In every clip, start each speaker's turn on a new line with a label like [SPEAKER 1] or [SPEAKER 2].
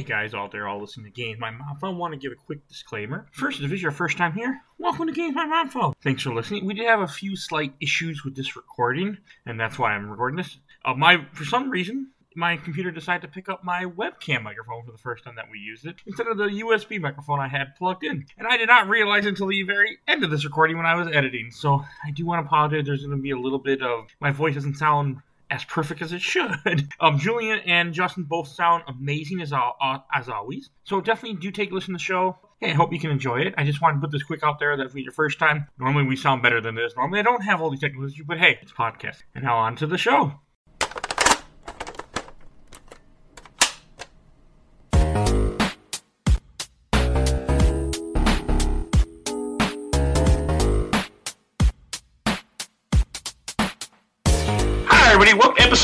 [SPEAKER 1] Hey guys out there all listening to Games My Mom Found, want to give a quick disclaimer. First, if is your first time here, welcome to Games My Mom Found. Thanks for listening. We did have a few slight issues with this recording, and that's why I'm recording this. Uh, my For some reason, my computer decided to pick up my webcam microphone for the first time that we used it instead of the USB microphone I had plugged in. And I did not realize until the very end of this recording when I was editing. So I do want to apologize. There's going to be a little bit of my voice doesn't sound as perfect as it should. Um, Julian and Justin both sound amazing as uh, as always. So definitely do take a listen to the show. Hey, I hope you can enjoy it. I just wanted to put this quick out there that if it's your first time, normally we sound better than this. Normally I don't have all these technical issues, but hey, it's podcast. And now on to the show.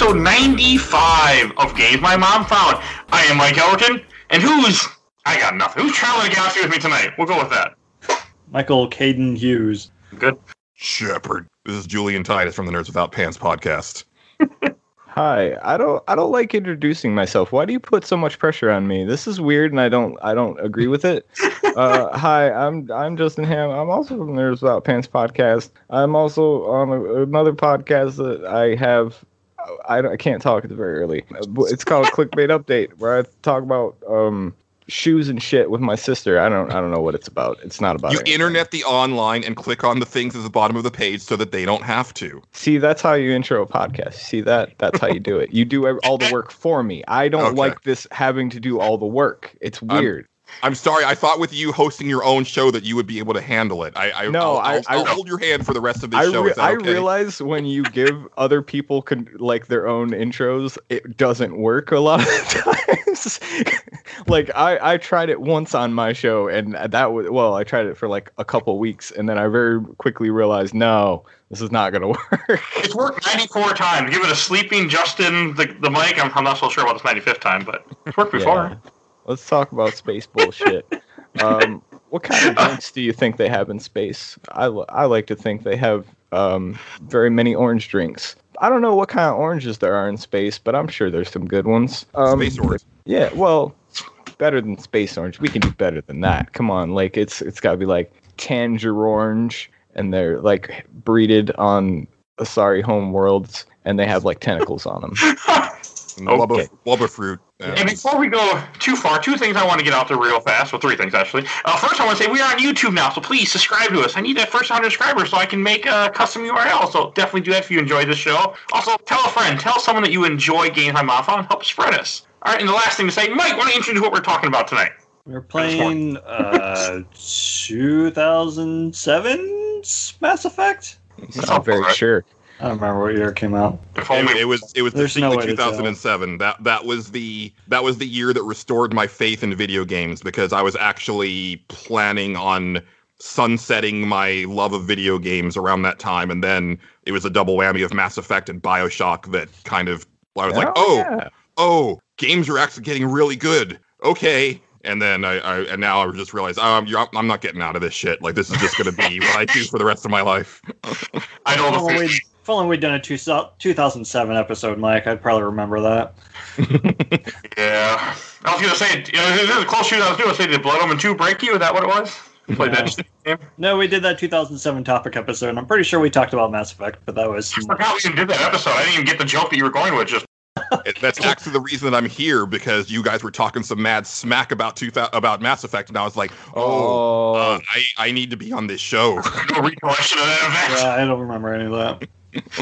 [SPEAKER 1] Episode 95 of Games My Mom Found. I am Mike Albertin, and who's. I got nothing. Who's traveling the galaxy with me tonight? We'll go with that.
[SPEAKER 2] Michael Kaidan Hughes.
[SPEAKER 1] Good.
[SPEAKER 3] Shepard. This is Julian Titus from the Nerds Without Pants podcast.
[SPEAKER 4] Hi, I don't I don't like introducing myself. Why do you put so much pressure on me? This is weird and I don't I don't agree with it. uh, hi, I'm I'm Justin Hamm. I'm also from the Nerds Without Pants podcast. I'm also on a, another podcast that I have I, I can't talk, it's very early. It's called Clickbait Update, where I talk about um shoes and shit with my sister. I don't I don't know what it's about. It's not about
[SPEAKER 3] You
[SPEAKER 4] anything.
[SPEAKER 3] internet the online and click on the things at the bottom of the page so that they don't have to.
[SPEAKER 4] See, that's how you intro a podcast. See that? That's how you do it. You do all the work for me. I don't
[SPEAKER 3] Okay.
[SPEAKER 4] like this having to do all the work. It's weird.
[SPEAKER 3] I'm sorry. I thought with you hosting your own show that you would be able to handle it. I, I
[SPEAKER 4] No,
[SPEAKER 3] I'll,
[SPEAKER 4] I-
[SPEAKER 3] I'll, I'll hold your hand for the rest of this
[SPEAKER 4] I,
[SPEAKER 3] show.
[SPEAKER 4] re-
[SPEAKER 3] Is that
[SPEAKER 4] I realize when you give other people con- like their own intros, it doesn't work a lot of times. like I, I tried it once on my show, and that was well, I tried it for like a couple weeks, and then I very quickly realized, no, this is not gonna work.
[SPEAKER 1] It's worked 94 times. Give it a sleeping Justin the, the mic. I'm, I'm not so sure about this 95th time, but it's worked before.
[SPEAKER 4] Yeah. Let's talk about space bullshit. um, what kind of drinks do you think they have in space? I, I like to think they have um, very many orange drinks. I don't know what kind of oranges there are in space, but I'm sure there's some good ones. Um,
[SPEAKER 3] Space orange.
[SPEAKER 4] Yeah, well, better than space orange. We can do better than that. Come on, like it's it's got to be like Tanger orange, and they're like breeded on Asari home worlds, and they have like tentacles on them.
[SPEAKER 3] And Wubba,
[SPEAKER 4] Okay.
[SPEAKER 3] Wubba fruit.
[SPEAKER 1] And
[SPEAKER 3] um,
[SPEAKER 1] before we go too far, two things I want to get out there real fast. Well, three things actually. Uh, first, I want to say we are on YouTube now, so please subscribe to us. I need that first 100 subscribers so I can make a custom URL. So definitely do that if you enjoy the show. Also, tell a friend, tell someone that you enjoy Game by Mom and help spread us. All right, and the last thing to say, Mike, why don't you introduce what we're talking about tonight?
[SPEAKER 2] We're playing uh 2007's Mass Effect.
[SPEAKER 4] So I'm very
[SPEAKER 1] Alright.
[SPEAKER 4] sure.
[SPEAKER 2] I don't remember what year it came out.
[SPEAKER 1] If
[SPEAKER 3] It,
[SPEAKER 1] only
[SPEAKER 3] it was it was
[SPEAKER 2] There's no
[SPEAKER 3] distinctly
[SPEAKER 2] way to tell.
[SPEAKER 3] 2007. That that was the that was the year that restored my faith in video games because I was actually planning on sunsetting my love of video games around that time, and then it was a double whammy of Mass Effect and Bioshock that kind of I was like, oh,
[SPEAKER 4] yeah.
[SPEAKER 3] oh, games are actually getting really good. Okay. And then I, I and now I just realized um, you're, I'm not getting out of this shit. Like this is just going to be what I do for the rest of my life.
[SPEAKER 1] I know
[SPEAKER 2] If only,
[SPEAKER 1] the
[SPEAKER 2] we'd, if only we'd done a two, 2007 episode, Mike, I'd probably remember that.
[SPEAKER 1] Yeah. I was going to say, you know, this is a close shoot I was doing. Say, did Blood Omen 2 break you? Is that what it was? Played
[SPEAKER 2] No.
[SPEAKER 1] that game?
[SPEAKER 2] No, we did that 2007 topic episode, and I'm pretty sure we talked about Mass Effect, but that was
[SPEAKER 1] I forgot we even did that episode. I didn't even get the joke that you were going with. Just
[SPEAKER 3] That's actually the reason that I'm here because you guys were talking some mad smack about two thou- about Mass Effect, and I was like, oh, uh, I I need to be on this show.
[SPEAKER 1] no recollection of that event.
[SPEAKER 2] yeah, I don't remember any of that.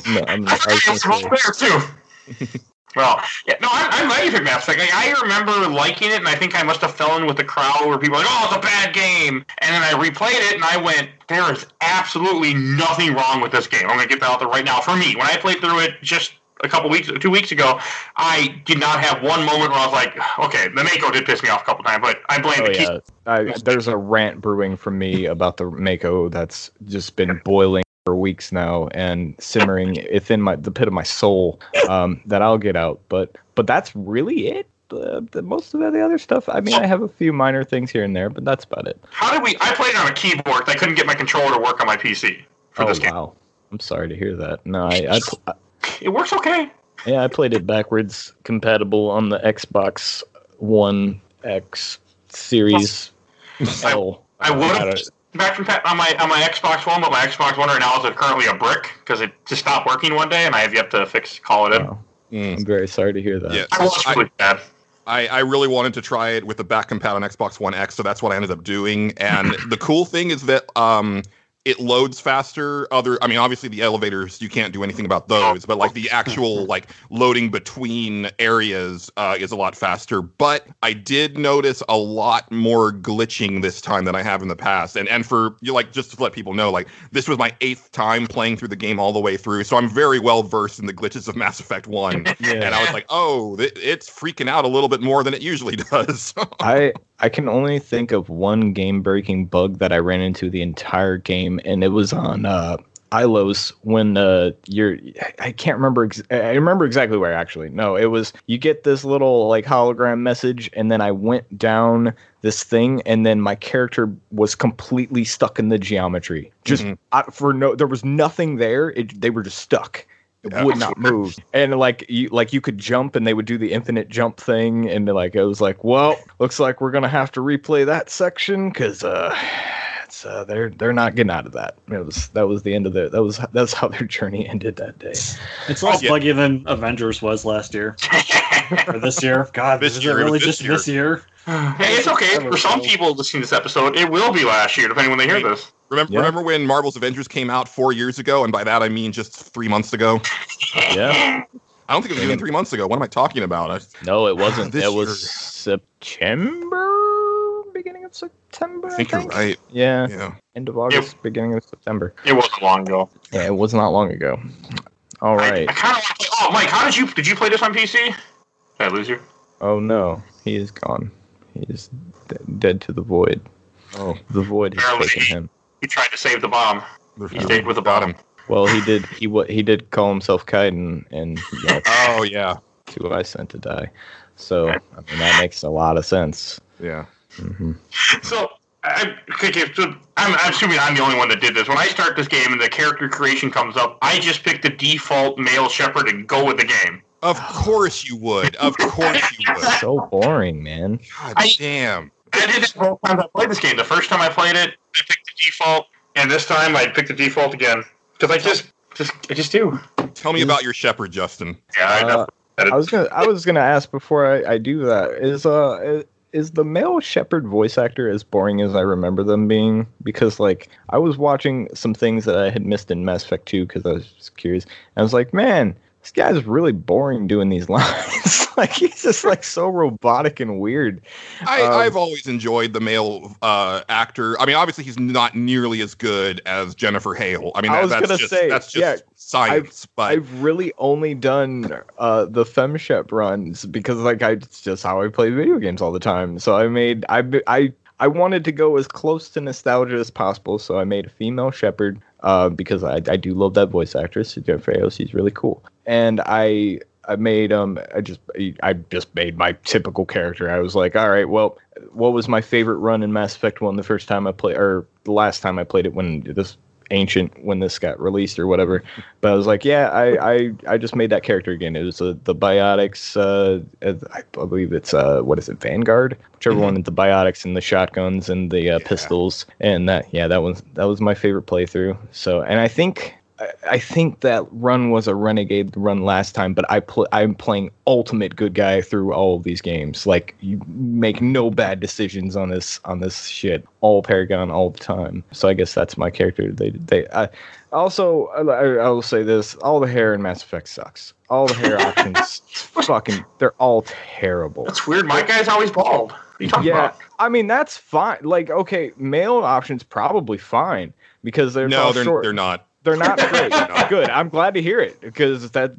[SPEAKER 4] No, I'm,
[SPEAKER 1] I
[SPEAKER 4] I was say,
[SPEAKER 1] there too. well, yeah, no, I'm, I'm glad you picked Mass Effect. Like, I remember liking it, and I think I must have fell in with the crowd where people were like, "Oh, it's a bad game," and then I replayed it, and I went, "There is absolutely nothing wrong with this game." I'm gonna get that out there right now. For me, when I played through it just a couple weeks, two weeks ago, I did not have one moment where I was like, "Okay, the Mako did piss me off a couple times," but I blame
[SPEAKER 4] oh
[SPEAKER 1] the key.
[SPEAKER 4] yeah, I, there's a rant brewing from me about the Mako that's just been boiling for weeks now and simmering within my the pit of my soul um, that I'll get out. But but that's really it. Uh, the, most of the other stuff. I mean, I have a few minor things here and there, but that's about it.
[SPEAKER 1] How did we? I played on a keyboard. I couldn't get my controller to work on my PC for
[SPEAKER 4] Oh
[SPEAKER 1] this game.
[SPEAKER 4] wow, I'm sorry to hear that. No, I, I pl-
[SPEAKER 1] It works okay.
[SPEAKER 4] yeah, I played it backwards compatible on the Xbox One X series L.
[SPEAKER 1] I would
[SPEAKER 4] I
[SPEAKER 1] have
[SPEAKER 4] don't-
[SPEAKER 1] back from on my on my Xbox One, but my Xbox One right now is currently a brick because it just stopped working one day, and I have yet to fix call it in.
[SPEAKER 4] Oh,
[SPEAKER 3] Mm.
[SPEAKER 4] I'm very sorry to hear that.
[SPEAKER 3] Yeah,
[SPEAKER 1] I was
[SPEAKER 3] I-
[SPEAKER 1] really bad.
[SPEAKER 3] I, I really wanted to try it with the back compat on Xbox One X, so that's what I ended up doing. And the cool thing is that um, it loads faster. Other, I mean, obviously the elevators you can't do anything about those, but like the actual like loading between areas uh, is a lot faster. But I did notice a lot more glitching this time than I have in the past. And and for you like just to let people know, like this was my eighth time playing through the game all the way through, so I'm very well versed in the glitches of Mass Effect One.
[SPEAKER 4] Yeah.
[SPEAKER 3] And I was like, oh, th- it's freaking out a little bit more than it usually does.
[SPEAKER 4] I I can only think of one game breaking bug that I ran into the entire game, and it was on uh, Ilos when uh, you're I can't remember ex- I remember exactly where actually. No, it was you get this little like hologram message, and then I went down this thing, and then my character was completely stuck in the geometry. Just
[SPEAKER 3] Mhm.
[SPEAKER 4] I, for no, there was nothing there. It, they were just stuck. It
[SPEAKER 3] Yeah.
[SPEAKER 4] would not move, and like you, like you could jump, and they would do the infinite jump thing, and like it was like, well, looks like we're gonna have to replay that section because uh, it's uh, they're they're not getting out of that. It was that was the end of their that was that's how their journey ended that day.
[SPEAKER 5] It's less
[SPEAKER 3] yeah.
[SPEAKER 5] buggy than Avengers was last year or this year. God,
[SPEAKER 3] This
[SPEAKER 5] is
[SPEAKER 3] year,
[SPEAKER 5] it
[SPEAKER 3] it
[SPEAKER 5] really
[SPEAKER 3] this
[SPEAKER 5] just
[SPEAKER 3] year.
[SPEAKER 5] this year?
[SPEAKER 1] Hey, it's okay. For some people listening to this episode, it will be last year, depending when they hear this.
[SPEAKER 3] remember,
[SPEAKER 4] Yeah.
[SPEAKER 3] remember when Marvel's Avengers came out four years ago, and by that I mean just three months ago.
[SPEAKER 4] Yeah,
[SPEAKER 3] I don't think it was even three months ago. What am I talking about? I,
[SPEAKER 4] no, it wasn't.
[SPEAKER 3] This
[SPEAKER 4] it
[SPEAKER 3] year.
[SPEAKER 4] was September, beginning of September.
[SPEAKER 3] I think you're right.
[SPEAKER 4] Yeah,
[SPEAKER 3] Yeah.
[SPEAKER 4] end of August, beginning of September.
[SPEAKER 1] It wasn't long ago.
[SPEAKER 4] Yeah, it was not long ago. All right.
[SPEAKER 1] I- I, kind of. Oh, Mike, how did you did you play this on PC? Did I lose you?
[SPEAKER 4] Oh no, he is gone. He is d- dead to the void.
[SPEAKER 3] Oh,
[SPEAKER 4] The void has
[SPEAKER 1] Apparently.
[SPEAKER 4] taken him.
[SPEAKER 1] He tried to save the bomb. He stayed with the bottom.
[SPEAKER 4] Well, he did. He what he did call himself Kaidan, and that's
[SPEAKER 3] Oh yeah,
[SPEAKER 4] who I sent to die. So I mean that makes a lot of sense.
[SPEAKER 3] yeah.
[SPEAKER 4] hmm
[SPEAKER 1] So, I, okay, so I'm, I'm assuming I'm the only one that did this. When I start this game and the character creation comes up, I just pick the default male Shepard and go with the game.
[SPEAKER 3] Of course you would. Of course you would.
[SPEAKER 4] So boring, man.
[SPEAKER 3] God
[SPEAKER 1] I-
[SPEAKER 3] damn.
[SPEAKER 1] I did it both times I played this game. The first time I played it, I picked the default, and this time I picked the default again because I just, just, I just do.
[SPEAKER 3] Tell me about your Shepard, Justin.
[SPEAKER 1] Yeah, I know.
[SPEAKER 4] Uh, I was gonna I was gonna ask before I, I do that is uh is the male Shepard voice actor as boring as I remember them being? Because like I was watching some things that I had missed in Mass Effect 2 because I was just curious. And I was like, man, this guy's really boring doing these lines. like he's just like so robotic and weird.
[SPEAKER 3] I,
[SPEAKER 4] Um,
[SPEAKER 3] I've always enjoyed the male uh, actor. I mean, obviously he's not nearly as good as Jennifer Hale. I mean,
[SPEAKER 4] I
[SPEAKER 3] that,
[SPEAKER 4] was
[SPEAKER 3] that's
[SPEAKER 4] gonna
[SPEAKER 3] just
[SPEAKER 4] say,
[SPEAKER 3] that's just
[SPEAKER 4] yeah,
[SPEAKER 3] science. but
[SPEAKER 4] I've really only done uh, the FemShep runs because like I it's just how I play video games all the time. So I made I I I wanted to go as close to nostalgia as possible. So I made a female Shepard uh, because I, I do love that voice actress Jennifer Hale. She's really cool, and I I made um I just I just made my typical character. I was like, all right, well, what was my favorite run in Mass Effect One the first time I played or the last time I played it when this ancient when this got released or whatever. But I was like, yeah, I I, I just made that character again. It was uh, the biotics. Uh, I believe it's uh what is it Vanguard, whichever
[SPEAKER 3] Mhm.
[SPEAKER 4] one the biotics and the shotguns and the uh,
[SPEAKER 3] Yeah.
[SPEAKER 4] pistols and that yeah that was that was my favorite playthrough. So and I think. I- I think that run was a renegade run last time, but I pl- I'm playing ultimate good guy through all of these games. Like you make no bad decisions on this on this shit. All Paragon all the time. So I guess that's my character. They they I, also I, I will say this: all the hair in Mass Effect sucks. All the hair options, fucking, they're all terrible.
[SPEAKER 1] That's weird. My guy's always bald. What are you talking
[SPEAKER 4] Yeah,
[SPEAKER 1] about?
[SPEAKER 4] I mean that's fine. Like okay, male options probably fine because they're
[SPEAKER 3] no, they're
[SPEAKER 4] short.
[SPEAKER 3] they're not.
[SPEAKER 4] They're not great. Good. I'm glad to hear it because that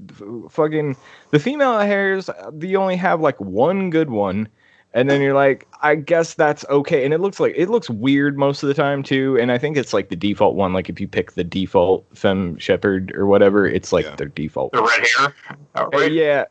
[SPEAKER 4] fucking the female hairs. You only have like one good one, and then you're like, I guess that's okay. And it looks like it looks weird most of the time too. And I think it's like the default one. Like if you pick the default femme Shepard or whatever, it's like
[SPEAKER 3] Yeah.
[SPEAKER 4] their default.
[SPEAKER 1] The red hair. Oh,
[SPEAKER 4] Uh,
[SPEAKER 1] right?
[SPEAKER 4] Yeah,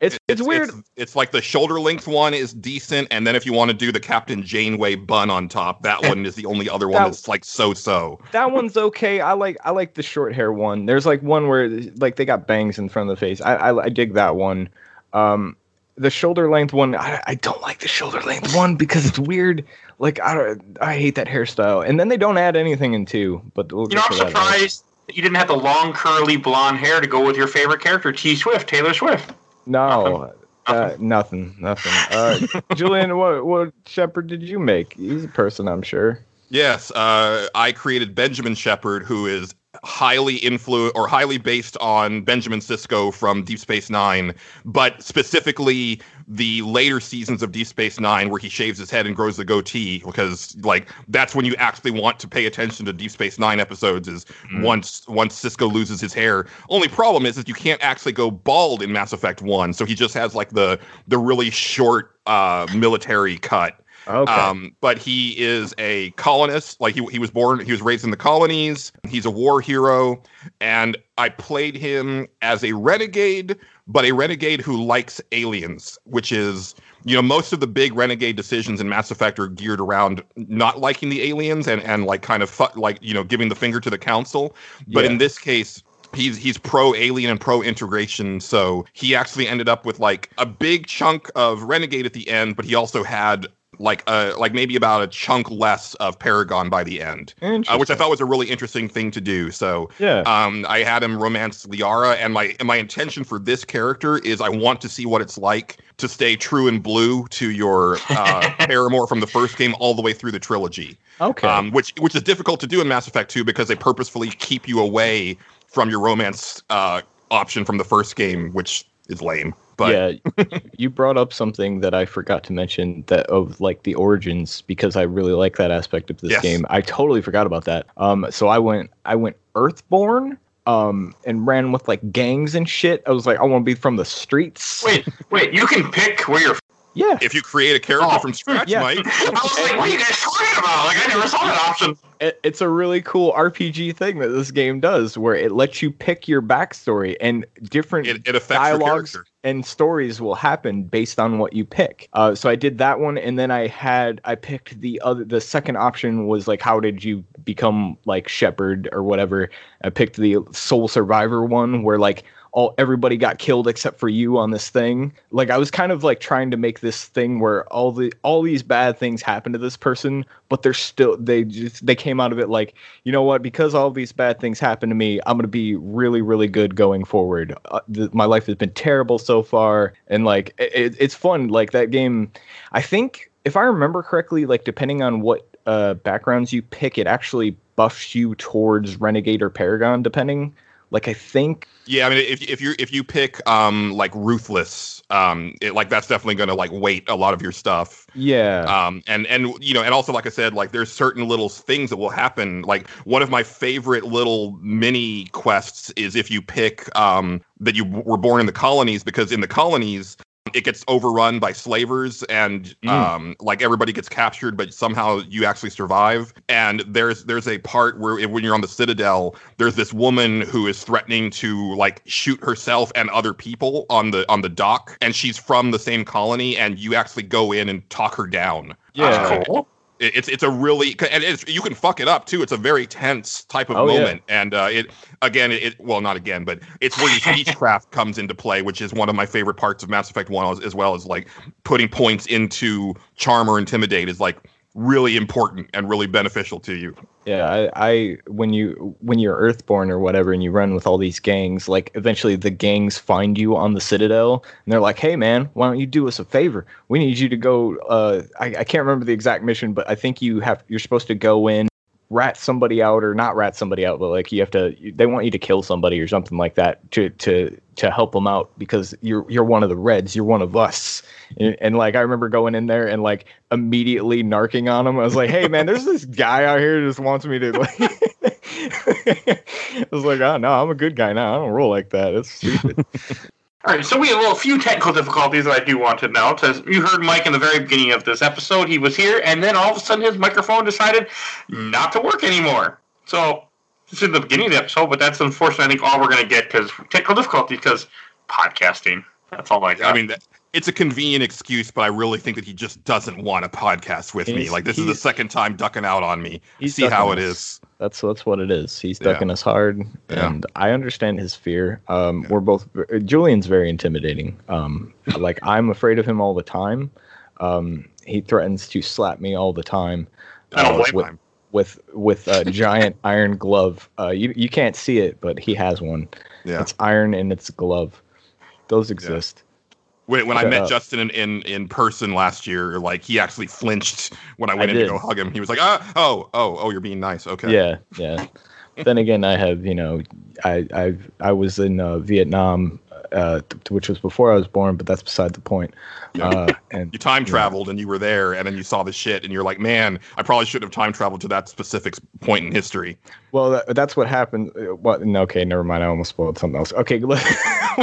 [SPEAKER 4] it's it's, weird.
[SPEAKER 3] It's, it's like the shoulder length one is decent, and then if you want to do the Captain Janeway bun on top, that one is the only other one
[SPEAKER 4] That-
[SPEAKER 3] that's like so so.
[SPEAKER 4] that one's okay. I like I like the short hair one. There's like one where like they got bangs in front of the face. I I, I dig that one. Um, the shoulder length one. I, I don't like the shoulder length one because it's weird. Like I don't, I hate that hairstyle. And then they don't add anything in two. But we'll
[SPEAKER 1] You know,
[SPEAKER 4] get
[SPEAKER 1] I'm
[SPEAKER 4] to that later.
[SPEAKER 1] surprised that you didn't have the long curly blonde hair to go with your favorite character, T Swift, Taylor Swift.
[SPEAKER 4] No, uh, nothing, nothing. Uh, Julian, what what Shepard did you make? He's a person, I'm sure.
[SPEAKER 3] Yes, uh, I created Benjamin Shepard, who is highly influ or highly based on Benjamin Sisko from Deep Space Nine, but specifically the later seasons of Deep Space Nine, where he shaves his head and grows the goatee, because like that's when you actually want to pay attention to Deep Space Nine episodes. Is
[SPEAKER 1] Mm.
[SPEAKER 3] once once Sisko loses his hair. Only problem is that you can't actually go bald in Mass Effect One, so he just has like the the really short uh, military cut.
[SPEAKER 4] Okay.
[SPEAKER 3] Um, but he is a colonist. Like he, he was born, he was raised in the colonies. He's a war hero. And I played him as a renegade, but a renegade who likes aliens, which is, you know, most of the big renegade decisions in Mass Effect are geared around not liking the aliens and, and like kind of fu- like, you know, giving the finger to the council. But
[SPEAKER 4] Yeah.
[SPEAKER 3] in this case, he's he's pro alien and pro integration so he actually ended up with like a big chunk of renegade at the end but he also had like uh like maybe about a chunk less of paragon by the end uh, which i thought was a really interesting thing to do so
[SPEAKER 4] yeah.
[SPEAKER 3] um i had him romance liara and my and my intention for this character is i want to see what it's like to stay true and blue to your uh paramour from the first game all the way through the trilogy
[SPEAKER 4] okay.
[SPEAKER 3] um, which which is difficult to do in Mass Effect 2 because they purposefully keep you away from your romance uh, option from the first game, which is lame. But
[SPEAKER 4] yeah, you brought up something that I forgot to mention that of like the origins because I really like that aspect of this
[SPEAKER 3] Yes.
[SPEAKER 4] game. I totally forgot about that. Um, so I went I went Earthborn. Um, and ran with like gangs and shit. I was like, I want to be from the streets.
[SPEAKER 1] Wait, wait, you can pick where you're.
[SPEAKER 4] Yeah,
[SPEAKER 3] if you create a character
[SPEAKER 1] Oh,
[SPEAKER 3] from scratch,
[SPEAKER 4] yeah.
[SPEAKER 3] Mike,
[SPEAKER 1] I was like, what are you guys talking about? Like, I never saw that option.
[SPEAKER 4] it, it's a really cool RPG thing that this game does, where it lets you pick your backstory and different
[SPEAKER 3] it, it affects your
[SPEAKER 4] dialogues
[SPEAKER 3] character.
[SPEAKER 4] and stories will happen based on what you pick. Uh, so I did that one, and then I had I picked the other. The second option was like, how did you become like Shepard or whatever? I picked the Sole Survivor one, where like all everybody got killed except for you on this thing. Like I was kind of like trying to make this thing where all the all these bad things happen to this person, but they're still they just they came out of it like you know what? Because all these bad things happen to me i'm going to be really really good going forward. Uh, th- my life has been terrible so far. And like it, it's fun. Like that game i think if i remember correctly like depending on what uh, backgrounds you pick it actually buffs you towards renegade or paragon depending like i think
[SPEAKER 3] Yeah, I mean, if if you if you pick um like ruthless, um, it, like that's definitely going to like weight a lot of your stuff.
[SPEAKER 4] yeah
[SPEAKER 3] um and and you know and also like i said like there's certain little things that will happen like one of my favorite little mini quests is if you pick um that you were born in the colonies because in the colonies it gets overrun by slavers and
[SPEAKER 4] Mm.
[SPEAKER 3] um like everybody gets captured but somehow you actually survive and there's there's a part where when you're on the citadel there's this woman who is threatening to like shoot herself and other people on the on the dock and she's from the same colony and you actually go in and talk her down
[SPEAKER 4] yeah
[SPEAKER 1] That's cool.
[SPEAKER 3] It- it's it's a really and it's, you can fuck it up too. It's a very tense type of
[SPEAKER 4] Oh, yeah.
[SPEAKER 3] moment, and uh, it again it well not again, but it's where your speechcraft comes into play, which is one of my favorite parts of Mass Effect One, as, as well as like putting points into charm or intimidate is like really important and really beneficial to you.
[SPEAKER 4] Yeah, I, I when you when you're Earthborn or whatever, and you run with all these gangs, like eventually the gangs find you on the Citadel, and they're like, "Hey, man, why don't you do us a favor? We need you to go. Uh, I, I can't remember the exact mission, but I think you have you're supposed to go in, rat somebody out, or not rat somebody out, but like you have to. They want you to kill somebody or something like that to to to help them out because you're you're one of the Reds, you're one of us." And, and like I remember going in there and like immediately narking on him. I was like, "Hey man, there's this guy out here who just wants me to like." I was like, "Oh no, I'm a good guy now. I don't roll like that. It's stupid."
[SPEAKER 1] All right, so we have a little few technical difficulties that I do want to note. As you heard Mike in the very beginning of this episode, he was here, and then all of a sudden his microphone decided not to work anymore. So this is the beginning of the episode, but that's unfortunately I think all we're going to get because technical difficulties because podcasting. That's all I got.
[SPEAKER 3] I mean, that, it's a convenient excuse, but I really think that he just doesn't want a podcast with me. Like this is the second time ducking out on me.
[SPEAKER 4] He's
[SPEAKER 3] See how it
[SPEAKER 4] ducking
[SPEAKER 3] is.
[SPEAKER 4] That's that's what it is. He's
[SPEAKER 3] Yeah.
[SPEAKER 4] ducking us hard,
[SPEAKER 3] Yeah.
[SPEAKER 4] and I understand his fear. Um, We're both. Julian's very intimidating. Um, like I'm afraid of him all the time. Um, he threatens to slap me all the time.
[SPEAKER 1] I don't
[SPEAKER 4] uh,
[SPEAKER 1] blame
[SPEAKER 4] with,
[SPEAKER 3] him.
[SPEAKER 4] with with a giant iron glove. Uh, you you can't see it, but he has one.
[SPEAKER 3] Yeah.
[SPEAKER 4] It's iron and it's glove. Those exist.
[SPEAKER 3] When, when I met. Justin in, in in person last year, like he actually flinched when I went
[SPEAKER 4] I
[SPEAKER 3] in to go hug him. He was like, ah, "Oh, oh, oh, you're being nice." Okay.
[SPEAKER 4] Yeah, yeah. then again, I have you know, I I I was in uh, Vietnam, uh, th- which was before I was born, but that's beside the point.
[SPEAKER 3] Yeah.
[SPEAKER 4] Uh, and
[SPEAKER 3] You time
[SPEAKER 4] Yeah.
[SPEAKER 3] traveled and you were there, and then you saw the shit, and you're like, "Man, I probably shouldn't have time traveled to that specific point in history."
[SPEAKER 4] well, that, that's what happened. uh, What? No, okay, never mind. I almost spoiled something else. Okay, let-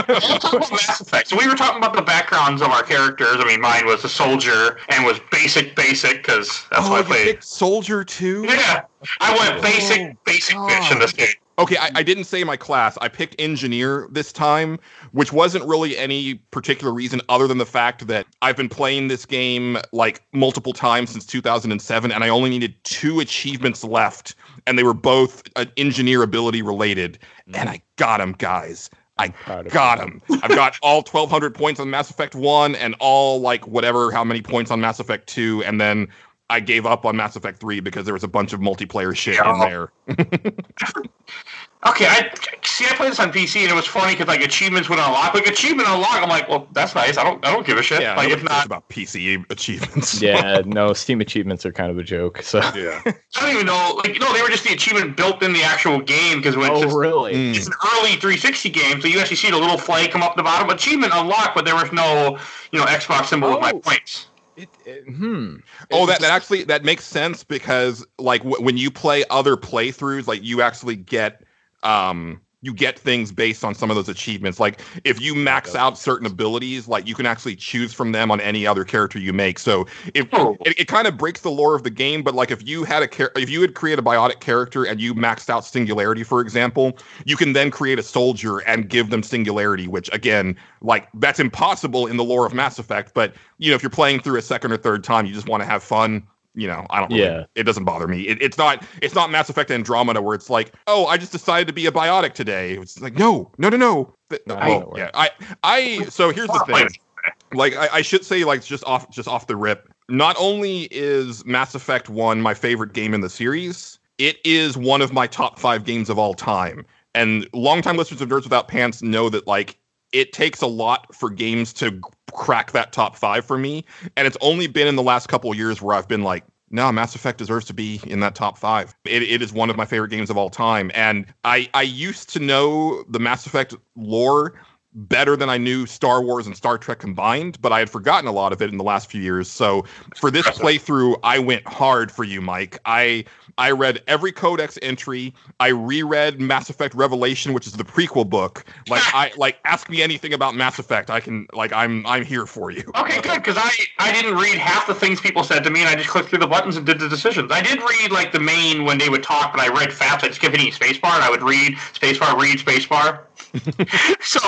[SPEAKER 1] Let's talk about Mass Effect. So we were talking about the backgrounds of our characters. I mean, mine was a soldier and was basic, basic because that's
[SPEAKER 3] oh,
[SPEAKER 1] what I played.
[SPEAKER 3] Soldier too.
[SPEAKER 1] Yeah, I went
[SPEAKER 3] Oh,
[SPEAKER 1] basic, basic bitch in this game.
[SPEAKER 3] Okay, I, I didn't say my class. I picked engineer this time, which wasn't really any particular reason other than the fact that I've been playing this game like multiple times since 2007, and I only needed two achievements left, and they were both uh, engineer ability related, and I got them, guys. I got
[SPEAKER 4] you.
[SPEAKER 3] them. I've got all 1,200 points on Mass Effect 1 and all, like, whatever, how many points on Mass Effect 2, and then I gave up on Mass Effect 3 because there was a bunch of multiplayer shit in there.
[SPEAKER 1] Okay, I see. I played this on PC, and it was funny because like achievements would unlock. Like achievement unlock, I'm like, well, that's nice. I don't, I don't give a shit.
[SPEAKER 3] Yeah,
[SPEAKER 1] like
[SPEAKER 3] nobody
[SPEAKER 1] if not,
[SPEAKER 3] about PC achievements.
[SPEAKER 4] yeah, no, Steam achievements are kind of a joke. So.
[SPEAKER 3] yeah.
[SPEAKER 1] I don't even know. Like, no, they were just the achievement built in the actual game because when it's, just-
[SPEAKER 4] really?
[SPEAKER 3] Mm.
[SPEAKER 1] it's an early 360 game, so you actually see the little flag come up the bottom. Achievement unlocked, but there was no, you know, Xbox symbol with my
[SPEAKER 4] Oh.
[SPEAKER 1] points.
[SPEAKER 4] It, it- hmm.
[SPEAKER 3] Oh, that, that actually that makes sense because like w- when you play other playthroughs, like you actually get um you get things based on some of those achievements. Like if you max out certain abilities, like you can actually choose from them on any other character you make. So if
[SPEAKER 1] Oh.
[SPEAKER 3] it, it kind of breaks the lore of the game, but like if you had a char- if you had created a biotic character and you maxed out singularity, for example, you can then create a soldier and give them singularity, which again, like that's impossible in the lore of Mass Effect. But you know, if you're playing through a second or third time, you just want to have fun. You know, I don't. Really,
[SPEAKER 4] Yeah.
[SPEAKER 3] it doesn't bother me. It, it's not. It's not Mass Effect Andromeda where it's like, oh, I just decided to be a biotic today. It's like, no, no, no, no.
[SPEAKER 4] Not
[SPEAKER 3] oh,
[SPEAKER 4] way.
[SPEAKER 3] yeah. I, I. So here's the thing like I, I should say like just off just off the rip not only is mass effect 1 my favorite game in the series it is one of my top five games of all time and longtime listeners of nerds without pants know that like it takes a lot for games to crack that top five for me and it's only been in the last couple years where i've been like no, Mass Effect deserves to be in that top five. It, it is one of my favorite games of all time, and I I used to know the Mass Effect lore better than I knew Star Wars and Star Trek combined, but I had forgotten a lot of it in the last few years. So for this playthrough, I went hard for you, Mike. I I read every codex entry. I reread Mass Effect Revelation, which is the prequel book. Like I like ask me anything about Mass Effect. I can like I'm I'm here for you.
[SPEAKER 1] Okay, good, because I, I didn't read half the things people said to me, and I just clicked through the buttons and did the decisions. I did read, like, the main when they would talk, but I read fast. I'd skip hitting spacebar, and I would read spacebar, read spacebar. so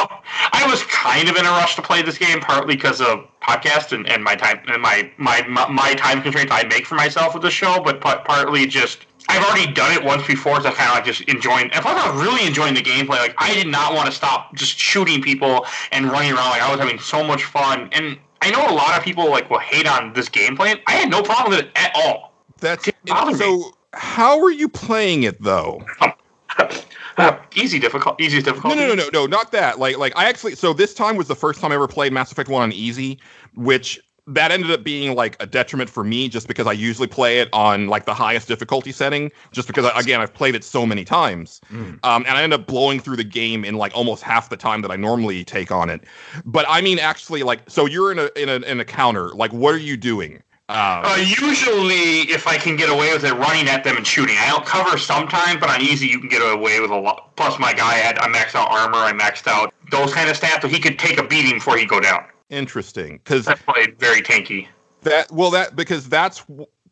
[SPEAKER 1] I was kind of in a rush to play this game, partly because of podcast and, and my time and my, my, my, my time constraints I make for myself with the show, but pa- partly just I've already done it once before, so I kind of like just enjoying. And plus, I was really enjoying the gameplay. Like I did not want to stop just shooting people and running around. Like I was having so much fun. And I know a lot of people like will hate on this gameplay. I had no problem with it at all.
[SPEAKER 3] That's
[SPEAKER 1] It bothered me.
[SPEAKER 3] so. How are you playing it though?
[SPEAKER 1] Uh, easy difficult, easy
[SPEAKER 3] difficult.
[SPEAKER 1] No,
[SPEAKER 3] no, no, no, no, not that. Like, like I actually. So this time was the first time I ever played Mass Effect One on easy, which that ended up being like a detriment for me, just because I usually play it on like the highest difficulty setting, just because I, again I've played it so many times,
[SPEAKER 4] Mm.
[SPEAKER 3] um, and I end up blowing through the game in like almost half the time that I normally take on it. But I mean, actually, like, so you're in a in a in a counter. Like, what are you doing? Um,
[SPEAKER 1] Uh, usually, if I can get away with it, running at them and shooting. I don't cover sometimes, but on easy you can get away with a lot. Plus, my guy had I maxed out armor, I maxed out those kind of stats, so he could take a beating before he go down.
[SPEAKER 3] interesting, because
[SPEAKER 1] That's played very tanky.
[SPEAKER 3] That well, that because that's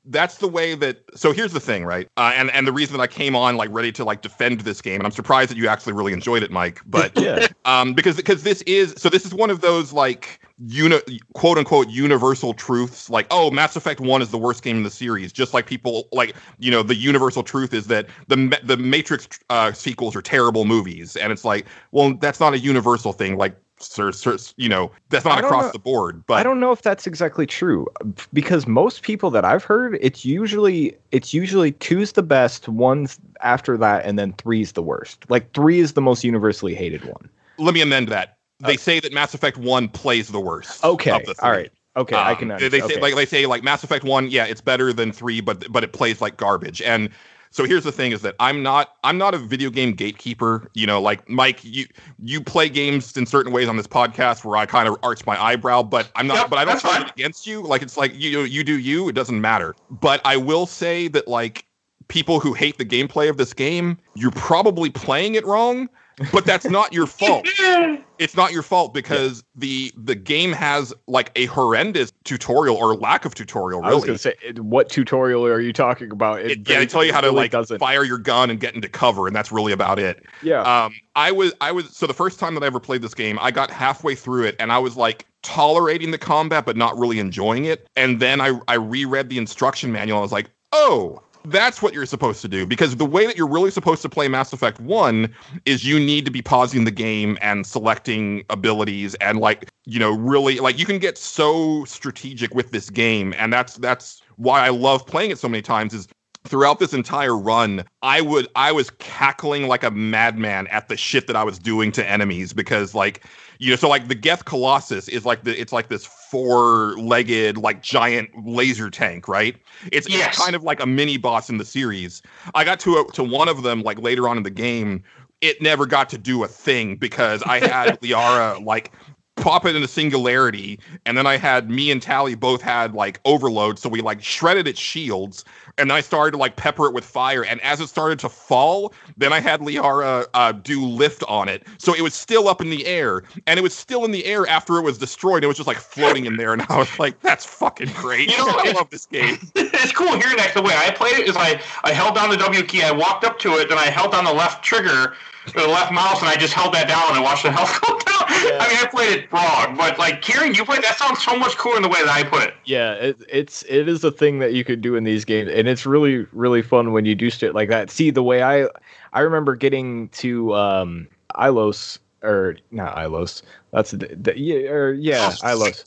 [SPEAKER 3] that's the way that so here's the thing right uh, and and the reason that i came on like ready to like defend this game and i'm surprised that you actually really enjoyed it mike but
[SPEAKER 4] Yeah.
[SPEAKER 3] um because because this is so this is one of those like uni- quote unquote universal truths like oh mass effect 1 is the worst game in the series just like people like you know the universal truth is that the the matrix uh sequels are terrible movies and it's like well that's not a universal thing like sir, sir, you know that's not across
[SPEAKER 4] know-
[SPEAKER 3] the board but
[SPEAKER 4] I don't know if that's exactly true because most people that I've heard, it's usually it's usually two's the best, one's after that, and then three's the worst. Like three is the most universally hated one.
[SPEAKER 3] let me amend that. They
[SPEAKER 4] Uh,
[SPEAKER 3] say that Mass Effect One plays the worst.
[SPEAKER 4] Okay,
[SPEAKER 3] the
[SPEAKER 4] all right, okay, I
[SPEAKER 3] Um,
[SPEAKER 4] can.
[SPEAKER 3] They,
[SPEAKER 4] Understand.
[SPEAKER 3] they say
[SPEAKER 4] okay.
[SPEAKER 3] like they say like Mass Effect One, yeah, it's better than three, but but it plays like garbage. And so here's the thing: is that I'm not I'm not a video game gatekeeper. You know, like Mike, you you play games in certain ways on this podcast where I kind of arch my eyebrow, but I'm not.
[SPEAKER 1] Yep,
[SPEAKER 3] but I don't it against you. Like it's like you you do you. It doesn't matter. But I will say that like people who hate the gameplay of this game, you're probably playing it wrong. But that's not your fault it's not your fault because the the game has like a horrendous tutorial or lack of tutorial
[SPEAKER 4] I was
[SPEAKER 3] really
[SPEAKER 4] gonna say, what tutorial are you talking about?
[SPEAKER 3] it, yeah, they tell you how to
[SPEAKER 4] really
[SPEAKER 3] like
[SPEAKER 4] doesn't.
[SPEAKER 3] fire your gun and get into cover, and that's really about it.
[SPEAKER 4] Yeah,
[SPEAKER 3] Um, I was, I was, so the first time that I ever played this game, I got halfway through it, and I was like tolerating the combat, but not really enjoying it. And then I, I reread the instruction manual. And I was like, oh, that's what you're supposed to do, because the way that you're really supposed to play Mass Effect One is you need to be pausing the game and selecting abilities, and like, you know, really, like you can get so strategic with this game, and that's that's why I love playing it so many times. Is throughout this entire run, I would I was cackling like a madman at the shit that I was doing to enemies because like you know so like the Geth Colossus is like the it's like this four-legged like giant laser tank, right? It's,
[SPEAKER 1] Yes.
[SPEAKER 3] it's kind of like a mini boss in the series. I got to a, to one of them like later on in the game. It never got to do a thing because I had Liara like pop it into singularity and then i had me and tali both had like overload so we like shredded its shields and then i started to like pepper it with fire and as it started to fall then i had liara uh, do lift on it. So it was still up in the air and it was still in the air after it was destroyed it was just like floating in there and i was like that's fucking great.
[SPEAKER 1] You know,
[SPEAKER 3] i love this game.
[SPEAKER 1] It's cool. Hearing that. The way I played it is I, I held down the W key, I walked up to it, then I held down the left trigger, the left mouse, and I just held that down and I watched the health go down. I mean, I played it wrong, but like Kieran, you play that sounds so much cooler in the way that I put it.
[SPEAKER 4] yeah, it, it's it is a thing that you could do in these games, and it's really really fun when you do shit like that. See the way I I remember getting to um Ilos or not Ilos. That's the, the yeah or yeah Ilos.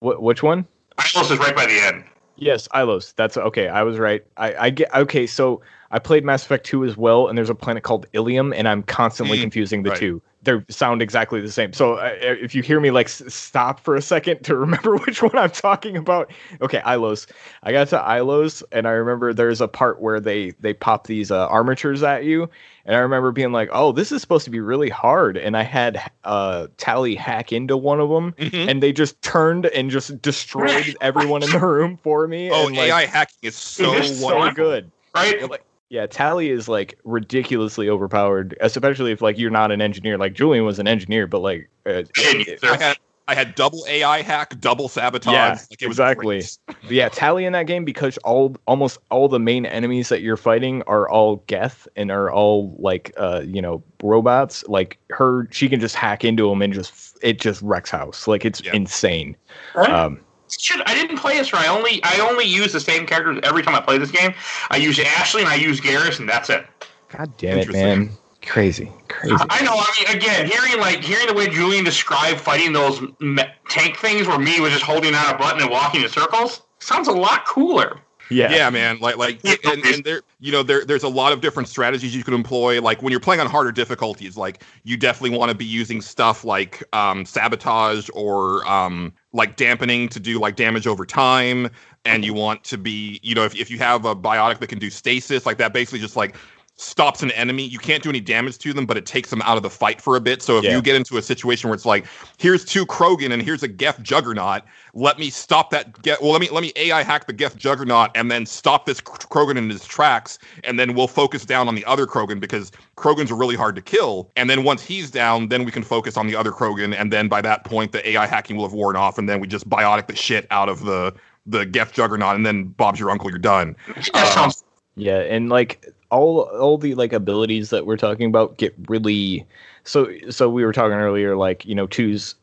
[SPEAKER 4] What which one?
[SPEAKER 1] Ilos is right by the end.
[SPEAKER 4] Yes, Ilos. That's okay. I was right. I, I get okay. So I played Mass Effect 2 as well, and there's a planet called Ilium, and I'm constantly
[SPEAKER 3] Mm,
[SPEAKER 4] confusing the
[SPEAKER 3] right.
[SPEAKER 4] two. They sound exactly the same. So uh, if you hear me like s- stop for a second to remember which one I'm talking about, okay, Ilos. I got to Ilos, and I remember there's a part where they they pop these uh, armatures at you, and I remember being like, "Oh, this is supposed to be really hard," and I had uh, Tali hack into one of them,
[SPEAKER 3] Mhm.
[SPEAKER 4] and they just turned and just destroyed everyone in the room for me.
[SPEAKER 3] oh
[SPEAKER 4] and, like,
[SPEAKER 3] ai hacking is so
[SPEAKER 1] It is so
[SPEAKER 4] so good.
[SPEAKER 1] Right?
[SPEAKER 4] Like- Yeah, Tali is like ridiculously overpowered, especially if like you're not an engineer. Like Julian was an engineer, but like uh,
[SPEAKER 1] Genius.
[SPEAKER 3] I had I had double AI hack, double sabotage.
[SPEAKER 4] Yeah,
[SPEAKER 3] like, it
[SPEAKER 4] exactly.
[SPEAKER 3] great.
[SPEAKER 4] yeah, Tali in that game because all almost all the main enemies that you're fighting are all Geth and are all like uh you know robots. Like her, she can just hack into them and just it just wrecks house. Like it's
[SPEAKER 3] Yeah.
[SPEAKER 4] insane.
[SPEAKER 1] Right?
[SPEAKER 4] Um,
[SPEAKER 1] Shit, I didn't play this. Or I only I only use the same characters every time I play this game. I use Ashley and I use Garrus, and that's it.
[SPEAKER 4] God damn it, man! Crazy, crazy.
[SPEAKER 1] I know. I mean, again, hearing like hearing the way Julian described fighting those me- tank things, where me was just holding down a button and walking in circles, sounds a lot cooler.
[SPEAKER 4] Yeah,
[SPEAKER 3] yeah man like like and, and there you know there there's a lot of different strategies you can employ like when you're playing on harder difficulties like you definitely want to be using stuff like um sabotage or um like dampening to do like damage over time and you want to be you know if, if you have a biotic that can do stasis like that basically just like stops an enemy you can't do any damage to them but it takes them out of the fight for a bit so if
[SPEAKER 4] Yeah.
[SPEAKER 3] you get into a situation where it's like here's two krogan and here's a geth juggernaut let me stop that get well let me let me ai hack the geth juggernaut and then stop this krogan in his tracks and then we'll focus down on the other krogan because krogans are really hard to kill and then once he's down then we can focus on the other krogan and then by that point the ai hacking will have worn off and then we just biotic the shit out of the the Geth Juggernaut, and then Bob's your uncle. You're done.
[SPEAKER 1] That
[SPEAKER 3] Uh,
[SPEAKER 1] sounds
[SPEAKER 4] Yeah, and like all all the like abilities that we're talking about get really so so we were talking earlier like, you know, two's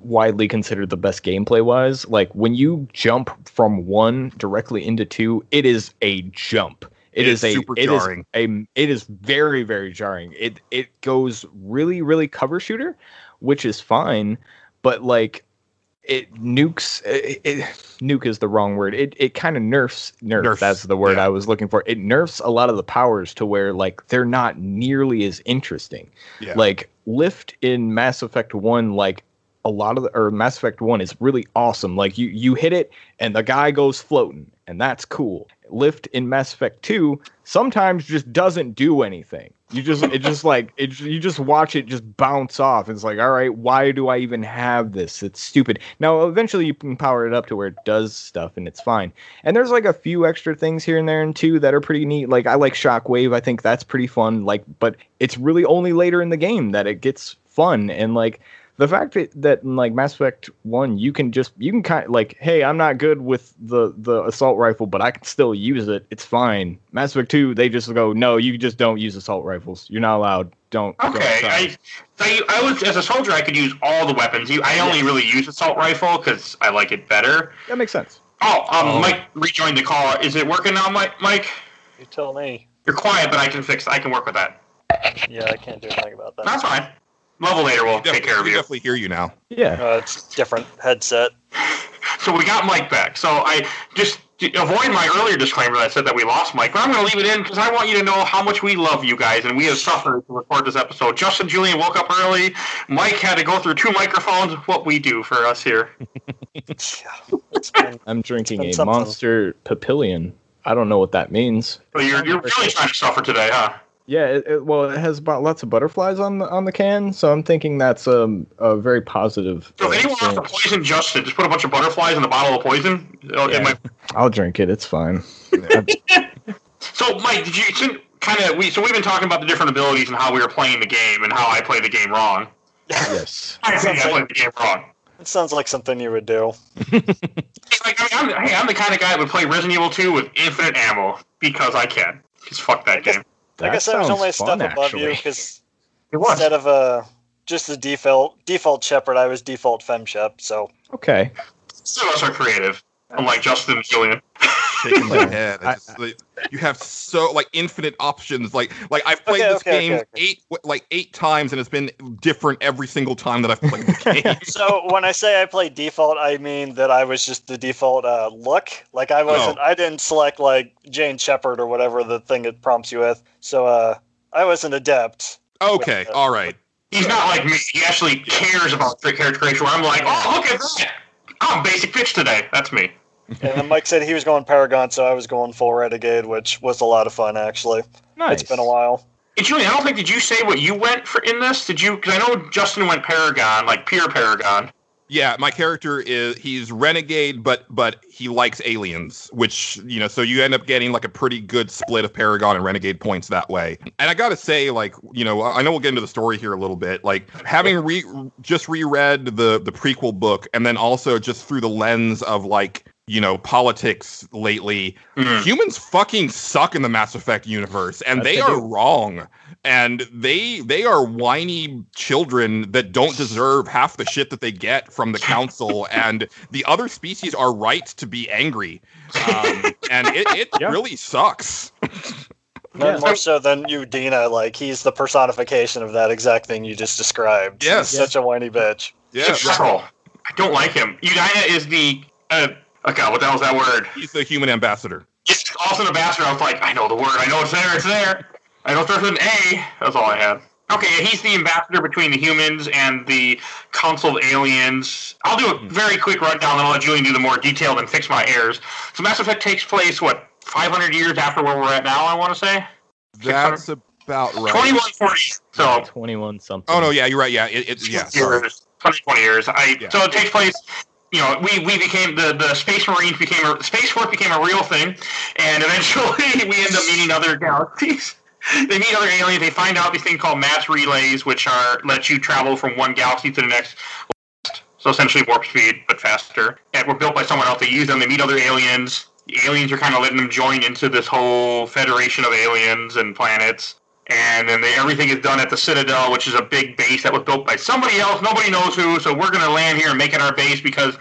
[SPEAKER 4] widely considered the best gameplay wise. Like when you jump from 1 directly into 2, it is a jump.
[SPEAKER 3] It
[SPEAKER 4] is,
[SPEAKER 3] is
[SPEAKER 4] a
[SPEAKER 3] super
[SPEAKER 4] it is
[SPEAKER 3] jarring.
[SPEAKER 4] a it is very very jarring. It it goes really really cover shooter, which is fine, but like it nukes it, it nuke is the wrong word. It it kind of nerfs nerf.
[SPEAKER 3] Nerfs,
[SPEAKER 4] That's the word
[SPEAKER 3] yeah.
[SPEAKER 4] I was looking for. It nerfs a lot of the powers to where like they're not nearly as interesting.
[SPEAKER 3] Yeah.
[SPEAKER 4] Like lift in Mass Effect One, like a lot of the or Mass Effect One is really awesome. Like you you hit it and the guy goes floating, and that's cool. Lift in Mass Effect Two sometimes just doesn't do anything. You just it just like it you just watch it just bounce off. It's like, all right, why do I even have this? It's stupid. Now eventually you can power it up to where it does stuff and it's fine. And there's like a few extra things here and there and two that are pretty neat. Like I like Shockwave. I think that's pretty fun. Like, but it's really only later in the game that it gets fun. And like the fact that, that in like Mass Effect One, you can just you can kind of like, hey, I'm not good with the the assault rifle, but I can still use it. It's fine. Mass Effect Two, they just go, no, you just don't use assault rifles. You're not allowed. Don't. don't
[SPEAKER 1] Okay. I, so you, I was as a soldier, I could use all the weapons. You, I only really use assault rifle because I like it better.
[SPEAKER 4] that makes sense.
[SPEAKER 1] Oh, um,
[SPEAKER 3] Oh.
[SPEAKER 1] Mike rejoined the call. Is it working now, Mike? Mike,
[SPEAKER 2] You tell me.
[SPEAKER 1] you're quiet, but I can fix. I can work with that.
[SPEAKER 2] Yeah, I can't do anything about that.
[SPEAKER 1] That's fine. Level later will take care of
[SPEAKER 3] we
[SPEAKER 1] you.
[SPEAKER 3] definitely hear you now.
[SPEAKER 4] Yeah.
[SPEAKER 2] Uh, it's different headset.
[SPEAKER 1] So we got Mike back. So I just to avoid my earlier disclaimer that I said that we lost Mike, but I'm going to leave it in because I want you to know how much we love you guys, and we have suffered to record this episode. Justin Julian woke up early. Mike had to go through two microphones. What we do for us here.
[SPEAKER 2] Been,
[SPEAKER 4] I'm drinking a
[SPEAKER 2] something.
[SPEAKER 4] Monster Papillon. I don't know what that means.
[SPEAKER 1] But you're you're really trying to suffer today, huh?
[SPEAKER 4] Yeah, it, it, well, it has about lots of butterflies on the on the can, so I'm thinking that's um, a very positive.
[SPEAKER 1] So
[SPEAKER 4] uh,
[SPEAKER 1] anyone wants to poison Justin, just put a bunch of butterflies in the bottle of poison. It'll- it
[SPEAKER 4] Yeah.
[SPEAKER 1] might-
[SPEAKER 4] I'll drink it. It's fine.
[SPEAKER 1] So Mike, did you kind of we? So we've been talking about the different abilities and how we were playing the game and how I played the game wrong.
[SPEAKER 4] yes.
[SPEAKER 1] I think I played the game wrong.
[SPEAKER 2] it sounds like something you would do.
[SPEAKER 1] Like, I mean, I'm, hey, I'm the kind of guy that would play Resident Evil 2 with infinite ammo because I can. Just fuck that game.
[SPEAKER 2] I guess I was only a step
[SPEAKER 4] fun,
[SPEAKER 2] above you because instead of uh, just the default default Shepard, I was default Fem Shep. So
[SPEAKER 4] Okay.
[SPEAKER 1] Some of us are creative, unlike Justin and Julian.
[SPEAKER 3] Shaking my head. I
[SPEAKER 4] I-
[SPEAKER 3] just, like, you have so like infinite options. Like like I've played
[SPEAKER 2] Okay,
[SPEAKER 3] this
[SPEAKER 2] okay,
[SPEAKER 3] game
[SPEAKER 2] okay, okay.
[SPEAKER 3] eight like eight times, and it's been different every single time that I've played the game.
[SPEAKER 2] so when I say I played default, I mean that I was just the default uh, look. Like I wasn't. I didn't select like Jane Shepard or whatever the thing it prompts you with. So uh, I was an adept.
[SPEAKER 3] okay, all right.
[SPEAKER 1] He's not like me. He actually cares about the character creation. Where I'm like, oh, look at that. I'm basic pitch today. That's me.
[SPEAKER 2] And then Mike said he was going Paragon, so I was going full Renegade, which was a lot of fun actually.
[SPEAKER 4] Nice.
[SPEAKER 2] It's been a while.
[SPEAKER 1] Hey, Julian, I don't think did you say what you went for in this? Did you? Because I know Justin went Paragon, like pure Paragon.
[SPEAKER 3] Yeah, my character is he's renegade, but but he likes aliens, which you know, so you end up getting like a pretty good split of Paragon and renegade points that way. And I gotta say, like you know, I know we'll get into the story here a little bit. Like having re just reread the the prequel book, and then also just through the lens of like you know politics lately,
[SPEAKER 1] Mhm.
[SPEAKER 3] humans fucking suck in the Mass Effect universe, and
[SPEAKER 4] Yes,
[SPEAKER 3] they
[SPEAKER 4] they
[SPEAKER 3] are
[SPEAKER 4] do.
[SPEAKER 3] wrong. And they they are whiny children that don't deserve half the shit that they get from the council, and the other species are right to be angry. Um, and it, it
[SPEAKER 4] Yeah.
[SPEAKER 3] really sucks.
[SPEAKER 4] Yeah.
[SPEAKER 2] more so than Udina. Like he's the personification of that exact thing you just described.
[SPEAKER 3] Yes.
[SPEAKER 2] He's such a whiny bitch.
[SPEAKER 1] He's
[SPEAKER 3] Yeah,
[SPEAKER 1] a. I don't like him. Udina is the. Uh, oh God, what the hell's that word?
[SPEAKER 3] he's the human ambassador.
[SPEAKER 1] It's also an ambassador. I was like, I know the word. I know it's there. It's there. I know it starts with an A. That's all I had. Okay, he's the ambassador between the humans and the Council of Aliens. I'll do a hmm. very quick rundown, and I'll let Julian do the more detailed and fix my errors. So Mass Effect takes place, what, 500 years after where we're at now, I want to say?
[SPEAKER 3] That's about right.
[SPEAKER 1] 2140. So,
[SPEAKER 4] 21 something.
[SPEAKER 3] Oh no, yeah, you're right. Yeah, it, it yeah. Sorry.
[SPEAKER 1] years, 20, 20 years. I
[SPEAKER 3] Yeah.
[SPEAKER 1] so it takes place. You know, we, we became the, the Space Marines became a Space Force became a real thing, and eventually we end up meeting other galaxies. they meet other aliens. They find out these thing called mass relays, which are let you travel from one galaxy to the next. so essentially warp speed but faster. And were built by someone else. They use them. They meet other aliens. The aliens are kind of letting them join into this whole federation of aliens and planets. And then they, everything is done at the Citadel, which is a big base that was built by somebody else. Nobody knows who. So we're going to land here and make it our base because,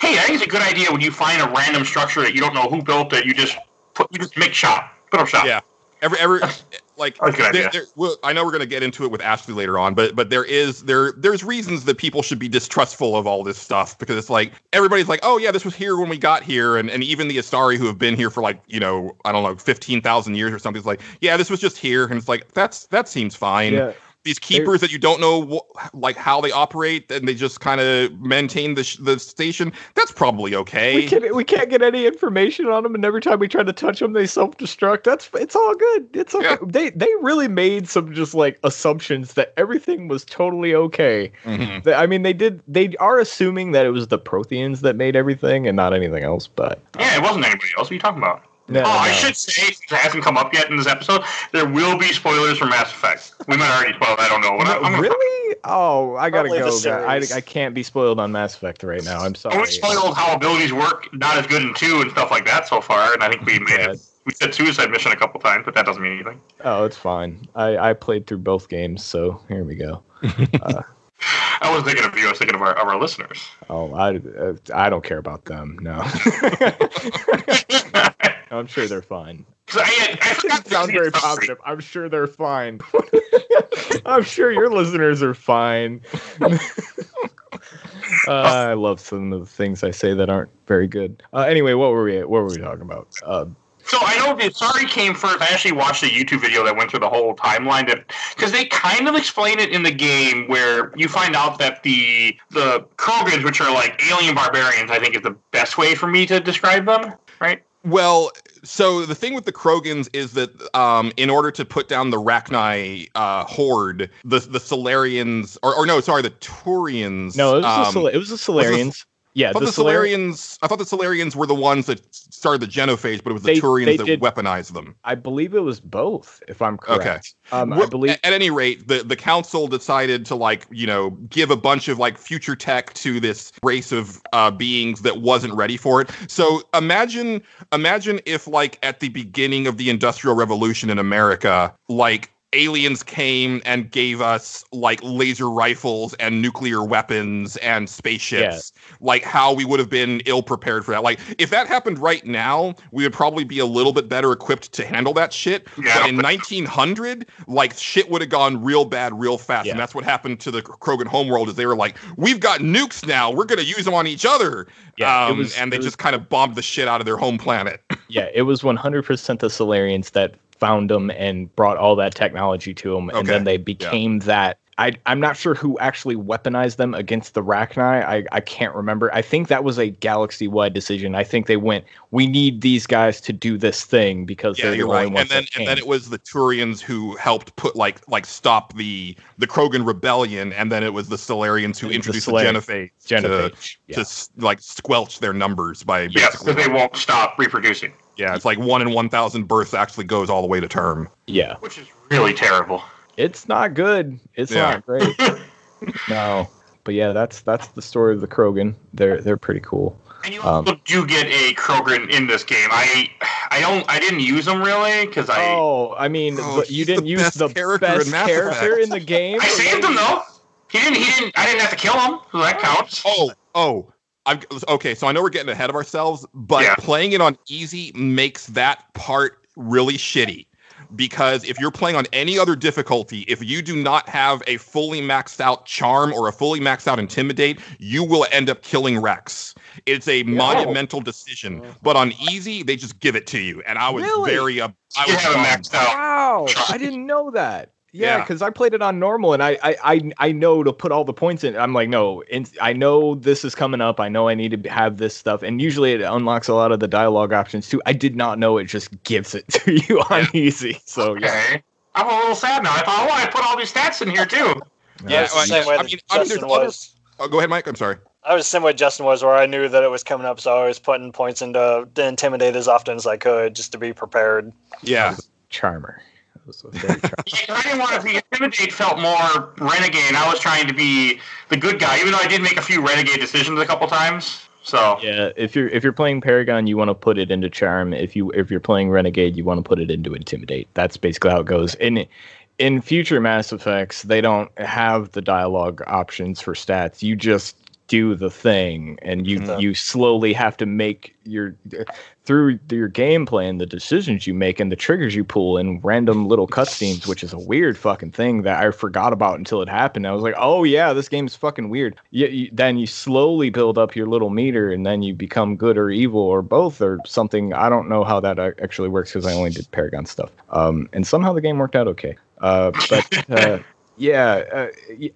[SPEAKER 1] hey, I think it's a good idea when you find a random structure that you don't know who built it. You just put, you just make shop, put up shop.
[SPEAKER 3] Yeah. Every every like
[SPEAKER 1] That's a good
[SPEAKER 3] there,
[SPEAKER 1] idea.
[SPEAKER 3] there, well, I know we're going to get into it with Ashley later on, but but there is there there's reasons that people should be distrustful of all this stuff because it's like everybody's like, oh yeah, this was here when we got here, and and even the Asari who have been here for like you know I don't know fifteen thousand years or something is like, yeah, this was just here, and it's like that's that seems fine.
[SPEAKER 4] Yeah.
[SPEAKER 3] These keepers that you don't know wh- like how they operate and they just kind of maintain the sh- the station, that's probably okay.
[SPEAKER 4] We can't we can't get any information on them, and every time we try to touch them, they self destruct. That's it's all good. It's okay.
[SPEAKER 3] Yeah.
[SPEAKER 4] They they really made some just like assumptions that everything was totally okay.
[SPEAKER 3] Mhm.
[SPEAKER 4] I mean, they did. They are assuming that it was the Protheans that made everything and not anything else. But
[SPEAKER 1] Yeah, it wasn't anybody else. What are you talking about?
[SPEAKER 4] No,
[SPEAKER 1] oh, I should say, it hasn't come up yet in this episode, there will be spoilers for Mass Effect. We might already spoil. I don't know. But I'm, I'm gonna,
[SPEAKER 4] really? Oh, I gotta
[SPEAKER 2] Probably
[SPEAKER 4] go. I. I can't be spoiled on Mass Effect right now. I'm sorry.
[SPEAKER 1] we spoiled how abilities work, not as good in two and stuff like that so far. And I think we made it. We said suicide mission a couple times, but that doesn't mean anything.
[SPEAKER 4] Oh, it's fine. I I played through both games, so here we go.
[SPEAKER 1] I wasn't thinking of you. I was thinking of our, of our listeners.
[SPEAKER 4] Oh, I uh, I don't care about them. No. I'm sure they're fine.
[SPEAKER 1] I, I forgot
[SPEAKER 4] sound very positive. I'm sure they're fine. I'm sure your listeners are fine. uh, I love some of the things I say that aren't very good. Uh, anyway, what were we? What were we talking about? Uh,
[SPEAKER 1] So I know the Sorry came first. I actually watched a YouTube video that went through the whole timeline because they kind of explain it in the game where you find out that the the Krogans, which are like alien barbarians, I think is the best way for me to describe them. Right?
[SPEAKER 3] Well, so the thing with the Krogans is that um, in order to put down the Rachni uh, horde, the the Salarians, or, or no, sorry, the Turians.
[SPEAKER 4] no, it was,
[SPEAKER 3] um,
[SPEAKER 4] the Sol- it was the Salarians. Yeah, the,
[SPEAKER 3] the,
[SPEAKER 4] Solar-
[SPEAKER 3] Salarians. I thought the Salarians were the ones that started the Genophage, but it was the
[SPEAKER 4] They-
[SPEAKER 3] Turians
[SPEAKER 4] they
[SPEAKER 3] that
[SPEAKER 4] did-
[SPEAKER 3] weaponized them.
[SPEAKER 4] I believe it was both, if I'm correct.
[SPEAKER 3] Okay.
[SPEAKER 4] Um, I believe.
[SPEAKER 3] At, at any rate, the the council decided to like you know give a bunch of like future tech to this race of uh, beings that wasn't ready for it. So imagine imagine if like at the beginning of the Industrial Revolution in America, like aliens came and gave us like laser rifles and nuclear weapons and spaceships. Like how we would have been ill prepared for that. Like if that happened right now we would probably be a little bit better equipped to handle that shit.
[SPEAKER 1] Yeah.
[SPEAKER 3] but in 1900 like shit would have gone real bad real fast.
[SPEAKER 4] Yeah.
[SPEAKER 3] and that's what happened to the krogan homeworld is they were like we've got nukes now. We're going to use them on each other.
[SPEAKER 4] Yeah,
[SPEAKER 3] um,
[SPEAKER 4] was-
[SPEAKER 3] and they
[SPEAKER 4] it was-
[SPEAKER 3] just kind of bombed the shit out of their home planet.
[SPEAKER 4] Yeah, it was 100% the Salarians that found them and brought all that technology to them, and then they became that. I, I'm not sure who actually weaponized them against the Rachni. I, I can't remember. I think that was a galaxy wide decision. I think they went, we need these guys to do this thing because
[SPEAKER 3] yeah
[SPEAKER 4] they're the
[SPEAKER 3] you're
[SPEAKER 4] only
[SPEAKER 3] right
[SPEAKER 4] ones
[SPEAKER 3] and then
[SPEAKER 4] that
[SPEAKER 3] and then it was the turians who helped put like like stop the the krogan rebellion and then it was the salarians who
[SPEAKER 4] It was the
[SPEAKER 3] introduced the, genophage,
[SPEAKER 4] Genophage.
[SPEAKER 3] to,
[SPEAKER 4] Yeah.
[SPEAKER 3] to like squelch their numbers by
[SPEAKER 1] Yes,
[SPEAKER 3] basically
[SPEAKER 1] because they won't stop reproducing,
[SPEAKER 3] yeah it's like one in 1000 births actually goes all the way to term
[SPEAKER 4] yeah,
[SPEAKER 1] which is really terrible.
[SPEAKER 4] it's not good. It's
[SPEAKER 3] Yeah.
[SPEAKER 4] not great. no, but yeah, that's that's the story of the Krogan. They're they're pretty cool.
[SPEAKER 1] And you
[SPEAKER 4] Um,
[SPEAKER 1] do get a Krogan in this game. I I don't I didn't use them really because I
[SPEAKER 4] Oh, I mean,
[SPEAKER 3] Oh,
[SPEAKER 4] but you didn't
[SPEAKER 3] the
[SPEAKER 4] use
[SPEAKER 3] best
[SPEAKER 4] the
[SPEAKER 3] character in
[SPEAKER 4] best
[SPEAKER 3] Mass
[SPEAKER 4] character
[SPEAKER 3] Effect.
[SPEAKER 4] in the game.
[SPEAKER 1] I saved him though. He didn't he didn't I didn't have to kill him, so that counts.
[SPEAKER 3] oh oh I've, okay so i know we're getting ahead of ourselves but
[SPEAKER 1] Yeah.
[SPEAKER 3] playing it on easy makes that part really shitty because if you're playing on any other difficulty if you do not have a fully maxed out charm or a fully maxed out intimidate you will end up killing rex it's a monumental decision but on easy they just give it to you and i was
[SPEAKER 4] Really?
[SPEAKER 3] very uh, i was
[SPEAKER 1] have him
[SPEAKER 3] bummed.
[SPEAKER 1] maxed out.
[SPEAKER 4] Wow, I didn't know that. Yeah,
[SPEAKER 3] Yeah.
[SPEAKER 4] because I played it on normal, and I, I, I, I know to put all the points in. I'm like, no, in, I know this is coming up. I know I need to have this stuff, and usually it unlocks a lot of the dialogue options too. I did not know it just gives it to you on easy. So yeah,
[SPEAKER 1] I'm a little sad now. I thought, oh, I put all these stats in here too.
[SPEAKER 3] yeah
[SPEAKER 2] That's the
[SPEAKER 3] I-
[SPEAKER 2] same way
[SPEAKER 3] I
[SPEAKER 2] that
[SPEAKER 3] mean, I mean,
[SPEAKER 2] Justin
[SPEAKER 3] other-
[SPEAKER 2] was.
[SPEAKER 3] oh, go ahead mike i'm sorry
[SPEAKER 2] I was the same way Justin was, where I knew that it was coming up, so I was putting points into to intimidate as often as I could, just to be prepared.
[SPEAKER 3] yeah
[SPEAKER 4] charmer. Was very.
[SPEAKER 1] Yeah, I didn't want to be intimidate. Felt more renegade. and I was trying to be the good guy, even though I did make a few renegade decisions a couple times. So
[SPEAKER 4] yeah, if you're if you're playing Paragon, you want to put it into Charm. If you if you're playing Renegade, you want to put it into Intimidate. That's basically how it goes. In in future Mass Effects, they don't have the dialogue options for stats. You just do the thing and you
[SPEAKER 2] Mhm.
[SPEAKER 4] you slowly have to make your through your gameplay and the decisions you make and the triggers you pull and random little cutscenes which is a weird fucking thing that i forgot about until it happened. I was like oh yeah this game's fucking weird. You, you, then you slowly build up your little meter and then you become good or evil or both or something. I don't know how that uh, actually works because i only did paragon stuff. Um, and somehow the game worked out okay. Uh, but uh, yeah, uh,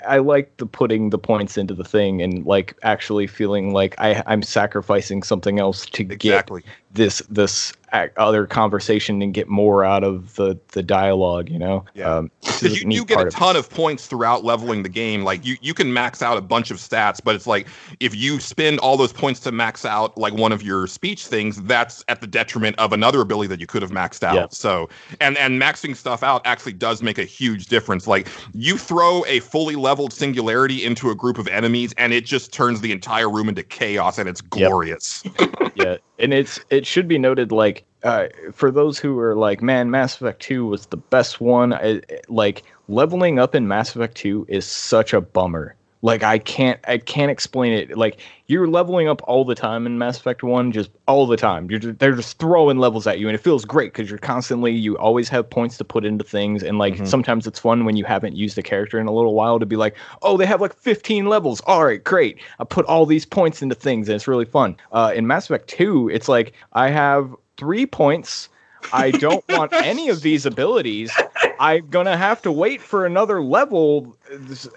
[SPEAKER 4] I like the putting the points into the thing and like actually feeling like I, I'm sacrificing something else to get
[SPEAKER 3] Exactly.
[SPEAKER 4] This this other conversation and get more out of the the dialogue. You know,
[SPEAKER 3] Yeah.
[SPEAKER 4] um,
[SPEAKER 3] you do get a ton of points throughout leveling the game. Like you, you can max out a bunch of stats, but it's like if you spend all those points to max out like one of your speech things, that's at the detriment of another ability that you could have maxed out.
[SPEAKER 4] Yeah.
[SPEAKER 3] So and and maxing stuff out actually does make a huge difference. Like you throw a fully leveled singularity into a group of enemies, and it just turns the entire room into chaos, and it's glorious.
[SPEAKER 4] yeah, and it's it should be noted like uh, for those who are like, man, Mass Effect Two was the best one. I, like leveling up in Mass Effect Two is such a bummer. Like I can't I can't explain it. Like you're leveling up all the time in Mass Effect One, just all the time. You're just, they're just throwing levels at you, and it feels great because you're constantly you always have points to put into things, and like
[SPEAKER 3] Mhm.
[SPEAKER 4] sometimes it's fun when you haven't used a character in a little while to be like, oh, they have like 15 levels. All right, great. I put all these points into things, and it's really fun. Uh, in Mass Effect Two, it's like I have three points. I don't want any of these abilities. I'm gonna have to wait for another level,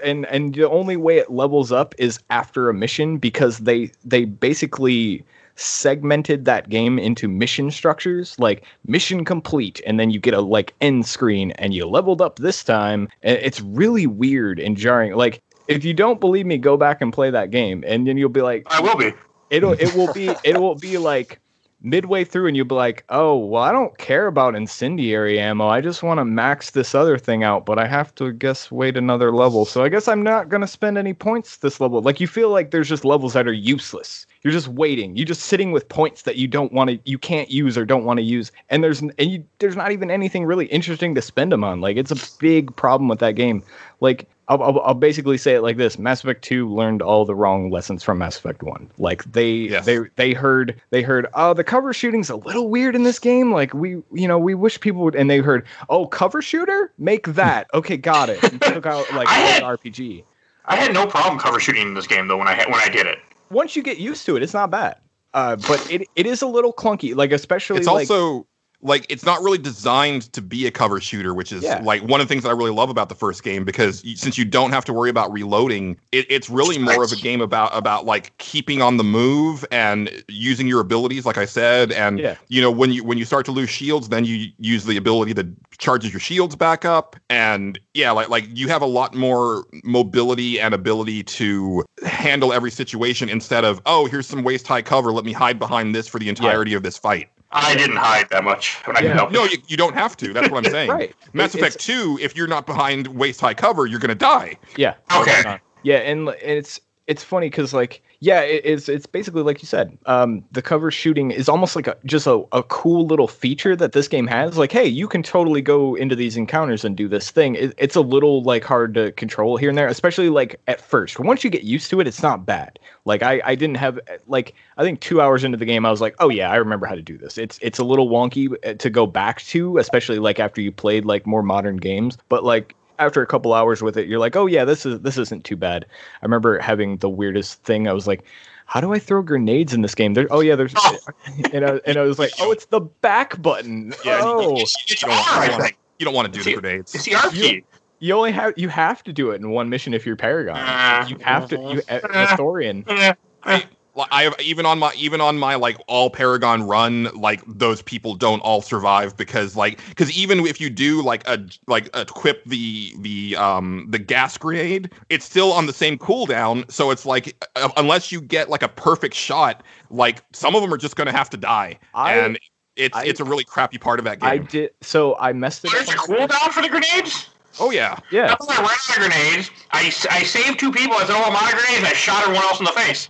[SPEAKER 4] and and the only way it levels up is after a mission because they they basically segmented that game into mission structures like mission complete and then you get a like end screen and you leveled up this time and it's really weird and jarring like if you don't believe me go back and play that game and then you'll be like
[SPEAKER 1] I will be.
[SPEAKER 4] it'll it will be it will be like midway through and you'll be like oh well i don't care about incendiary ammo. I just want to max this other thing out but i have to guess wait another level. So i guess i'm not going to spend any points this level. Like you feel like there's just levels that are useless you're just waiting you're just sitting with points that you don't want to you can't use or don't want to use and there's and you, there's not even anything really interesting to spend them on like it's a big problem with that game like I'll, I'll, I'll basically say it like this: Mass Effect Two learned all the wrong lessons from Mass Effect One. Like they
[SPEAKER 3] Yes.
[SPEAKER 4] they they heard they heard oh the cover shooting's a little weird in this game. Like we you know we wish people would and they heard oh cover shooter make that okay got it and took out like
[SPEAKER 1] I had-
[SPEAKER 4] RPG.
[SPEAKER 1] I had no problem cover shooting in this game though when I had, when I did it.
[SPEAKER 4] Once you get used to it, it's not bad. Uh, but it it is a little clunky. Like especially
[SPEAKER 3] it's
[SPEAKER 4] like,
[SPEAKER 3] also like it's not really designed to be a cover shooter which is
[SPEAKER 4] Yeah.
[SPEAKER 3] like one of the things that i really love about the first game because you, since you don't have to worry about reloading it, it's really more of a game about about like keeping on the move and using your abilities like i said and
[SPEAKER 4] Yeah.
[SPEAKER 3] you know when you when you start to lose shields then you use the ability that charges your shields back up. And yeah like like you have a lot more mobility and ability to handle every situation instead of oh here's some waist high cover. Let me hide behind this for the entirety of this fight
[SPEAKER 1] I didn't hide that much when I
[SPEAKER 4] Yeah.
[SPEAKER 1] could help.
[SPEAKER 3] no, you, you don't have to. That's what I'm saying.
[SPEAKER 4] right.
[SPEAKER 3] Mass
[SPEAKER 4] It-
[SPEAKER 3] Effect 2, if you're not behind waist high cover, you're going to die.
[SPEAKER 4] Yeah.
[SPEAKER 1] Okay.
[SPEAKER 4] Yeah, and and it's it's funny because like yeah, it, it's it's basically like you said. Um, the cover shooting is almost like a just a, a cool little feature that this game has. Like, hey, you can totally go into these encounters and do this thing. It, it's a little like hard to control here and there, especially like at first. Once you get used to it, it's not bad. Like I I didn't have like I think two hours into the game, I was like, oh yeah, I remember how to do this. It's it's a little wonky uh, to go back to, especially like after you played like more modern games. But like after a couple hours with it, you're like, oh yeah, this is this isn't too bad. I remember having the weirdest thing. I was like, how do I throw grenades in this game? There, oh yeah, there's,
[SPEAKER 1] Oh.
[SPEAKER 4] and I, and I was like, oh, it's the back button.
[SPEAKER 3] Yeah,
[SPEAKER 4] oh,
[SPEAKER 1] It's, it's
[SPEAKER 3] You don't, want, you don't to, you don't want to do the grenades.
[SPEAKER 1] It's the R key.
[SPEAKER 4] you only have you have to do it in one mission if you're Paragon.
[SPEAKER 1] Uh,
[SPEAKER 4] You have to. You
[SPEAKER 1] uh,
[SPEAKER 4] Athorian.
[SPEAKER 1] eh.
[SPEAKER 3] Like, I have even on my even on my like all Paragon run, like those people don't all survive because like because even if you do like a like equip the the um the gas grenade, it's still on the same cooldown. So it's like uh, unless you get like a perfect shot, like some of them are just gonna have to die.
[SPEAKER 4] I-
[SPEAKER 3] and It's
[SPEAKER 4] I-
[SPEAKER 3] it's a really crappy part of that game.
[SPEAKER 4] I did. So I messed it
[SPEAKER 1] There's a
[SPEAKER 4] up.
[SPEAKER 1] cooldown for the grenades?
[SPEAKER 3] Oh yeah.
[SPEAKER 4] Yeah.
[SPEAKER 1] That's why I ran out of grenades. I, s- I saved two people. I said, oh, I'm out grenades. I shot everyone else in the face.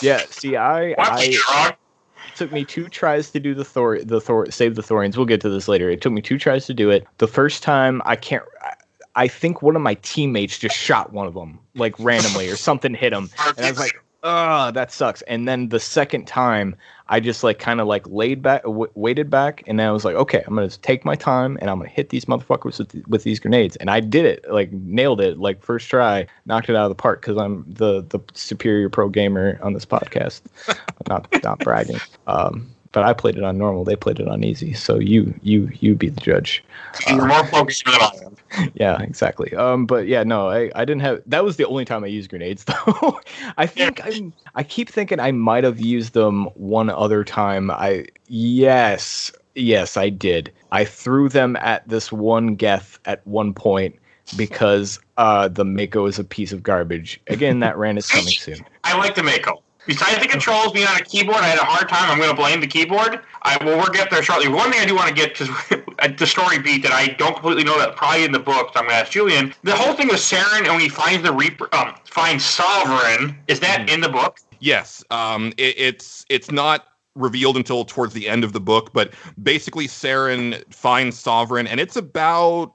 [SPEAKER 4] Yeah. See, I I it took me two tries to do the Thor the Thor save the Thorians. We'll get to this later. It took me two tries to do it. The first time I can't. I, I think one of my teammates just shot one of them like randomly or something hit him, and I was like, "Oh, that sucks." And then the second time, I just like kind of like laid back, w- waited back, and then I was like, "Okay, I'm gonna take my time and I'm gonna hit these motherfuckers with, with these grenades." And I did it, like nailed it, like first try, knocked it out of the park because I'm the the superior pro gamer on this podcast. not not bragging. Um, but I played it on normal. They played it on easy. So you you you be the judge.
[SPEAKER 1] You're more focused than I am.
[SPEAKER 4] Yeah, exactly. Um, but yeah, no, I, I didn't have. That was the only time I used grenades, though. I think I'm. I keep thinking I might have used them one other time. I yes, yes, I did. I threw them at this one Geth at one point because uh the Mako is a piece of garbage. Again, that rant is coming soon.
[SPEAKER 1] I like the Mako. Besides the controls being on a keyboard, I had a hard time. I'm going to blame the keyboard. I will we'll get there shortly. One thing I do want to get because the story beat that I don't completely know that probably in the book. So I'm going to ask Julian. The whole thing with Saren and when he finds the Reaper, um, finds Sovereign. Is that in the book?
[SPEAKER 3] Yes, um, it, it's it's not revealed until towards the end of the book, but basically Saren finds Sovereign, and it's about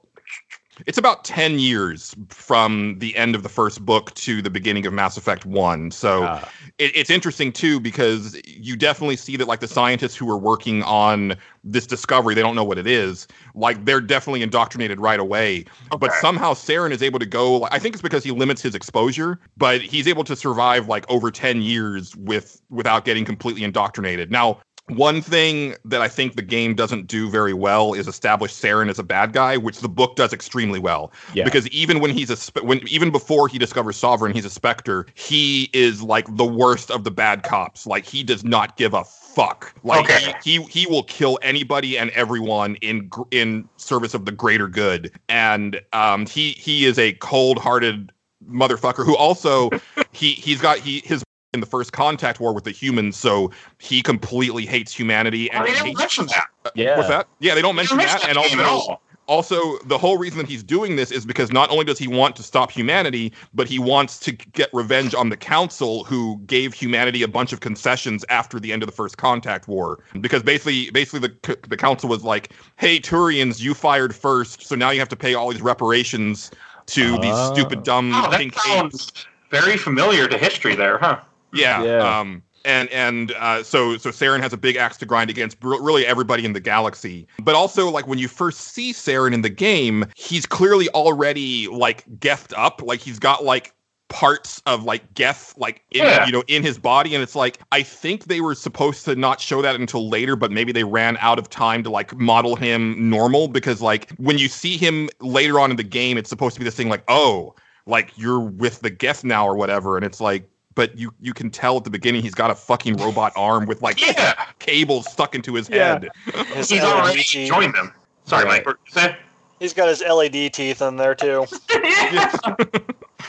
[SPEAKER 3] it's about ten years from the end of the first book to the beginning of Mass Effect One. So
[SPEAKER 4] Uh,
[SPEAKER 3] it, it's interesting too because you definitely see that like the scientists who are working on this discovery, they don't know what it is. Like they're definitely indoctrinated right away. But somehow Saren is able to go. Like, I think it's because he limits his exposure, but he's able to survive like over ten years with without getting completely indoctrinated. Now. One thing that I think the game doesn't do very well is establish Saren as a bad guy, which the book does extremely well
[SPEAKER 4] yeah.
[SPEAKER 3] because even when he's a spe- when even before he discovers sovereign he's a specter he is like the worst of the bad cops like he does not give a fuck like
[SPEAKER 1] Okay.
[SPEAKER 3] he, he he will kill anybody and everyone in gr- in service of the greater good and um he he is a cold-hearted motherfucker who also he he's got he his in the first contact war with the humans so he completely hates humanity
[SPEAKER 1] Oh,
[SPEAKER 3] and
[SPEAKER 1] they never
[SPEAKER 3] hates,
[SPEAKER 1] mentioned that.
[SPEAKER 4] yeah.
[SPEAKER 3] what's that yeah they don't
[SPEAKER 1] They
[SPEAKER 3] mention
[SPEAKER 1] never
[SPEAKER 3] that and
[SPEAKER 1] mentioned that game
[SPEAKER 3] also
[SPEAKER 1] at all.
[SPEAKER 3] also the whole reason that he's doing this is because not only does he want to stop humanity but he wants to get revenge on the council who gave humanity a bunch of concessions after the end of the first contact war because basically basically the the council was like hey turians you fired first so now you have to pay all these reparations to these
[SPEAKER 4] Ah.
[SPEAKER 3] stupid dumb
[SPEAKER 1] Oh, that
[SPEAKER 3] pink
[SPEAKER 1] sounds very familiar to history there, huh?
[SPEAKER 3] Yeah.
[SPEAKER 4] Yeah.
[SPEAKER 3] Um, and and uh, so so Saren has a big axe to grind against br- really everybody in the galaxy. But also like when you first see Saren in the game, he's clearly already like gethed up. Like he's got like parts of like Geth like in,
[SPEAKER 1] Yeah.
[SPEAKER 3] you know in his body and it's like I think they were supposed to not show that until later but maybe they ran out of time to like model him normal because like when you see him later on in the game it's supposed to be this thing like oh like you're with the Geth now or whatever and it's like but you you can tell at the beginning he's got a fucking robot arm with like
[SPEAKER 1] Yeah.
[SPEAKER 3] cables stuck into his
[SPEAKER 4] Yeah.
[SPEAKER 3] head.
[SPEAKER 2] His
[SPEAKER 1] He's
[SPEAKER 2] LED
[SPEAKER 1] already
[SPEAKER 2] teeth.
[SPEAKER 1] joined them. Sorry,
[SPEAKER 3] Right.
[SPEAKER 1] Mike. what did you say?
[SPEAKER 2] He's got his LED teeth in there too.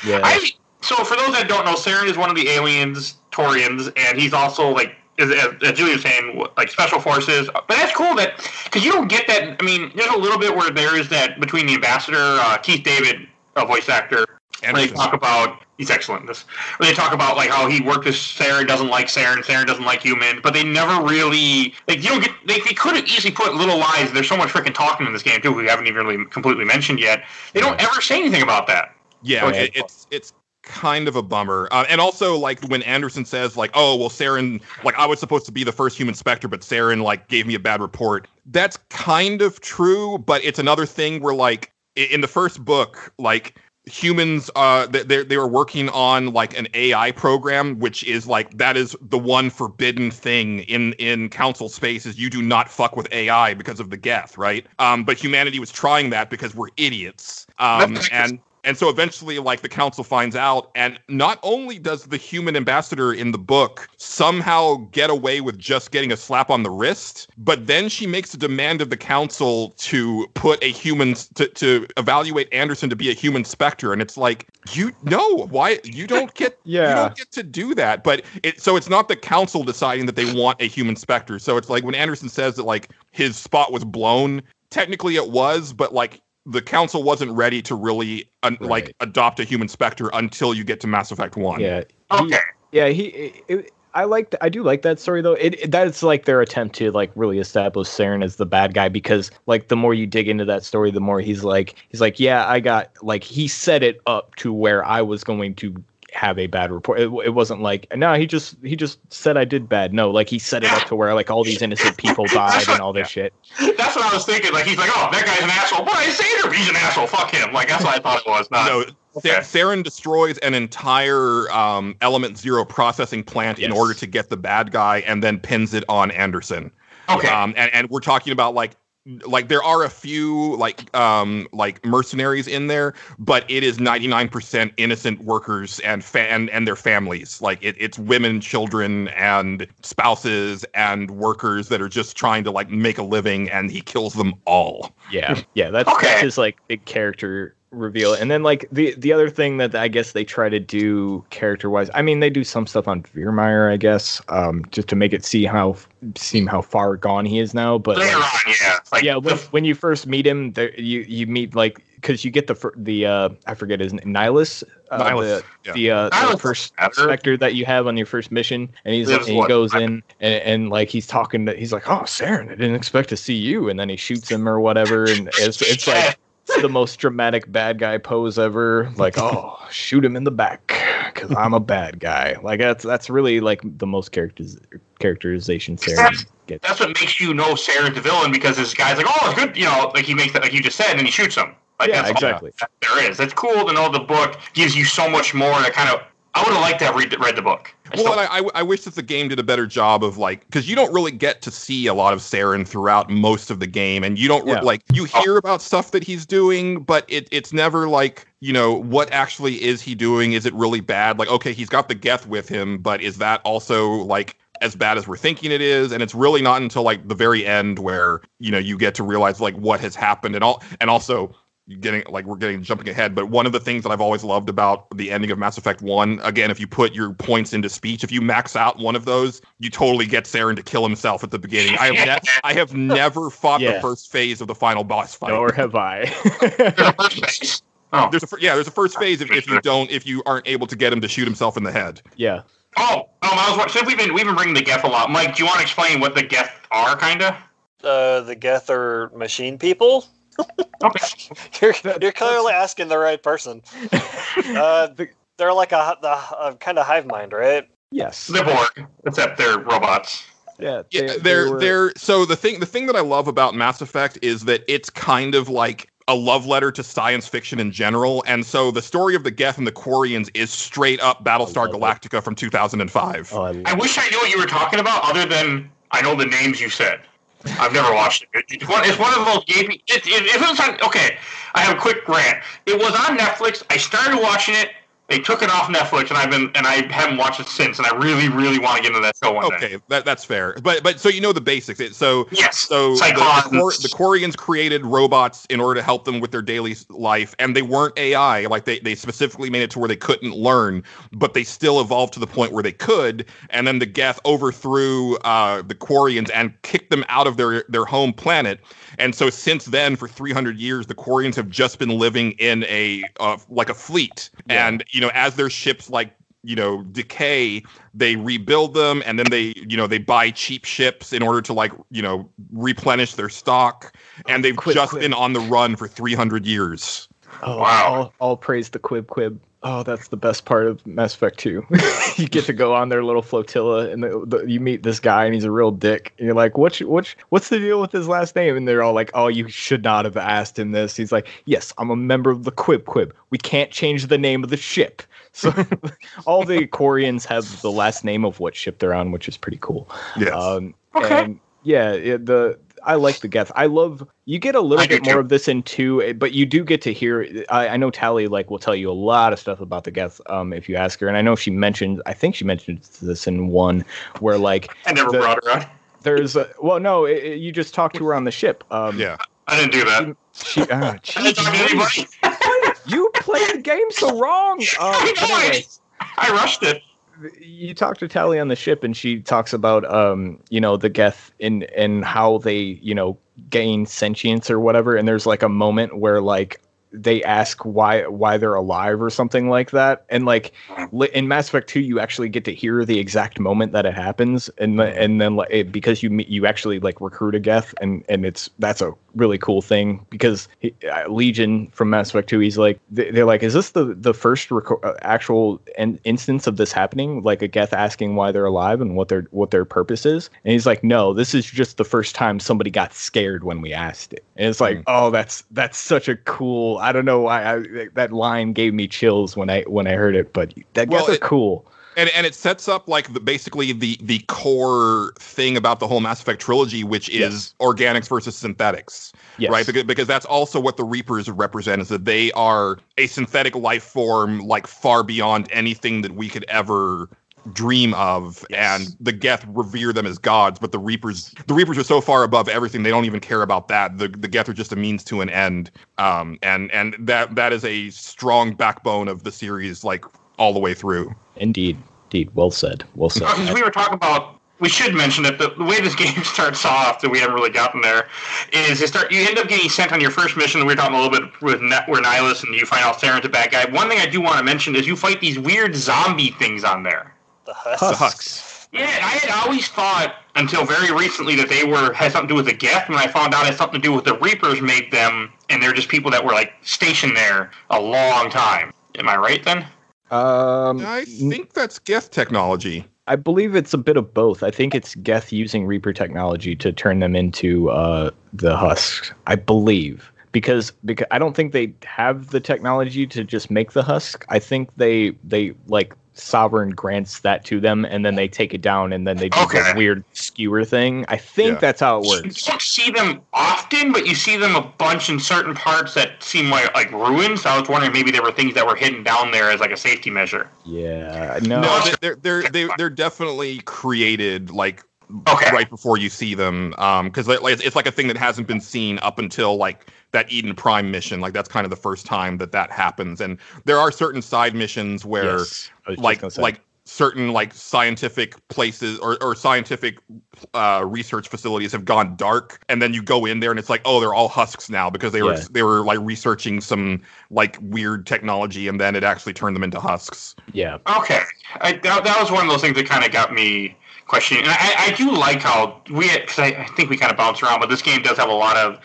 [SPEAKER 4] yeah.
[SPEAKER 1] I so for those that don't know, Saren is one of the aliens, Turians, and he's also like as, as as Julia was saying, like special forces. But that's cool that because you don't get that. I mean, there's a little bit where there is that between the ambassador uh, Keith David, a voice actor, and they talk about he's excellent in this. Where they talk about like how he worked with Saren, doesn't like Saren, Saren doesn't like humans, but they never really like you don't get. They, they could have easily put little lies. There's so much freaking talking in this game too. We haven't even really completely mentioned yet. They don't ever say anything about that.
[SPEAKER 3] Yeah, it, it's it's kind of a bummer. Uh, and also like when Anderson says like, "Oh, well Saren like I was supposed to be the first human specter, but Saren like gave me a bad report." That's kind of true, but it's another thing where like in the first book, like humans uh they they were working on like an AI program which is like that is the one forbidden thing in in council space is you do not fuck with AI because of the Geth, right? Um but humanity was trying that because we're idiots. Um and and so eventually, like the council finds out, and not only does the human ambassador in the book somehow get away with just getting a slap on the wrist, but then she makes a demand of the council to put a human to, to evaluate Anderson to be a human specter, and it's like you know why you don't get
[SPEAKER 4] Yeah.
[SPEAKER 3] you don't get to do that. But it so it's not the council deciding that they want a human specter. So it's like when Anderson says that like his spot was blown, technically it was, but like the council wasn't ready to really un- like adopt a human specter until you get to Mass Effect One.
[SPEAKER 4] Yeah. he-
[SPEAKER 1] Okay.
[SPEAKER 4] yeah, he. It, it- I like. I do like that story though. It, it that's like their attempt to like really establish Saren as the bad guy because like the more you dig into that story, the more he's like he's like yeah, I got like he set it up to where I was going to have a bad report. It, it wasn't like no, he just he just said I did bad. No, like he set it up to where like all these innocent people died and all this shit.
[SPEAKER 1] That's what I was thinking. Like he's like, oh, that guy's an asshole. But I say he's an asshole. Fuck him. Like that's what I thought it was. Not,
[SPEAKER 3] No,
[SPEAKER 1] okay.
[SPEAKER 3] Sa- Saren destroys an entire um, Element Zero processing plant in order to get the bad guy, and then pins it on Anderson.
[SPEAKER 1] Okay.
[SPEAKER 3] Um, and, and we're talking about like like there are a few like um like mercenaries in there but it is 99% innocent workers and fa- and, and their families. Like it, it's women children and spouses and workers that are just trying to like make a living and he kills them all.
[SPEAKER 4] Yeah, yeah, that's,
[SPEAKER 1] Okay.
[SPEAKER 4] that's his like big character reveal. And then like the the other thing that I guess they try to do character wise, I mean they do some stuff on Virmire, I guess, um, just to make it see how seem how far gone he is now. But
[SPEAKER 1] Later
[SPEAKER 4] like,
[SPEAKER 1] on, yeah. Like,
[SPEAKER 4] yeah, when, when you first meet him, there you you meet like because you get the the uh I forget his name, Nihlus, uh,
[SPEAKER 3] Nihlus,
[SPEAKER 4] the
[SPEAKER 3] yeah.
[SPEAKER 4] the uh
[SPEAKER 1] Nihlus
[SPEAKER 4] the first specter that you have on your first mission, and he's and he goes in and, and like he's talking to he's like, oh Saren, I didn't expect to see you, and then he shoots him or whatever, and it's it's like it's the most dramatic bad guy pose ever. Like, oh, shoot him in the back because I'm a bad guy. Like that's that's really like the most characters characterization Saren gets.
[SPEAKER 1] that's what makes you know Saren's the villain because this guy's like, oh, it's good, you know, like he makes that, like you just said, and he shoots him. Like
[SPEAKER 4] Yeah,
[SPEAKER 1] that's all
[SPEAKER 4] exactly.
[SPEAKER 1] that there is. That's cool to know the book gives you so much more. to kind of, I would have liked to have read, read the book. I
[SPEAKER 3] Well, and I, I, I wish that the game did a better job of like, because you don't really get to see a lot of Saren throughout most of the game, and you don't
[SPEAKER 4] Yeah.
[SPEAKER 3] like you oh. hear about stuff that he's doing, but it it's never like you know what actually is he doing? Is it really bad? Like, okay, he's got the Geth with him, but is that also like as bad as we're thinking it is? And it's really not until like the very end where you know you get to realize like what has happened and all, and also getting like we're getting jumping ahead but one of the things that i've always loved about the ending of mass effect 1 again if you put your points into speech if you max out one of those you totally get Saren to kill himself at the beginning i have ne- i have never fought the first phase of the final boss fight
[SPEAKER 4] Nor have I.
[SPEAKER 1] There's a first base. Oh,
[SPEAKER 3] there's a yeah there's a first phase if, if you don't if you aren't able to get him to shoot himself in the head
[SPEAKER 4] yeah.
[SPEAKER 1] oh, um, I was watching. Since we've been we've been bringing the Geth a lot. Mike, do you want to explain what the Geth are, kinda?
[SPEAKER 2] Uh, the Geth are machine people.
[SPEAKER 1] Okay.
[SPEAKER 2] You're, you're clearly asking the right person. Uh,
[SPEAKER 4] The-
[SPEAKER 2] they're like a, the uh, kind of hive mind, right?
[SPEAKER 4] yes.
[SPEAKER 1] They're Borg, except they're robots.
[SPEAKER 4] Yeah.
[SPEAKER 3] Yeah,
[SPEAKER 4] they- they
[SPEAKER 3] they're
[SPEAKER 4] were-
[SPEAKER 3] they're so the thing the thing that I love about Mass Effect is that it's kind of like a love letter to science fiction in general, and so the story of the Geth and the Quarians is straight up Battlestar
[SPEAKER 4] love it.
[SPEAKER 3] Galactica from 2005.
[SPEAKER 4] Oh, I
[SPEAKER 1] I wish I knew what you were talking about, other than I know the names you said. I've never watched it. It's one, it's one of those gaming. It, it, it was on, okay, I have a quick rant. It was on Netflix. I started watching it. They took it off Netflix, and I've been and I haven't watched it since. And I really, really want to get into that show one day.
[SPEAKER 3] Okay, that, that's fair, but but so you know the basics. It, so
[SPEAKER 1] Yes.
[SPEAKER 3] So the, the. The Quarians created robots in order to help them with their daily life, and they weren't AI. Like they, they specifically made it to where they couldn't learn, but they still evolved to the point where they could. And then the Geth overthrew uh, the Quarians and kicked them out of their their home planet. And so since then, for 300 years, the Quarians have just been living in a uh, like a fleet,
[SPEAKER 4] Yeah.
[SPEAKER 3] and you know as their ships like you know decay they rebuild them and then they you know they buy cheap ships in order to like you know replenish their stock and they've
[SPEAKER 4] Quib,
[SPEAKER 3] just
[SPEAKER 4] quib.
[SPEAKER 3] been on the run for 300 years
[SPEAKER 4] Oh,
[SPEAKER 1] Wow.
[SPEAKER 4] All, all praise the Qwib Qwib. Oh, that's the best part of Mass Effect 2. you get to go on their little flotilla, and the, the, you meet this guy, and he's a real dick. And you're like, "What's what's what's the deal with his last name?" And they're all like, "Oh, you should not have asked him this." He's like, "Yes, I'm a member of the Qwib Qwib. We can't change the name of the ship." So all the Quarians have the last name of what ship they're on, which is pretty cool.
[SPEAKER 3] yes
[SPEAKER 4] Um,
[SPEAKER 1] Okay.
[SPEAKER 4] And yeah, it, the I like the Geth. I love you get a little
[SPEAKER 1] I
[SPEAKER 4] bit more
[SPEAKER 1] too.
[SPEAKER 4] of this in two, eh, but you do get to hear. I, I know Tali like will tell you a lot of stuff about the Geth um, if you ask her, and I know she mentioned. I think she mentioned this in one where like
[SPEAKER 1] I never
[SPEAKER 4] The-
[SPEAKER 1] brought her on.
[SPEAKER 4] there's a, well no it, it- you just talked to her on the ship. Um,
[SPEAKER 3] Yeah.
[SPEAKER 1] I didn't do that.
[SPEAKER 4] She, uh,
[SPEAKER 1] I didn't talk to anybody.
[SPEAKER 4] you played the game so wrong. Um,
[SPEAKER 1] I
[SPEAKER 4] but
[SPEAKER 1] know, I-
[SPEAKER 4] anyway,
[SPEAKER 1] I rushed it.
[SPEAKER 4] You talk to Tali on the ship, and she talks about um, you know, the Geth and and how they, you know, gain sentience or whatever. And there's like a moment where like they ask why why they're alive or something like that. And like in Mass Effect 2, you actually get to hear the exact moment that it happens, and and then like it, because you you actually like recruit a Geth, and and it's that's a really cool thing because he, uh, Legion from Mass Effect 2, he's like they- they're like, is this the the first reco- uh, actual in- instance of this happening? Like a Geth asking why they're alive and what their what their purpose is, and he's like, no, this is just the first time somebody got scared when we asked it, and it's like,
[SPEAKER 3] Mm.
[SPEAKER 4] oh, that's that's such a cool. I don't know why I, that line gave me chills when I when I heard it, but that
[SPEAKER 3] Well,
[SPEAKER 4] Geth are
[SPEAKER 3] it-
[SPEAKER 4] cool.
[SPEAKER 3] And and it sets up like the basically the the core thing about the whole Mass Effect trilogy, which is
[SPEAKER 4] Yes.
[SPEAKER 3] organics versus synthetics,
[SPEAKER 4] Yes.
[SPEAKER 3] right? Because because that's also what the Reapers represent is that they are a synthetic life form, like far beyond anything that we could ever dream of
[SPEAKER 4] Yes.
[SPEAKER 3] and the geth revere them as gods but the reapers the reapers are so far above everything they don't even care about that the, the geth are just a means to an end um and and that that is a strong backbone of the series like all the way through
[SPEAKER 4] Indeed, indeed. Well said. Well said.
[SPEAKER 1] Because we were talking about, we should mention that the, the way this game starts off, that we haven't really gotten there, is you start you end up getting sent on your first mission. We were talking a little bit with Net, where Nihlus and you find out Saren's a bad guy. One thing I do want to mention is you fight these weird zombie things on there.
[SPEAKER 2] The husk.
[SPEAKER 3] the husks
[SPEAKER 1] Yeah, I had always thought until very recently that they were had something to do with the Geth, and I found out it had something to do with the Reapers made them, and they're just people that were like stationed there a long time. Am I right then?
[SPEAKER 4] Um,
[SPEAKER 3] i think that's geth technology
[SPEAKER 4] I believe it's a bit of both. I think it's Geth using Reaper technology to turn them into uh, the husks. I believe because because I don't think they have the technology to just make the husk. I think they they like sovereign grants that to them and then they take it down and then they do
[SPEAKER 1] Okay.
[SPEAKER 4] that weird skewer thing. I think
[SPEAKER 3] Yeah.
[SPEAKER 4] that's how it works.
[SPEAKER 1] You don't see them often, but you see them a bunch in certain parts that seem like like ruins. So I was wondering maybe there were things that were hidden down there as like a safety measure.
[SPEAKER 4] Yeah, no,
[SPEAKER 3] no they're they're they're, they're definitely created like
[SPEAKER 1] Okay.
[SPEAKER 3] right before you see them um because like it's, it's like a thing that hasn't been seen up until like that eden prime mission. Like that's kind of the first time that that happens. And there are certain side missions where
[SPEAKER 4] Yes, I was just
[SPEAKER 3] like like certain like scientific places or, or scientific uh, research facilities have gone dark. And then you go in there and it's like oh they're all husks now because they were
[SPEAKER 4] Yeah.
[SPEAKER 3] they were like researching some like weird technology and then it actually turned them into husks.
[SPEAKER 4] Yeah,
[SPEAKER 1] Okay, I, that, that was one of those things that kind of got me questioning. And I, I do like how we, because I, I think we kind of bounce around, but this game does have a lot of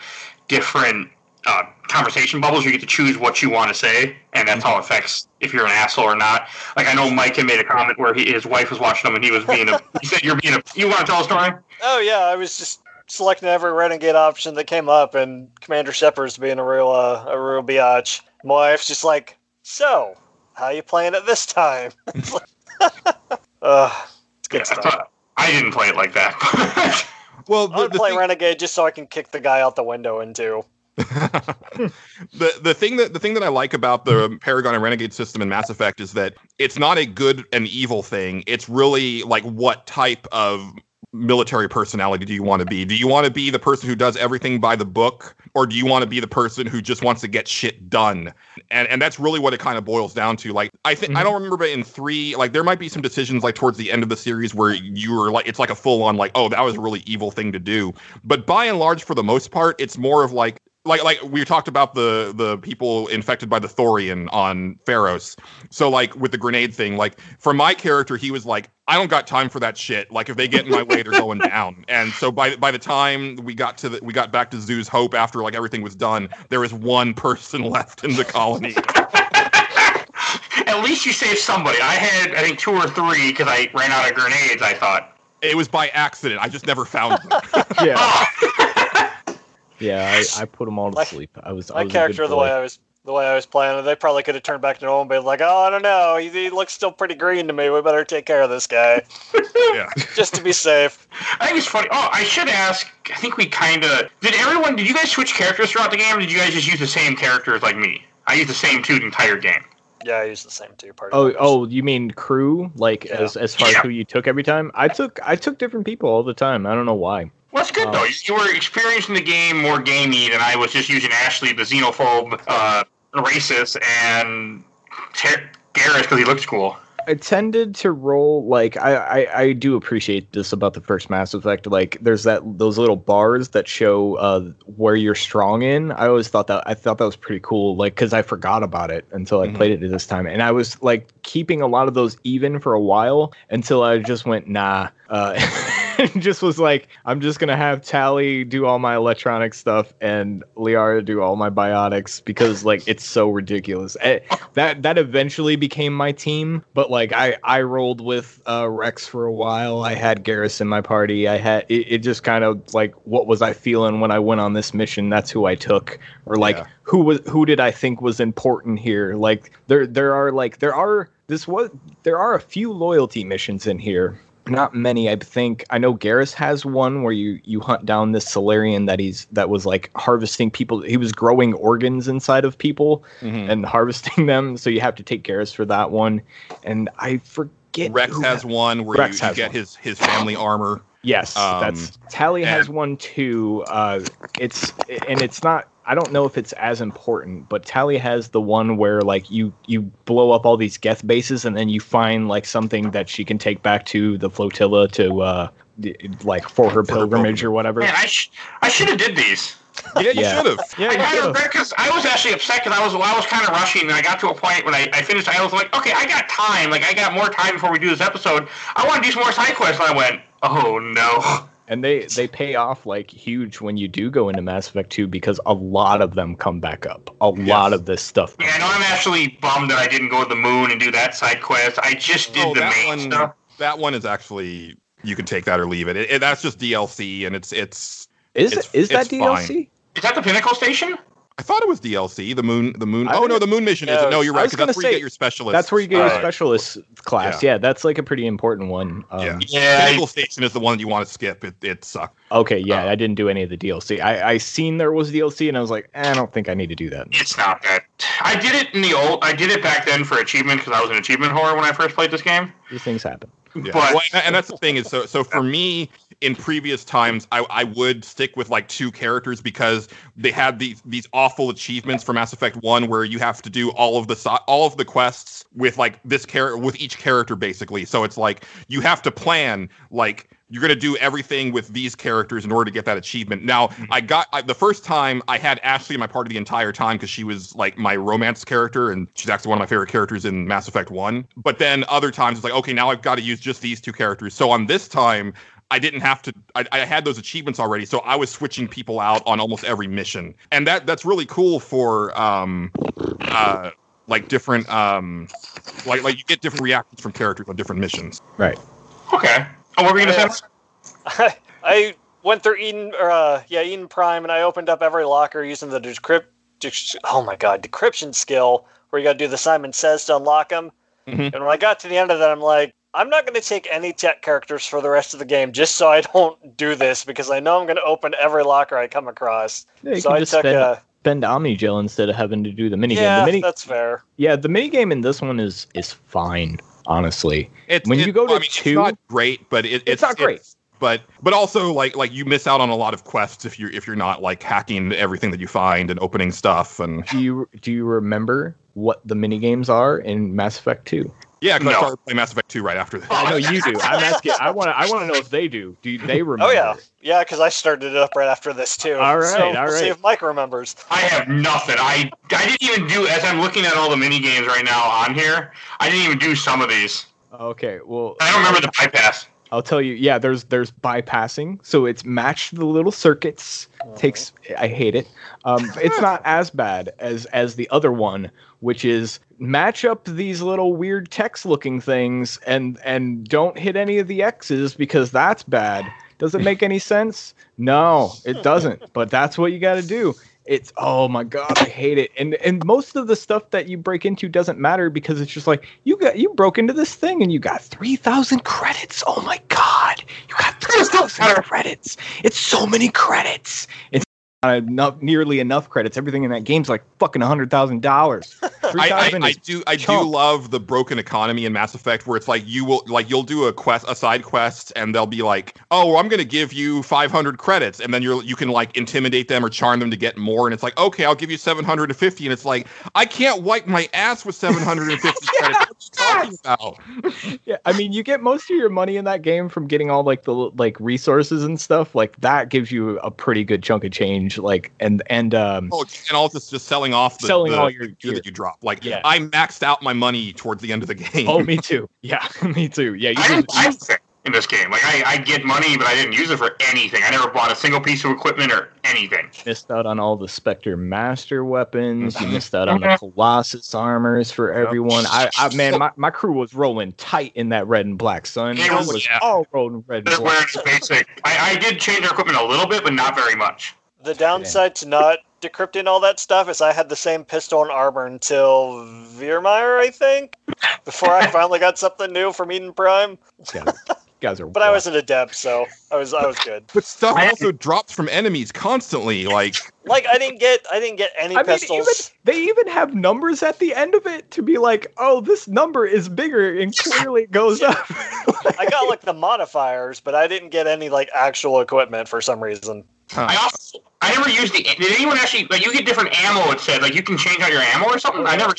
[SPEAKER 1] different uh, conversation bubbles. You get to choose what you want to say, and that's how it affects if you're an asshole or not. Like I know Mike had made a comment where he, his wife was watching him, and he was being a. he said, "You're being a." You want to tell a story?
[SPEAKER 2] Oh yeah, I was just selecting every renegade option that came up, and Commander Shepard's being a real uh, a real biatch. My wife's just like, so how you playing it this time? uh, it's good
[SPEAKER 1] Yeah,
[SPEAKER 2] stuff.
[SPEAKER 1] So I didn't play it like that.
[SPEAKER 3] well
[SPEAKER 2] I
[SPEAKER 3] the,
[SPEAKER 2] want
[SPEAKER 3] the
[SPEAKER 2] play
[SPEAKER 3] thing-
[SPEAKER 2] renegade just so I can kick the guy out the window into.
[SPEAKER 3] the the thing that the thing that I like about the Paragon and Renegade system in Mass Effect is that it's not a good and evil thing. It's really like what type of military personality do you want to be? Do you want to be the person who does everything by the book or do you want to be the person who just wants to get shit done? And and that's really what it kind of boils down to. Like I think I mm-hmm. don't remember but in 3 like there might be some decisions like towards the end of the series where you were like it's like a full on like oh that was a really evil thing to do. But by and large for the most part it's more of like like like we talked about the the people infected by the thorian on Feros. So like with the grenade thing, like for my character, he was like, I don't got time for that shit. Like if they get in my way, they're going down. And so by by the time we got to the we got back to Zhu's Hope after like everything was done, there was one person left in the colony.
[SPEAKER 1] At least you saved somebody. I had, I think, two or three because I ran out of grenades. I thought.
[SPEAKER 3] It was by accident. I just never found them.
[SPEAKER 4] yeah,
[SPEAKER 1] Oh,
[SPEAKER 4] yeah. I, I put them all to
[SPEAKER 2] My-
[SPEAKER 4] sleep. I was I
[SPEAKER 2] My
[SPEAKER 4] was
[SPEAKER 2] character, the way. I was the way I was playing it. They probably could have turned back to normal and been like, "Oh, I don't know. He, he looks still pretty green to me. We better take care of this guy
[SPEAKER 3] yeah.
[SPEAKER 2] just to be safe."
[SPEAKER 1] I think it's funny. Oh, I should ask. I think we kind of did. Everyone, did you guys switch characters throughout the game, or did you guys just use the same characters like me? I used the same two the entire game.
[SPEAKER 2] Yeah, I used the same two party.
[SPEAKER 4] Oh,
[SPEAKER 2] members.
[SPEAKER 4] oh, you mean crew? Like
[SPEAKER 2] Yeah.
[SPEAKER 4] as as far as who you took every time? I took I took different people all the time. I don't know why.
[SPEAKER 1] Well, that's good
[SPEAKER 4] Oh.
[SPEAKER 1] though. You, you were experiencing the game more gamey than I was just using Ashley, the xenophobe, uh, racist, and Ter- Garrus because he looks cool.
[SPEAKER 4] I tended to roll like I, I I do appreciate this about the first Mass Effect. Like there's that those little bars that show uh where you're strong in. I always thought that I thought that was pretty cool. Like because I forgot about it until I
[SPEAKER 3] Mhm.
[SPEAKER 4] played it this time, and I was like keeping a lot of those even for a while until I just went nah. Uh, and just was like, I'm just gonna have Tali do all my electronic stuff and Liara do all my biotics because like it's so ridiculous. Eh, that that eventually became my team, but like I I rolled with uh, Rex for a while. I had Garrus in my party. I had it, it just kind of like what was I feeling when I went on this mission? That's who I took, or like
[SPEAKER 3] Yeah.
[SPEAKER 4] who was who did I think was important here? Like there there are like there are this was there are a few loyalty missions in here. Not many, I think. I know Garrus has one where you you hunt down this Salarian that he's that was like harvesting people. He was growing organs inside of people
[SPEAKER 3] Mhm.
[SPEAKER 4] and harvesting them. So you have to take Garrus for that one. And I forget.
[SPEAKER 3] Rex has
[SPEAKER 4] ha-
[SPEAKER 3] one where
[SPEAKER 4] Rex
[SPEAKER 3] you, you get
[SPEAKER 4] one.
[SPEAKER 3] his his family armor.
[SPEAKER 4] Yes,
[SPEAKER 3] um,
[SPEAKER 4] that's Tali has
[SPEAKER 3] and-
[SPEAKER 4] one too. Uh, it's and it's not. I don't know if it's as important, but Tali has the one where like you you blow up all these Geth bases and then you find like something that she can take back to the flotilla to uh d- like for her
[SPEAKER 3] For
[SPEAKER 4] pilgrimage or whatever.
[SPEAKER 1] Man, I sh- I should have did these.
[SPEAKER 3] Yeah, you
[SPEAKER 4] Yeah.
[SPEAKER 3] should have.
[SPEAKER 4] Yeah,
[SPEAKER 1] I
[SPEAKER 4] you
[SPEAKER 1] kind of
[SPEAKER 4] could've.
[SPEAKER 1] because I was actually upset because I was I was kind of rushing and I got to a point when I, I finished. I was like, okay, I got time. Like I got more time before we do this episode. I want to do some more side quests. And I went, oh no.
[SPEAKER 4] and they they pay off like huge when you do go into Mass Effect 2 because a lot of them come back up. A lot of this stuff.
[SPEAKER 1] Yeah, I know I'm actually bummed that I didn't go to the moon and do that side quest. I just did
[SPEAKER 3] Oh,
[SPEAKER 1] the main
[SPEAKER 3] one.
[SPEAKER 1] stuff.
[SPEAKER 3] That one is actually you can take that or leave it. it, it- that's just DLC, and it's it's.
[SPEAKER 4] Is
[SPEAKER 3] It's-
[SPEAKER 4] is that
[SPEAKER 3] it's fine.
[SPEAKER 4] DLC?
[SPEAKER 1] Is that the Pinnacle Station?
[SPEAKER 3] I thought it was DLC. The moon. The moon.
[SPEAKER 4] I
[SPEAKER 3] Oh no, the moon mission
[SPEAKER 2] Yeah,
[SPEAKER 3] isn't. No, you're
[SPEAKER 4] I
[SPEAKER 3] right.
[SPEAKER 4] was
[SPEAKER 3] 'cause
[SPEAKER 4] gonna
[SPEAKER 3] that's where you get your specialist.
[SPEAKER 4] That's where you get your
[SPEAKER 1] Alright.
[SPEAKER 4] specialist class. Yeah. that's like a pretty important one. Um,
[SPEAKER 3] Yeah.
[SPEAKER 1] Yeah.
[SPEAKER 3] Pinnacle Station is the one that you want to skip. It it sucks.
[SPEAKER 4] Okay, yeah,
[SPEAKER 3] Uh,
[SPEAKER 4] I didn't do any of the DLC. I I seen there was DLC, and I was like, eh, I don't think I need to do that.
[SPEAKER 1] It's not that. I did it in the old. I did it back then for achievement because I was an achievement whore when I first played this game.
[SPEAKER 4] These things happen.
[SPEAKER 3] Yeah.
[SPEAKER 1] But-
[SPEAKER 3] Well, and, and that's the thing is so so for me in previous times I, I would stick with like two characters because they had these these awful achievements for Mass Effect 1 where you have to do all of the si- all of the quests with like this character with each character basically. So it's like you have to plan like you're going to do everything with these characters in order to get that achievement. Now, I got I, the first time I had Ashley in my party the entire time because she was like my romance character and she's actually one of my favorite characters in Mass Effect 1. But then other times it's like, okay, now I've got to use just these two characters. So on this time, I didn't have to. I, I had those achievements already, so I was switching people out on almost every mission, and that that's really cool for um, uh, like different um, like like you get different reactions from characters on different missions.
[SPEAKER 4] Right.
[SPEAKER 1] Okay. Oh, what were we gonna
[SPEAKER 2] Yeah.
[SPEAKER 1] say?
[SPEAKER 2] I, I went through Eden, or uh, yeah, Eden Prime, and I opened up every locker using the decrypt. dec- Oh my god, decryption skill where you got to do the Simon Says to unlock them.
[SPEAKER 3] Mhm.
[SPEAKER 2] And when I got to the end of that, I'm like, I'm not going to take any tech characters for the rest of the game just so I don't do this because I know I'm going to open every locker I come across.
[SPEAKER 4] Yeah,
[SPEAKER 2] so I
[SPEAKER 4] just
[SPEAKER 2] took
[SPEAKER 4] spend,
[SPEAKER 2] a
[SPEAKER 4] spend Omnigel instead of having to do the minigame.
[SPEAKER 2] yeah,
[SPEAKER 4] the mini,
[SPEAKER 2] that's fair.
[SPEAKER 4] yeah, the minigame in this one is is fine, honestly.
[SPEAKER 3] It's,
[SPEAKER 4] When you go to
[SPEAKER 3] I mean,
[SPEAKER 4] two-
[SPEAKER 3] it's not great, but it, it's,
[SPEAKER 4] It's not great.
[SPEAKER 3] but but also like like you miss out on a lot of quests if you're if you're not like hacking everything that you find and opening stuff and
[SPEAKER 4] Do you do you remember what the minigames are in Mass Effect 2?
[SPEAKER 3] Yeah, because
[SPEAKER 1] No.
[SPEAKER 3] I started playing Mass Effect 2 right after that.
[SPEAKER 4] I know you do. I'm asking. I want to. I want to know if they do. Do they remember?
[SPEAKER 2] Oh yeah, yeah, because I started it up right after this too.
[SPEAKER 4] All right,
[SPEAKER 2] so
[SPEAKER 4] all
[SPEAKER 2] we'll see if Mike remembers.
[SPEAKER 1] I have nothing. I I didn't even do as I'm looking at all the mini games right now on here. I didn't even do some of these.
[SPEAKER 4] Okay. Well,
[SPEAKER 1] I don't remember the bypass.
[SPEAKER 4] I'll tell you. Yeah, there's there's bypassing. So it's matched the little circuits. Takes. I hate it. Um, it's not as bad as as the other one, which is match up these little weird text looking things and and don't hit any of the X's because that's bad. Does it make any sense? No, it doesn't. But that's what you got to do. It's oh my god, I hate it. And and most of the stuff that you break into doesn't matter because it's just like you got you broke into this thing and you got three thousand credits. Oh my god, you got three thousand credits. It's so many credits. It's Uh, enough, nearly enough credits. Everything in that game's like fucking a hundred thousand dollars.
[SPEAKER 3] I, I, I do I do love the broken economy in Mass Effect where it's like you will like you'll do a quest a side quest and they'll be like oh well, I'm gonna give you 500 credits and then you're you can like intimidate them or charm them to get more and it's like okay I'll give you 750 and it's like I can't wipe my ass with 750 credits. What are you talking
[SPEAKER 4] about? yeah, I mean you get most of your money in that game from getting all like the like resources and stuff like that gives you a pretty good chunk of change like and and um
[SPEAKER 3] oh, and all just just selling off the,
[SPEAKER 4] selling
[SPEAKER 3] the
[SPEAKER 4] all your
[SPEAKER 3] gear that you drop. Like yeah. I maxed out my money towards the end of the game.
[SPEAKER 4] Oh, me too. Yeah, me too. Yeah,
[SPEAKER 1] I didn't buy it in this game. Like I, I get money, but I didn't use it for anything. I never bought a single piece of equipment or anything.
[SPEAKER 4] Missed out on all the Spectre Master weapons. You missed out on the Colossus armors for everyone. I, I man, my, my crew was rolling tight in that red and black sun. It was, was yeah. all rolling red and black.
[SPEAKER 1] Basic. I, I did change our equipment a little bit, but not very much.
[SPEAKER 2] The downside to not decrypting all that stuff is I had the same pistol and armor until Virmire, I think, before I finally got something new from Eden Prime.
[SPEAKER 4] Yeah. guys are
[SPEAKER 2] but I was an adept, so I was I was good.
[SPEAKER 3] But stuff also drops from enemies constantly, like
[SPEAKER 2] like I didn't get I didn't get any I pistols. Mean,
[SPEAKER 4] even, they even have numbers at the end of it to be like, oh, this number is bigger and clearly it goes up.
[SPEAKER 2] I got like the modifiers, but I didn't get any like actual equipment for some reason.
[SPEAKER 1] Huh. I also I never used the. Did anyone actually like you get different ammo? It said like you can change out your ammo or something. I never.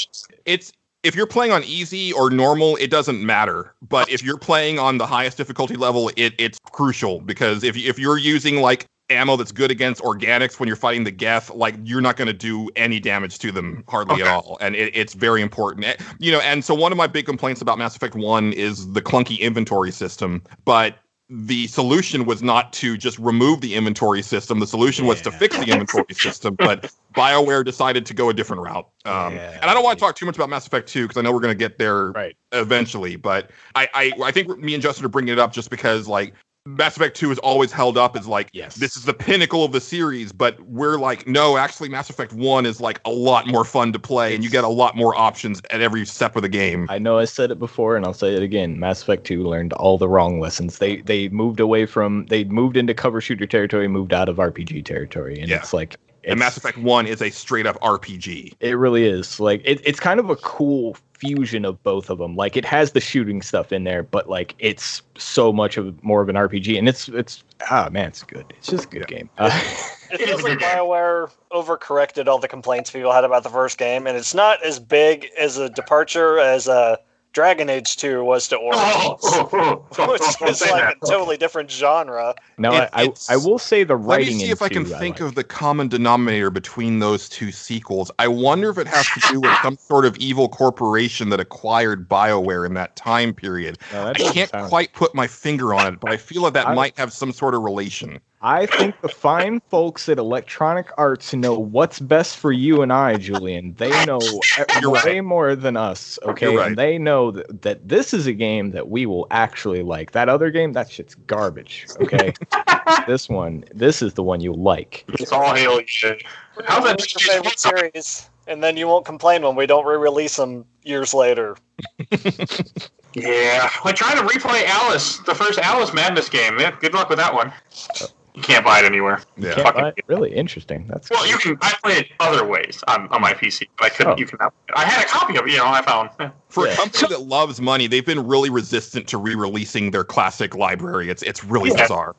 [SPEAKER 3] It's if you're playing on easy or normal, it doesn't matter. But if you're playing on the highest difficulty level, it it's crucial because if if you're using like ammo that's good against organics when you're fighting the Geth, like you're not going to do any damage to them hardly okay. at all, and it, it's very important. Eh, you know, and so one of my big complaints about Mass Effect One is the clunky inventory system, but the solution was not to just remove the inventory system. The solution yeah. was to fix the inventory system, but BioWare decided to go a different route. Um, yeah. And I don't want to talk too much about Mass Effect 2 because I know we're going to get there
[SPEAKER 4] right.
[SPEAKER 3] eventually. But I, I, I think me and Justin are bringing it up just because like Mass Effect 2 is always held up as like,
[SPEAKER 4] yes.
[SPEAKER 3] this is the pinnacle of the series, but we're like, no, actually, Mass Effect 1 is like a lot more fun to play, and you get a lot more options at every step of the game.
[SPEAKER 4] I know I said it before, and I'll say it again. Mass Effect 2 learned all the wrong lessons. They they moved away from, they moved into cover shooter territory, moved out of RPG territory, and yeah. it's like,
[SPEAKER 3] and Mass Effect 1 is a straight up RPG.
[SPEAKER 4] It really is. Like, it, it's kind of a cool fusion of both of them. Like it has the shooting stuff in there, but like it's so much of more of an RPG, and it's it's ah man, it's good. It's just a good yeah. game. Uh,
[SPEAKER 2] it feels like Bioware overcorrected all the complaints people had about the first game, and it's not as big as a departure as a uh, Dragon Age 2 was to Origins, oh, oh, oh, which is like a totally different genre.
[SPEAKER 4] No, it, I, I will say the writing.
[SPEAKER 3] Let me see if I can think like. of the common denominator between those two sequels. I wonder if it has to do with some sort of evil corporation that acquired BioWare in that time period. No, I can't quite put my finger on it, but I feel like that I, might have some sort of relation.
[SPEAKER 4] I think the fine folks at Electronic Arts know what's best for you and I, Julian. They know You're way right. more than us, okay? Right. And they know that, that this is a game that we will actually like. That other game, that shit's garbage, okay? this one, this is the one you like.
[SPEAKER 1] It's all hail shit.
[SPEAKER 2] How's that your favorite series? And then you won't complain when we don't re-release them years later.
[SPEAKER 1] yeah, I tried to replay Alice, the first Alice Madness game. Yeah, good luck with that one. Uh, You can't buy it anywhere.
[SPEAKER 4] Yeah. Can't buy it? Really interesting. That's
[SPEAKER 1] well, you can. I play it other ways on, on my PC, but I couldn't. Oh. You can. I had a copy of it. You know, I found. Eh, yeah.
[SPEAKER 3] For yeah. a company that loves money, they've been really resistant to re-releasing their classic library. It's it's really yeah. bizarre.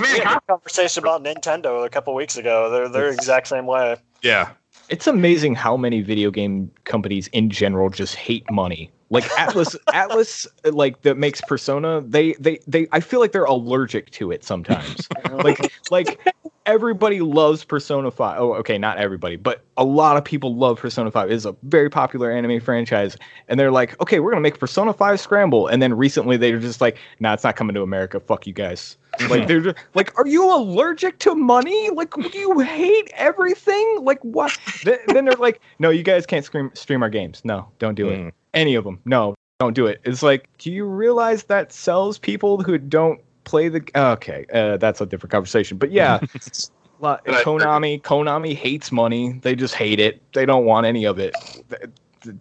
[SPEAKER 2] We had a conversation about Nintendo a couple weeks ago. They're they're exact same way.
[SPEAKER 3] Yeah.
[SPEAKER 4] It's amazing how many video game companies in general just hate money like Atlas, Atlus, like that makes Persona. They, they, they. I feel like they're allergic to it sometimes. like, like everybody loves Persona Five. Oh, okay, not everybody, but a lot of people love Persona Five. It's a very popular anime franchise, and they're like, okay, we're gonna make Persona Five Scramble. And then recently they're just like, nah, it's not coming to America. Fuck you guys. Like they're just, like, are you allergic to money? Like, do you hate everything? Like what? then, then they're like, no, you guys can't stream stream our games. No, don't do mm. it any of them. No, don't do it. It's like, do you realize that sells people who don't play the? Okay, uh, that's a different conversation. But yeah, Konami, Konami hates money. They just hate it. They don't want any of it. Th-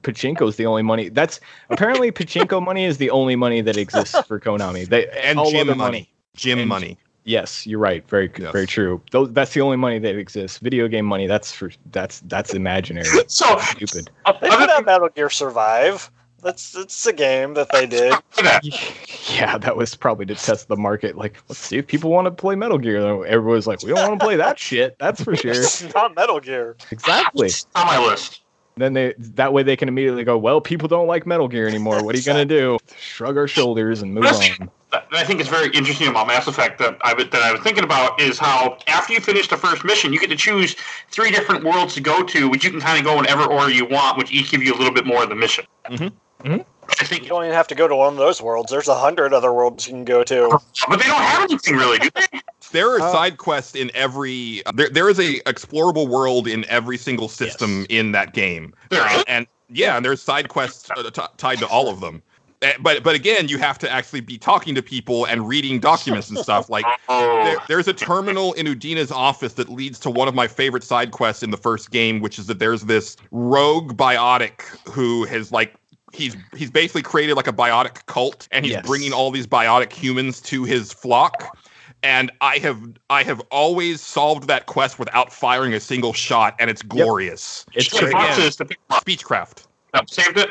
[SPEAKER 4] Pachinko's the only money. That's apparently pachinko money is the only money that exists for Konami. They
[SPEAKER 3] And
[SPEAKER 4] all other
[SPEAKER 3] money. Gym
[SPEAKER 4] And-
[SPEAKER 3] money.
[SPEAKER 4] Yes, you're right. Very
[SPEAKER 3] Yes.
[SPEAKER 4] very true. Those that's the only money that exists. Video game money. That's for that's that's imaginary.
[SPEAKER 1] So,
[SPEAKER 4] Stupid.
[SPEAKER 2] They
[SPEAKER 1] other
[SPEAKER 2] put out Metal Gear Survive. That's that's a game that they did.
[SPEAKER 4] Yeah, that was probably to test the market. Like, let's see if people want to play Metal Gear. Everyone's like, we don't want to play that shit. That's for sure.
[SPEAKER 2] It's not Metal Gear.
[SPEAKER 4] Exactly.
[SPEAKER 1] it's on my list.
[SPEAKER 4] Then they that way they can immediately go, well, people don't like Metal Gear anymore. What are you gonna do? Shrug our shoulders and move on.
[SPEAKER 1] That I think is very interesting about Mass Effect that I was, that I was thinking about is how after you finish the first mission, you get to choose three different worlds to go to, which you can kind of go in whatever order you want, which each give you a little bit more of the mission.
[SPEAKER 3] Mhm.
[SPEAKER 4] Mhm.
[SPEAKER 1] I
[SPEAKER 2] You don't even have to go to one of those worlds. There's a hundred other worlds you can go to.
[SPEAKER 1] but they don't have anything really, do they?
[SPEAKER 3] There are
[SPEAKER 4] Uh,
[SPEAKER 3] side quests in every. There, there is a explorable world in every single system in that game,
[SPEAKER 1] There
[SPEAKER 3] and, and yeah, and there's side quests uh, t- tied to all of them. Eh, But but again, you have to actually be talking to people and reading documents and stuff. Like there, there's a terminal in Udina's office that leads to one of my favorite side quests in the first game, which is that there's this rogue biotic who has like he's he's basically created like a biotic cult, and he's
[SPEAKER 4] Yes.
[SPEAKER 3] bringing all these biotic humans to his flock. And I have I have always solved that quest without firing a single shot, and it's glorious.
[SPEAKER 4] It's
[SPEAKER 1] Get
[SPEAKER 3] true.
[SPEAKER 4] great.
[SPEAKER 1] buses to pick them up.
[SPEAKER 3] Speechcraft.
[SPEAKER 1] No, saved it.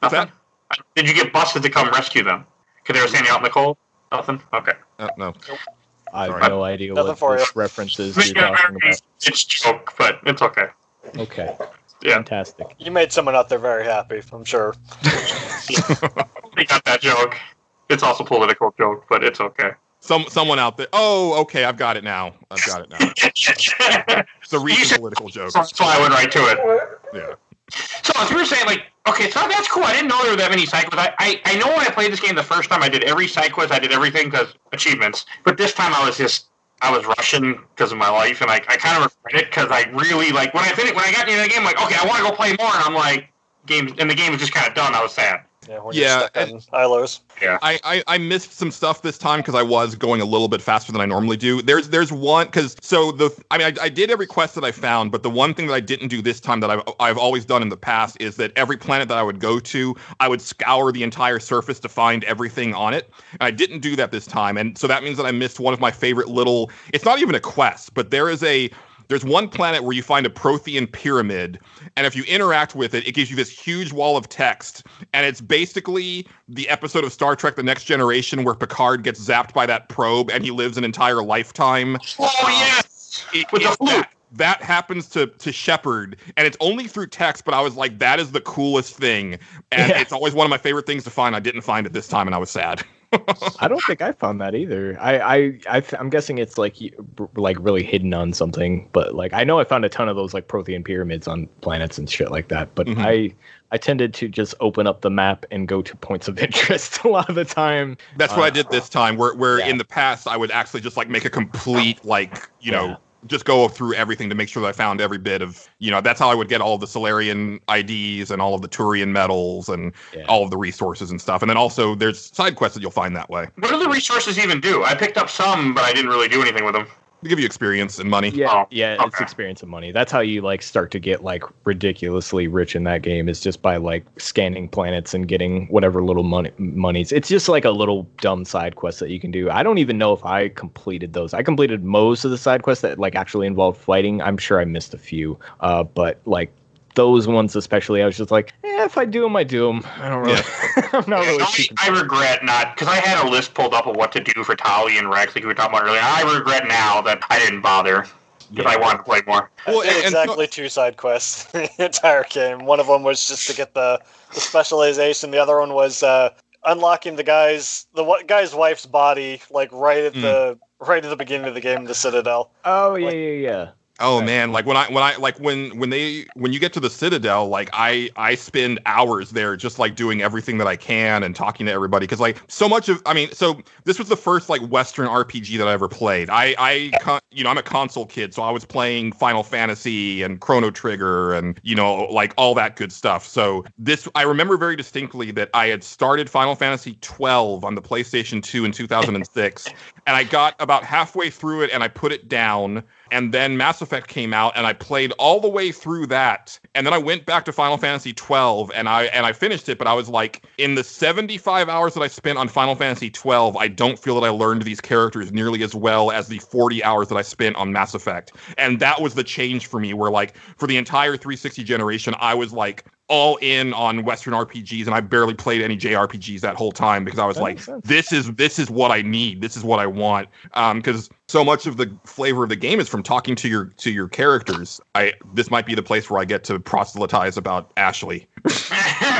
[SPEAKER 3] What's
[SPEAKER 1] Nothing. Did you get busted to come rescue them? Because they were standing out in the cold. Nothing. Okay.
[SPEAKER 3] Uh, no,
[SPEAKER 4] I have
[SPEAKER 3] Sorry.
[SPEAKER 4] no idea
[SPEAKER 2] Nothing
[SPEAKER 4] what
[SPEAKER 2] for
[SPEAKER 4] this references you're talking about.
[SPEAKER 1] It's joke, but it's okay.
[SPEAKER 4] Okay.
[SPEAKER 1] Yeah.
[SPEAKER 4] Fantastic.
[SPEAKER 2] You made someone out there very happy. I'm sure.
[SPEAKER 1] They got that joke. It's also political joke, but it's okay.
[SPEAKER 3] some someone out there. Oh, okay, I've got it now. I've got it now. It's a
[SPEAKER 1] You
[SPEAKER 3] recent
[SPEAKER 1] should-
[SPEAKER 3] political joke.
[SPEAKER 1] That's why I went right to it.
[SPEAKER 3] Yeah.
[SPEAKER 1] So as you were saying, like, okay, so that's cool. I didn't know there were that many side quests. I, I, I know when I played this game the first time, I did every side quest, I did everything because achievements. But this time, I was just, I was rushing because of my life, and I, I kind of regret it because I really like when I finished when I got into the game, I'm like, okay, I want to go play more, and I'm like, games, and the game was just kind of done. I was sad.
[SPEAKER 2] Yeah, when
[SPEAKER 3] Yeah,
[SPEAKER 2] you're stuck in Ilos.
[SPEAKER 3] I, I, I missed some stuff this time because I was going a little bit faster than I normally do. There's there's one because so the I mean I, I did every quest that I found, but the one thing that I didn't do this time that I've I've always done in the past is that every planet that I would go to, I would scour the entire surface to find everything on it. And I didn't do that this time, and so that means that I missed one of my favorite little. It's not even a quest, but there is a there's one planet where you find a Prothean pyramid, and if you interact with it, it gives you this huge wall of text. And it's basically the episode of Star Trek The Next Generation where Picard gets zapped by that probe and he lives an entire lifetime.
[SPEAKER 1] Oh um, yes,
[SPEAKER 3] It-
[SPEAKER 1] with the
[SPEAKER 3] that, that happens to to Shepard, and it's only through text, but I was like, that is the coolest thing. And
[SPEAKER 4] Yeah.
[SPEAKER 3] it's always one of my favorite things to find. I didn't find it this time, and I was sad.
[SPEAKER 4] I don't think I found that either. I, I, I am guessing it's like like really hidden on something, but like I know I found a ton of those like Prothean pyramids on planets and shit like that. But
[SPEAKER 3] Mhm.
[SPEAKER 4] I, I tended to just open up the map and go to points of interest a lot of the time.
[SPEAKER 3] That's what I
[SPEAKER 4] Uh,
[SPEAKER 3] did this time. Where where
[SPEAKER 4] yeah.
[SPEAKER 3] in the past I would actually just like make a complete like you know
[SPEAKER 4] Yeah.
[SPEAKER 3] Just go through everything to make sure that I found every bit of you know that's how I would get all of the Salarian IDs and all of the Turian medals and
[SPEAKER 4] Yeah.
[SPEAKER 3] all of the resources and stuff. And then also there's side quests that you'll find that way.
[SPEAKER 1] What do the resources even do? I picked up some, but I didn't really do anything with them.
[SPEAKER 3] They give you experience and money.
[SPEAKER 4] Yeah,
[SPEAKER 1] Oh,
[SPEAKER 4] yeah, it's experience and money. That's how you like start to get like ridiculously rich in that game is just by like scanning planets and getting whatever little money monies. It's just like a little dumb side quest that you can do. I don't even know if I completed those. I completed most of the side quests that like actually involved fighting. I'm sure I missed a few. Uh, but like those ones especially, I was just like, eh, if I do them, I do them. I don't really. I'm not really.
[SPEAKER 1] I, I regret not because I had a list pulled up of what to do for Tali and Rex, like we were talking about earlier. I regret now that I didn't bother because I wanted to play more.
[SPEAKER 3] Well,
[SPEAKER 2] I did
[SPEAKER 3] and- and
[SPEAKER 2] exactly two side quests the entire game. One of them was just to get the, the specialization. The other one was uh, unlocking the guy's the guy's wife's body, like right at
[SPEAKER 3] Hmm.
[SPEAKER 2] the right at the beginning of the game, the Citadel.
[SPEAKER 4] Oh yeah, yeah, yeah.
[SPEAKER 3] Oh
[SPEAKER 4] Right.
[SPEAKER 3] man, like when I when I like when when they when you get to the Citadel, like I I spend hours there just like doing everything that I can and talking to everybody because like so much of I mean so this was the first like Western RPG that I ever played. I I you know I'm a console kid, so I was playing Final Fantasy and Chrono Trigger and you know like all that good stuff. So this I remember very distinctly that I had started Final Fantasy 12 on the PlayStation 2 in 2006, and I got about halfway through it and I put it down. And then Mass Effect came out, and I played all the way through that, and then I went back to Final Fantasy 12, and I and I finished it, but I was like, in the 75 hours that I spent on Final Fantasy 12, I don't feel that I learned these characters nearly as well as the 40 hours that I spent on Mass Effect, and that was the change for me, where like for the entire 360 generation, I was like all in on Western RPGs, and I barely played any JRPGs that whole time because I was
[SPEAKER 4] That
[SPEAKER 3] like, this is this is what I need, this is what I want, um, because so much of the flavor of the game is from talking to your to your characters. I this might be the place where I get to proselytize about Ashley.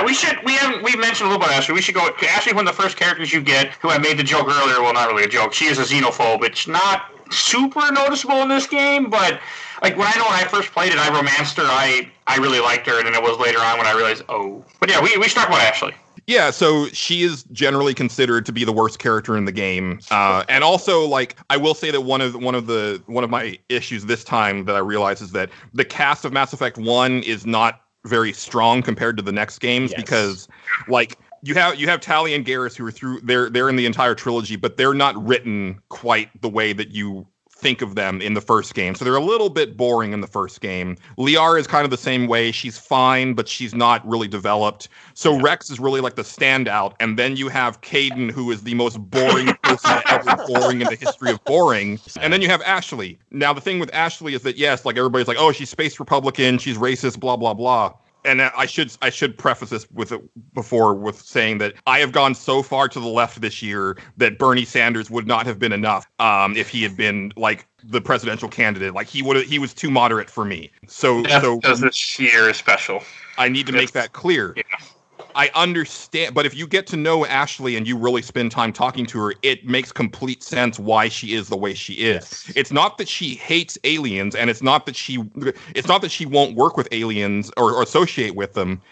[SPEAKER 1] we should. We haven't. We mentioned a little about Ashley. We should go. Ashley, one of the first characters you get, who I made the joke earlier. Well, not really a joke. She is a xenophobe. It's not super noticeable in this game, but like when I know when I first played it, I romanced her. I I really liked her, and then it was later on when I realized, oh. But yeah, we we should talk about Ashley.
[SPEAKER 3] Yeah, so she is generally considered to be the worst character in the game, uh, and also like I will say that one of one of the one of my issues this time that I realize is that the cast of Mass Effect One is not very strong compared to the next games
[SPEAKER 4] Yes.
[SPEAKER 3] because like you have you have Tali and Garrus who are through they're they're in the entire trilogy, but they're not written quite the way that you think of them in the first game. So they're a little bit boring in the first game. Liara is kind of the same way. She's fine, but she's not really developed. So Rex is really like the standout. And then you have Kaidan, who is the most boring person ever boring in the history of boring. And then you have Ashley. Now the thing with Ashley is that yes, like everybody's like, oh, she's space Republican, she's racist, blah blah blah and I should I should preface this with before with saying that I have gone so far to the left this year that Bernie Sanders would not have been enough um, if he had been like the presidential candidate. Like he would he was too moderate for me. So so
[SPEAKER 1] Because this year is special.
[SPEAKER 3] I need to make that clear.
[SPEAKER 1] Yeah.
[SPEAKER 3] I understand, but if you get to know Ashley and you really spend time talking to her, it makes complete sense why she is the way she is. It's not that she hates aliens, and it's not that she it's not that she won't work with aliens or, or associate with them.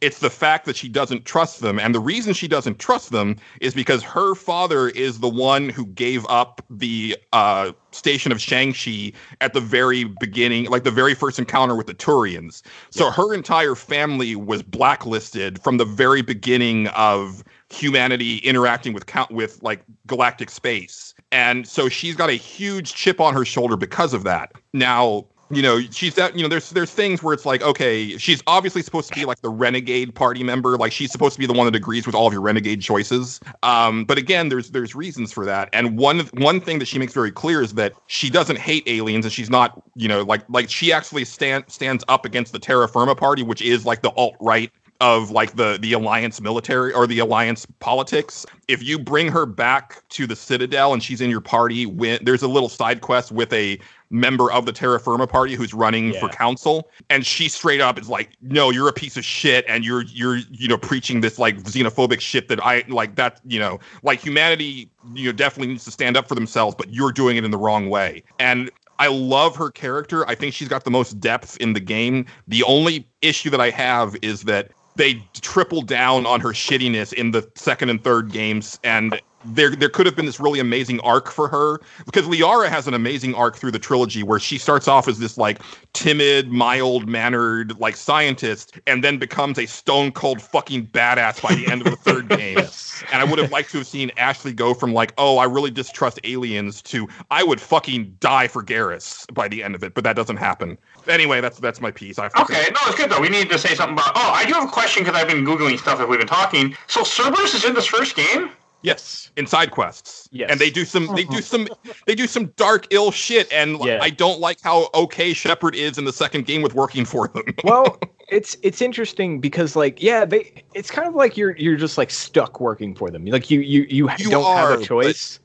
[SPEAKER 3] It's the fact that she doesn't trust them, and the reason she doesn't trust them is because her father is the one who gave up the uh, station of Shanxi at the very beginning, like the very first encounter with the Turians. So her entire family was blacklisted from the very beginning of humanity interacting with count with like galactic space. And so she's got a huge chip on her shoulder because of that. Now, you know, she's that, you know, there's there's things where it's like, okay, she's obviously supposed to be like the renegade party member, like she's supposed to be the one that agrees with all of your renegade choices. Um, but again, there's there's reasons for that. And one one thing that she makes very clear is that she doesn't hate aliens and she's not, you know, like like she actually stand stands up against the Terra Firma party, which is like the alt-right of like the the alliance military or the alliance politics if you bring her back to the citadel and she's in your party when there's a little side quest with a member of the terra firma party who's running for council and she straight up is like no you're a piece of shit and you're you're you know preaching this like xenophobic shit that i like that you know like humanity you know definitely needs to stand up for themselves but you're doing it in the wrong way and I love her character. I think she's got the most depth in the game. The only issue that I have is that they triple down on her shittiness in the second and third games and there there could have been this really amazing arc for her because Liara has an amazing arc through the trilogy where she starts off as this like timid, mild mannered like scientist and then becomes a stone cold fucking badass by the end of the third game. And I would have liked to have seen Ashley go from like, oh, I really distrust aliens to I would fucking die for Garrus by the end of it, but that doesn't happen. Anyway, that's that's my piece. I
[SPEAKER 1] Okay, no, it's good though. We need to say something about. Oh, I do have a question because I've been googling stuff as we've been talking. So Cerberus is in this first game.
[SPEAKER 3] Yes, in side quests.
[SPEAKER 4] Yes.
[SPEAKER 3] and they do some they do some they do some dark ill shit, and
[SPEAKER 4] Yeah.
[SPEAKER 3] I don't like how okay Shepard is in the second game with working for them.
[SPEAKER 4] well it's it's interesting because like yeah they it's kind of like you're you're just like stuck working for them like you you you,
[SPEAKER 3] You
[SPEAKER 4] don't
[SPEAKER 3] are,
[SPEAKER 4] have a choice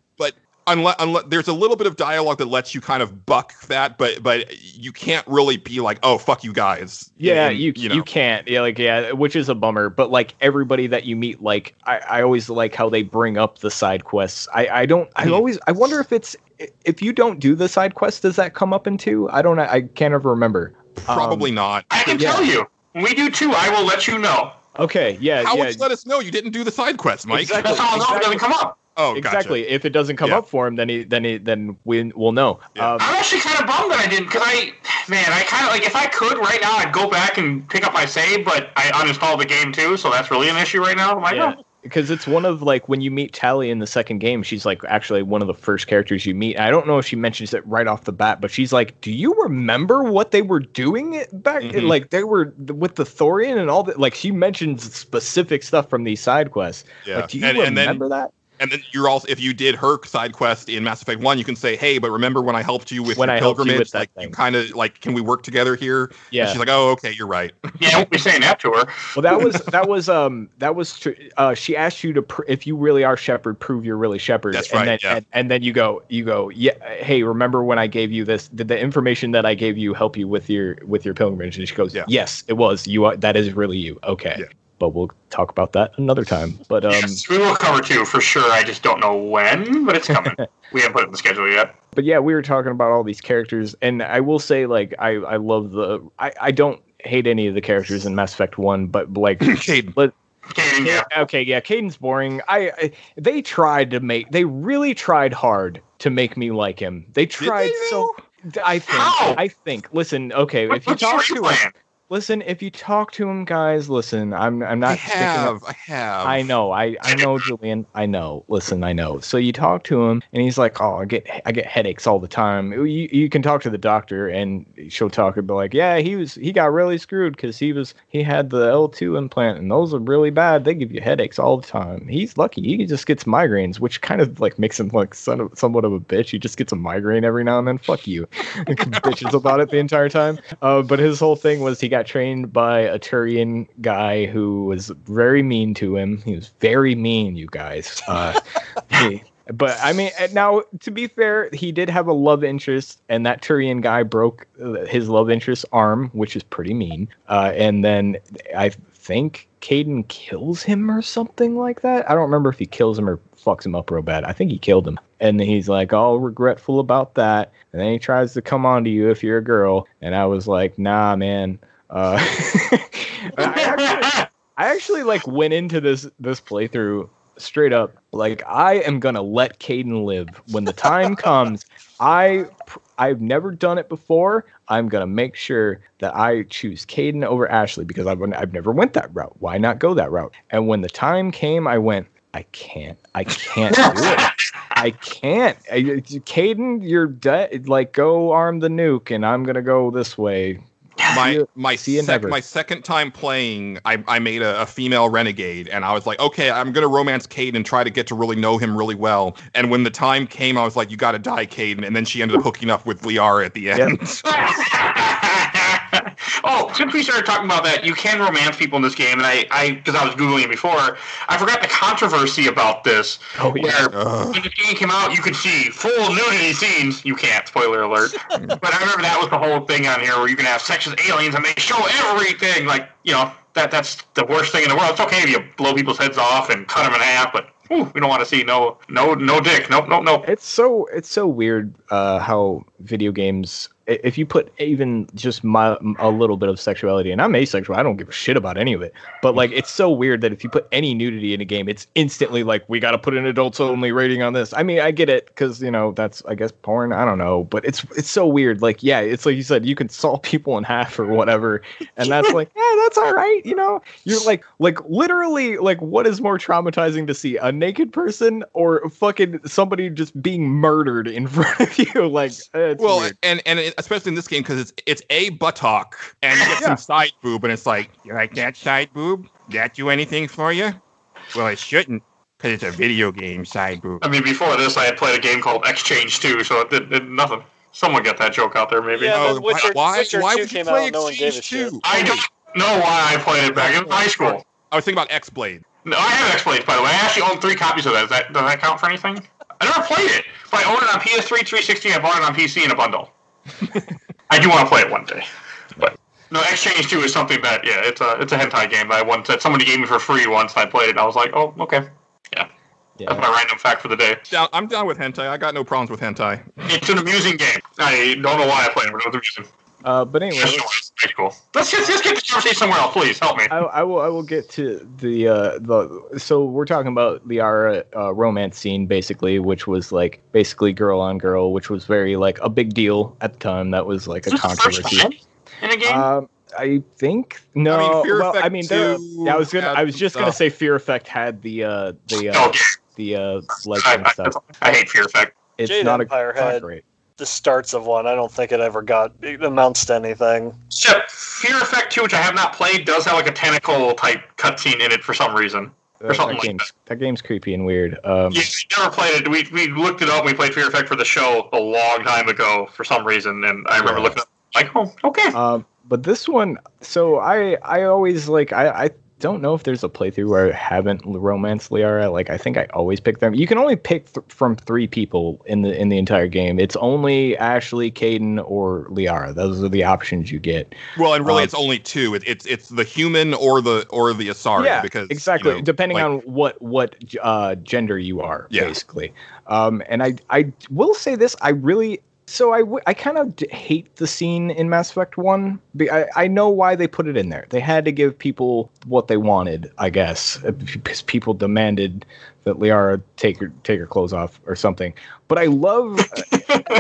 [SPEAKER 3] unless, unless there's a little bit of dialogue that lets you kind of buck that, but but you can't really be like, oh fuck you guys.
[SPEAKER 4] yeah
[SPEAKER 3] And,
[SPEAKER 4] you
[SPEAKER 3] you
[SPEAKER 4] you, can't yeah like yeah which is a bummer but like everybody that you meet like i i always like how they bring up the side quests i i don't i
[SPEAKER 3] Hmm.
[SPEAKER 4] always i wonder if it's if you don't do the side quest does that come up in two i don't i can't ever remember
[SPEAKER 3] Probably
[SPEAKER 4] Um,
[SPEAKER 3] not.
[SPEAKER 1] I can
[SPEAKER 4] Yeah.
[SPEAKER 1] tell you. We do too. I will let you know.
[SPEAKER 4] okay yeah
[SPEAKER 3] How
[SPEAKER 4] yeah
[SPEAKER 3] would you let us know you didn't do the side quest, Mike?
[SPEAKER 4] Exactly.
[SPEAKER 1] That's how I'll know if it doesn't come up.
[SPEAKER 3] Oh, gotcha.
[SPEAKER 4] exactly if it doesn't come
[SPEAKER 3] Yeah.
[SPEAKER 4] up for him then he then he then we will know
[SPEAKER 3] Yeah.
[SPEAKER 4] um,
[SPEAKER 1] I'm actually kind of bummed that I didn't, because I, man, I kind of like if I could right now, I'd go back and pick up my save, but I uninstalled the game too, so that's really an issue right now. Am I
[SPEAKER 4] yeah. because it's one of like when you meet Tali in the second game, she's like actually one of the first characters you meet. I don't know if she mentions it right off the bat, but she's like, "Do you remember what they were doing it back?
[SPEAKER 3] Mhm.
[SPEAKER 4] Like they were with the Thorian and all that. Like she mentions specific stuff from these side quests.
[SPEAKER 3] Yeah.
[SPEAKER 4] Like, do you
[SPEAKER 3] and, and then
[SPEAKER 4] remember that?
[SPEAKER 3] And then you're also if you did her side quest in Mass Effect One, you can say, "Hey, but remember when I helped you with
[SPEAKER 4] When
[SPEAKER 3] your
[SPEAKER 4] I helped you
[SPEAKER 3] pilgrimage?
[SPEAKER 4] with
[SPEAKER 3] like
[SPEAKER 4] thing."
[SPEAKER 3] you kind of like, can we work together here?" And
[SPEAKER 4] Yeah.
[SPEAKER 3] she's like, "Oh, okay, you're right."
[SPEAKER 1] Yeah, I won't be saying that to her.
[SPEAKER 4] Well, that was that was um that was tr- uh she asked you to pr- if you really are Shepard, prove you're really Shepard.
[SPEAKER 3] That's
[SPEAKER 4] and
[SPEAKER 3] right,
[SPEAKER 4] Then,
[SPEAKER 3] yeah.
[SPEAKER 4] and, and then you go you go yeah. Hey, remember when I gave you this? Did the information that I gave you help you with your with your pilgrimage? And she goes,
[SPEAKER 3] Yeah.
[SPEAKER 4] yes, it was. You are that is really you. Okay.
[SPEAKER 3] Yeah.
[SPEAKER 4] But we'll talk about that another time. But um,
[SPEAKER 1] yes, we will cover two for sure. I just don't know when, but it's coming. we haven't put it in the schedule yet.
[SPEAKER 4] but yeah, we were talking about all these characters, and I will say, like, I I love the I I don't hate any of the characters in Mass Effect One, but like
[SPEAKER 3] Kaidan.
[SPEAKER 1] Kaidan, yeah.
[SPEAKER 4] Okay, yeah, Kaidan's boring. I, I they tried to make they really tried hard to make me like him. They tried
[SPEAKER 3] they,
[SPEAKER 4] so I think
[SPEAKER 1] How?
[SPEAKER 4] I think listen, okay,
[SPEAKER 1] What-
[SPEAKER 4] if you talk to him,
[SPEAKER 1] plan?
[SPEAKER 4] Listen, if you talk to him guys, listen, I'm I'm
[SPEAKER 3] I
[SPEAKER 4] not sticking up
[SPEAKER 3] have, I have.
[SPEAKER 4] I know, I, I know, Julian. I know. Listen, I know. So you talk to him, and he's like, "Oh, I get I get headaches all the time." You, you can talk to the doctor, and she'll talk and be like, "Yeah, he was he got really screwed because he was he had the L two implant, and those are really bad. They give you headaches all the time. He's lucky. He just gets migraines, which kind of like makes him like son of, somewhat of a bitch. He just gets a migraine every now and then. Fuck you, bitches about it the entire time. Uh, but his whole thing was he got trained by a Turian guy who was very mean to him. He was very mean, you guys. Uh, he- but I mean, uh, now to be fair, he did have a love interest, and that Turian guy broke uh, his love interest's arm, which is pretty mean. Uh, and then I think Kaidan kills him or something like that. I don't remember if he kills him or fucks him up real bad. I think he killed him. And he's like all regretful about that. And then he tries to come on to you if you're a girl. And I was like, nah, man. Uh, I actually, I actually like went into this this playthrough straight up like I am gonna let Kaidan live when the time comes. I I've never done it before. I'm gonna make sure that I choose Kaidan over Ashley because I've I've never went that route. Why not go that route? And when the time came, I went. I can't. I can't do it. I can't. I- Kaidan, you're dead. Like go arm the nuke, and I'm gonna go this way.
[SPEAKER 3] My my sec- my second time playing, I, I made a, a female renegade, and I was like, okay, I'm gonna romance Cade and try to get to really know him really well. And when the time came, I was like, you gotta die, Kaidan. And then she ended up hooking up with Liara at the end.
[SPEAKER 1] oh, since we started talking about that, you can romance people in this game, and I, I, because I was googling it before, I forgot the controversy about this.
[SPEAKER 4] Oh
[SPEAKER 1] Where when the game came out, you could see full nudity scenes. You can't, spoiler alert. but I remember that was the whole thing on here, where you can have sex with aliens and they show everything. Like, you know, that that's the worst thing in the world. It's okay if you blow people's heads off and cut them in half, but whew, we don't want to see no, no, no dick. Nope, nope, nope.
[SPEAKER 4] It's so it's so weird uh, how video games. I- If you put even just my, a little bit of sexuality, and I'm asexual, I don't give a shit about any of it. But like, it's so weird that if you put any nudity in a game, it's instantly like we got to put an adults only rating on this. I mean, I get it because you know that's I guess porn. I don't know, but it's it's so weird. Like, yeah, it's like you said, you can saw people in half or whatever, and that's like, yeah, that's all right. You know, you're like like literally like what is more traumatizing to see a naked person or fucking somebody just being murdered in front of you like it's
[SPEAKER 3] Well,
[SPEAKER 4] weird.
[SPEAKER 3] and and it, especially in this game because it's it's a buttock and you get
[SPEAKER 4] Yeah.
[SPEAKER 3] some side boob, and it's like you like that side boob? That do anything for you? Well, it shouldn't because it's a video game side boob.
[SPEAKER 1] I mean, before this, I had played a game called X-Change 2, so it did, did nothing. Someone got that joke out there, maybe.
[SPEAKER 2] Yeah,
[SPEAKER 3] Oh,
[SPEAKER 2] but Witcher,
[SPEAKER 3] why
[SPEAKER 2] Witcher
[SPEAKER 3] why
[SPEAKER 2] 2
[SPEAKER 3] would you play
[SPEAKER 2] out, no one
[SPEAKER 3] Exchange
[SPEAKER 2] shit.
[SPEAKER 3] two?
[SPEAKER 1] I don't know why I played it back in high school.
[SPEAKER 3] I was thinking about X Blade.
[SPEAKER 1] No, I have X Blade, by the way. I actually own three copies of that. Does that, does that count for anything? I never played it. But I own it on PS3, 360, I bought it on PC in a bundle. I do want to play it one day. But no, X-Change 2 is something that, yeah, it's a it's a hentai game that I once that somebody gave me for free once, and I played it, and I was like, oh, okay. That's
[SPEAKER 4] yeah That's
[SPEAKER 1] my random fact for the day.
[SPEAKER 3] Down, I'm down with hentai. I got no problems with hentai.
[SPEAKER 1] It's an amusing game. I don't know why I play it, but it was amusing.
[SPEAKER 4] Uh but anyway let's-
[SPEAKER 1] pretty cool. Let's just, just get the conversation somewhere else, please. Help me.
[SPEAKER 4] I, I will I will get to the uh the so we're talking about the Liara uh, romance scene basically which was like basically girl on girl which was very like a big deal at the time that was like a
[SPEAKER 1] Is this first
[SPEAKER 4] controversy
[SPEAKER 1] time in a game?
[SPEAKER 4] Um, I think no.
[SPEAKER 3] I mean, Fear
[SPEAKER 4] well,
[SPEAKER 3] Effect
[SPEAKER 4] I mean, there-
[SPEAKER 3] 2
[SPEAKER 4] yeah, I was gonna.
[SPEAKER 3] had
[SPEAKER 4] I was just gonna
[SPEAKER 3] stuff.
[SPEAKER 4] say Fear Effect had the uh the
[SPEAKER 1] Oh,
[SPEAKER 4] uh, the uh
[SPEAKER 1] I,
[SPEAKER 4] lesbian
[SPEAKER 1] I,
[SPEAKER 4] stuff.
[SPEAKER 1] I hate Fear Effect.
[SPEAKER 4] It's
[SPEAKER 2] Jade
[SPEAKER 4] not a
[SPEAKER 2] Empire
[SPEAKER 4] it's not
[SPEAKER 2] had-
[SPEAKER 4] great.
[SPEAKER 2] The starts of one. I don't think it ever got it amounts to anything.
[SPEAKER 1] Except Fear Effect 2, which I have not played, does have like a tentacle type cutscene in it for some reason.
[SPEAKER 4] That,
[SPEAKER 1] something
[SPEAKER 4] that
[SPEAKER 1] like
[SPEAKER 4] game's that game's creepy and weird. Um,
[SPEAKER 1] Yeah, we never played it. We, we looked it up. We played Fear Effect for the show a long time ago for some reason, and I remember
[SPEAKER 4] Yeah.
[SPEAKER 1] looking up like, oh, okay.
[SPEAKER 4] Um, but this one, so I I always like I I don't know if there's a playthrough where I haven't romanced Liara. Like I think I always pick them. You can only pick th- from three people in the in the entire game. It's only Ashley, Kaidan, or Liara. Those are the options you get.
[SPEAKER 3] Well, and really,
[SPEAKER 4] Um,
[SPEAKER 3] it's only two. It, it's it's the human or the or the Asari.
[SPEAKER 4] yeah,
[SPEAKER 3] because
[SPEAKER 4] exactly.
[SPEAKER 3] you know,
[SPEAKER 4] Depending
[SPEAKER 3] like-
[SPEAKER 4] on what what uh, gender you are,
[SPEAKER 3] Yeah.
[SPEAKER 4] basically. Um, and I I will say this: I really. So I, w- I kind of d- hate the scene in Mass Effect One. I, I know why they put it in there. They had to give people what they wanted, I guess, uh, because people demanded that Liara take her take her clothes off or something. But I love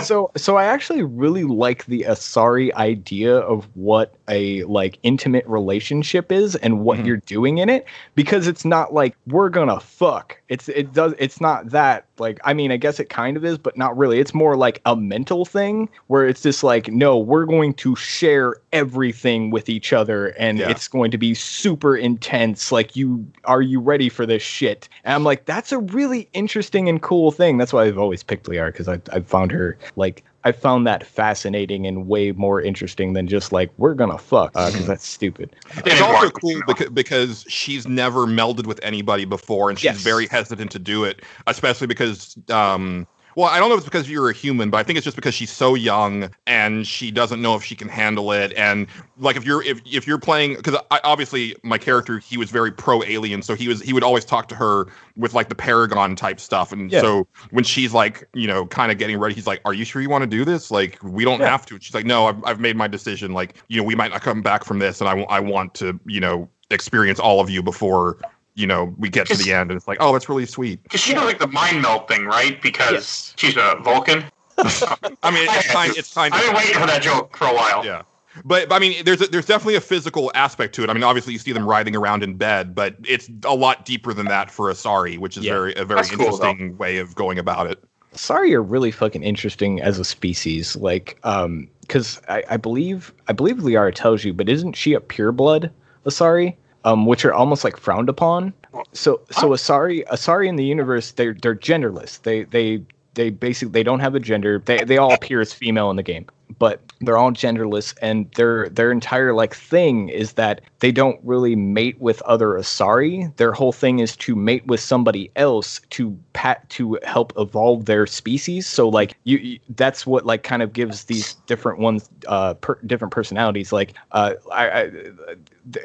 [SPEAKER 4] so so I actually really like the Asari idea of what a like intimate relationship is and what
[SPEAKER 3] Mhm.
[SPEAKER 4] you're doing in it because it's not like we're gonna fuck. It's it does it's not that like I mean I guess it kind of is but not really. It's more like a mental thing where it's just like no, we're going to share everything with each other and
[SPEAKER 3] Yeah.
[SPEAKER 4] it's going to be super intense like you are you ready for this shit? And I'm like that's a really interesting and cool thing. That's why I've always picked Liara because I I found her like I found that fascinating and way more interesting than just like we're gonna fuck because that's stupid.
[SPEAKER 3] It's
[SPEAKER 1] Yeah,
[SPEAKER 3] also cool because, because she's never melded with anybody before, and she's
[SPEAKER 4] Yes.
[SPEAKER 3] very hesitant to do it, especially because, um, well, I don't know if it's because you're a human, but I think it's just because she's so young and she doesn't know if she can handle it. And like, if you're if if you're playing, because obviously my character he was very pro alien, so he was he would always talk to her with like the Paragon type stuff, and
[SPEAKER 4] Yeah.
[SPEAKER 3] so when she's like, you know, kind of getting ready, he's like, "Are you sure you want to do this? Like, we don't
[SPEAKER 4] Yeah.
[SPEAKER 3] have to." She's like, "No, I've, I've made my decision. Like, you know, we might not come back from this, and I I want to, you know, experience all of you before, you know, we get to the end." And it's like, "Oh, that's really sweet."
[SPEAKER 1] Because she does like the mind melt thing, right? Because
[SPEAKER 4] Yes.
[SPEAKER 1] she's a Vulcan.
[SPEAKER 3] I mean, it's kind, it's kind
[SPEAKER 1] I've been waiting for that joke for a while.
[SPEAKER 3] yeah. But, but I mean, there's a, there's definitely a physical aspect to it. I mean, obviously you see them writhing around in bed, but it's a lot deeper than that for Asari, which is
[SPEAKER 4] Yeah.
[SPEAKER 3] very a very
[SPEAKER 1] That's cool,
[SPEAKER 3] interesting way of going about it.
[SPEAKER 4] Sorry, are really fucking interesting as a species. Like, um, because I, I believe I believe Liara tells you, but isn't she a pureblood Asari? Um, which are almost like frowned upon. So so Asari Asari in the universe they're they're genderless. They they they basically they don't have a gender. They they all appear as female in the game, but they're all genderless and their their entire like thing is that they don't really mate with other Asari. Their whole thing is to mate with somebody else to pat to help evolve their species. So like you, you that's what like kind of gives these different ones uh per, different personalities. Like uh I, I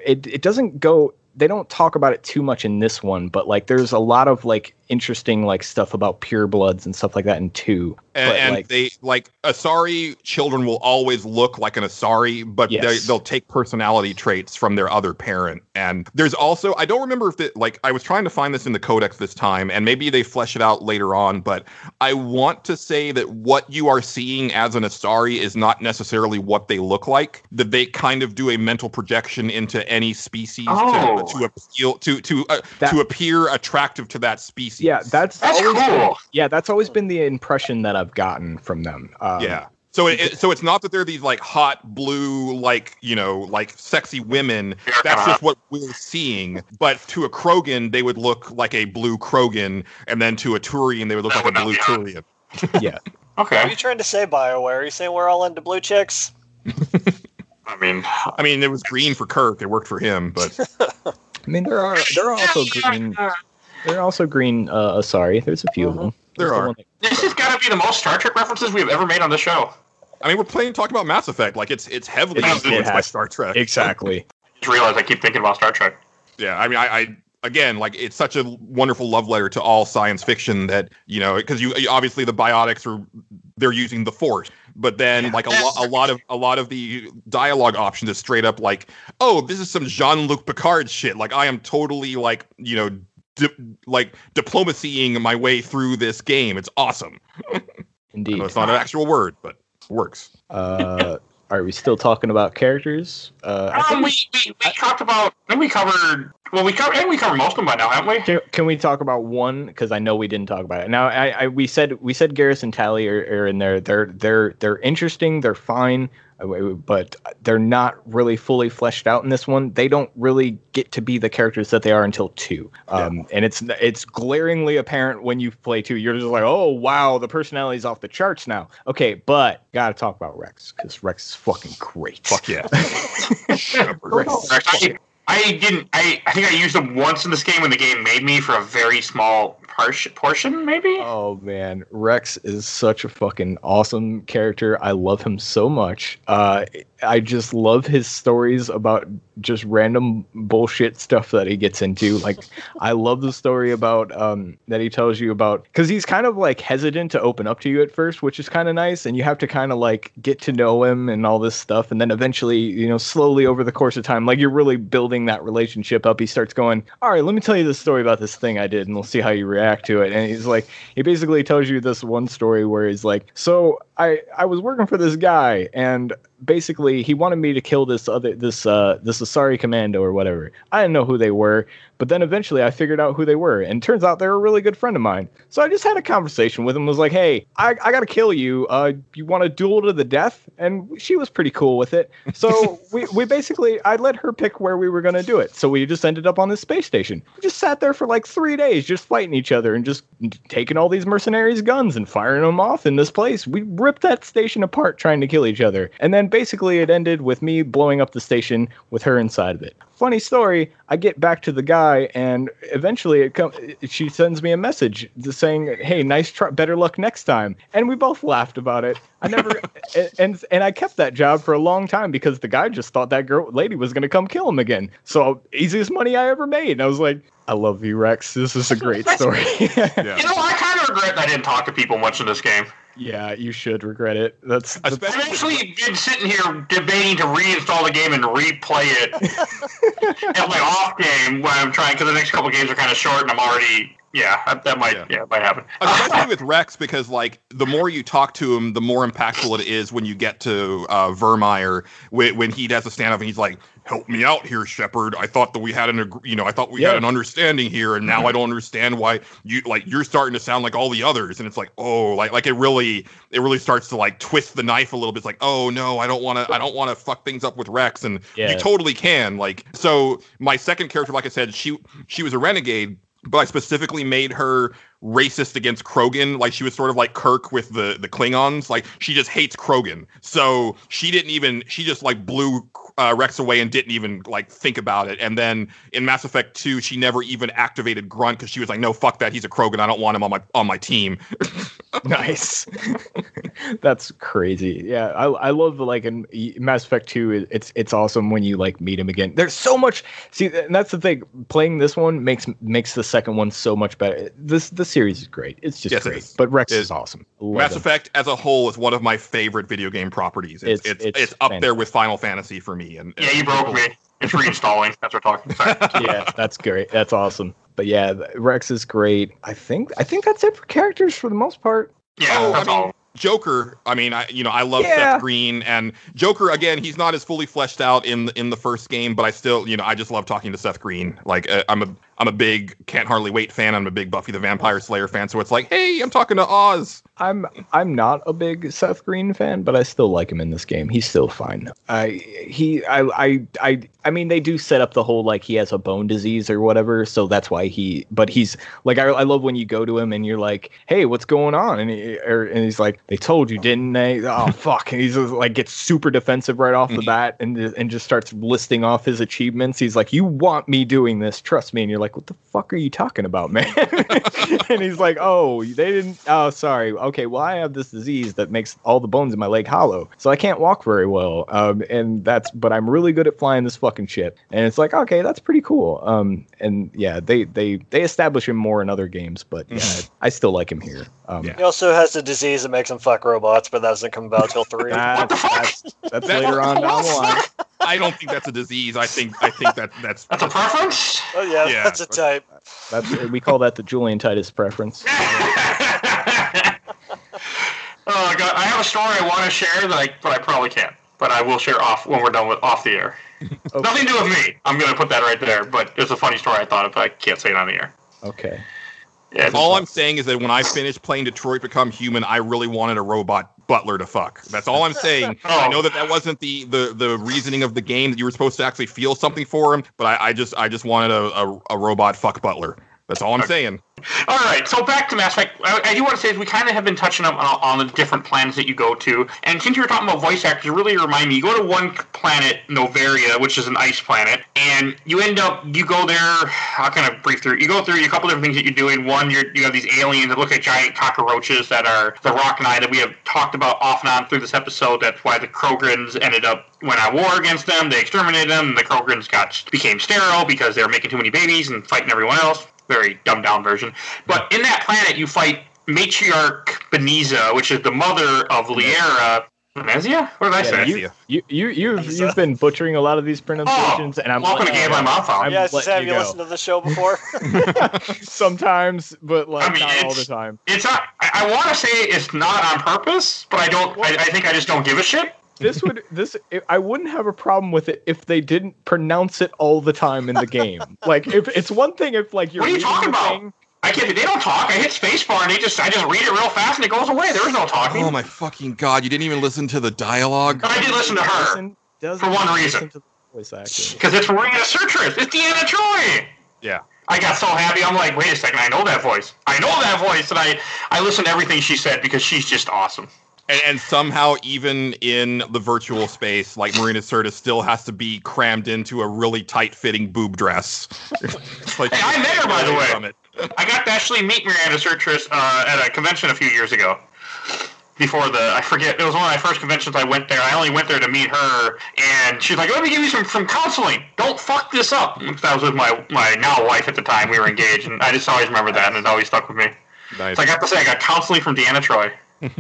[SPEAKER 4] it it doesn't go they don't talk about it too much in this one, but like there's a lot of like interesting like stuff about purebloods and stuff like that in two.
[SPEAKER 3] And,
[SPEAKER 4] but
[SPEAKER 3] and
[SPEAKER 4] like
[SPEAKER 3] they like Asari children will always look like an Asari, but they,
[SPEAKER 4] Yes.
[SPEAKER 3] they'll take personality traits from their other parent. And there's also I don't remember if it like I was trying to find this in the codex this time, and maybe they flesh it out later on. But I want to say that what you are seeing as an Asari is not necessarily what they look like. That they kind of do a mental projection into any species
[SPEAKER 1] Oh.
[SPEAKER 3] To, to appeal to to uh,
[SPEAKER 4] That-
[SPEAKER 3] to appear attractive to that species.
[SPEAKER 4] yeah, that's
[SPEAKER 1] That's
[SPEAKER 4] always
[SPEAKER 1] cool.
[SPEAKER 4] yeah, that's always been the impression that I've gotten from them. Um,
[SPEAKER 3] yeah. So it, it- so it's not that they're these like hot blue like you know like sexy women. That's just what we're seeing. But to a Krogan, they would look like a blue Krogan, and then to a Turian, they would look
[SPEAKER 1] That
[SPEAKER 3] like a blue Turian.
[SPEAKER 4] yeah.
[SPEAKER 2] What are you trying to say, Bioware? Are you saying we're all into blue chicks?
[SPEAKER 1] I mean,
[SPEAKER 3] I mean, it was green for Kirk. It worked for him, but
[SPEAKER 4] I mean, there are there are also green. There are also green. Uh, sorry, there's a few of them.
[SPEAKER 3] There
[SPEAKER 4] There's the
[SPEAKER 3] are.
[SPEAKER 4] one that-
[SPEAKER 1] this has got to be the most Star Trek references we've ever made on the show.
[SPEAKER 3] I mean, we're playing talking about Mass Effect. Like it's it's heavily
[SPEAKER 1] It
[SPEAKER 3] influenced
[SPEAKER 4] it
[SPEAKER 3] by Star Trek.
[SPEAKER 4] exactly.
[SPEAKER 1] Just realized I keep thinking about Star Trek.
[SPEAKER 3] Yeah, I mean, I, I again, like it's such a wonderful love letter to all science fiction that you know, because you you- obviously the biotics are they're using the force, but then like a, lo- a lot of a lot of the dialogue options is straight up like, oh, this is some Jean Luc Picard shit. Like I am totally like you know. Di- like diplomacying my way through this game. It's awesome. I
[SPEAKER 4] Indeed.
[SPEAKER 3] know it's not an actual word, but it works.
[SPEAKER 4] Uh, are we still talking about characters? Uh, I
[SPEAKER 1] Um,
[SPEAKER 4] think
[SPEAKER 1] we, we, we talked about. I think we covered. Well, we covered. I we covered most of them by now, haven't we?
[SPEAKER 4] Can, can we talk about one? Because I know we didn't talk about it. Now, I, I we said we said Garrus and Tali are, are in there. They're they're they're interesting. They're fine, but they're not really fully fleshed out in this one. They don't really get to be the characters that they are until two. Um, and it's it's glaringly apparent when you play two. You're just like, oh wow, the personality's off the charts now. Okay, but gotta talk about Rex because Rex is fucking great.
[SPEAKER 3] Fuck yeah. Shepard.
[SPEAKER 4] Rex.
[SPEAKER 1] I, didn't. I, I think I used them once in this game when the game made me for a very small portion, maybe.
[SPEAKER 4] Oh man, Rex is such a fucking awesome character. I love him so much. Uh, I just love his stories about just random bullshit stuff that he gets into. Like, I love the story about um, that he tells you about because he's kind of like hesitant to open up to you at first, which is kind of nice, and you have to kind of like get to know him and all this stuff, and then eventually, you know, slowly over the course of time, like you're really building that relationship up. He starts going, "All right, let me tell you this story about this thing I did, and we'll see how you react to it." And he's like, he basically tells you this one story where he's like, "So I I was working for this guy, and basically he wanted me to kill this other this uh this Asari commando or whatever. I didn't know who they were, but then eventually I figured out who they were, and turns out they're a really good friend of mine. So I just had a conversation with him. Was like, hey, I I gotta kill you. Uh, you want to duel to the death? And she was pretty cool with it. So we we basically I let her pick where we were gonna do it. So we just ended up on this space station. We just sat there for like three days, just fighting each other and just taking all these mercenaries' guns and firing them off in this place. We ripped that station apart trying to kill each other. And then basically it ended with me blowing up the station with her inside of it. Funny story, I get back to the guy and eventually it comes she sends me a message saying, "Hey, nice try, better luck next time." And we both laughed about it. I never and, and and I kept that job for a long time because the guy just thought that girl lady was going to come kill him again. So, easiest money I ever made. And I was like, "I love you, Rex. This is a great story."
[SPEAKER 3] Yeah.
[SPEAKER 1] You know, I kind of regret that I didn't talk to people much in this game.
[SPEAKER 4] Yeah, you should regret it. That's, that's
[SPEAKER 3] Especially-
[SPEAKER 1] I've actually been sitting here debating to reinstall the game and replay it at my off game when I'm trying because the next couple games are kind of short and I'm already yeah that, that might
[SPEAKER 3] Yeah.
[SPEAKER 1] yeah, might happen.
[SPEAKER 3] Especially with Rex, because like the more you talk to him, the more impactful it is when you get to uh, Virmire. When, when he does a standoff and he's like, "Help me out here, Shepard. I thought that we had an, you know, I thought we
[SPEAKER 4] Yeah.
[SPEAKER 3] had an understanding here, and now I don't understand why you like you're starting to sound like all the others." And it's like, oh, like like it really, it really starts to like twist the knife a little bit. It's like, oh no, I don't want to, I don't want to fuck things up with Rex, and
[SPEAKER 4] Yeah.
[SPEAKER 3] you totally can. Like, so my second character, like I said, she she was a renegade but I specifically made her racist against Krogan. Like she was sort of like Kirk with the the Klingons. Like she just hates Krogan. So she didn't even she just like blew uh, Rex away and didn't even like think about it. And then in Mass Effect 2, she never even activated Grunt because she was like, no, fuck that. He's a Krogan. I don't want him on my on my team.
[SPEAKER 4] nice. That's crazy. Yeah, I I love the like in Mass Effect 2 it's it's awesome when you like meet him again. There's so much See, and that's the thing. Playing this one makes makes the second one so much better. This the series is great. It's just
[SPEAKER 3] Yes,
[SPEAKER 4] great.
[SPEAKER 3] is.
[SPEAKER 4] But Rex
[SPEAKER 3] It-
[SPEAKER 4] is awesome.
[SPEAKER 3] Mass
[SPEAKER 4] him.
[SPEAKER 3] Effect as a whole is one of my favorite video game properties. It's
[SPEAKER 4] It's-
[SPEAKER 3] it's it's,
[SPEAKER 4] it's
[SPEAKER 3] up there with Final Fantasy for me. And
[SPEAKER 1] Yeah, you broke me. It's reinstalling. That's what we're talking. Sorry.
[SPEAKER 4] yeah, that's great. That's awesome. But yeah, Rex is great. I think I think that's it for characters for the most part.
[SPEAKER 1] Yeah,
[SPEAKER 3] Oh, I mean,
[SPEAKER 1] all.
[SPEAKER 3] Joker. I mean, I you know I love
[SPEAKER 4] Yeah.
[SPEAKER 3] Seth Green and Joker. Again, he's not as fully fleshed out in the, in the first game, but I still you know I just love talking to Seth Green. Like uh, I'm a I'm a big Can't Hardly Wait fan. I'm a big Buffy the Vampire Slayer fan. So it's like, hey, I'm talking to Oz.
[SPEAKER 4] I'm I'm not a big Seth Green fan, but I still like him in this game. He's still fine. I he I I I I mean they do set up the whole like he has a bone disease or whatever, so that's why he. But he's like I, I love when you go to him and you're like, hey, what's going on? And he or, and he's like, they told you, didn't they? Oh fuck! And he's just, like gets super defensive right off the
[SPEAKER 3] Mhm.
[SPEAKER 4] bat and and just starts listing off his achievements. He's like, you want me doing this? Trust me. And you're like, what the fuck are you talking about, man? and he's like, oh, they didn't. Oh, sorry. Okay, well, I have this disease that makes all the bones in my leg hollow, so I can't walk very well. Um, and that's, but I'm really good at flying this fucking ship. And it's like, okay, that's pretty cool. Um, and yeah, they they they establish him more in other games, but yeah, I still like him here. Um,
[SPEAKER 3] Yeah.
[SPEAKER 2] He also has a disease that makes him fuck robots, but that doesn't come about till three.
[SPEAKER 4] That's, that's, that's
[SPEAKER 3] That-
[SPEAKER 4] later on down the line.
[SPEAKER 3] I don't think that's a disease. I think I think that that's
[SPEAKER 1] That's a preference.
[SPEAKER 2] oh yeah,
[SPEAKER 3] Yeah.
[SPEAKER 2] that's a type.
[SPEAKER 4] That's we call that the Julian Titus preference.
[SPEAKER 1] Uh, oh god, I have a story I want to share that I, but I probably can't. but I will share off when we're done with off the air.
[SPEAKER 4] Okay.
[SPEAKER 1] Nothing to do with me. I'm gonna put that right there. But it's a funny story I thought of, but I can't say it on the air.
[SPEAKER 4] Okay.
[SPEAKER 1] Yeah,
[SPEAKER 3] All I'm saying is that when I finished playing Detroit Become Human, I really wanted a robot butler to fuck. That's all I'm saying. I oh. know that that wasn't the, the the reasoning of the game that you were supposed to actually feel something for him, but I, I just I just wanted a, a, a robot fuck butler. That's all I'm saying.
[SPEAKER 1] All right, so back to Mass Effect. I, I do want to say is we kind of have been touching up on, on the different planets that you go to, and since you were talking about voice actors, it really remind me. You go to one planet, Novaria, which is an ice planet, and you end up you go there. How kind of brief through? You go through a couple different things that you're doing. One, you're, you have these aliens that look like giant cockroaches that are the Rachni that we have talked about off and on through this episode. That's why the Krogans ended up went at war against them. They exterminated them. And the Krogans got became sterile because they were making too many babies and fighting everyone else very dumbed down version. But in that planet, you fight matriarch Beniza, which is the mother of Liera. Benezia? What did I
[SPEAKER 4] Yeah,
[SPEAKER 1] say?
[SPEAKER 4] you, you, you, you've, you've been butchering a lot of these pronunciations, oh, and I'm
[SPEAKER 1] welcome to
[SPEAKER 4] letting
[SPEAKER 1] Game My
[SPEAKER 4] go.
[SPEAKER 1] Mom Found.
[SPEAKER 4] I'm
[SPEAKER 2] yes, have
[SPEAKER 4] you
[SPEAKER 2] you listened to the show before?
[SPEAKER 4] Sometimes, but like
[SPEAKER 1] I mean,
[SPEAKER 4] not all the time.
[SPEAKER 1] It's not. I, I want to say it's not on purpose, but I don't. I, I think I just don't give a shit.
[SPEAKER 4] This would this I wouldn't have a problem with it if they didn't pronounce it all the time in the game. like if it's one thing if like you're
[SPEAKER 1] What are you talking about?
[SPEAKER 4] thing-
[SPEAKER 1] I can't. They don't talk. I hit spacebar and they just. I just read it real fast and it goes away. There is no talking.
[SPEAKER 3] Oh my fucking god! You didn't even listen to the dialogue.
[SPEAKER 1] I did listen to her
[SPEAKER 4] Doesn't- doesn't
[SPEAKER 1] For one reason.
[SPEAKER 4] voice acting.
[SPEAKER 1] because it's Marina Sirtis. It's Deanna Troi.
[SPEAKER 3] Yeah.
[SPEAKER 1] I got so happy. I'm like, wait a second. I know that voice. I know that voice, and I I listened to everything she said because she's just awesome.
[SPEAKER 3] And, and somehow, even in the virtual space, like Marina Sirtis still has to be crammed into a really tight-fitting boob dress. Like
[SPEAKER 1] Hey, I met her, by the way. I got to actually meet Miranda Sirtis uh, at a convention a few years ago. Before the, I forget, it was one of my first conventions I went there. I only went there to meet her, and she's like, let me give you some, some counseling. Don't fuck this up. That was with my, my now wife at the time. We were engaged, and I just always remember that, and it always stuck with me.
[SPEAKER 3] Nice.
[SPEAKER 1] So I got to say, I got counseling from Deanna Troi.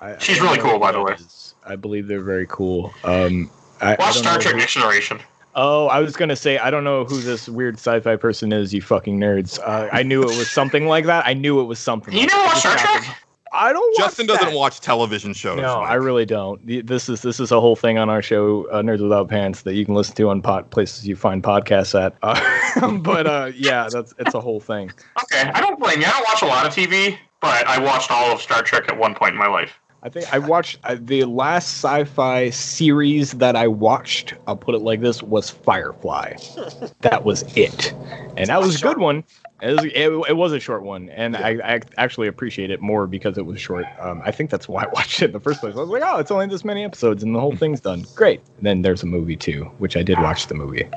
[SPEAKER 4] I- I
[SPEAKER 1] She's
[SPEAKER 4] don't
[SPEAKER 1] really cool, by the way.
[SPEAKER 4] is. I believe they're very cool. Um, I, I
[SPEAKER 1] Watch
[SPEAKER 4] don't
[SPEAKER 1] Star Trek Next Generation.
[SPEAKER 4] Oh, I was gonna say I don't know who this weird sci-fi person is. You fucking nerds. Uh, I knew it was something like that. I knew it was something.
[SPEAKER 1] You
[SPEAKER 4] like
[SPEAKER 1] never
[SPEAKER 4] that.
[SPEAKER 1] watch Star Trek?
[SPEAKER 4] I don't. Watch
[SPEAKER 3] Justin doesn't
[SPEAKER 4] that.
[SPEAKER 3] watch television shows.
[SPEAKER 4] No,
[SPEAKER 3] Mike.
[SPEAKER 4] I really don't. This is this is a whole thing on our show, uh, Nerds Without Pants, that you can listen to on pod, places you find podcasts at. Uh, but uh, yeah, that's it's a whole thing.
[SPEAKER 1] Okay, I don't blame you. I don't watch a lot of TV, but I watched all of Star Trek at one point in my life.
[SPEAKER 4] I think I watched uh, the last sci-fi series that I watched. I'll put it like this: was Firefly. that was it, and that was a good one. It was, it, it was a short one, and I, I actually appreciate it more because it was short. Um, I think that's why I watched it in the first place. I was like, oh, it's only this many episodes, and the whole thing's done. Great. And then there's a movie too, which I did watch the movie.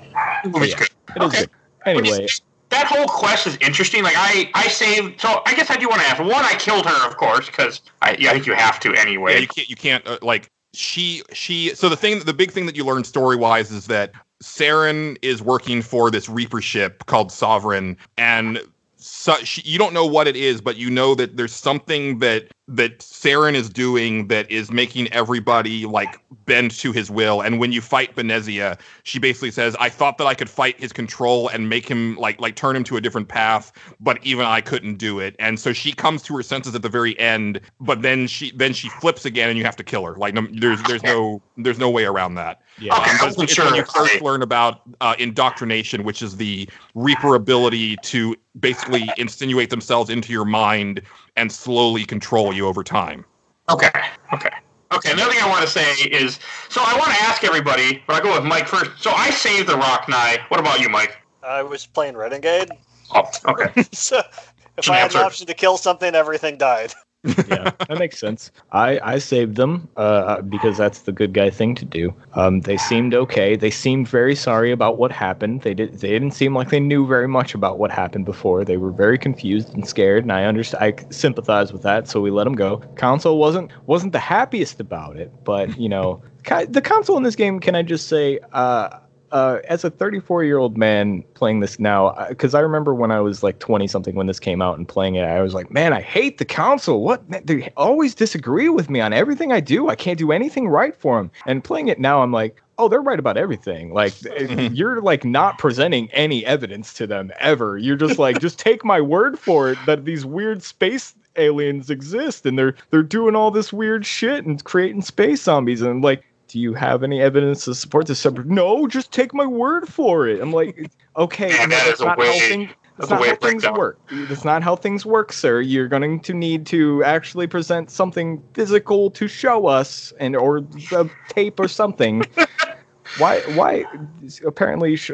[SPEAKER 1] The movie's
[SPEAKER 4] yeah.
[SPEAKER 1] good.
[SPEAKER 4] It is
[SPEAKER 1] Okay.
[SPEAKER 4] good. Anyway,
[SPEAKER 1] that whole quest is interesting. Like I, I saved. So I guess I do want to ask. One, I killed her, of course, because I, yeah, I think you have to anyway.
[SPEAKER 3] Yeah, you can't. You can't. Uh, like she. She. So the thing. The big thing that you learn story wise is that Saren is working for this Reaper ship called Sovereign, and so you don't know what it is, but you know that there's something that that Saren is doing that is making everybody like bend to his will. And when you fight Benezia, she basically says, "I thought that I could fight his control and make him like like turn him to a different path, but even I couldn't do it." And so she comes to her senses at the very end, but then she then she flips again, and you have to kill her. Like no, there's there's no there's no way around that.
[SPEAKER 4] yeah.
[SPEAKER 1] Okay.
[SPEAKER 3] Um,
[SPEAKER 1] I
[SPEAKER 3] but
[SPEAKER 1] wasn't
[SPEAKER 3] it's when you first learn about uh, indoctrination, which is the Reaper ability to basically insinuate themselves into your mind and slowly control you over time.
[SPEAKER 1] Okay. Okay. Okay. Another thing I want to say is, so I want to ask everybody, but I'll go with Mike first. So I saved the Rachni. What about you, Mike?
[SPEAKER 2] I was playing Renegade,
[SPEAKER 1] Oh, okay.
[SPEAKER 2] so if
[SPEAKER 1] Good
[SPEAKER 2] I had
[SPEAKER 1] answer.
[SPEAKER 2] an option to kill something, everything died.
[SPEAKER 4] Yeah, that makes sense. I, I saved them uh, because that's the good guy thing to do. Um, they seemed okay. They seemed very sorry about what happened. They did. They didn't seem like they knew very much about what happened before. They were very confused and scared, and I understand. I sympathize with that, so we let them go. Council wasn't wasn't the happiest about it, but you know, the council in this game. Can I just say? Uh, uh, as a 34 year old man playing this now, because I remember when I was like 20 something when this came out and playing it, I was like, man, I hate the council. What? They always disagree with me on everything I do. I can't do anything right for them. And playing it now, I'm like, oh, they're right about everything. Like, you're like not presenting any evidence to them ever. You're just like, just take my word for it that these weird space aliens exist and they're they're doing all this weird shit and creating space zombies and like do you have any evidence to support this? Sub- no, just take my word for it. I'm like, okay,
[SPEAKER 1] Yeah,
[SPEAKER 4] no, that's
[SPEAKER 1] is a
[SPEAKER 4] not
[SPEAKER 1] way-
[SPEAKER 4] things.
[SPEAKER 1] that's
[SPEAKER 4] not
[SPEAKER 1] way
[SPEAKER 4] how things
[SPEAKER 1] down.
[SPEAKER 4] work. That's not how things work, sir. You're going to need to actually present something physical to show us, and or a tape or something. why? Why? Apparently, sh-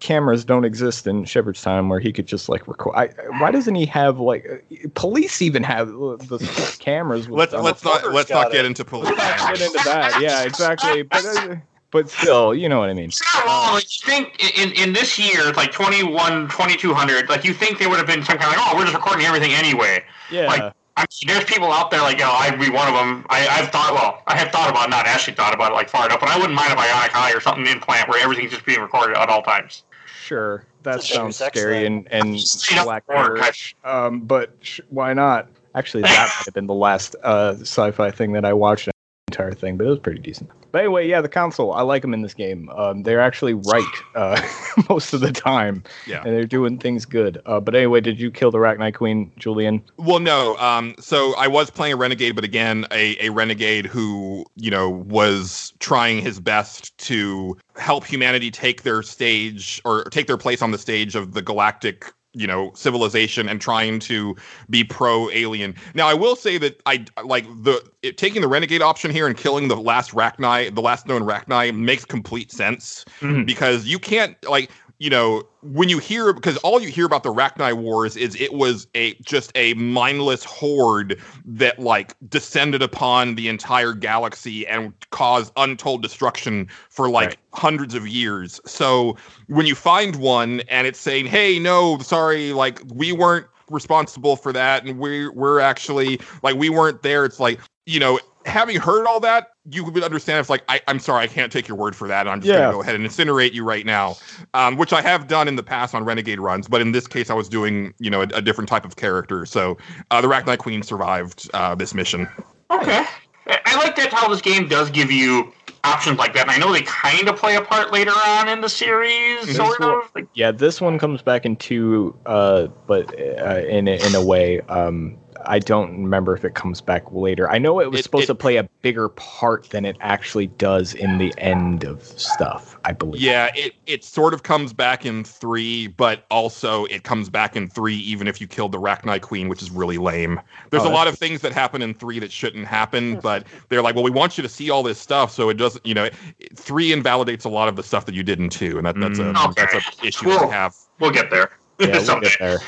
[SPEAKER 4] cameras don't exist in Shepard's time where he could just like record. I, why doesn't he have like uh, police even have uh, the cameras? with
[SPEAKER 3] Let's let's not let's not get
[SPEAKER 2] it.
[SPEAKER 3] into police.
[SPEAKER 4] Let's not get into that. Yeah, exactly. But uh, but still, you know what I mean.
[SPEAKER 1] It's not wrong. Like, you think in, in this year, like 21, 2200, like you think they would have been some kind of like, oh, we're just recording everything anyway.
[SPEAKER 4] Yeah.
[SPEAKER 1] Like, I mean, there's people out there like, you know, I'd be one of them. I, I've thought, well, I have thought about, not actually thought about it like far enough, but I wouldn't mind a bionic eye or something implant where everything's just being recorded at all times.
[SPEAKER 4] Sure, that
[SPEAKER 2] It's
[SPEAKER 4] sounds scary
[SPEAKER 2] thing.
[SPEAKER 4] and and black
[SPEAKER 1] porn
[SPEAKER 4] Um, but sh- why not? Actually, that might have been the last uh, sci-fi thing that I watched. Entire thing, but it was pretty decent. But anyway, yeah, the console. I like them in this game. Um, they're actually right uh, most of the time,
[SPEAKER 3] Yeah.
[SPEAKER 4] and they're doing things good. Uh, but anyway, did you kill the Arachnite Queen, Julian?
[SPEAKER 3] Well, no. Um, so I was playing a renegade, but again, a, a renegade who you know was trying his best to help humanity take their stage or take their place on the stage of the galactic you know civilization and trying to be pro alien now i will say that i like the it, taking the renegade option here and killing the last rachni the last known rachni makes complete sense
[SPEAKER 4] Mhm.
[SPEAKER 3] because you can't like you know when you hear because all you hear about the Rachni Wars is it was a just a mindless horde that like descended upon the entire galaxy and caused untold destruction for like
[SPEAKER 4] Right.
[SPEAKER 3] hundreds of years. So when you find one and it's saying, "Hey, no, sorry, like we weren't responsible for that and we're we're actually like we weren't there." It's like, you know, having heard all that, you would understand if like I, I'm sorry, I can't take your word for that. And I'm just
[SPEAKER 4] Yeah.
[SPEAKER 3] gonna go ahead and incinerate you right now um, which I have done in the past on Renegade runs, but in this case, I was doing you know a, a different type of character. So uh, the Rachni Queen survived uh, this mission.
[SPEAKER 1] Okay. I I like that how this game does give you options like that. And I know they kind of play a part later on in the series,
[SPEAKER 4] This
[SPEAKER 1] sort
[SPEAKER 4] will-
[SPEAKER 1] of. Like,
[SPEAKER 4] Yeah, this one comes back in two, uh, but uh, in a, in a way, um, I don't remember if it comes back later. I know it was
[SPEAKER 3] It-
[SPEAKER 4] supposed
[SPEAKER 3] it-
[SPEAKER 4] to play a bigger part than it actually does in the end of stuff. I believe.
[SPEAKER 3] Yeah, it it sort of comes back in three, but also it comes back in three even if you killed the Rachni Queen, which is really lame. There's
[SPEAKER 4] Oh,
[SPEAKER 3] a lot of things that happen in three that shouldn't happen, hmm. but they're like, well, we want you to see all this stuff, so it doesn't, you know, three invalidates a lot of the stuff that you did in two, and that, that's a.
[SPEAKER 1] Okay.
[SPEAKER 3] that's a issue that
[SPEAKER 1] Cool.
[SPEAKER 3] I have.
[SPEAKER 1] we'll get there.
[SPEAKER 4] Yeah, we'll get there.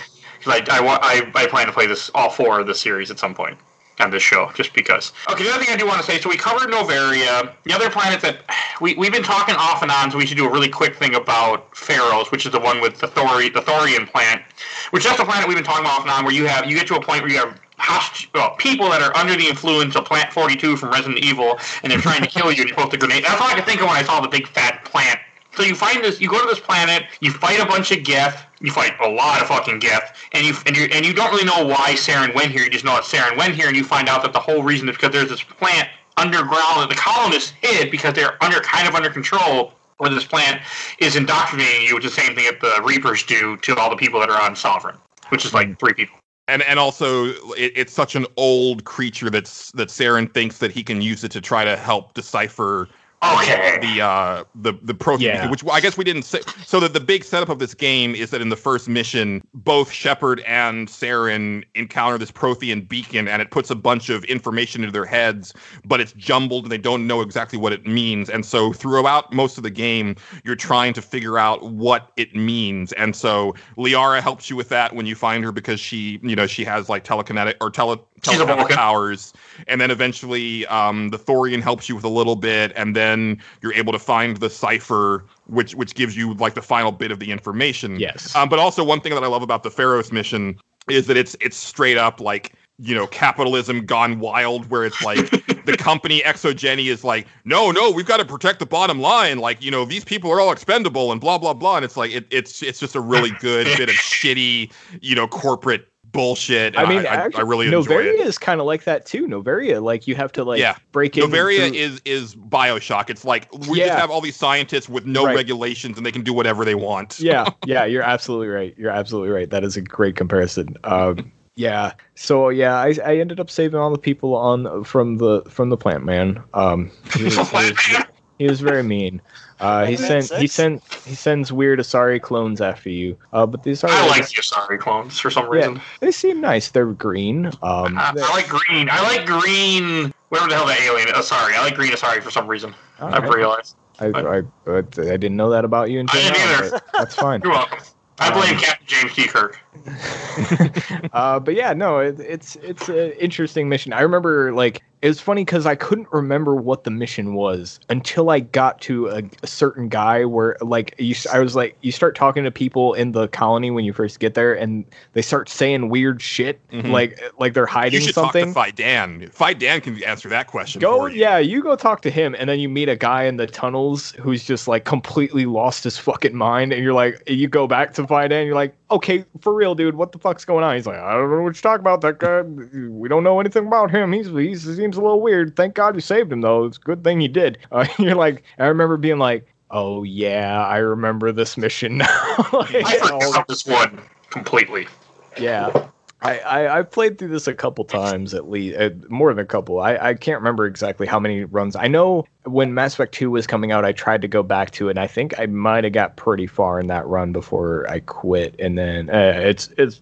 [SPEAKER 1] I, I, I, I plan to play this all four of the series at some point on this show, just because. Okay, the other thing I do want to say, so we covered Noveria. The other planet that we, we've been talking off and on, so we should do a really quick thing about Feros, which is the one with the, Thori, the Thorian plant, which is the planet we've been talking about off and on, where you have you get to a point where you have host- well, people that are under the influence of Plant 42 from Resident Evil, and they're trying to kill you, and you're supposed to grenade. That's all I could think of when I saw the big fat plant so you find this, you go to this planet, you fight a bunch of Geth, you fight a lot of fucking Geth, and you and you and you don't really know why Saren went here. You just know that Saren went here, and you find out that the whole reason is because there's this plant underground that the colonists hid because they're under kind of under control. Where this plant is indoctrinating you, which is the same thing that the Reapers do to all the people that are on Sovereign, which is like hmm. three people.
[SPEAKER 3] and and also it, it's such an old creature that's that Saren thinks that he can use it to try to help decipher
[SPEAKER 1] Okay.
[SPEAKER 3] the uh the the Prothean
[SPEAKER 4] Yeah.
[SPEAKER 3] which I guess we didn't say so that the big setup of this game is that in the first mission both Shepard and Saren encounter this Prothean beacon and it puts a bunch of information into their heads but it's jumbled and they don't know exactly what it means and so throughout most of the game you're trying to figure out what it means and so Liara helps you with that when you find her because she you know she has like telekinetic or tele
[SPEAKER 1] She's a
[SPEAKER 3] telepathic powers and then eventually um, the Thorian helps you with a little bit, and then you're able to find the cipher, which which gives you like the final bit of the information.
[SPEAKER 4] Yes.
[SPEAKER 3] Um, but also one thing that I love about the Feros mission is that it's it's straight up like you know capitalism gone wild, where it's like the company ExoGeni is like, no, no, we've got to protect the bottom line. Like you know these people are all expendable and blah blah blah, and it's like it, it's it's just a really good bit of shitty you know corporate bullshit.
[SPEAKER 4] I mean,
[SPEAKER 3] I,
[SPEAKER 4] actually,
[SPEAKER 3] I really enjoy
[SPEAKER 4] Noveria
[SPEAKER 3] it.
[SPEAKER 4] is kind of like that too. Noveria, like you have to like
[SPEAKER 3] Yeah.
[SPEAKER 4] break in.
[SPEAKER 3] Noveria
[SPEAKER 4] through-
[SPEAKER 3] is is Bioshock. It's like we
[SPEAKER 4] Yeah.
[SPEAKER 3] just have all these scientists with no
[SPEAKER 4] Right.
[SPEAKER 3] regulations and they can do whatever they want.
[SPEAKER 4] yeah, yeah, you're absolutely right. You're absolutely right. That is a great comparison. Um, Yeah. So yeah, I, I ended up saving all the people on from the from the plant man. Um, he was, he was, he was very mean. Uh, he
[SPEAKER 2] Plant Man
[SPEAKER 4] sent he
[SPEAKER 2] six?
[SPEAKER 4] sent he sends weird Asari clones after you. Uh, but these are
[SPEAKER 1] I like the Asari clones for some reason.
[SPEAKER 4] they seem nice. They're green. Um,
[SPEAKER 1] I,
[SPEAKER 4] they-
[SPEAKER 1] I like green. I like green. Whatever the hell that alien. Asari. I like green Asari for some reason.
[SPEAKER 4] all
[SPEAKER 1] I've
[SPEAKER 4] right.
[SPEAKER 1] realized.
[SPEAKER 4] I, I, I, I didn't know that about you until
[SPEAKER 1] I didn't
[SPEAKER 4] now.
[SPEAKER 1] either.
[SPEAKER 4] That's fine.
[SPEAKER 1] You're welcome. I blame
[SPEAKER 4] Um,
[SPEAKER 1] Captain James T. Kirk.
[SPEAKER 4] uh, but yeah, no, it, it's it's an interesting mission. I remember like it was funny because I couldn't remember what the mission was until I got to a, a certain guy where like you, I was like, you start talking to people in the colony when you first get there, and they start saying weird shit,
[SPEAKER 3] Mhm.
[SPEAKER 4] like like they're hiding You
[SPEAKER 3] should
[SPEAKER 4] something.
[SPEAKER 3] talk to Fai Dan. Fidan can answer that question.
[SPEAKER 4] Go,
[SPEAKER 3] you.
[SPEAKER 4] yeah, you go talk to him, and then you meet a guy in the tunnels who's just like completely lost his fucking mind, and you're like, you go back to find and you're like, okay, for real, dude, what the fuck's going on? He's like, I don't know what you're talking about. That guy, we don't know anything about him. He's, he's he seems a little weird. Thank God you saved him though. It's a good thing you did. Uh, you're like, I remember being like, oh yeah, I remember this mission now. Like,
[SPEAKER 1] I forgot this one completely.
[SPEAKER 4] yeah. I, I, I played through this a couple times at least, uh, more than a couple. I, I can't remember exactly how many runs. I know when Mass Effect 2 was coming out, I tried to go back to it, and I think I might have got pretty far in that run before I quit. And then uh, it's it's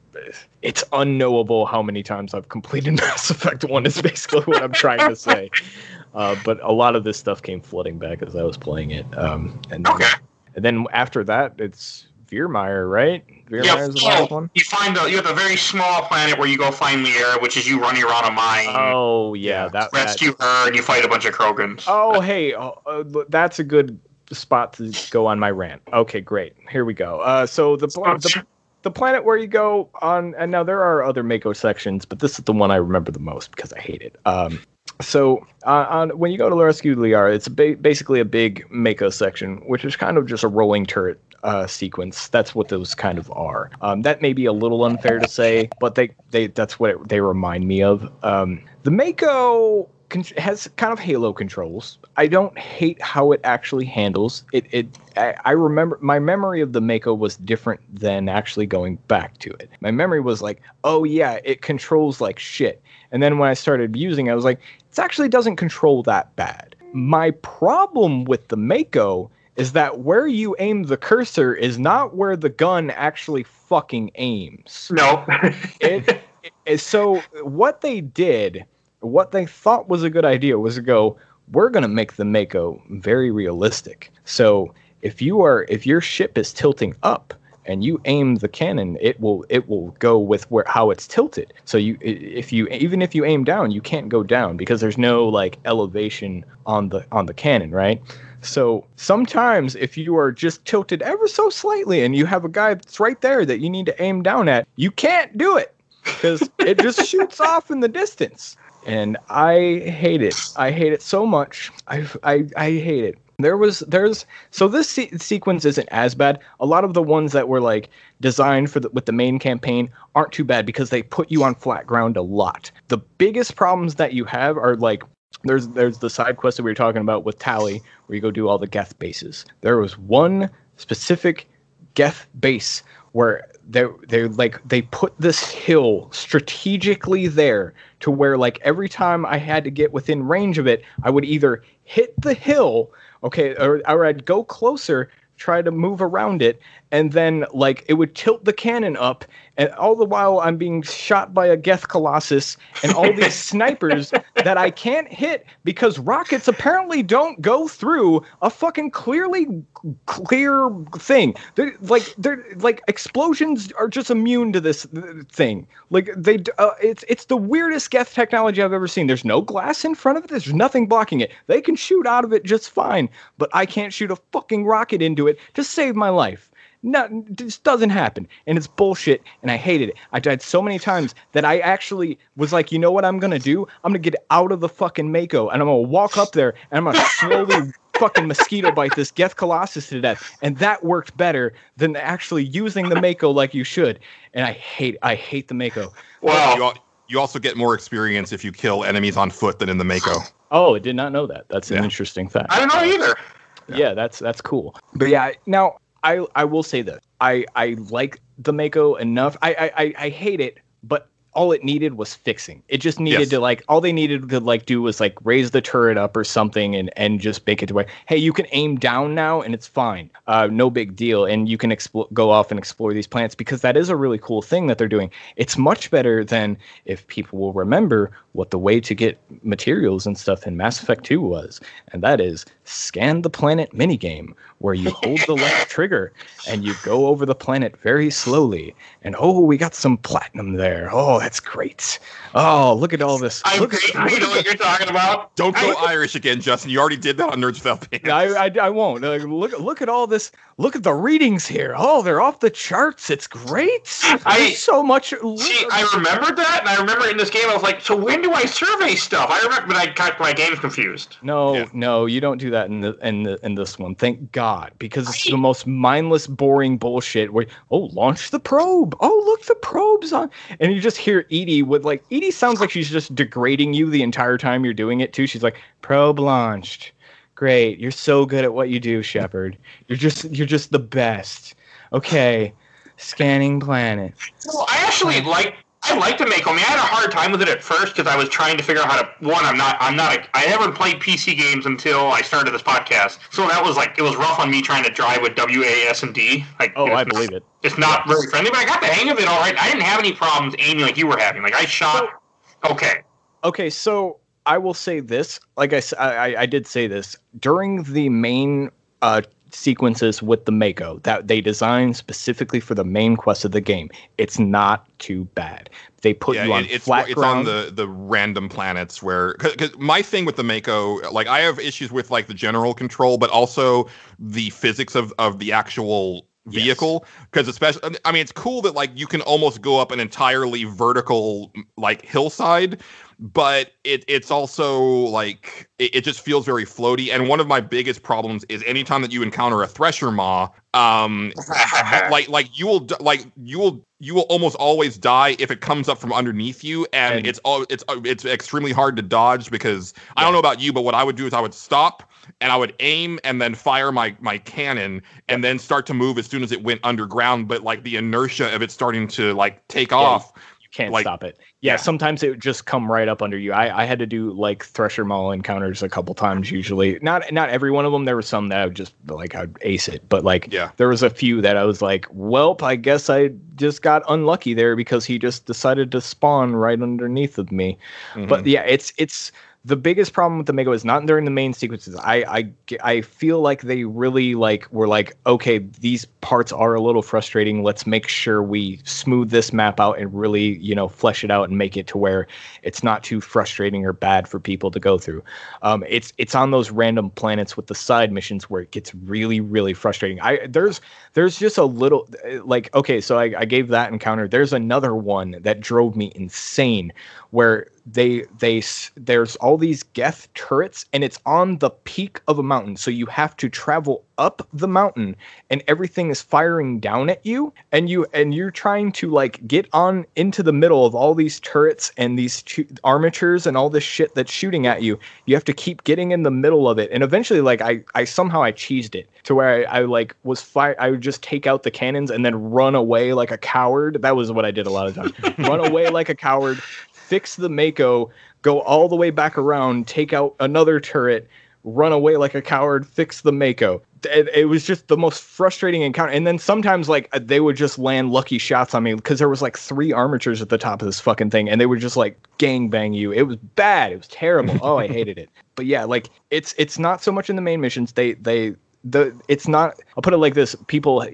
[SPEAKER 4] it's unknowable how many times I've completed Mass Effect 1 is basically what I'm trying to say. Uh, but a lot of this stuff came flooding back as I was playing it. Um, and then,
[SPEAKER 1] Okay.
[SPEAKER 4] and then after that, it's Virmire, right?
[SPEAKER 1] Yeah,
[SPEAKER 4] Virmire's the last one.
[SPEAKER 1] you find the you have a very small planet where you go find Liara, which is you running around a mine,
[SPEAKER 4] Oh yeah,
[SPEAKER 3] Yeah.
[SPEAKER 4] that, that
[SPEAKER 1] rescue her, and you fight a bunch of Krogans.
[SPEAKER 4] Oh hey, oh, uh, that's a good spot to go on my rant. Okay, great. Here we go. Uh, so the, pla- the the planet where you go on, and now there are other Mako sections, but this is the one I remember the most because I hate it. Um, so uh, on when you go to Rescue Liara, it's ba- basically a big Mako section, which is kind of just a rolling turret uh, sequence. That's what those kind of are. Um, that may be a little unfair to say, but they they that's what it, they remind me of. Um, the Mako has kind of Halo controls. I don't hate how it actually handles it. It I, I remember my memory of the Mako was different than actually going back to it. My memory was like, oh yeah, it controls like shit. And then when I started using, it, I was like, it actually doesn't control that bad. My problem with the Mako is that where you aim the cursor is not where the gun actually fucking aims
[SPEAKER 1] No.
[SPEAKER 4] it, it- so what they did, what they thought was a good idea was to go, we're going to make the Mako very realistic. So if you are if your ship is tilting up and you aim the cannon, it will it will go with where how it's tilted. So you if you even if you aim down, you can't go down because there's no like elevation on the on the cannon, right? So sometimes if you are just tilted ever so slightly and you have a guy that's right there that you need to aim down at, you can't do it because it just shoots off in the distance. And I hate it. I hate it so much. I, I, I hate it. There was there's so this se- sequence isn't as bad. A lot of the ones that were like designed for the, with the main campaign aren't too bad because they put you on flat ground a lot. The biggest problems that you have are like there's there's the side quest that we were talking about with Tali where you go do all the Geth bases. There was one specific Geth base where they they like they put this hill strategically there to where like every time I had to get within range of it, I would either hit the hill, okay, or, or I'd go closer, try to move around it, and then like it would tilt the cannon up, and all the while I'm being shot by a Geth Colossus and all these snipers that I can't hit because rockets apparently don't go through a fucking clearly clear thing. They're like they're like explosions are just immune to this thing. Like they uh, it's it's the weirdest Geth technology I've ever seen. There's no glass in front of it. There's nothing blocking it. They can shoot out of it just fine, but I can't shoot a fucking rocket into it to save my life. No, this doesn't happen, and it's bullshit, and I hated it. I died so many times that I actually was like, you know what I'm gonna do? I'm gonna get out of the fucking Mako, and I'm gonna walk up there, and I'm gonna slowly fucking mosquito bite this Geth Colossus to death, and that worked better than actually using the Mako like you should. And I hate, I hate the Mako.
[SPEAKER 3] You,
[SPEAKER 1] Well,
[SPEAKER 3] al- you also get more experience if you kill enemies on foot than in the Mako.
[SPEAKER 4] Oh, I did not know that. That's an
[SPEAKER 3] Yeah.
[SPEAKER 4] interesting fact.
[SPEAKER 1] I don't know either.
[SPEAKER 4] yeah, that's that's cool. But yeah, now I I will say this. I I like the Mako enough. I I I, I hate it, but all it needed was fixing. It just needed
[SPEAKER 3] Yes.
[SPEAKER 4] to like all they needed to like do was like raise the turret up or something and and just make it to where hey you can aim down now and it's fine, uh, no big deal, and you can expl- go off and explore these planets because that is a really cool thing that they're doing. It's much better than if people will remember what the way to get materials and stuff in Mass Effect 2 was, and that is scan the planet minigame where you hold the left trigger and you go over the planet very slowly. And oh, we got some platinum there. Oh, that's great. Oh, look at all this.
[SPEAKER 1] I,
[SPEAKER 4] Look at,
[SPEAKER 1] I know what you're talking about.
[SPEAKER 3] Don't go
[SPEAKER 1] I-
[SPEAKER 3] Irish again, Justin. You already did that on Nerds Without Pants.
[SPEAKER 4] I, I, I won't. Like, look, look at all this. Look at the readings here. Oh, they're off the charts. It's great.
[SPEAKER 1] I-
[SPEAKER 4] There's so much.
[SPEAKER 1] See, I remembered that, and I remember in this game, I was like, so when do I survey stuff? I remember, but I got my games confused.
[SPEAKER 4] No,
[SPEAKER 3] Yeah.
[SPEAKER 4] no, you don't do that in the in the in this one. Thank God, because it's the most mindless, boring bullshit. Where oh, launch the probe. Oh, look, the probe's on, and you just hear EDI with like EDI sounds like she's just degrading you the entire time you're doing it too. She's like, probe launched. Great, you're so good at what you do, Shepard. You're just you're just the best. Okay, scanning planet.
[SPEAKER 1] Well, I actually like. I like to make. I, mean, I had a hard time with it at first because I was trying to figure out how to. One, I'm not. I'm not. A, I haven't played PC games until I started this podcast, so that was like it was rough on me trying to drive with W, A, S, and D. Like,
[SPEAKER 4] Oh, I
[SPEAKER 1] not-
[SPEAKER 4] believe it.
[SPEAKER 1] It's not very friendly, but I got the hang of it all right. I didn't have any problems aiming like you were having. Like I shot. Okay.
[SPEAKER 4] Okay, so I will say this. Like i i did say this during the main uh, sequences with the Mako that they designed specifically for the main quest of the game. It's not too bad. They put you on
[SPEAKER 3] it- it's
[SPEAKER 4] flat
[SPEAKER 3] it's on the the random planets where because my thing with the Mako, like I have issues with like the general control, but also the physics of of the actual vehicle because especially i mean it's cool that like you can almost go up an entirely vertical like hillside but it it's also like it, it just feels very floaty and one of my biggest problems is anytime that you encounter a thresher maw um like like you will like you will you will almost always die if it comes up from underneath you and,
[SPEAKER 4] And-
[SPEAKER 3] it's all it's uh, it's extremely hard to dodge because I don't know about you but what I would do is I would stop and I would aim and then fire my my cannon and then start to move as soon as it went underground but like the inertia of it starting to like take off
[SPEAKER 4] you can't
[SPEAKER 3] like-
[SPEAKER 4] stop it. Yeah, sometimes it would just come right up under you. I, I had to do like Thresher Maw encounters a couple times usually. Not not every one of them. There were some that I would just like I'd ace it, but like
[SPEAKER 3] Yeah.
[SPEAKER 4] there was a few that I was like, "Welp, I guess I just got unlucky there because he just decided to spawn right underneath of me."
[SPEAKER 3] Mhm.
[SPEAKER 4] But yeah, it's it's the biggest problem with Mako is not during the main sequences. I, I I feel like they really like were like, okay, these parts are a little frustrating. Let's make sure we smooth this map out and really, you know, flesh it out and make it to where it's not too frustrating or bad for people to go through. Um, it's it's on those random planets with the side missions where it gets really really frustrating. I there's there's just a little like okay, so I, I gave that encounter. There's another one that drove me insane where they they there's all these Geth turrets and it's on the peak of a mountain. So you have to travel up the mountain and everything is firing down at you and you and you're trying to like get on into the middle of all these turrets and these tu- armatures and all this shit that's shooting at you. You have to keep getting in the middle of it. And eventually like i i somehow i cheesed it to where i, I like was fire i would just take out the cannons and then run away like a coward. That was what i did a lot of times. Run away like a coward fix the mako go all the way back around take out another turret run away like a coward fix the mako. It, it was just the most frustrating encounter. And then sometimes like uh, they would just land lucky shots on me because there was like three armatures at the top of this fucking thing and they would just like gang bang you. It was bad. It was terrible. Oh i hated it. But yeah like it's it's not so much in the main missions. They they the it's not i'll put it like this. People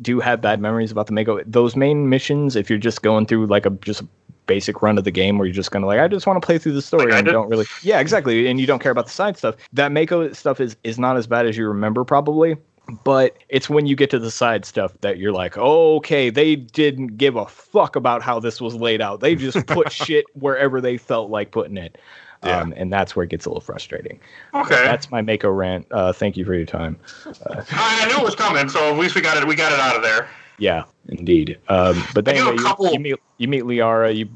[SPEAKER 4] do have bad memories about the mako. Those main missions if you're just going through like a just a basic run of the game where you're just gonna like i just want to play through the story
[SPEAKER 1] Like
[SPEAKER 4] and don't really yeah exactly and you don't care about the side stuff that mako stuff is is not as bad as you remember probably but it's when you get to the side stuff that you're like, oh, okay, they didn't give a fuck about how this was laid out. They just put shit wherever they felt like putting it.
[SPEAKER 3] Yeah.
[SPEAKER 4] Um, and that's where it gets a little frustrating.
[SPEAKER 1] Okay.
[SPEAKER 4] That's my Mako rant. Uh, thank you for your time.
[SPEAKER 1] I I knew it was coming, so at least we got it. We got it out of there.
[SPEAKER 4] Yeah, indeed. Um, but then anyway, you,
[SPEAKER 1] couple-
[SPEAKER 4] you meet you meet Liara, you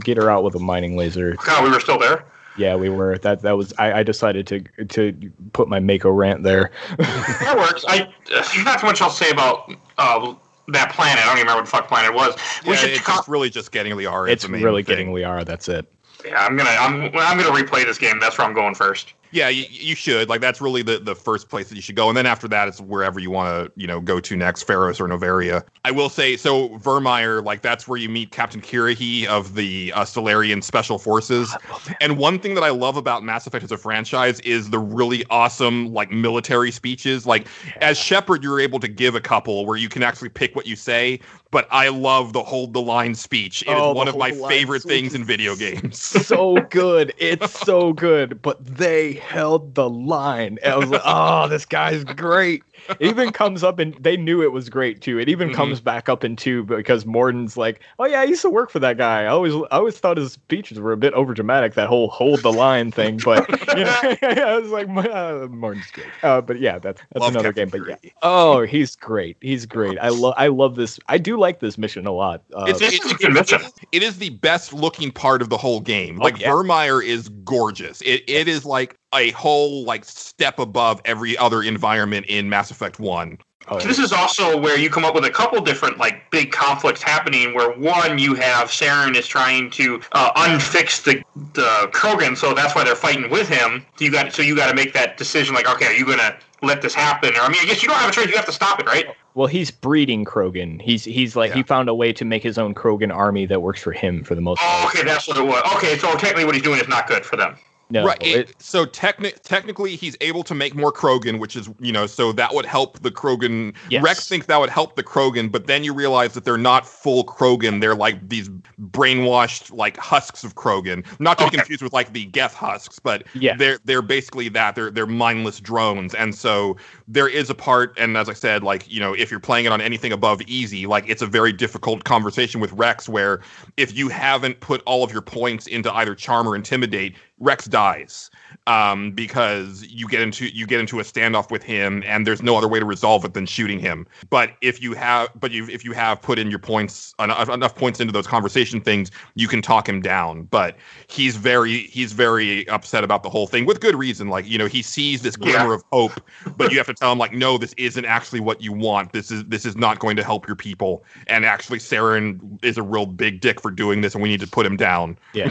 [SPEAKER 4] get her out with a mining laser.
[SPEAKER 1] God, we were still there.
[SPEAKER 4] Yeah, we were. That that was. I, I decided to to put my Mako rant there.
[SPEAKER 1] That works. I there's not too much I'll say about uh, that planet. I don't even remember what the fuck planet it was. We
[SPEAKER 3] Yeah,
[SPEAKER 1] should
[SPEAKER 3] it's
[SPEAKER 1] co-
[SPEAKER 3] just really just getting Liara.
[SPEAKER 4] It's really
[SPEAKER 3] thing.
[SPEAKER 4] getting Liara. That's it.
[SPEAKER 1] Yeah, I'm gonna I'm I'm gonna replay this game. That's where I'm going first.
[SPEAKER 3] Yeah, you, you should. Like that's really the, the first place that you should go, and then after that, it's wherever you want to, you know, go to next, Feros or Noveria. I will say, so Virmire, like that's where you meet Captain Kirrahe of the uh, Salarian Special Forces. And one thing that I love about Mass Effect as a franchise is the really awesome like military speeches. Like as Shepard, you're able to give a couple where you can actually pick what you say. But I love the hold the line speech. It is
[SPEAKER 4] Oh, the
[SPEAKER 3] one of my
[SPEAKER 4] hold the line
[SPEAKER 3] favorite things in video games.
[SPEAKER 4] so good. It's so good. But they held the line. And I was like, oh, this guy's great. It even comes up and they knew it was great too. It even
[SPEAKER 3] Mhm.
[SPEAKER 4] comes back up in two because Mordin's like, oh yeah, I used to work for that guy. I always I always thought his speeches were a bit overdramatic, that whole hold the line thing. But you know, I was like, uh, Mordin's great. Uh, but yeah, that's that's
[SPEAKER 3] Love
[SPEAKER 4] another
[SPEAKER 3] Captain
[SPEAKER 4] game. But yeah, oh, he's great. He's great. I love I love this. I do like this mission a lot. Uh,
[SPEAKER 3] It's,
[SPEAKER 1] This
[SPEAKER 3] it-
[SPEAKER 1] is a mission.
[SPEAKER 3] it is the best looking part of the whole game.
[SPEAKER 4] Oh,
[SPEAKER 3] Like
[SPEAKER 4] yeah.
[SPEAKER 3] Virmire is gorgeous. It it is like a whole like step above every other environment in Mass Effect One.
[SPEAKER 4] oh,
[SPEAKER 1] This is also where you come up with a couple different like big conflicts happening. Where one, you have Saren is trying to uh, unfix the the Krogan, so that's why they're fighting with him. You got so you got to make that decision. Like, okay, are you gonna let this happen? Or I mean, I guess you don't have a choice. You have to stop it, right?
[SPEAKER 4] Well, he's breeding Krogan. He's he's like he found a way to make his own Krogan army that works for him for the most
[SPEAKER 1] Oh,
[SPEAKER 4] part.
[SPEAKER 1] okay, that's what it was. Okay, so technically, what he's doing is not good for them.
[SPEAKER 4] No,
[SPEAKER 3] right. it-
[SPEAKER 4] it-
[SPEAKER 3] so techni- technically, he's able to make more Krogan, which is you know, so that would help the Krogan.
[SPEAKER 4] Yes.
[SPEAKER 3] Rex thinks that would help the Krogan, but then you realize that they're not full Krogan. They're like these brainwashed like husks of Krogan. Not to be confused with like the Geth husks, but
[SPEAKER 4] yeah,
[SPEAKER 3] they're they're basically that they're they're mindless drones and so there is a part and as i said like you know if you're playing it on anything above easy like it's a very difficult conversation with rex where if you haven't put all of your points into either charm or intimidate rex dies um, because you get into you get into a standoff with him and there's no other way to resolve it than shooting him. But if you have but you, if you have put in your points enough, enough points into those conversation things you can talk him down. But he's very he's very upset about the whole thing with good reason. Like you know he sees this glimmer of hope but you have to tell him like no this isn't actually what you want. This is this is not going to help your people. And actually Saren is a real big dick for doing this and we need to put him down.
[SPEAKER 4] Yeah,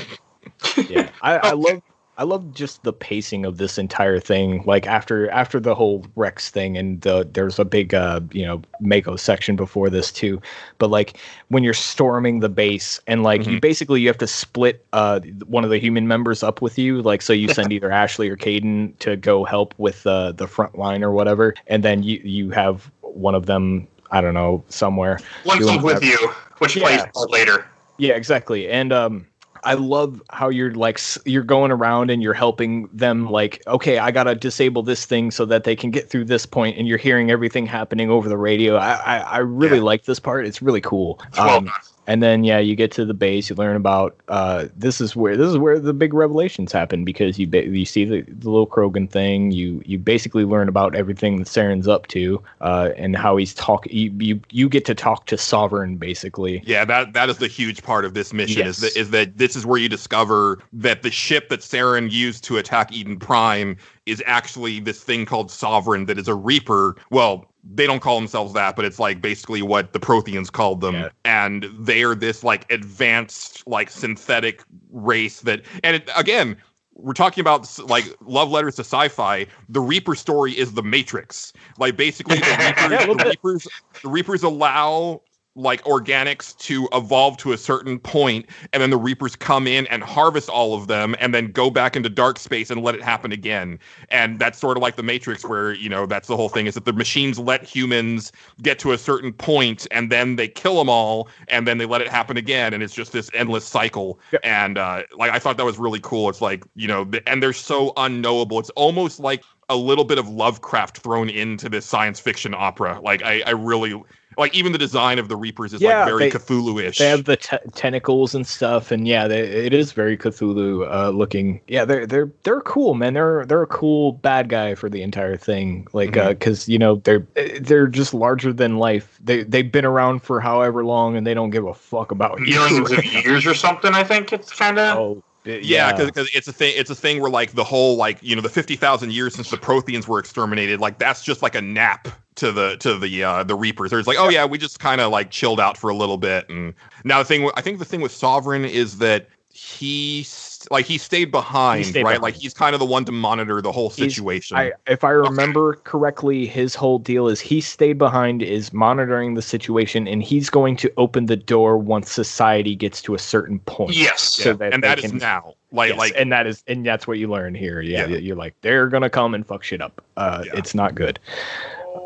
[SPEAKER 4] yeah. I, I love I love just the pacing of this entire thing. Like after after the whole Rex thing, and the, there's a big uh you know Mako section before this too. But like when you're storming the base, and like you basically you have to split uh one of the human members up with you. Like so you send either Ashley or Kaidan to go help with uh, the front line or whatever, and then you you have one of them. I don't know somewhere.
[SPEAKER 1] One
[SPEAKER 4] doing
[SPEAKER 1] comes with you, which
[SPEAKER 4] Yeah.
[SPEAKER 1] plays later.
[SPEAKER 4] Yeah, exactly. And um I love how you're like you're going around and you're helping them like okay, I got to disable this thing so that they can get through this point and you're hearing everything happening over the radio. I I, I really
[SPEAKER 3] Yeah.
[SPEAKER 4] like this part. It's really cool.
[SPEAKER 1] It's well
[SPEAKER 4] Um,
[SPEAKER 1] done.
[SPEAKER 4] And then yeah, you get to the base, you learn about uh this is where this is where the big revelations happen because you ba- you see the, the little Krogan thing, you you basically learn about everything that Saren's up to uh and how he's talk you, you you get to talk to Sovereign basically.
[SPEAKER 3] Yeah, that that is the huge part of this mission is that is that this is where you discover that the ship that Saren used to attack Eden Prime is actually this thing called Sovereign that is a Reaper. Well, they don't call themselves that, but it's like basically what the Protheans called them.
[SPEAKER 4] Yeah.
[SPEAKER 3] And they are this like advanced like synthetic race that and it, again we're talking about like love letters to sci-fi. The Reaper story is the Matrix. Like basically, the Reapers,
[SPEAKER 4] Yeah,
[SPEAKER 3] the. Reapers, the Reapers allow like organics to evolve to a certain point and then the reapers come in and harvest all of them and then go back into dark space and let it happen again. And that's sort of like the matrix where you know that's the whole thing is that the machines let humans get to a certain point and then they kill them all and then they let it happen again and it's just this endless cycle. And uh like i thought that was really cool. It's like you know the, and they're so unknowable. It's almost like a little bit of lovecraft thrown into this science fiction opera. Like i i really like even the design of the reapers is
[SPEAKER 4] Yeah,
[SPEAKER 3] like very
[SPEAKER 4] they-
[SPEAKER 3] cthulhu-ish
[SPEAKER 4] They have the te- tentacles and stuff, and yeah, they, it is very Cthulhu uh, looking. Yeah, they're they're they're cool, man. They're they're a cool bad guy for the entire thing, like because you know they're they're just larger than life. They they've been around for however long, and they don't give a fuck about.
[SPEAKER 1] Millions of years or something. I think it's kind of.
[SPEAKER 4] Oh,
[SPEAKER 3] Yeah, because it's a thing. It's a thing where like the whole like you know the fifty thousand years since the Protheans were exterminated, like that's just like a nap to the to the uh, the Reapers. There's like, oh yeah, we just kind of like chilled out for a little bit, and now the thing I think the thing with Sovereign is that he like he stayed behind,
[SPEAKER 4] stayed
[SPEAKER 3] right?
[SPEAKER 4] behind.
[SPEAKER 3] Like he's kind of the one to monitor the whole situation.
[SPEAKER 4] I, if I remember correctly, his whole deal is he stayed behind, is monitoring the situation, and he's going to open the door once society gets to a certain point.
[SPEAKER 1] Yes.
[SPEAKER 4] so
[SPEAKER 3] Yeah,
[SPEAKER 4] that
[SPEAKER 3] and that is
[SPEAKER 4] can-
[SPEAKER 3] now. Like
[SPEAKER 4] Yes,
[SPEAKER 3] like
[SPEAKER 4] and that is and that's what you learn here. Yeah,
[SPEAKER 3] Yeah.
[SPEAKER 4] you're like they're gonna come and fuck shit up. Uh,
[SPEAKER 3] Yeah.
[SPEAKER 4] It's not good.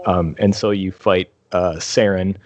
[SPEAKER 4] Um, and so you fight uh, Saren,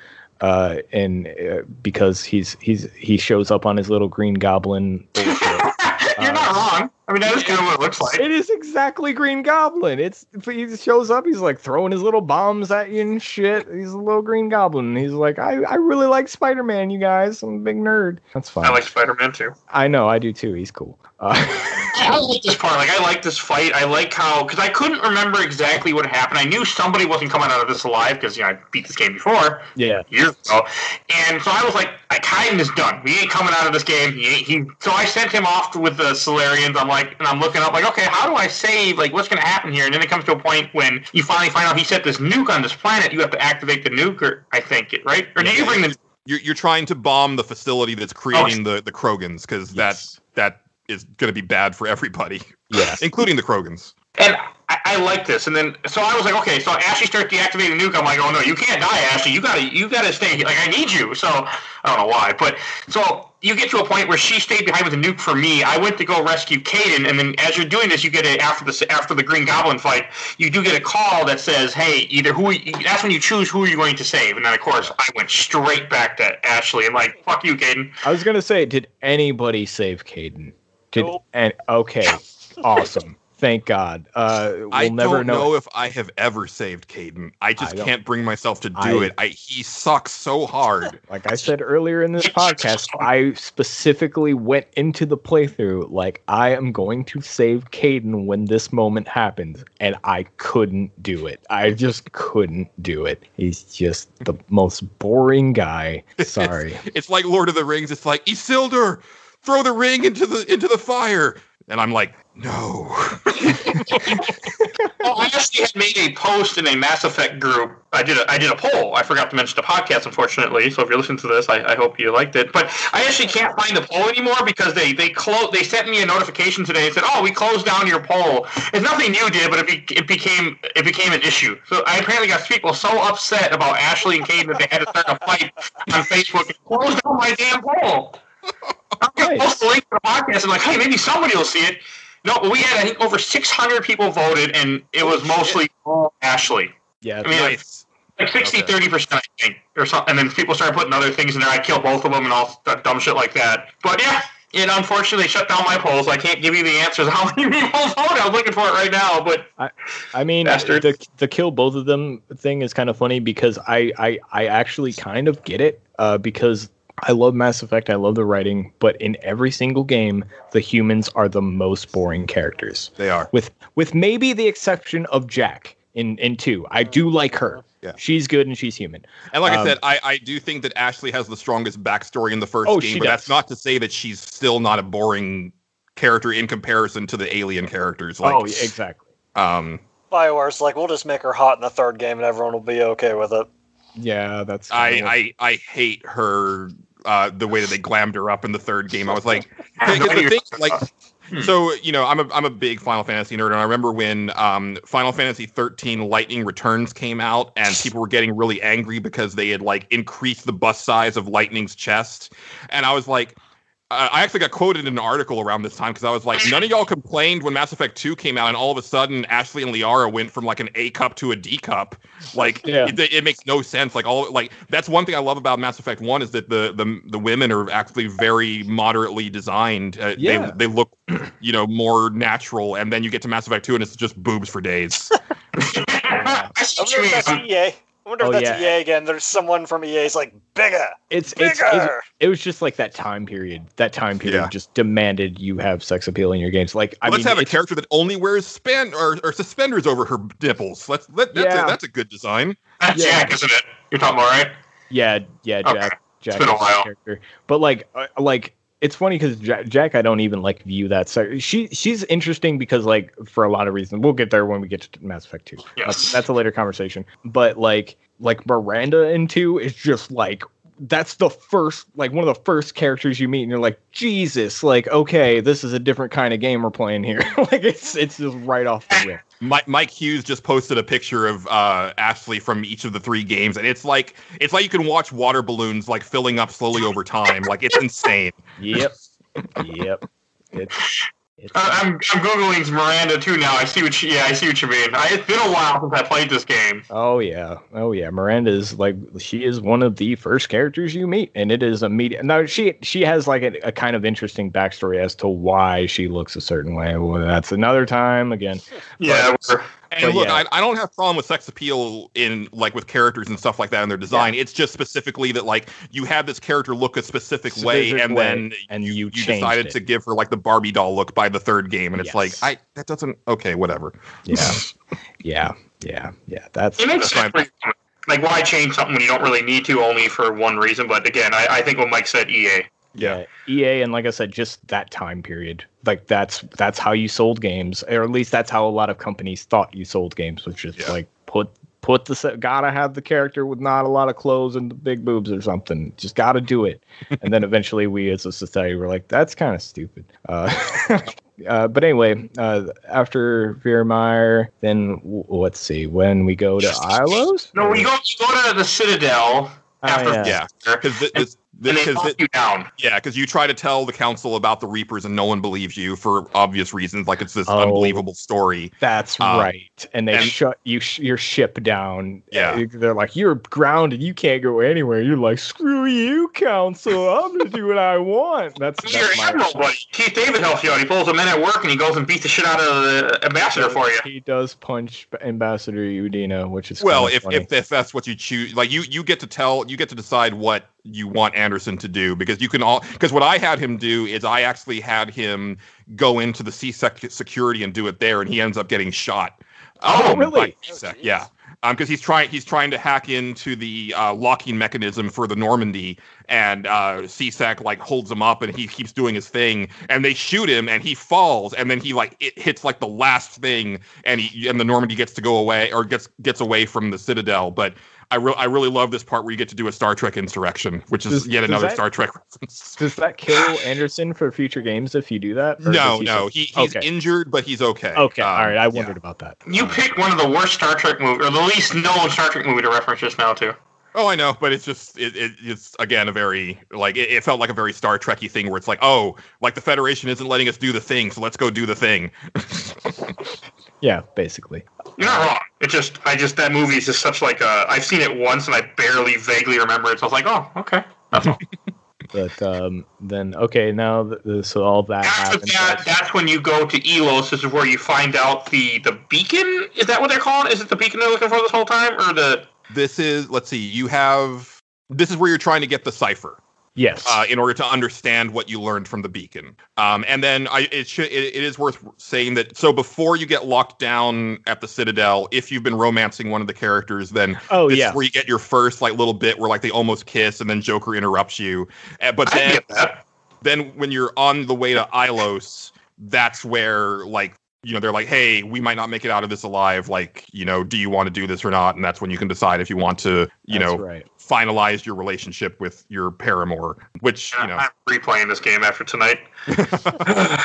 [SPEAKER 4] uh, and uh, because he's he's he shows up on his little green goblin.
[SPEAKER 1] You're not wrong. I mean, that is kind of what it looks like.
[SPEAKER 4] It is exactly Green Goblin. It's he shows up. He's like throwing his little bombs at you and shit. He's a little Green Goblin. He's like, I, I really like Spider Man. You guys, I'm a big nerd. That's fine.
[SPEAKER 1] I like Spider-Man too.
[SPEAKER 4] I know. I do too. He's cool. Uh,
[SPEAKER 1] I like this part. Like, I like this fight. I like how because I couldn't remember exactly what happened. I knew somebody wasn't coming out of this alive because you know I beat this game before
[SPEAKER 4] yeah.
[SPEAKER 1] years ago, and so I was like, "I Kaidan is done. He ain't coming out of this game. He ain't." He so I sent him off with the Salarians. I'm like, and I'm looking up like, okay, how do I save? Like, what's going to happen here? And then it comes to a point when you finally find out he set this nuke on this planet. You have to activate the nuke, or I think it right, or did you bring the?
[SPEAKER 3] you're you're trying to bomb the facility that's creating oh. the the Krogans because
[SPEAKER 4] Yes.
[SPEAKER 3] that that is going to be bad for everybody,
[SPEAKER 4] Yes.
[SPEAKER 3] including the Krogans.
[SPEAKER 1] And I, I like this. And then so I was like, okay, so Ashley starts deactivating the nuke. I'm like, oh no, you can't die, Ashley. You gotta you gotta stay. Here. Like I need you. So I don't know why, but so you get to a point where she stayed behind with the nuke for me. I went to go rescue Kaidan, and then as you're doing this, you get a after the after the Green Goblin fight, you do get a call that says, hey, either who that's when you choose who you're going to save. And then of course I went straight back to Ashley and like, fuck you, Kaidan.
[SPEAKER 4] I was gonna say, did anybody save Kaidan? Did
[SPEAKER 2] Nope.
[SPEAKER 4] and okay, awesome. Thank God. Uh, we'll
[SPEAKER 3] I
[SPEAKER 4] never
[SPEAKER 3] don't know. if I have ever saved Kaidan. I just
[SPEAKER 4] I
[SPEAKER 3] can't bring myself to do
[SPEAKER 4] I-
[SPEAKER 3] it. I he sucks so hard.
[SPEAKER 4] Like I said earlier in this podcast, I specifically went into the playthrough like I am going to save Kaidan when this moment happens, and I couldn't do it. I just couldn't do it. He's just the most boring guy. Sorry.
[SPEAKER 3] It's like Lord of the Rings. It's like Isildur, throw the ring into the into the fire, and I'm like, no.
[SPEAKER 1] Well, I actually had made a post in a Mass Effect group. I did a, I did a poll. I forgot to mention the podcast, unfortunately. So if you're listening to this, I, I hope you liked it. But I actually can't find the poll anymore because they they clo- they sent me a notification today and said, "Oh, we closed down your poll." It's nothing you did, but it, be, it became it became an issue. So I apparently got people so upset about Ashley and Kate that they had to start a fight on Facebook and close down my damn poll. I'm gonna post the link to the podcast and like, hey, maybe somebody will see it. No, but we had I think over 600 people voted, and it was mostly Ashley.
[SPEAKER 4] Yeah.
[SPEAKER 1] I mean, like,
[SPEAKER 3] nice.
[SPEAKER 1] like 60,
[SPEAKER 3] Okay.
[SPEAKER 1] 30 percent, I think, or something. And then people started putting other things in there. I killed both of them and all that dumb shit like that. But yeah, it unfortunately shut down my polls. I can't give you the answers how many people voted. I was looking for it right now, but
[SPEAKER 4] I mean,
[SPEAKER 1] Bastard.
[SPEAKER 4] the the kill both of them thing is kind of funny because I I I actually kind of get it uh, because I love Mass Effect, I love the writing, but in every single game, the humans are the most boring characters.
[SPEAKER 3] They are.
[SPEAKER 4] With with maybe the exception of Jack in in two, I do like her.
[SPEAKER 3] Yeah.
[SPEAKER 4] she's good and she's human.
[SPEAKER 3] And like I
[SPEAKER 4] Um,
[SPEAKER 3] said, I, I do think that Ashley has the strongest backstory in the first
[SPEAKER 4] Oh,
[SPEAKER 3] game,
[SPEAKER 4] she
[SPEAKER 3] but that's not to say that she's still not a boring character in comparison to the alien characters. Like,
[SPEAKER 4] oh, yeah, exactly.
[SPEAKER 3] um,
[SPEAKER 2] Bioware's like, we'll just make her hot in the third game and everyone will be okay with it.
[SPEAKER 4] Yeah, that's.
[SPEAKER 3] I,
[SPEAKER 4] kinda
[SPEAKER 3] I I hate her uh, the way that they glammed her up in the third game. I was like, because the thing, like, so you know, I'm a I'm a big Final Fantasy nerd, and I remember when um, Final Fantasy 13 Lightning Returns came out, and people were getting really angry because they had like increased the bust size of Lightning's chest, and I was like. Uh, I actually got quoted in an article around this time because I was like, none of y'all complained when Mass Effect 2 came out, and all of a sudden Ashley and Liara went from like an A cup to a D cup. Like,
[SPEAKER 4] Yeah.
[SPEAKER 3] it, it makes no sense. Like, all like that's one thing I love about Mass Effect 1 is that the the, the women are actually very moderately designed. Uh,
[SPEAKER 4] Yeah.
[SPEAKER 3] They, they look, you know, more natural, and then you get to Mass Effect 2 and it's just boobs for days.
[SPEAKER 1] I see
[SPEAKER 2] I wonder if
[SPEAKER 1] mean.
[SPEAKER 2] that's EA. I wonder
[SPEAKER 4] Oh,
[SPEAKER 2] if that's
[SPEAKER 4] yeah.
[SPEAKER 2] EA again. There's someone from EA's like, bigger,
[SPEAKER 4] It's
[SPEAKER 2] bigger.
[SPEAKER 4] it's, it's it was just like that time period. That time period
[SPEAKER 3] Yeah.
[SPEAKER 4] just demanded you have sex appeal in your games. Like I
[SPEAKER 3] Let's
[SPEAKER 4] mean,
[SPEAKER 3] have a character that only wears span or, or suspenders over her nipples. Let's let that's,
[SPEAKER 4] Yeah.
[SPEAKER 3] a, that's a good design.
[SPEAKER 1] That's
[SPEAKER 4] Yeah.
[SPEAKER 1] Jack, isn't it? You're talking about right?
[SPEAKER 4] Yeah, yeah,
[SPEAKER 1] Okay.
[SPEAKER 4] Jack. Jack
[SPEAKER 1] been a while.
[SPEAKER 4] character, but like, uh, like it's funny because Jack, Jack, I don't even like view that. So she she's interesting because like for a lot of reasons. We'll get there when we get to Mass Effect Two.
[SPEAKER 1] Yes.
[SPEAKER 4] That's, that's a later conversation. But like like Miranda in two is just like that's the first like one of the first characters you meet and you're like jesus like okay this is a different kind of game we're playing here like it's it's just right off the rip
[SPEAKER 3] Mike, Mike Hughes just posted a picture of uh, Ashley from each of the three games, and it's like it's like you can watch water balloons like filling up slowly over time. Like it's insane.
[SPEAKER 4] yep yep it's, it's
[SPEAKER 1] Uh, I'm, I'm googling Miranda too now. I see what you, yeah, I see what you mean. I, it's been a while since I played this game.
[SPEAKER 4] Oh yeah, oh yeah. Miranda is like she is one of the first characters you meet, and it is immediate. Now she she has like a, a kind of interesting backstory as to why she looks a certain way. Well, that's another time again.
[SPEAKER 1] Yeah, we're-
[SPEAKER 3] And
[SPEAKER 4] But
[SPEAKER 3] look,
[SPEAKER 4] yeah.
[SPEAKER 3] I, I don't have problem with sex appeal in like with characters and stuff like that in their design. It's just specifically that like you have this character look a specific, way, and
[SPEAKER 4] way,
[SPEAKER 3] then
[SPEAKER 4] and
[SPEAKER 3] you,
[SPEAKER 4] you
[SPEAKER 3] you decided
[SPEAKER 4] it.
[SPEAKER 3] to give her like the Barbie doll look by the third game, and it's like I that doesn't okay, whatever.
[SPEAKER 4] Yeah, yeah, yeah, yeah. That's
[SPEAKER 1] it makes
[SPEAKER 3] That's
[SPEAKER 1] sense. Like, why change something when you don't really need to, only for one reason? But again, I, I think what Mike said, EA.
[SPEAKER 4] Yeah. EA and like I said, just that time period. Like that's that's how you sold games, or at least that's how a lot of companies thought you sold games, which is
[SPEAKER 3] Yeah.
[SPEAKER 4] like put put the se- gotta have the character with not a lot of clothes and the big boobs or something. Just gotta do it. and then eventually we as a society were like, that's kind of stupid. Uh, uh, but anyway, uh, after Virmire, then w- let's see when we go to Ilos.
[SPEAKER 1] No, we go, you go to the Citadel after
[SPEAKER 4] yeah.
[SPEAKER 3] Yeah, because this, this,
[SPEAKER 1] and they
[SPEAKER 3] because
[SPEAKER 1] lock you down.
[SPEAKER 3] yeah, because you try to tell the council about the Reapers and no one believes you for obvious reasons. Like it's this
[SPEAKER 4] Oh.
[SPEAKER 3] unbelievable story.
[SPEAKER 4] That's
[SPEAKER 3] Uh,
[SPEAKER 4] right. And they
[SPEAKER 3] and-
[SPEAKER 4] shut you sh- your ship down.
[SPEAKER 3] Yeah.
[SPEAKER 4] Uh, They're like, you're grounded. You can't go anywhere. You're like, screw you, council. I'm gonna do what I want. That's,
[SPEAKER 1] Your
[SPEAKER 4] that's my
[SPEAKER 1] admiral buddy, Keith David helps you out. He pulls a in at work and he goes and beats the shit out of the ambassador for you.
[SPEAKER 4] He does punch Ambassador Udina, which is
[SPEAKER 3] Well, if, if if that's what you choose, like you you get to tell, you get to decide what you want Anderson to do because you can all because what I had him do is I actually had him go into the C-sec security and do it there, and he ends up getting shot.
[SPEAKER 4] Oh,
[SPEAKER 3] um,
[SPEAKER 4] really?
[SPEAKER 3] C-sec, yeah. Um, because he's trying he's trying to hack into the uh, locking mechanism for the Normandy, and uh, C-sec like holds him up, and he keeps doing his thing, and they shoot him, and he falls, and then he like it hits like the last thing, and he and the Normandy gets to go away or gets gets away from the Citadel, but. I, re- I really love this part where you get to do a Star Trek insurrection, which is
[SPEAKER 4] Does-
[SPEAKER 3] yet
[SPEAKER 4] does
[SPEAKER 3] another
[SPEAKER 4] that-
[SPEAKER 3] Star Trek reference.
[SPEAKER 4] Does that kill Anderson for future games if you do that? Or
[SPEAKER 3] No,
[SPEAKER 4] he
[SPEAKER 3] no,
[SPEAKER 4] just-
[SPEAKER 3] he, he's
[SPEAKER 4] okay.
[SPEAKER 3] injured, but he's okay.
[SPEAKER 4] Okay,
[SPEAKER 3] Um,
[SPEAKER 4] all right. I
[SPEAKER 3] yeah.
[SPEAKER 4] wondered about that.
[SPEAKER 1] You picked one of the worst Star Trek movies, or the least known Star Trek movie to reference just now, too.
[SPEAKER 3] Oh, I know, but it's just it, it it's again a very like it, it felt like a very Star Trekky thing where it's like, oh, like the Federation isn't letting us do the thing, so let's go do the thing.
[SPEAKER 4] Yeah, basically.
[SPEAKER 1] You're not wrong. It just, I just, that movie is just such like a, I've seen it once and I barely vaguely remember it, so I was like, oh, okay. That's all.
[SPEAKER 4] But um, then okay, now th- th- so all that
[SPEAKER 1] After
[SPEAKER 4] happens.
[SPEAKER 1] that, that's when you go to Ilos. This is where you find out the the beacon. Is that what they're calling? Is it the beacon they're looking for this whole time, or the?
[SPEAKER 3] this is let's see, you have this is where you're trying to get the cipher.
[SPEAKER 4] Yes.
[SPEAKER 3] uh, in order to understand what you learned from the beacon. Um, and then I, it, should, it, it is worth saying that so before you get locked down at the Citadel, if you've been romancing one of the characters, then
[SPEAKER 4] oh
[SPEAKER 3] this
[SPEAKER 4] yeah.
[SPEAKER 3] is where you get your first like little bit where like they almost kiss and then Joker interrupts you. Uh, but
[SPEAKER 1] I
[SPEAKER 3] then
[SPEAKER 1] get that.
[SPEAKER 3] then when you're on the way to Ilos, that's where like you know they're like, hey, we might not make it out of this alive. Like you know, do you want to do this or not? And that's when you can decide if you want to you
[SPEAKER 4] That's
[SPEAKER 3] know
[SPEAKER 4] right.
[SPEAKER 3] Finalize your relationship with your paramour, which you know.
[SPEAKER 1] I'm replaying this game after tonight.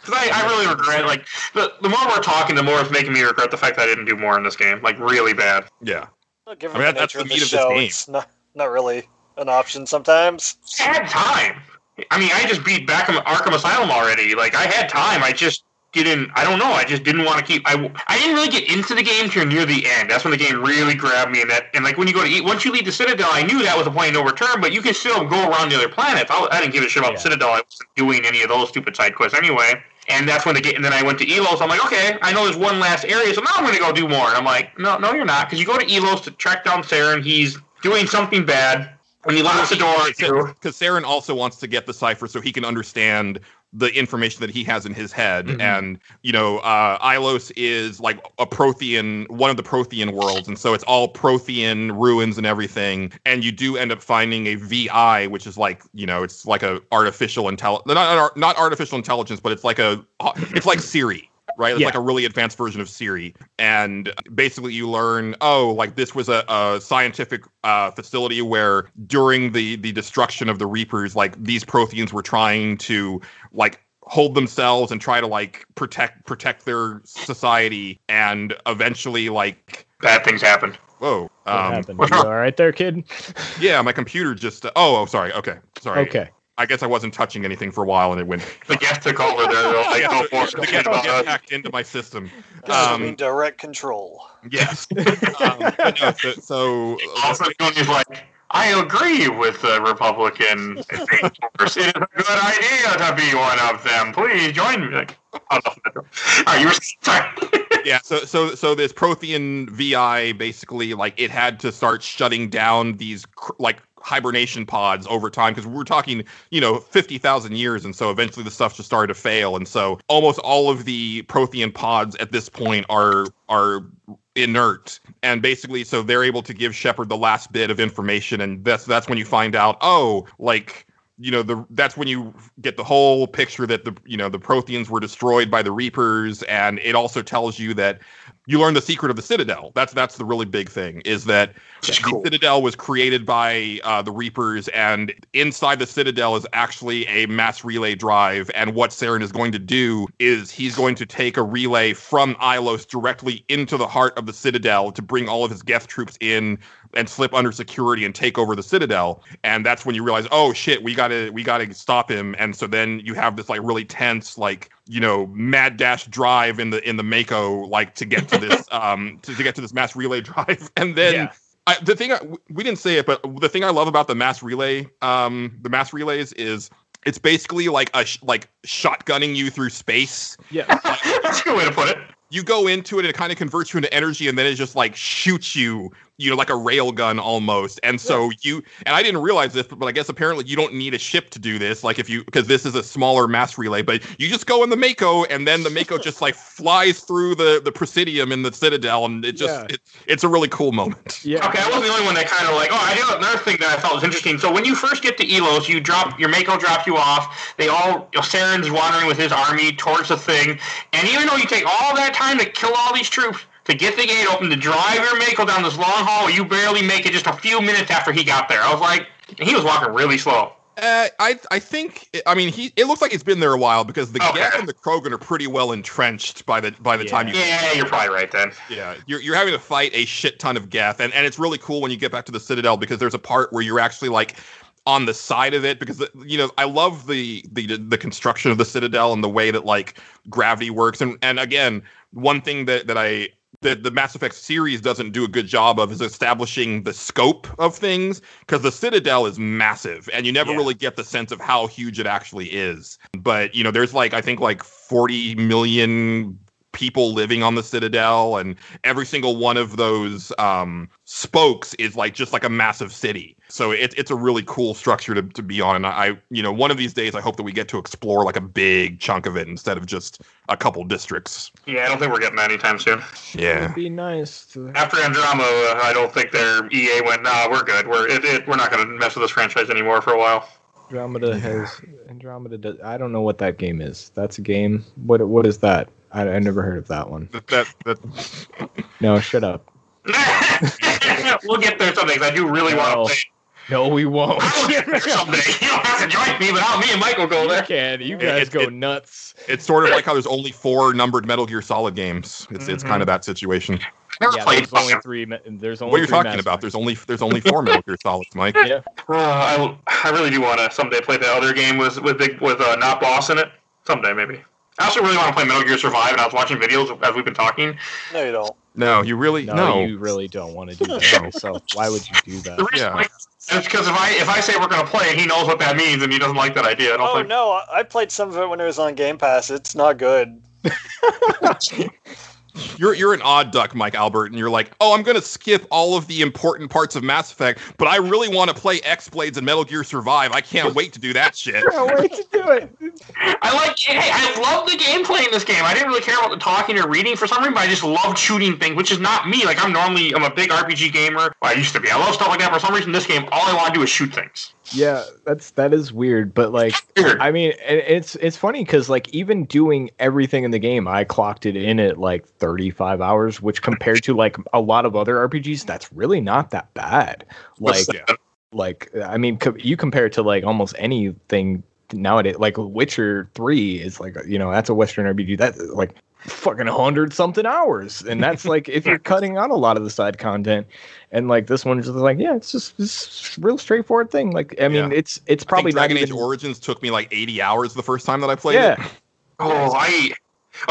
[SPEAKER 1] Because I, I really regret, like, the, the more we're talking, the more it's making me regret the fact that I didn't do more in this game. Like, really bad.
[SPEAKER 3] Yeah.
[SPEAKER 2] Well, given
[SPEAKER 3] I mean,
[SPEAKER 2] the
[SPEAKER 3] that's
[SPEAKER 2] nature
[SPEAKER 3] the
[SPEAKER 2] of the
[SPEAKER 3] meat of this
[SPEAKER 2] show,
[SPEAKER 3] game.
[SPEAKER 2] it's not not really an option sometimes.
[SPEAKER 1] I had time. I mean, I just beat back Arkham Asylum already. Like, I had time. I just didn't, I don't know. I just didn't want to keep, I, I didn't really get into the game till near the end. That's when the game really grabbed me. And that, and like, when you go to eat, once you leave the Citadel, I knew that was a point of no return, but you can still go around the other planets. I, I didn't give a shit about
[SPEAKER 4] Yeah.
[SPEAKER 1] the Citadel. I wasn't doing any of those stupid side quests anyway. And that's when the game, and then I went to Ilos. I'm like, okay, I know there's one last area, so now I'm going to go do more. And I'm like, no, no, you're not, because you go to Ilos to track down Saren. He's doing something bad. When he locks the door.
[SPEAKER 3] Because Saren also wants to get the cipher so he can understand the information that he has in his head.
[SPEAKER 6] Mhm.
[SPEAKER 3] And, you know, uh, Ilos is like a Prothean, one of the Prothean worlds. And so it's all Prothean ruins and everything. And you do end up finding a VI, which is like, you know, it's like a artificial intelligence, not, not, not artificial intelligence, but it's like a, it's like Siri. Right, it's
[SPEAKER 6] Yeah.
[SPEAKER 3] like a really advanced version of Siri, and basically you learn, oh, like this was a, a scientific uh, facility where during the the destruction of the Reapers, like these Protheans were trying to like hold themselves and try to like protect protect their society, and eventually like
[SPEAKER 1] Bad things happened.
[SPEAKER 3] whoa,
[SPEAKER 4] What
[SPEAKER 3] um,
[SPEAKER 4] happened? You all right there, kid?
[SPEAKER 3] yeah, my computer just oh, oh sorry, okay, sorry,
[SPEAKER 4] Okay.
[SPEAKER 3] I guess I wasn't touching anything for a while and it went
[SPEAKER 1] The guest took over there. Like,
[SPEAKER 3] Yeah,
[SPEAKER 1] "Go
[SPEAKER 3] the-
[SPEAKER 1] for it.
[SPEAKER 3] the guest
[SPEAKER 1] about
[SPEAKER 3] got hacked into my system. Um,
[SPEAKER 2] mean direct control.
[SPEAKER 3] Yes. um, but no, so, so
[SPEAKER 1] Also, Tony's like, I agree with the Republican. It is a good idea to be one of them. Please join me. Like, oh, no. All right, you were sorry.
[SPEAKER 3] yeah, so so so this Prothean VI basically like it had to start shutting down these cr- like hibernation pods over time because we're talking you know 50,000 years and so eventually the stuff just started to fail. And so almost all of the Prothean pods at this point are are inert. And basically so they're able to give Shepard the last bit of information and that's that's when you find out oh like you know the that's when you get the whole picture that the you know the Protheans were destroyed by the Reapers. And it also tells you that you learn the secret of the Citadel. That's that's the really big thing is that the. Citadel was created by uh, the Reapers, and inside the Citadel is actually a mass relay drive. And what Saren is going to do is he's going to take a relay from Ilos directly into the heart of the Citadel to bring all of his Geth troops in and slip under security and take over the Citadel. And that's when you realize, oh shit, we gotta we gotta stop him. And so then you have this like really tense like you know mad dash drive in the in the Mako like to get to this um to, to get to this mass relay drive and then
[SPEAKER 6] Yeah.
[SPEAKER 3] I, the thing I, we didn't say it but the thing i love about the mass relay um the mass relays is it's basically like a sh- like shotgunning you through space
[SPEAKER 4] Yeah.
[SPEAKER 1] That's a good way to put it.
[SPEAKER 3] you go into it and it kind of converts you into energy and then it just like shoots you you know like a rail gun almost and so you and i didn't realize this but i guess apparently you don't need a ship to do this like if you because this is a smaller mass relay but you just go in the mako and then the mako just like flies through the the presidium in the citadel and it just
[SPEAKER 4] Yeah.
[SPEAKER 3] it, it's a really cool moment
[SPEAKER 4] Yeah.
[SPEAKER 1] Okay, I wasn't the only one that kind of like. Oh, I do another thing that I thought was interesting. So when you first get to Ilos, you drop your Mako drops you off. They all Saren's wandering with his army towards the thing, and even though you take all that time to kill all these troops to get the gate open to drive your Mako down this long hall, you barely make it just a few minutes after he got there. I was like, he was walking really slow.
[SPEAKER 3] Uh, I I think I mean he it looks like he's been there a while because the
[SPEAKER 1] Okay.
[SPEAKER 3] Geth and the Krogan are pretty well entrenched by the by the
[SPEAKER 4] Yeah.
[SPEAKER 3] time you
[SPEAKER 1] Yeah, you're probably right then.
[SPEAKER 3] Yeah, you're, you're having to fight a shit ton of Geth, and, and it's really cool when you get back to the Citadel because there's a part where you're actually like on the side of it because you know I love the the the construction of the Citadel and the way that like gravity works, and and again one thing that that I that the Mass Effect series doesn't do a good job of is establishing the scope of things because the Citadel is massive and you never
[SPEAKER 6] Yeah.
[SPEAKER 3] really get the sense of how huge it actually is. But you know, there's like I think like 40 million people living on the Citadel, and every single one of those um, spokes is like just like a massive city. So it's it's a really cool structure to, to be on. And I, you know, one of these days I hope that we get to explore like a big chunk of it instead of just a couple districts.
[SPEAKER 1] Yeah, I don't think we're getting that anytime soon.
[SPEAKER 3] Yeah.
[SPEAKER 4] It'd be nice to.
[SPEAKER 1] After Andromeda, I don't think their EA went, nah, we're good. We're it, it, we're not going to mess with this franchise anymore for a while.
[SPEAKER 4] Andromeda has Andromeda. Does, I don't know what that game is. That's a game. What what is that? I, I never heard of that one.
[SPEAKER 3] That, that, that
[SPEAKER 4] No, shut up.
[SPEAKER 1] we'll get there someday 'cause I do really
[SPEAKER 4] No.
[SPEAKER 1] want to play.
[SPEAKER 4] No, we won't.
[SPEAKER 1] I will get there someday. You don't have to join me, but I'll, me and Mike will go
[SPEAKER 4] you
[SPEAKER 1] there.
[SPEAKER 4] can. You guys
[SPEAKER 3] it-
[SPEAKER 4] go
[SPEAKER 3] it-
[SPEAKER 4] nuts.
[SPEAKER 3] it's sort of like how there's only four numbered Metal Gear Solid games. It's it's
[SPEAKER 4] Mm-hmm.
[SPEAKER 3] kind of that situation.
[SPEAKER 1] Never
[SPEAKER 4] Yeah,
[SPEAKER 1] played
[SPEAKER 4] there's only three. There's only.
[SPEAKER 3] What are you
[SPEAKER 4] three
[SPEAKER 3] talking
[SPEAKER 4] Mass
[SPEAKER 3] about? There's only there's only four Metal Gear Solids, Mike.
[SPEAKER 4] Yeah.
[SPEAKER 1] Uh, I, I really do want to someday play the other game with with big with uh, not boss in it. Someday maybe. I also really want to play Metal Gear Survive, and I was watching videos as we've been talking.
[SPEAKER 2] No, you don't.
[SPEAKER 3] No, you really
[SPEAKER 4] No,
[SPEAKER 3] no.
[SPEAKER 4] you really don't want to do that so. Why would you do
[SPEAKER 1] The
[SPEAKER 4] that?
[SPEAKER 1] reason
[SPEAKER 3] Yeah.
[SPEAKER 1] why is because if I if I say we're going to play it, he knows what that means, and he doesn't like that idea. I don't
[SPEAKER 2] Oh
[SPEAKER 1] think.
[SPEAKER 2] no, I I played some of it when it was on Game Pass. It's not good.
[SPEAKER 3] You're you're an odd duck, Mike Albert, and you're like, oh, I'm gonna skip all of the important parts of Mass Effect, but I really want to play X Blades and Metal Gear Survive. I can't wait to do that shit.
[SPEAKER 4] Can't wait to do it.
[SPEAKER 1] I like. Hey, I love the gameplay in this game. I didn't really care about the talking or reading for some reason, but I just loved shooting things, which is not me. Like I'm normally I'm a big RPG gamer. Well, I used to be. I love stuff like that. For some reason, this game, all I want to do is shoot things.
[SPEAKER 4] Yeah, that's that is weird, but like I mean, it's it's funny because like even doing everything in the game, I clocked it in at like 35 hours, which compared to like a lot of other RPGs, that's really not that bad. Like like I mean, co- you compare it to like almost anything nowadays. Like Witcher Three is like you know that's a Western RPG that's like fucking hundred something hours, and that's like if you're cutting out a lot of the side content, and like this one is just like yeah, it's just this real straightforward thing. Like I mean,
[SPEAKER 3] Yeah.
[SPEAKER 4] it's it's probably
[SPEAKER 3] Dragon Age
[SPEAKER 4] even,
[SPEAKER 3] Origins took me like 80 hours the first time that I played it.
[SPEAKER 4] yeah.
[SPEAKER 1] Oh, I.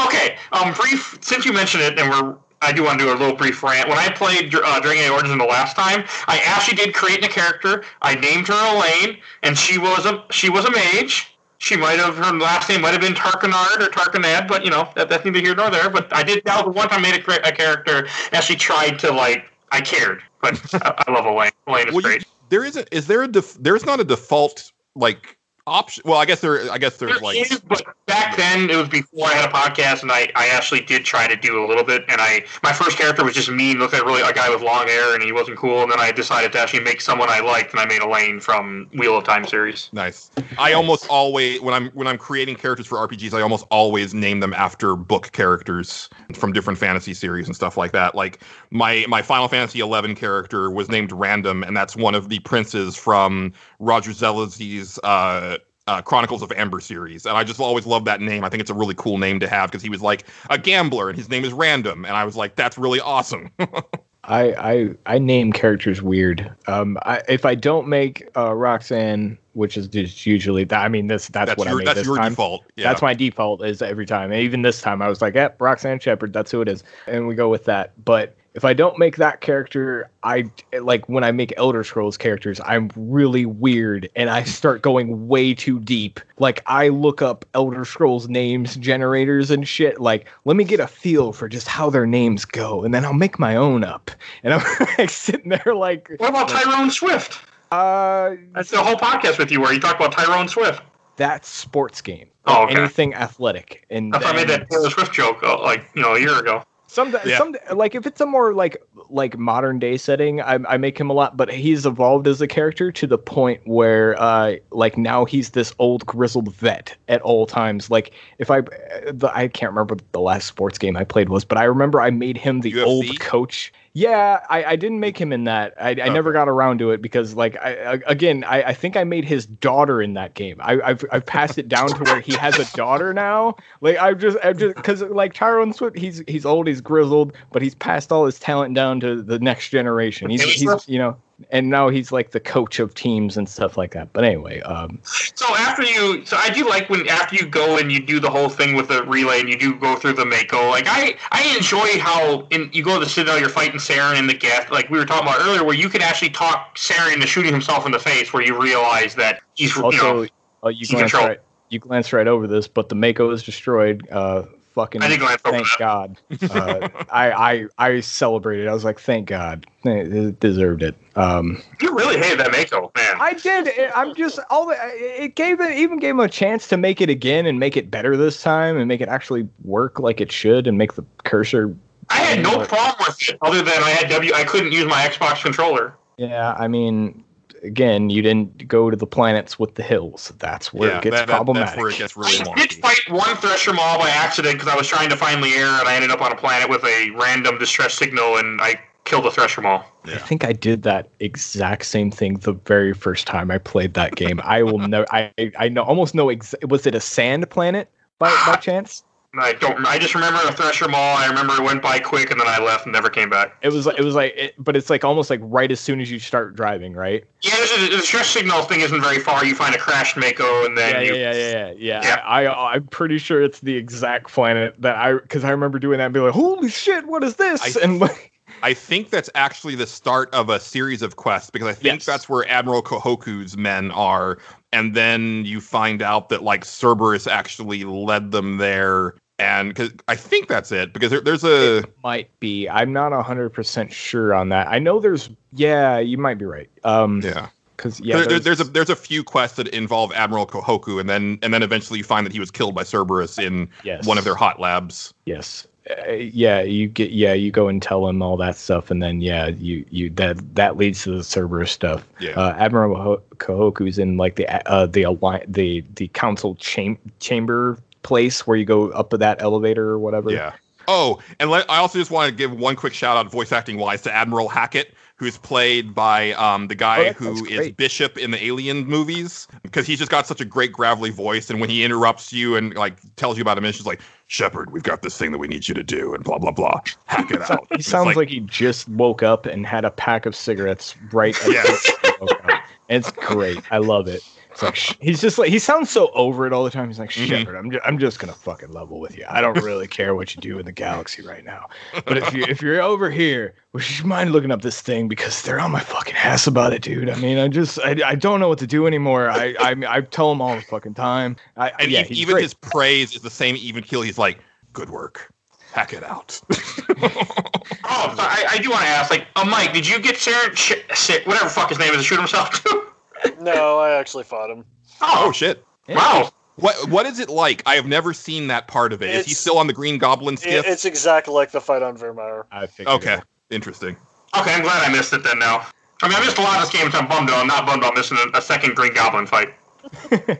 [SPEAKER 1] Okay. Um, brief. Since you mentioned it, and we're. I do want to do a little brief rant. When I played uh, Dragon Age Origins the last time, I actually did create a character. I named her Elaine, and she was a she was a mage. She might have her last name might have been Tarkanard or Tarkanad, but you know that, that's neither here nor there. But I did that was the one time I made a, a character and she tried to like I cared. But I, I love Elaine. Elaine is
[SPEAKER 3] Well, you-
[SPEAKER 1] great.
[SPEAKER 3] There isn't. Is there a? Def, there's not a default like option. Well, I guess there. I guess there's
[SPEAKER 1] There
[SPEAKER 3] like.
[SPEAKER 1] is, but back then it was before I had a podcast, and I, I actually did try to do a little bit. And I my first character was just me, and looked like really a guy with long hair, and he wasn't cool. And then I decided to actually make someone I liked, and I made Elaine from Wheel of Time series.
[SPEAKER 3] Nice. I almost always when I'm when I'm creating characters for RPGs, I almost always name them after book characters from different fantasy series and stuff like that. Like my my Final Fantasy eleven character was named Random, and that's one of the princes from Roger Zelazny's uh, uh, Chronicles of Amber series. And I just always love that name. I think it's a really cool name to have because he was like a gambler, and his name is Random, and I was like, that's really awesome.
[SPEAKER 4] I, I I name characters weird. Um, I, if I don't make uh, Roxanne, which is just usually that. I mean, this that's,
[SPEAKER 3] that's
[SPEAKER 4] what I
[SPEAKER 3] your
[SPEAKER 4] made
[SPEAKER 3] that's
[SPEAKER 4] this
[SPEAKER 3] your
[SPEAKER 4] time.
[SPEAKER 3] default. Yeah.
[SPEAKER 4] That's my default is every time. And even this time, I was like, "Yep, Roxanne Shepard. That's who it is," and we go with that. But if I don't make that character, I like when I make Elder Scrolls characters, I'm really weird and I start going way too deep. Like I look up Elder Scrolls names generators and shit. Like, let me get a feel for just how their names go, and then I'll make my own up. And I'm like sitting there like,
[SPEAKER 1] What about Tyrone Swift?
[SPEAKER 4] uh,
[SPEAKER 1] That's the whole podcast with you where you talk about Tyrone Swift.
[SPEAKER 4] that's sports game.
[SPEAKER 1] Oh, okay.
[SPEAKER 4] Anything athletic. And
[SPEAKER 1] I thought I made that Taylor Swift joke uh, like you know a year ago.
[SPEAKER 4] Some,
[SPEAKER 3] Yeah.
[SPEAKER 4] some like if it's a more like like modern day setting, I, I make him a lot, but he's evolved as a character to the point where uh like now he's this old grizzled vet at all times. Like if I the, I can't remember what the last sports game I played was, but I remember I made him the
[SPEAKER 3] UFC?
[SPEAKER 4] old coach. Yeah, I, I didn't make him in that. I, I never got around to it because like I, I again I, I think I made his daughter in that game. I, I've I've passed it down to where he has a daughter now. Like I've just I've just because like Tyrone Swift, he's he's old, he's grizzled, but he's passed all his talent down to the next generation. He's he's you know, and now he's like the coach of teams and stuff like that. But anyway, um,
[SPEAKER 1] So after you, so I do like when after you go and you do the whole thing with the relay and you do go through the Mako. Like I, I enjoy how in you go to the Citadel, you're fighting Saren in the Geth, like we were talking about earlier, where you can actually talk Saren into shooting himself in the face, where you realize that he's you
[SPEAKER 4] also
[SPEAKER 1] know.
[SPEAKER 4] uh, you glance
[SPEAKER 1] control-
[SPEAKER 4] right you glance right over this, but the Mako is destroyed. Uh, fucking
[SPEAKER 1] I
[SPEAKER 4] thank. God. Uh, I I I celebrated. I was like, thank God, it deserved it. Um,
[SPEAKER 1] You really hated that Mako, man.
[SPEAKER 4] I did. It- I'm just all the. It gave it even gave him a chance to make it again and make it better this time and make it actually work like it should and make the cursor.
[SPEAKER 1] I had no problem with it, other than I had W. I couldn't use my Xbox controller.
[SPEAKER 4] Yeah, I mean, again, you didn't go to the planets with the hills. That's where
[SPEAKER 3] yeah,
[SPEAKER 4] it gets
[SPEAKER 3] that- that-
[SPEAKER 4] problematic.
[SPEAKER 3] that's where it gets really
[SPEAKER 1] I did fight one Thresher Maw by accident because I was trying to find the air and I ended up on a planet with a random distress signal, and I killed a Thresher Maw.
[SPEAKER 4] I think I did that exact same thing the very first time I played that game. I will know. I I know almost know. Ex- was it a sand planet by by chance?
[SPEAKER 1] I don't. I just remember a Thresher Maw. I remember it went by quick, and then I left and never came back.
[SPEAKER 4] It was like it was like, it, but it's like almost like right as soon as you start driving, right?
[SPEAKER 1] Yeah, a, the distress signal thing isn't very far. You find a crashed Mako, and then
[SPEAKER 4] Yeah,
[SPEAKER 1] you.
[SPEAKER 4] yeah, yeah, yeah, yeah.
[SPEAKER 1] Yeah.
[SPEAKER 4] I, I I'm pretty sure it's the exact planet that I because I remember doing that and be like, holy shit, what is this?
[SPEAKER 3] I-
[SPEAKER 4] and like,
[SPEAKER 3] I think that's actually the start of a series of quests because I think
[SPEAKER 4] Yes.
[SPEAKER 3] that's where Admiral Kahoku's men are, and then you find out that like Cerberus actually led them there and because I think that's it because there, there's a
[SPEAKER 4] Might be. I'm not hundred percent sure on that. I know there's. Yeah, you might be right. Um,
[SPEAKER 3] yeah.
[SPEAKER 4] because yeah,
[SPEAKER 3] there, there- there's a there's a few quests that involve Admiral Kahoku, and then and then eventually you find that he was killed by Cerberus in
[SPEAKER 4] yes,
[SPEAKER 3] one of their hot labs.
[SPEAKER 4] Yes. Uh, yeah, you get yeah, you go and tell him all that stuff, and then yeah, you you that that leads to the Cerberus stuff.
[SPEAKER 3] Yeah.
[SPEAKER 4] Uh, Admiral Ho- Kahoku's in like the uh the ali- the the council cham- chamber place where you go up that elevator or whatever.
[SPEAKER 3] Yeah. Oh, and let, I also just want to give one quick shout out, voice acting wise, to Admiral Hackett, who's played by um, the
[SPEAKER 4] Oh,
[SPEAKER 3] guy
[SPEAKER 4] that
[SPEAKER 3] who is. Bishop in the Alien movies, because he's just got such a great gravelly voice, and when he interrupts you and like tells you about a mission, it's like Shepard, we've got this thing that we need you to do, and blah blah blah. Hackett out.
[SPEAKER 4] He sounds like, he just woke up and had a pack of cigarettes right.
[SPEAKER 3] Yes.
[SPEAKER 4] he woke. And it's great. I love it. It's like he's just like he sounds so over it all the time. He's like. Shepard, I'm just, I'm just gonna fucking level with you. I don't really care what you do in the galaxy right now. But if you if you're over here, would you mind looking up this thing because they're on my fucking ass about it, dude. I mean, I just I, I don't know what to do anymore. I I, I tell them all the fucking time. I
[SPEAKER 3] and
[SPEAKER 4] yeah,
[SPEAKER 3] even
[SPEAKER 4] great.
[SPEAKER 3] his praise is the same even keel. He's like, good work. Hackett out.
[SPEAKER 1] Oh, I, I do want to ask, like, uh, Mike, did you get Sharon, sh- sh- whatever the fuck his name is, to shoot himself too?
[SPEAKER 2] No, I actually fought him.
[SPEAKER 3] oh, oh shit.
[SPEAKER 1] wow.
[SPEAKER 3] What what is it like? I have never seen that part of it. Is he still on the Green Goblin
[SPEAKER 2] It,
[SPEAKER 3] skiff?
[SPEAKER 2] it's exactly like the fight on Virmire.
[SPEAKER 4] I figured
[SPEAKER 3] okay,
[SPEAKER 4] it.
[SPEAKER 3] interesting.
[SPEAKER 1] Okay, I'm glad I missed it then. Now, I mean, I missed a lot of this game, so I'm bummed out. I'm not bummed out missing a, a second Green Goblin fight.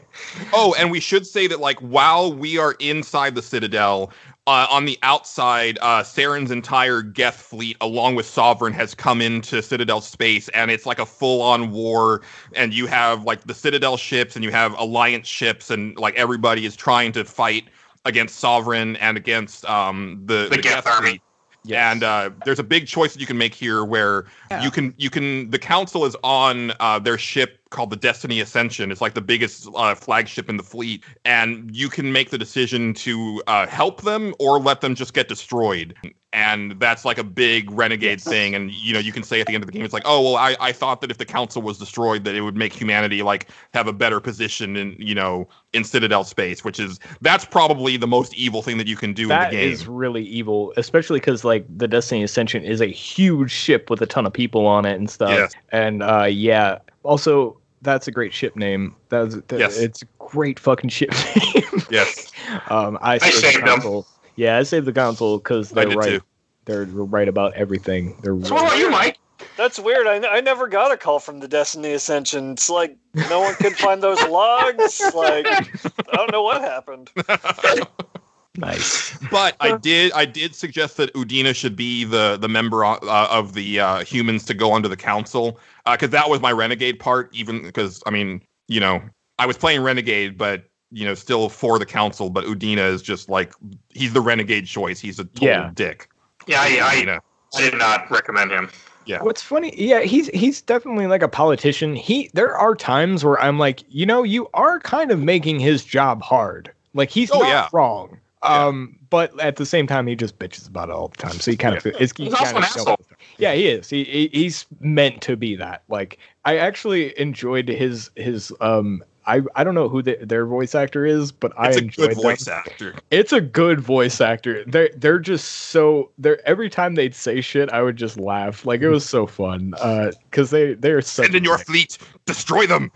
[SPEAKER 3] Oh, and we should say that like while we are inside the Citadel, uh, on the outside, uh, Saren's entire Geth fleet, along with Sovereign, has come into Citadel space, and it's like a full-on war. And you have like the Citadel ships, and you have Alliance ships, and like everybody is trying to fight against Sovereign and against um, the,
[SPEAKER 1] The Geth army.
[SPEAKER 3] Fleet. And uh, there's a big choice that you can make here, where you can you can the council is on uh, their ship called the Destiny Ascension. It's like the biggest uh, flagship in the fleet, and you can make the decision to uh, help them or let them just get destroyed. And that's like a big renegade thing. And you know, you can say at the end of the game, it's like, oh well, I, I thought that if the council was destroyed, that it would make humanity like have a better position in you know in Citadel space, which is that's probably the most evil thing that you can do
[SPEAKER 4] That
[SPEAKER 3] in the game.
[SPEAKER 4] is really evil, especially because like the Destiny Ascension is a huge ship with a ton of people on it and stuff.
[SPEAKER 3] Yes.
[SPEAKER 4] And uh, yeah, also that's a great ship name. That's that,
[SPEAKER 3] Yes.
[SPEAKER 4] it's a great fucking ship name.
[SPEAKER 3] yes,
[SPEAKER 4] um, I, saved
[SPEAKER 1] saved
[SPEAKER 4] the
[SPEAKER 1] them.
[SPEAKER 4] Console. Yeah, I saved the console because they're right.
[SPEAKER 3] Too.
[SPEAKER 4] They're right about everything. They're
[SPEAKER 1] So what
[SPEAKER 4] right.
[SPEAKER 1] about you, Mike?
[SPEAKER 2] That's weird. I, I never got a call from the Destiny Ascension. It's like no one could find those logs. Like I don't know what happened.
[SPEAKER 4] nice.
[SPEAKER 3] But I did I did suggest that Udina should be the the member uh, of the uh, humans to go onto the council because that was my renegade part. Even because I mean you know I was playing renegade, but you know still for the council. But Udina is just like he's the renegade choice. He's a total
[SPEAKER 4] Yeah.
[SPEAKER 3] dick.
[SPEAKER 1] Yeah, I, I, I did not recommend him.
[SPEAKER 3] Yeah.
[SPEAKER 4] What's funny, yeah, he's he's definitely like a politician. He there are times where I'm like, you know, you are kind of making his job hard. Like he's
[SPEAKER 3] Oh,
[SPEAKER 4] not
[SPEAKER 3] yeah.
[SPEAKER 4] wrong.
[SPEAKER 3] Yeah.
[SPEAKER 4] Um, but at the same time, he just bitches about it all the time. So he kind of it's he
[SPEAKER 1] He's also
[SPEAKER 4] kind
[SPEAKER 1] an
[SPEAKER 4] of
[SPEAKER 1] asshole.
[SPEAKER 4] yeah, he is. He, he he's meant to be that. Like I actually enjoyed his his um. I, I don't know who the, their voice actor is, but I
[SPEAKER 3] It's a
[SPEAKER 4] enjoyed
[SPEAKER 3] good
[SPEAKER 4] them.
[SPEAKER 3] voice actor.
[SPEAKER 4] It's a good voice actor. They're they're just so they're every time they'd say shit, I would just laugh. Like it was so fun. Uh, because they they're
[SPEAKER 3] Send in your fleet, destroy them.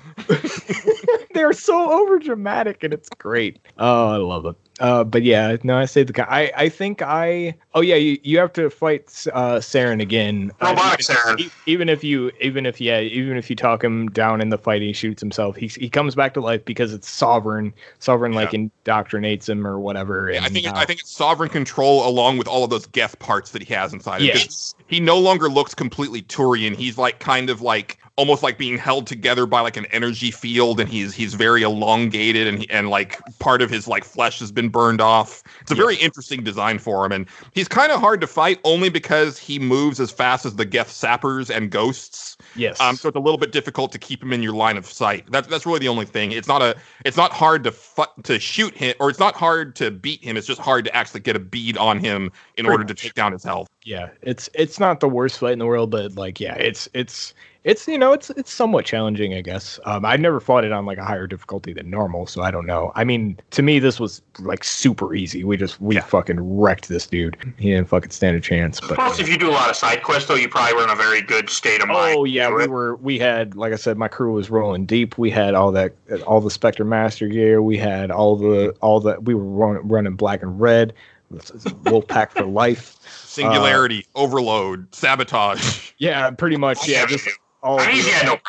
[SPEAKER 4] they're so over dramatic and it's great. Oh, I love it. Uh, but yeah, no, I say the guy. I I think I. Oh yeah, you, you have to fight uh Saren again. Uh,
[SPEAKER 1] Robotic
[SPEAKER 4] even,
[SPEAKER 1] Saren.
[SPEAKER 4] Even if you even if yeah even if you talk him down in the fight, he shoots himself. He he comes back to life because it's sovereign. Sovereign like indoctrinates him or whatever.
[SPEAKER 3] I
[SPEAKER 4] and
[SPEAKER 3] think it, I think it's sovereign control along with all of those Geth parts that he has inside. him.
[SPEAKER 4] yes.
[SPEAKER 3] he no longer looks completely Turian. He's like kind of like almost like being held together by like an energy field, and he's he's very elongated, and he, and like part of his like flesh has been burned off. It's a very interesting design for him, and he's kind of hard to fight only because he moves as fast as the Geth sappers and ghosts.
[SPEAKER 4] Yes.
[SPEAKER 3] Um, so it's a little bit difficult to keep him in your line of sight. That's that's really the only thing. It's not a it's not hard to fu- to shoot him, or it's not hard to beat him. It's just hard to actually get a bead on him in
[SPEAKER 4] Pretty
[SPEAKER 3] order to take down his health.
[SPEAKER 4] yeah it's it's not the worst fight in the world but like yeah it's it's It's you know it's it's somewhat challenging, I guess. Um, I never fought it on like a higher difficulty than normal, so I don't know. I mean, to me, this was like super easy. We just we
[SPEAKER 6] Yeah.
[SPEAKER 4] fucking wrecked this dude. He didn't fucking stand a chance. But
[SPEAKER 1] Plus, if you do a lot of side quests, though, you probably were in a very good state of mind.
[SPEAKER 4] Oh yeah, we were. We had, like I said, my crew was rolling deep. We had all that, all the Spectre Master gear. We had all the, all that. We were run, running black and red. Wolfpack for life.
[SPEAKER 3] Singularity, overload, sabotage.
[SPEAKER 4] Yeah, pretty much. Yeah, just all.
[SPEAKER 1] I mean,
[SPEAKER 4] the-
[SPEAKER 1] problem.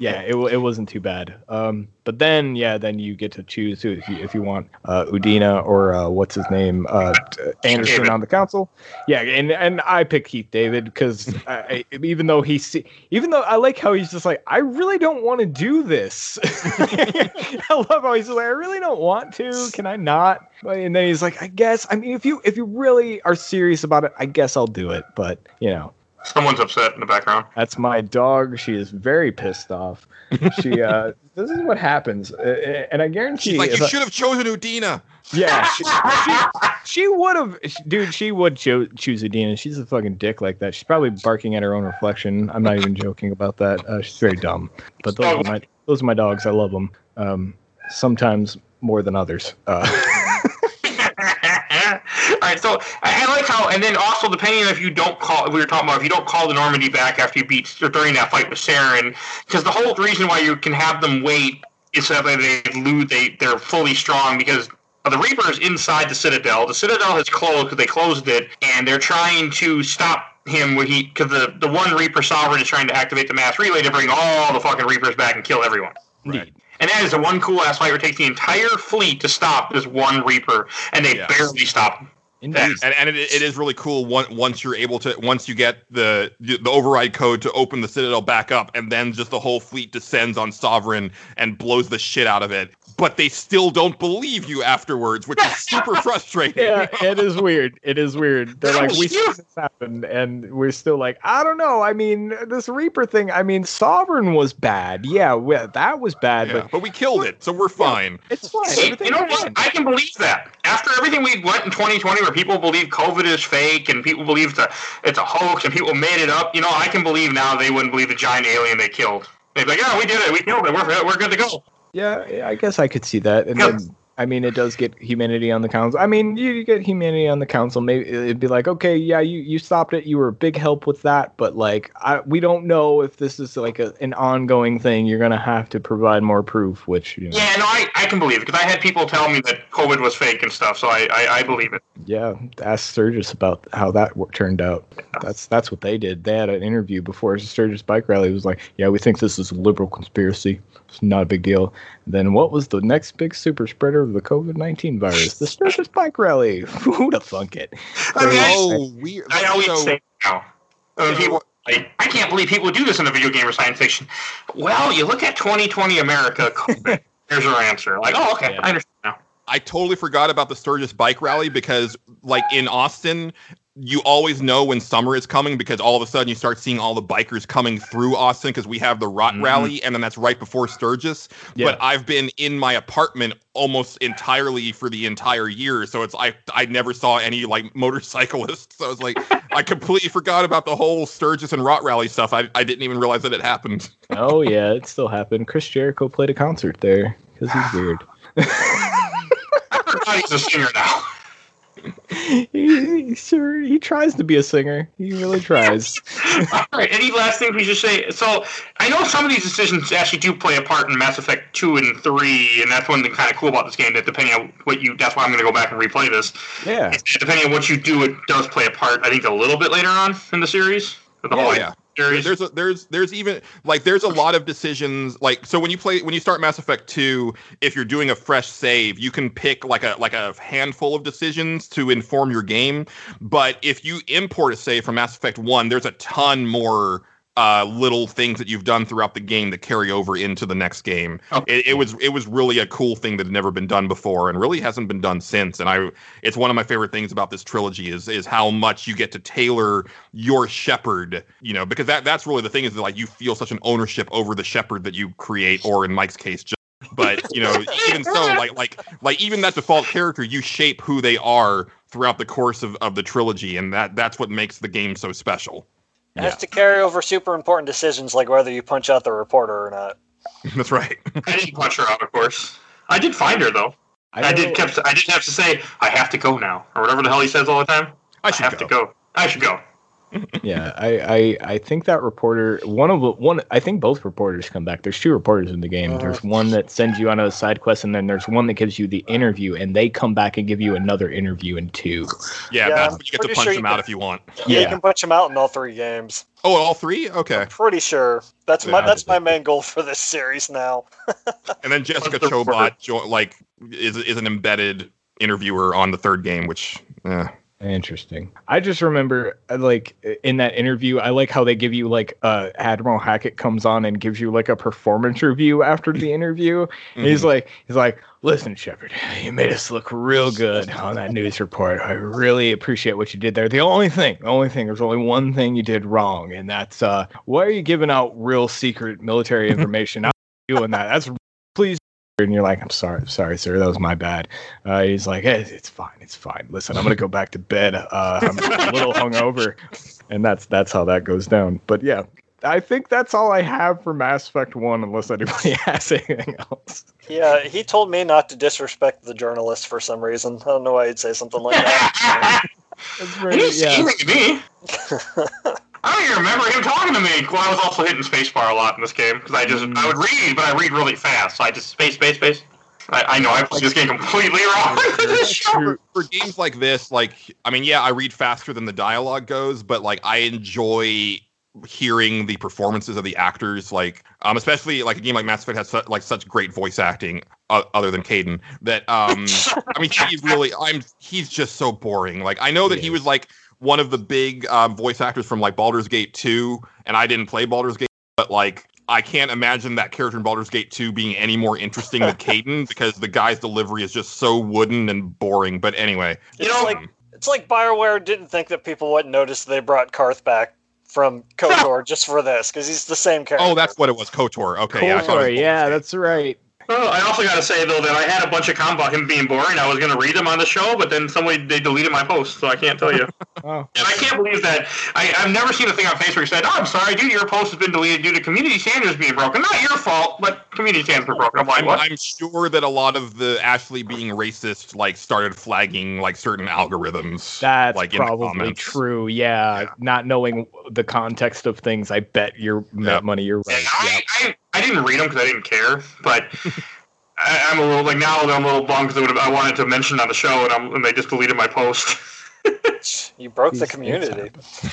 [SPEAKER 4] yeah, it, it wasn't too bad. Um, but then yeah, then you get to choose who if you, if you want uh, Udina or uh, what's his name uh, Anderson
[SPEAKER 1] David.
[SPEAKER 4] on the council. Yeah, and and I pick Keith David because even though he se- even though I like how he's just like I really don't want to do this. I love how he's just like I really don't want to. Can I not? And then he's like I guess I mean if you if you really are serious about it, I guess I'll do it. But you know.
[SPEAKER 1] Someone's upset in the background.
[SPEAKER 4] That's my dog. She is very pissed off. She uh this is what happens. And I guarantee
[SPEAKER 3] She's like, you
[SPEAKER 4] I-
[SPEAKER 3] should have chosen Udina.
[SPEAKER 4] yeah, she, she, she would have dude, she would cho- choose Udina. She's a fucking dick like that. She's probably barking at her own reflection. I'm not even joking about that. Uh, she's very dumb. But those are my those are my dogs. I love them. Um sometimes more than others. Uh
[SPEAKER 1] All right, so I, I like how, and then also depending on if you don't call, we were talking about if you don't call the Normandy back after you beat or during that fight with Saren, because the whole reason why you can have them wait is so that they lose, they they're fully strong because. The Reaper is inside the Citadel. The Citadel has closed because they closed it, and they're trying to stop him when he because the, the one Reaper Sovereign is trying to activate the mass relay to bring all the fucking Reapers back and kill everyone.
[SPEAKER 3] Right.
[SPEAKER 1] And that is the one cool ass fight where it takes the entire fleet to stop this one Reaper, and they
[SPEAKER 3] Yes.
[SPEAKER 1] barely stop him.
[SPEAKER 4] Indeed.
[SPEAKER 3] and, and it, it is really cool once once you're able to once you get the the override code to open the citadel back up and then just the whole fleet descends on sovereign and blows the shit out of it but they still don't believe you afterwards which is super frustrating
[SPEAKER 4] Yeah, it is weird. It is weird. They're like, we saw this happen, and we're still like, I don't know. I mean, this Reaper thing. I mean, Sovereign was bad. Yeah, we- that was bad,
[SPEAKER 3] Yeah,
[SPEAKER 4] but
[SPEAKER 3] but we killed it so we're fine
[SPEAKER 4] it's fine.
[SPEAKER 1] See, you know what?
[SPEAKER 4] fine.
[SPEAKER 1] I can believe that. After everything we went in 2020, where people believe COVID is fake and people believe it's a, it's a hoax and people made it up, you know, I can believe now they wouldn't believe the giant alien they killed. They'd be like, yeah, we did it. We killed it. We're, we're good to go.
[SPEAKER 4] Yeah, I guess I could see that. And then, I mean, it does get humanity on the council. I mean, you, you get humanity on the council. Maybe it'd be like, okay, yeah, you, you stopped it. You were a big help with that. But like, I, we don't know if this is like a, an ongoing thing. You're gonna have to provide more proof. Which you know,
[SPEAKER 1] Yeah, no, I, I can believe it because I had people tell me that COVID was fake and stuff, so I, I, I believe it.
[SPEAKER 4] Yeah, ask Sturgis about how that w- turned out. That's that's what they did. They had an interview before Sturgis bike rally. It was like, yeah, we think this is a liberal conspiracy. It's not a big deal. Then what was the next big super spreader of the COVID nineteen virus? The Sturgis bike rally. Who'd have thunk it?
[SPEAKER 1] I mean, oh, I,
[SPEAKER 3] oh weird
[SPEAKER 1] I always
[SPEAKER 3] so,
[SPEAKER 1] say now. When
[SPEAKER 3] so-
[SPEAKER 1] people, like, I can't believe people do this in a video game or science fiction. Well, you look at 2020 America. COVID, Here's our answer. Like, oh, okay,
[SPEAKER 4] Yeah.
[SPEAKER 1] I understand now.
[SPEAKER 3] I totally forgot about the Sturgis bike rally because, like in Austin, you always know when summer is coming because all of a sudden you start seeing all the bikers coming through Austin because we have the Rot
[SPEAKER 4] Mhm.
[SPEAKER 3] rally and then that's right before Sturgis.
[SPEAKER 4] Yeah.
[SPEAKER 3] But I've been in my apartment almost entirely for the entire year, so it's I I never saw any like motorcyclists. So I was like, I completely forgot about the whole Sturgis and Rot rally stuff. I I didn't even realize that it happened.
[SPEAKER 4] Oh yeah, it still happened. Chris Jericho played a concert there because he's weird.
[SPEAKER 1] I forgot he's a singer now.
[SPEAKER 4] he, he sure he tries to be a singer. He really tries.
[SPEAKER 1] All right. Any last things we should say? So I know some of these decisions actually do play a part in Mass Effect two and three, and that's one thing kind of cool about this game. That depending on what you, that's why I'm going to go back and replay this.
[SPEAKER 4] Yeah.
[SPEAKER 1] Depending on what you do, it does play a part. I think a little bit later on in the series. The
[SPEAKER 3] Oh
[SPEAKER 1] whole
[SPEAKER 3] yeah. There's a, there's there's even like there's a lot of decisions like so when you play when you start Mass Effect 2 if you're doing a fresh save you can pick like a like a handful of decisions to inform your game. But if you import a save from Mass Effect 1 there's a ton more uh, little things that you've done throughout the game that carry over into the next game.
[SPEAKER 1] Oh.
[SPEAKER 3] It, it was it was really a cool thing that had never been done before and really hasn't been done since. And I it's one of my favorite things about this trilogy is is how much you get to tailor your Shepard, you know, because that that's really the thing is that like you feel such an ownership over the Shepard that you create, or in Mike's case, just but you know, even so, like like like even that default character, you shape who they are throughout the course of, of the trilogy, and that that's what makes the game so special.
[SPEAKER 2] It has to carry over super important decisions like whether you punch out the reporter or not.
[SPEAKER 3] That's right.
[SPEAKER 1] I didn't punch her out, of course. I did find her though. I, did kept. I did have to say, I have to go now, or whatever the hell he says all the time.
[SPEAKER 3] I should
[SPEAKER 1] have
[SPEAKER 3] go.
[SPEAKER 1] to go. I should go.
[SPEAKER 4] Yeah, I, I I think that reporter one of the one I think both reporters come back. There's two reporters in the game.
[SPEAKER 2] Uh-huh.
[SPEAKER 4] There's one that sends you on a side quest, and then there's one that gives you the interview, and they come back and give you another interview in two.
[SPEAKER 3] Yeah,
[SPEAKER 2] Yeah,
[SPEAKER 3] that's
[SPEAKER 2] I'm
[SPEAKER 3] you get to punch
[SPEAKER 2] sure
[SPEAKER 3] them out
[SPEAKER 2] can-
[SPEAKER 3] if you want.
[SPEAKER 2] Yeah, you can punch them out in all three games.
[SPEAKER 3] Oh, all three? Okay.
[SPEAKER 2] Pretty sure. That's my that's my main goal for this series now.
[SPEAKER 3] And then Jessica
[SPEAKER 1] the
[SPEAKER 3] Chobot jo- like is is an embedded interviewer on the third game, which eh.
[SPEAKER 4] Interesting. I just remember, uh, like in that interview, I like how they give you like uh, Admiral Hackett comes on and gives you like a performance review after the interview. And he's like, he's like, listen, Shepard, you made us look real good on that news report. I really appreciate what you did there. The only thing, the only thing, there's only one thing you did wrong, and that's uh, why are you giving out real secret military information? I'm doing that. That's please. And you're like, I'm sorry, sorry, sir, that was my bad. Uh, he's like, hey, it's fine, it's fine. Listen, I'm gonna go back to bed. Uh, I'm a little hungover, and that's that's how that goes down. But yeah, I think that's all I have for Mass Effect One, unless anybody has anything else.
[SPEAKER 2] Yeah, he told me not to disrespect the journalist for some reason. I don't know why he'd say something like that.
[SPEAKER 4] That's
[SPEAKER 1] he
[SPEAKER 4] very, yeah.
[SPEAKER 1] to me. I don't even remember him talking to me. Well, I was also hitting spacebar a lot in this game because I just
[SPEAKER 4] Mm.
[SPEAKER 1] I would read, but I read really fast, so I just space, space, space. I, I know I played this game completely wrong.
[SPEAKER 3] For, for games like this, like I mean, yeah, I read faster than the dialogue goes, but like I enjoy hearing the performances of the actors. Like, um, especially like a game like Mass Effect has su- like such great voice acting, uh, other than Kaidan. That um, I mean, he really, I'm he's just so boring. Like, I know that
[SPEAKER 4] He
[SPEAKER 3] he was like one of the big um, voice actors from like Baldur's Gate 2, and I didn't play Baldur's Gate, but like. I can't imagine that character in Baldur's Gate 2 being any more interesting than Kaidan because the guy's delivery is just so wooden and boring. But anyway,
[SPEAKER 2] You know, like it's like Bioware didn't think that people wouldn't notice they brought Carth back from KOTOR just for this because he's the same character.
[SPEAKER 3] Oh, that's what it was. Kotor. Okay, yeah. I thought it was
[SPEAKER 4] Kotor, yeah,
[SPEAKER 3] Baldur's Gate.
[SPEAKER 4] that's right.
[SPEAKER 1] Well, I also got to say though that I had a bunch of comments about him being boring. I was going to read them on the show, but then somebody they deleted my post, so I can't tell you.
[SPEAKER 4] Oh,
[SPEAKER 1] And I can't believe that. I, I've never seen a thing on Facebook said, "Oh, I'm sorry, dude, your post has been deleted due to community standards being broken." Not your fault, but community standards were broken. I'm like, what?
[SPEAKER 3] I'm sure that a lot of the Ashley being racist like started flagging like certain algorithms.
[SPEAKER 4] That's
[SPEAKER 3] like in the
[SPEAKER 4] probably true. Yeah,
[SPEAKER 3] Yeah.
[SPEAKER 4] not knowing the context of things, I bet you're
[SPEAKER 3] Yep.
[SPEAKER 4] money. You're
[SPEAKER 1] Yeah,
[SPEAKER 4] right.
[SPEAKER 1] I, I, I didn't read them because I didn't care, but I, I'm a little like now I'm a little bummed because I wanted to mention it on the show, and, I'm, and they just deleted my post.
[SPEAKER 2] you broke the community.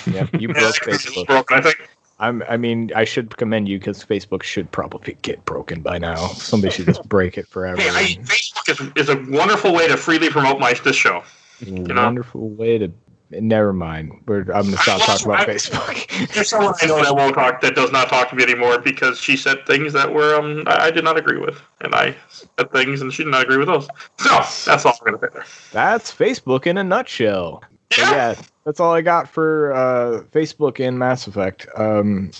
[SPEAKER 4] Yeah, you broke Facebook.
[SPEAKER 1] broken. I think.
[SPEAKER 4] I'm, I mean, I should commend you because Facebook should probably get broken by now. Somebody should just break it forever.
[SPEAKER 1] Hey, I, Facebook is, is a wonderful way to freely promote my this show. know?
[SPEAKER 4] Wonderful way to. Never mind. We're, I'm gonna stop talking about
[SPEAKER 1] I-
[SPEAKER 4] Facebook.
[SPEAKER 1] There's someone I know that won't talk that does not talk to me anymore because she said things that were um I, I did not agree with, and I said things and she did not agree with those. So that's all I'm gonna say there.
[SPEAKER 4] That's Facebook in a nutshell.
[SPEAKER 1] Yeah.
[SPEAKER 4] yeah, that's all I got for uh, Facebook and Mass Effect. Um,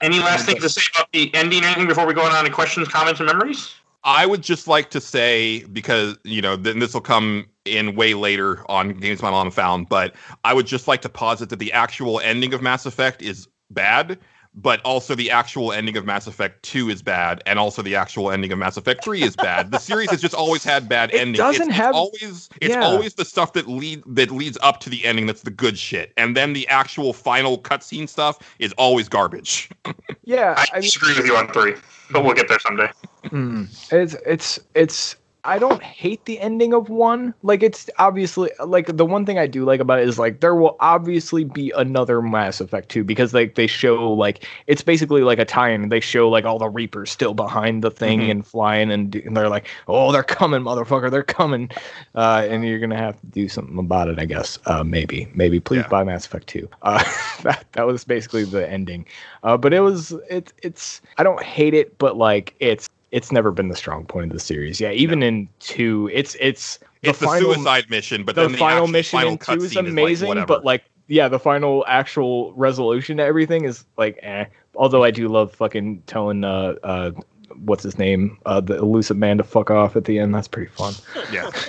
[SPEAKER 1] Any last things to say about the ending? or Anything before we go on to questions, comments, and memories?
[SPEAKER 3] I would just like to say because you know then this will come in way later on games my mom found, but I would just like to posit that the actual ending of Mass Effect is bad, but also the actual ending of Mass Effect Two is bad, and also the actual ending of Mass Effect Three is bad. The series has just always had bad endings.
[SPEAKER 4] It
[SPEAKER 3] endings.
[SPEAKER 4] doesn't
[SPEAKER 3] It's- it's
[SPEAKER 4] have-
[SPEAKER 3] always it's
[SPEAKER 4] Yeah.
[SPEAKER 3] always the stuff that lead that leads up to the ending that's the good shit, and then the actual final cutscene stuff is always garbage.
[SPEAKER 4] yeah,
[SPEAKER 1] I,
[SPEAKER 4] I mean,
[SPEAKER 1] disagree with you on three, but we'll get there someday.
[SPEAKER 4] Mm. It's it's it's I don't hate the ending of one. Like it's obviously like the one thing I do like about it is like there will obviously be another Mass Effect 2 because like they show like it's basically like a tie-in. They show like all the Reapers still behind the thing
[SPEAKER 3] Mhm.
[SPEAKER 4] and flying and, and they're like, "Oh, they're coming, motherfucker, they're coming." Uh, and you're gonna have to do something about it, I guess. Uh, maybe, maybe. Please
[SPEAKER 3] Yeah.
[SPEAKER 4] buy Mass Effect 2. Uh, that that was basically the ending. Uh, but it was it it's I don't hate it, but like it's it's never been the strong point of the series. Yeah, even in two, it's it's the
[SPEAKER 3] it's the suicide mission, but
[SPEAKER 4] the
[SPEAKER 3] then the
[SPEAKER 4] final
[SPEAKER 3] actual
[SPEAKER 4] mission
[SPEAKER 3] final
[SPEAKER 4] in two is
[SPEAKER 3] cutscene like,
[SPEAKER 4] amazing, but like yeah, the final actual resolution to everything is like eh. Although I do love fucking telling uh uh what's his name uh the Illusive Man to fuck off at the end. That's pretty fun.
[SPEAKER 3] yeah.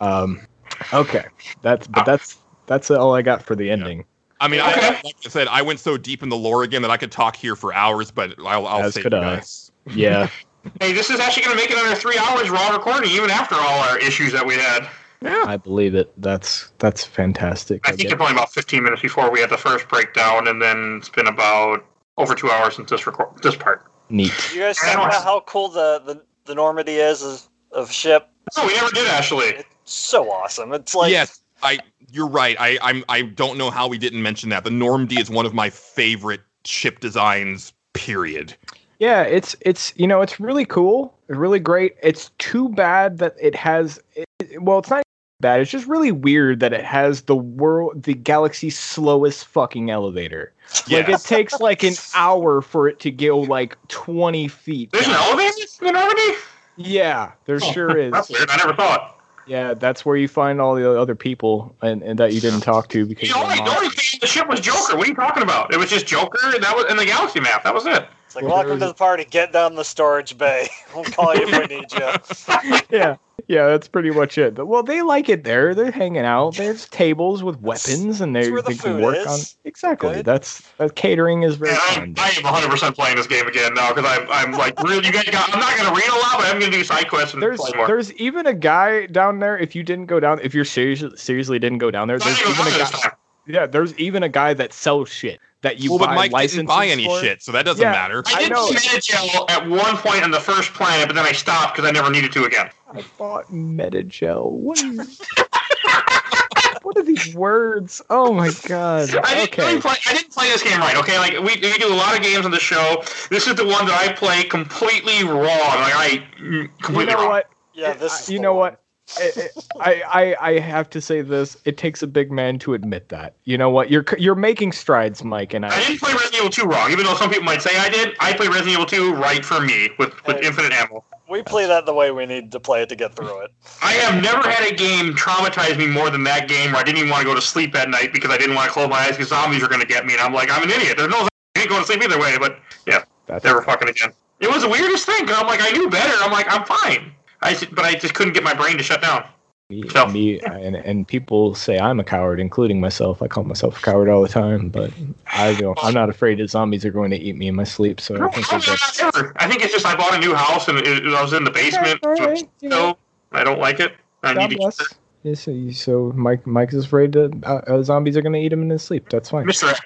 [SPEAKER 4] Um, okay, that's but that's that's all I got for the ending.
[SPEAKER 3] I mean, I, like I said, I went so deep in the lore again that I could talk here for hours, but I'll, I'll
[SPEAKER 4] As
[SPEAKER 3] save
[SPEAKER 4] could
[SPEAKER 3] you
[SPEAKER 4] I.
[SPEAKER 3] guys.
[SPEAKER 4] Yeah.
[SPEAKER 1] Hey, this is actually going to make it under three hours raw recording, even after all our issues that we had.
[SPEAKER 4] Yeah, I believe it. That's that's fantastic.
[SPEAKER 1] I
[SPEAKER 4] I
[SPEAKER 1] think it's only about 15 minutes before we had the first breakdown, and then it's been about over two hours since this record this part.
[SPEAKER 4] Neat.
[SPEAKER 2] You guys
[SPEAKER 1] I
[SPEAKER 2] talk about how cool the, the, the Normandy is as, of ship.
[SPEAKER 1] No, we never did actually.
[SPEAKER 2] It's so awesome. It's like
[SPEAKER 3] yes, I. You're right. I, I'm. I don't know how we didn't mention that. The Normandy is one of my favorite ship designs. Period.
[SPEAKER 4] Yeah, it's it's you know it's really cool, it's really great. It's too bad that it has. It, well, it's not bad. It's just really weird that it has the world, the galaxy's slowest fucking elevator. Like it takes like an hour for it to go like twenty feet.
[SPEAKER 1] There's an elevator in the Normandy?
[SPEAKER 4] Yeah, there
[SPEAKER 1] Oh,
[SPEAKER 4] sure is.
[SPEAKER 1] That's weird. I never thought.
[SPEAKER 4] Yeah, that's where you find all the other people and, and that you didn't talk to because
[SPEAKER 1] The only, the only thing the ship was Joker. What are you talking about? It was just Joker, and that was in the galaxy map. That was it.
[SPEAKER 2] It's like
[SPEAKER 4] Well,
[SPEAKER 2] welcome to the party. Get down the storage bay. We'll call you if we need you.
[SPEAKER 4] yeah, yeah, that's pretty much it. But, well, they like it there. They're hanging out. There's tables with weapons, and they,
[SPEAKER 2] That's where the
[SPEAKER 4] they can work
[SPEAKER 2] is.
[SPEAKER 4] on exactly.
[SPEAKER 2] Good.
[SPEAKER 4] That's that catering is very
[SPEAKER 1] Yeah,
[SPEAKER 4] fun.
[SPEAKER 1] I'm, I am 100 percent playing this game again now because I'm, I'm like really. You guys got. I'm not gonna read a lot, but I'm gonna do side quests and
[SPEAKER 4] There's
[SPEAKER 1] play more.
[SPEAKER 4] there's even a guy down there. If you didn't go down, if you're serious, seriously didn't go down there, there's
[SPEAKER 1] even
[SPEAKER 4] even a guy. Yeah, there's even a guy that sells shit that you
[SPEAKER 3] well,
[SPEAKER 4] buy
[SPEAKER 3] but Mike didn't buy any
[SPEAKER 4] for.
[SPEAKER 3] shit, so that doesn't
[SPEAKER 4] Yeah.
[SPEAKER 3] matter.
[SPEAKER 1] I
[SPEAKER 4] I
[SPEAKER 1] did
[SPEAKER 4] know.
[SPEAKER 1] Medi-gel at one point on the first planet, but then I stopped because I never needed to again.
[SPEAKER 4] I bought Medi-gel. What is? what are these words? Oh my god.
[SPEAKER 1] I didn't,
[SPEAKER 4] Okay.
[SPEAKER 1] really play, I didn't play this game right. Okay, like we, we do a lot of games on the show. This is the one that I play completely wrong. Like I mm,
[SPEAKER 4] You know
[SPEAKER 1] wrong.
[SPEAKER 4] what?
[SPEAKER 2] Yeah, this is
[SPEAKER 4] you know
[SPEAKER 2] one.
[SPEAKER 4] what? I, I I I have to say this. It takes a big man to admit that. You know what? You're you're making strides, Mike, and
[SPEAKER 1] I
[SPEAKER 4] I.
[SPEAKER 1] didn't play Resident Evil 2 wrong, even though some people might say I did. I played Resident Evil 2 right for me with, with
[SPEAKER 2] Hey.
[SPEAKER 1] infinite ammo.
[SPEAKER 2] We play that the way we need to play it to get through it.
[SPEAKER 1] I have never had a game traumatize me more than that game where I didn't even want to go to sleep at night because I didn't want to close my eyes because zombies are going to get me. And I'm like, I'm an idiot. There's no zombies. I ain't going to sleep either way. But yeah,
[SPEAKER 4] That's
[SPEAKER 1] never fucking again. It was the weirdest thing. 'cause I'm like, I knew better. I'm like, I'm fine. I s- but I just couldn't get my brain to shut down.
[SPEAKER 4] me,
[SPEAKER 1] So-
[SPEAKER 4] me and and people say I'm a coward, including myself. I call myself a coward all the time, but I don't. I'm not afraid that zombies are going to eat me in my sleep. So I think
[SPEAKER 1] no,
[SPEAKER 4] that
[SPEAKER 1] no,
[SPEAKER 4] that's
[SPEAKER 1] not ever. I think it's just I bought a new house and it, I was in the basement.
[SPEAKER 4] all
[SPEAKER 1] so
[SPEAKER 4] right, yeah.
[SPEAKER 1] so I don't like it. I
[SPEAKER 4] God
[SPEAKER 1] need to
[SPEAKER 4] bless.
[SPEAKER 1] keep it.
[SPEAKER 4] Yeah, so, you- so Mike Mike is afraid that uh, uh, zombies are going to eat him in his sleep. That's fine.
[SPEAKER 1] Mr. X.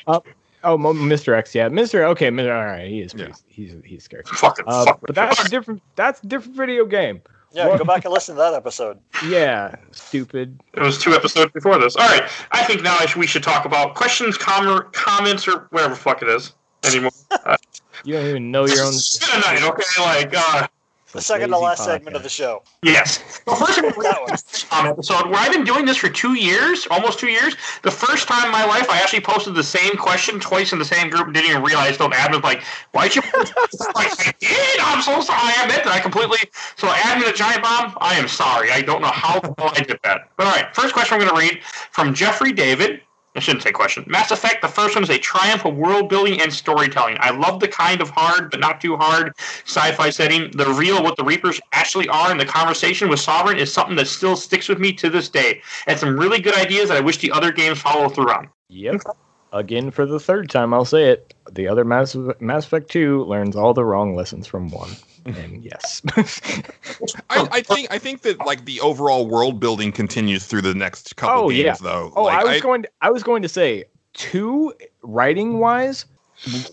[SPEAKER 4] Oh, Mr. X, yeah, Mr. Okay, Mr. All right, he is.
[SPEAKER 3] Yeah.
[SPEAKER 4] He's he's scared.
[SPEAKER 1] Fucking
[SPEAKER 4] Uh,
[SPEAKER 1] fuck.
[SPEAKER 4] but that's a different. That's a different video game.
[SPEAKER 2] Yeah,
[SPEAKER 4] What?
[SPEAKER 2] go back and listen to that episode.
[SPEAKER 4] Yeah, stupid.
[SPEAKER 1] It was two episodes before this. All right, I think now I should, we should talk about questions, com- comments, or whatever the fuck it is anymore.
[SPEAKER 4] You don't even know your own.
[SPEAKER 1] It's been a night, okay? Like, uh,
[SPEAKER 2] The second to last segment of the show.
[SPEAKER 1] yes. Well, first of all, um, episode where I've been doing this for two years, almost two years. The first time in my life, I actually posted the same question twice in the same group and didn't even realize. So admin was like, "Why'd you?" like, I did. I'm so sorry. I admit that I completely. So admin a giant bomb. I am sorry. I don't know how I did that. But all right, first question I'm going to read from Jeffrey David. I shouldn't say question. Mass Effect, the first one is a triumph of world building and storytelling. I love the kind of hard, but not too hard sci-fi setting. The real, what the Reapers actually are and the conversation with Sovereign is something that still sticks with me to this day. And some really good ideas that I wish the other games follow through on.
[SPEAKER 4] Yep. Again, for the third time, I'll say it. The other Mass, Mass Effect 2 learns all the wrong lessons from 1. And yes.
[SPEAKER 3] I, I think I think that like the overall world building continues through the next couple
[SPEAKER 4] Oh,
[SPEAKER 3] games,
[SPEAKER 4] yeah.
[SPEAKER 3] though.
[SPEAKER 4] oh,
[SPEAKER 3] Like,
[SPEAKER 4] I was going to, I was going to say 2 writing wise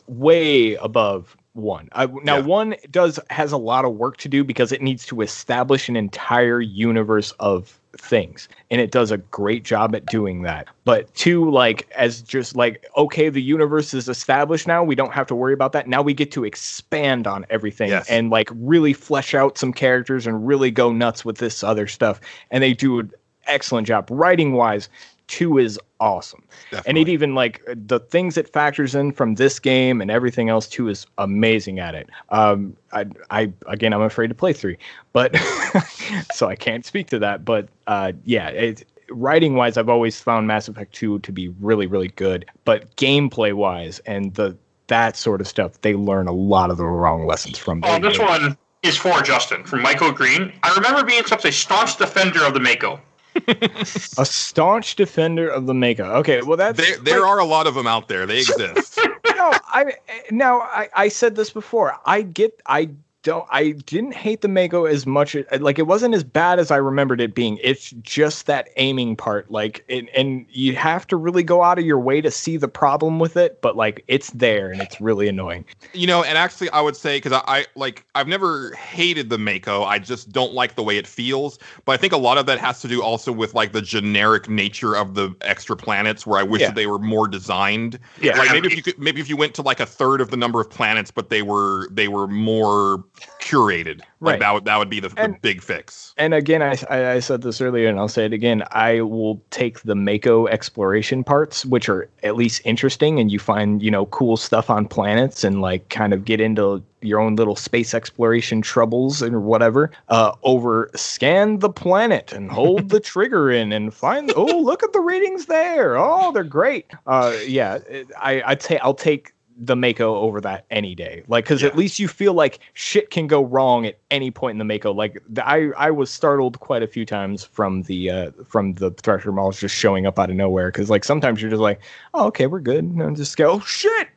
[SPEAKER 4] way above 1. I, now
[SPEAKER 3] Yeah.
[SPEAKER 4] 1 does has a lot of work to do because it needs to establish an entire universe of things and it does a great job at doing that. But two like as just like okay the universe is established now we don't have to worry about that. Now we get to expand on everything
[SPEAKER 3] Yes.
[SPEAKER 4] and like really flesh out some characters and really go nuts with this other stuff. And they do an excellent job writing wise two is awesome and it even like the things it factors in from this game and everything else too is amazing at it um i i again i'm afraid to play three but so i can't speak to that but uh yeah it writing wise i've always found mass effect 2 to be really really good but gameplay wise and the that sort of stuff they learn a lot of the wrong lessons from
[SPEAKER 1] Oh, this
[SPEAKER 4] game.
[SPEAKER 1] one is for Justin from Michael Green. I remember being such a staunch defender of the Mako.
[SPEAKER 4] A staunch defender of the Mako. Okay, well that's
[SPEAKER 3] There, there are a lot of them out there. They exist.
[SPEAKER 4] no, I now I, I said this before. I get I don't I didn't hate the Mako as much like it wasn't as bad as I remembered it being. It's just that aiming part like it, and you have to really go out of your way to see the problem with it, but like it's there and it's really annoying.
[SPEAKER 3] you know, and actually, I would say because I, I like I've never hated the Mako. I just don't like the way it feels. But I think a lot of that has to do also with like the generic nature of the extra planets, where I wish
[SPEAKER 4] Yeah.
[SPEAKER 3] that they were more designed.
[SPEAKER 4] Yeah.
[SPEAKER 3] like maybe if you could, maybe if you went to like a third of the number of planets, but they were they were more curated. Like
[SPEAKER 4] Right.
[SPEAKER 3] that would that would be the, the big fix.
[SPEAKER 4] And again, I, I I said this earlier, and I'll say it again. I will take the Mako exploration parts, which are at least interesting, and you find you know cool stuff on planets, and like kind of get into your own little space exploration troubles and whatever. Uh, over scan the planet and hold the trigger in and find. Oh, look at the ratings there. Oh, they're great. Uh, yeah, I I'd say I'll take the Mako over that any day. Like, because at least you feel like shit can go wrong at any point in the Mako. Like, the, I I was startled quite a few times from the uh from the Thresher Maws just showing up out of nowhere. Because like sometimes you're just like, oh okay, we're good, and just go, oh shit.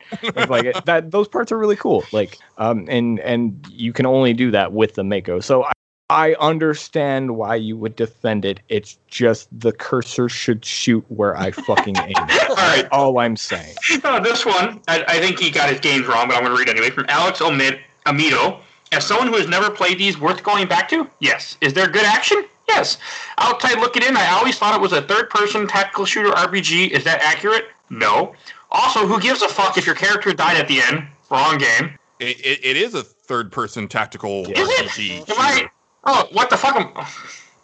[SPEAKER 4] Like it, that those parts are really cool. Like, um, and and you can only do that with the Mako. So. I, I understand why you would defend it. It's just the cursor should shoot where I fucking aim.
[SPEAKER 1] All right.
[SPEAKER 4] All I'm saying.
[SPEAKER 1] Uh, this one, I, I think he got his games wrong, but I'm going to read anyway. From Alex Omid, Amido. As someone who has never played these, worth going back to? Yes. Is there good action? Yes. Outside looking in, I always thought it was a third person tactical shooter RPG. Is that accurate? No. Also, who gives a fuck if your character died at the end? Wrong game.
[SPEAKER 3] It, it, it is a third person tactical
[SPEAKER 1] Is it?
[SPEAKER 3] RPG.
[SPEAKER 1] Am I? Oh, what the fuck? Am,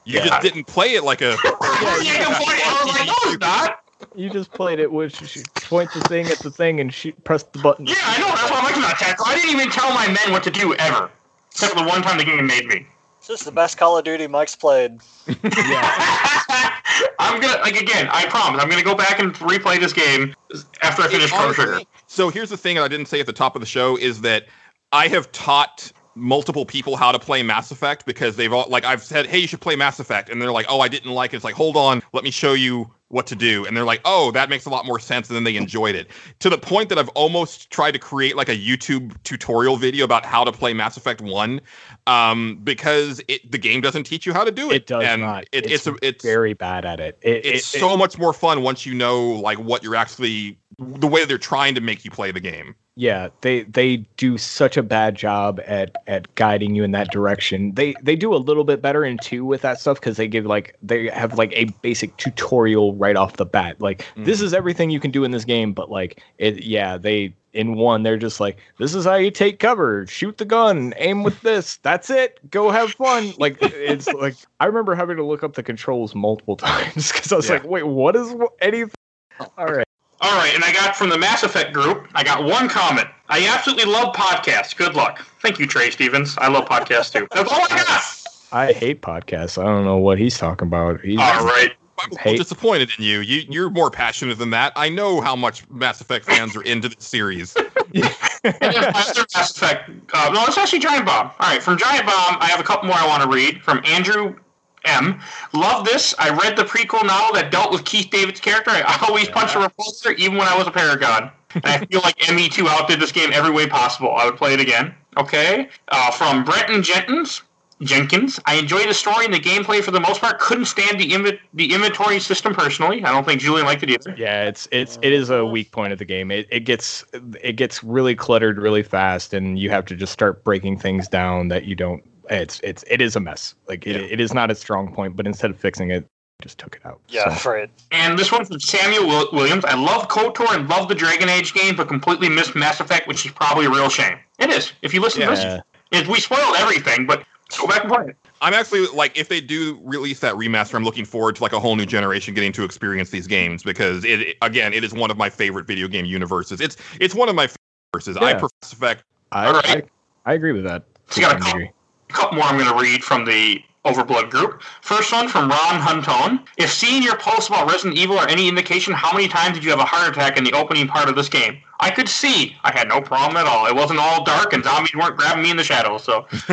[SPEAKER 3] You
[SPEAKER 4] Yeah.
[SPEAKER 3] just didn't play it like a.
[SPEAKER 1] yeah, I was like, no, it's not.
[SPEAKER 4] You just played it, which you point the thing at the thing and shoot, press the button.
[SPEAKER 1] Yeah, I know. That's why I'm like, it's not tactical. I didn't even tell my men what to do ever. Except for the one time the game made me.
[SPEAKER 2] This is the best Call of Duty Mike's played. yeah.
[SPEAKER 1] I'm gonna like again. I promise. I'm gonna go back and replay this game after I finish Chrono
[SPEAKER 3] Honestly,
[SPEAKER 1] Trigger.
[SPEAKER 3] So here's the thing that I didn't say at the top of the show is that I have taught multiple people how to play Mass Effect because they've all like I've said, "Hey, you should play Mass Effect," and they're like, "Oh, I didn't like it." It's like, "Hold on, let me show you what to do," and they're like, "Oh, that makes a lot more sense," and then they enjoyed it to the point that I've almost tried to create like a YouTube tutorial video about how to play Mass Effect One, um, because it the game doesn't teach you how to do it.
[SPEAKER 4] It does
[SPEAKER 3] and
[SPEAKER 4] not.
[SPEAKER 3] It, it's
[SPEAKER 4] it's
[SPEAKER 3] a, it's
[SPEAKER 4] very bad at it. it
[SPEAKER 3] it's
[SPEAKER 4] it-
[SPEAKER 3] so much more fun once you know like what you're actually the way they're trying to make you play the game.
[SPEAKER 4] Yeah they they do such a bad job at at guiding you in that direction. They they do a little bit better in two with that stuff because they give like they have like a basic tutorial right off the bat. Like this mm. is everything you can do in this game but like it yeah they in one they're just like this is how you take cover. Shoot the gun. Aim with this. That's it. Go have fun. Like it's like i remember having to look up the controls multiple times because i was
[SPEAKER 3] Yeah.
[SPEAKER 4] like wait what is anything all right
[SPEAKER 1] All right, and I got from the Mass Effect group. I got one comment. I absolutely love podcasts. Good luck. Thank you, Trey Stevens. I love podcasts too. That's all I got.
[SPEAKER 4] I hate podcasts. I don't know what he's talking about. He's,
[SPEAKER 1] All right.
[SPEAKER 3] I'm a
[SPEAKER 4] Hey.
[SPEAKER 3] little disappointed in you. you. You're more passionate than that. I know how much Mass Effect fans are into the series.
[SPEAKER 1] And then my Mass Effect. Uh, no, it's actually Giant Bomb. All right, from Giant Bomb, I have a couple more I want to read. From Andrew M. Love this. I read the prequel novel that dealt with Keith David's character. I always punched a repulsor, even when I was a Paragon. And I feel like ME2 outdid this game every way possible. I would play it again. Okay. Uh, from Brenton Jenkins. Jenkins. I enjoyed the story and the gameplay for the most part. Couldn't stand the inv- the inventory system personally. I don't think Julian liked it either.
[SPEAKER 4] yeah, it's it's it is a weak point of the game. It it gets it gets really cluttered really fast, and you have to just start breaking things down that you don't. It's it's it is a mess. Like it, it is not a strong point, but instead of fixing it, just took it out.
[SPEAKER 2] Yeah,
[SPEAKER 4] So,
[SPEAKER 2] right.
[SPEAKER 1] And this one from Samuel Williams. I love KOTOR and love the Dragon Age game, but completely missed Mass Effect, which is probably a real shame. It is. If you listen to this,
[SPEAKER 4] yeah,
[SPEAKER 1] we spoiled everything, but go back and play it.
[SPEAKER 3] I'm actually like, if they do release that remaster, I'm looking forward to like a whole new generation getting to experience these games because it, it- again, it is one of my favorite video game universes. It's it's one of my favorite universes. I
[SPEAKER 4] Yeah.
[SPEAKER 3] prefer Mass Effect.
[SPEAKER 4] I,
[SPEAKER 1] All right.
[SPEAKER 4] I I agree with that.
[SPEAKER 1] So you got a
[SPEAKER 4] to some
[SPEAKER 1] couple,
[SPEAKER 4] degree.
[SPEAKER 1] a couple more I'm going to read from the Overblood group. First one from Ron Huntone. If seeing your post about Resident Evil are any indication, how many times did you have a heart attack in the opening part of this game? I could see. I had no problem at all. It wasn't all dark and zombies weren't grabbing me in the shadows. So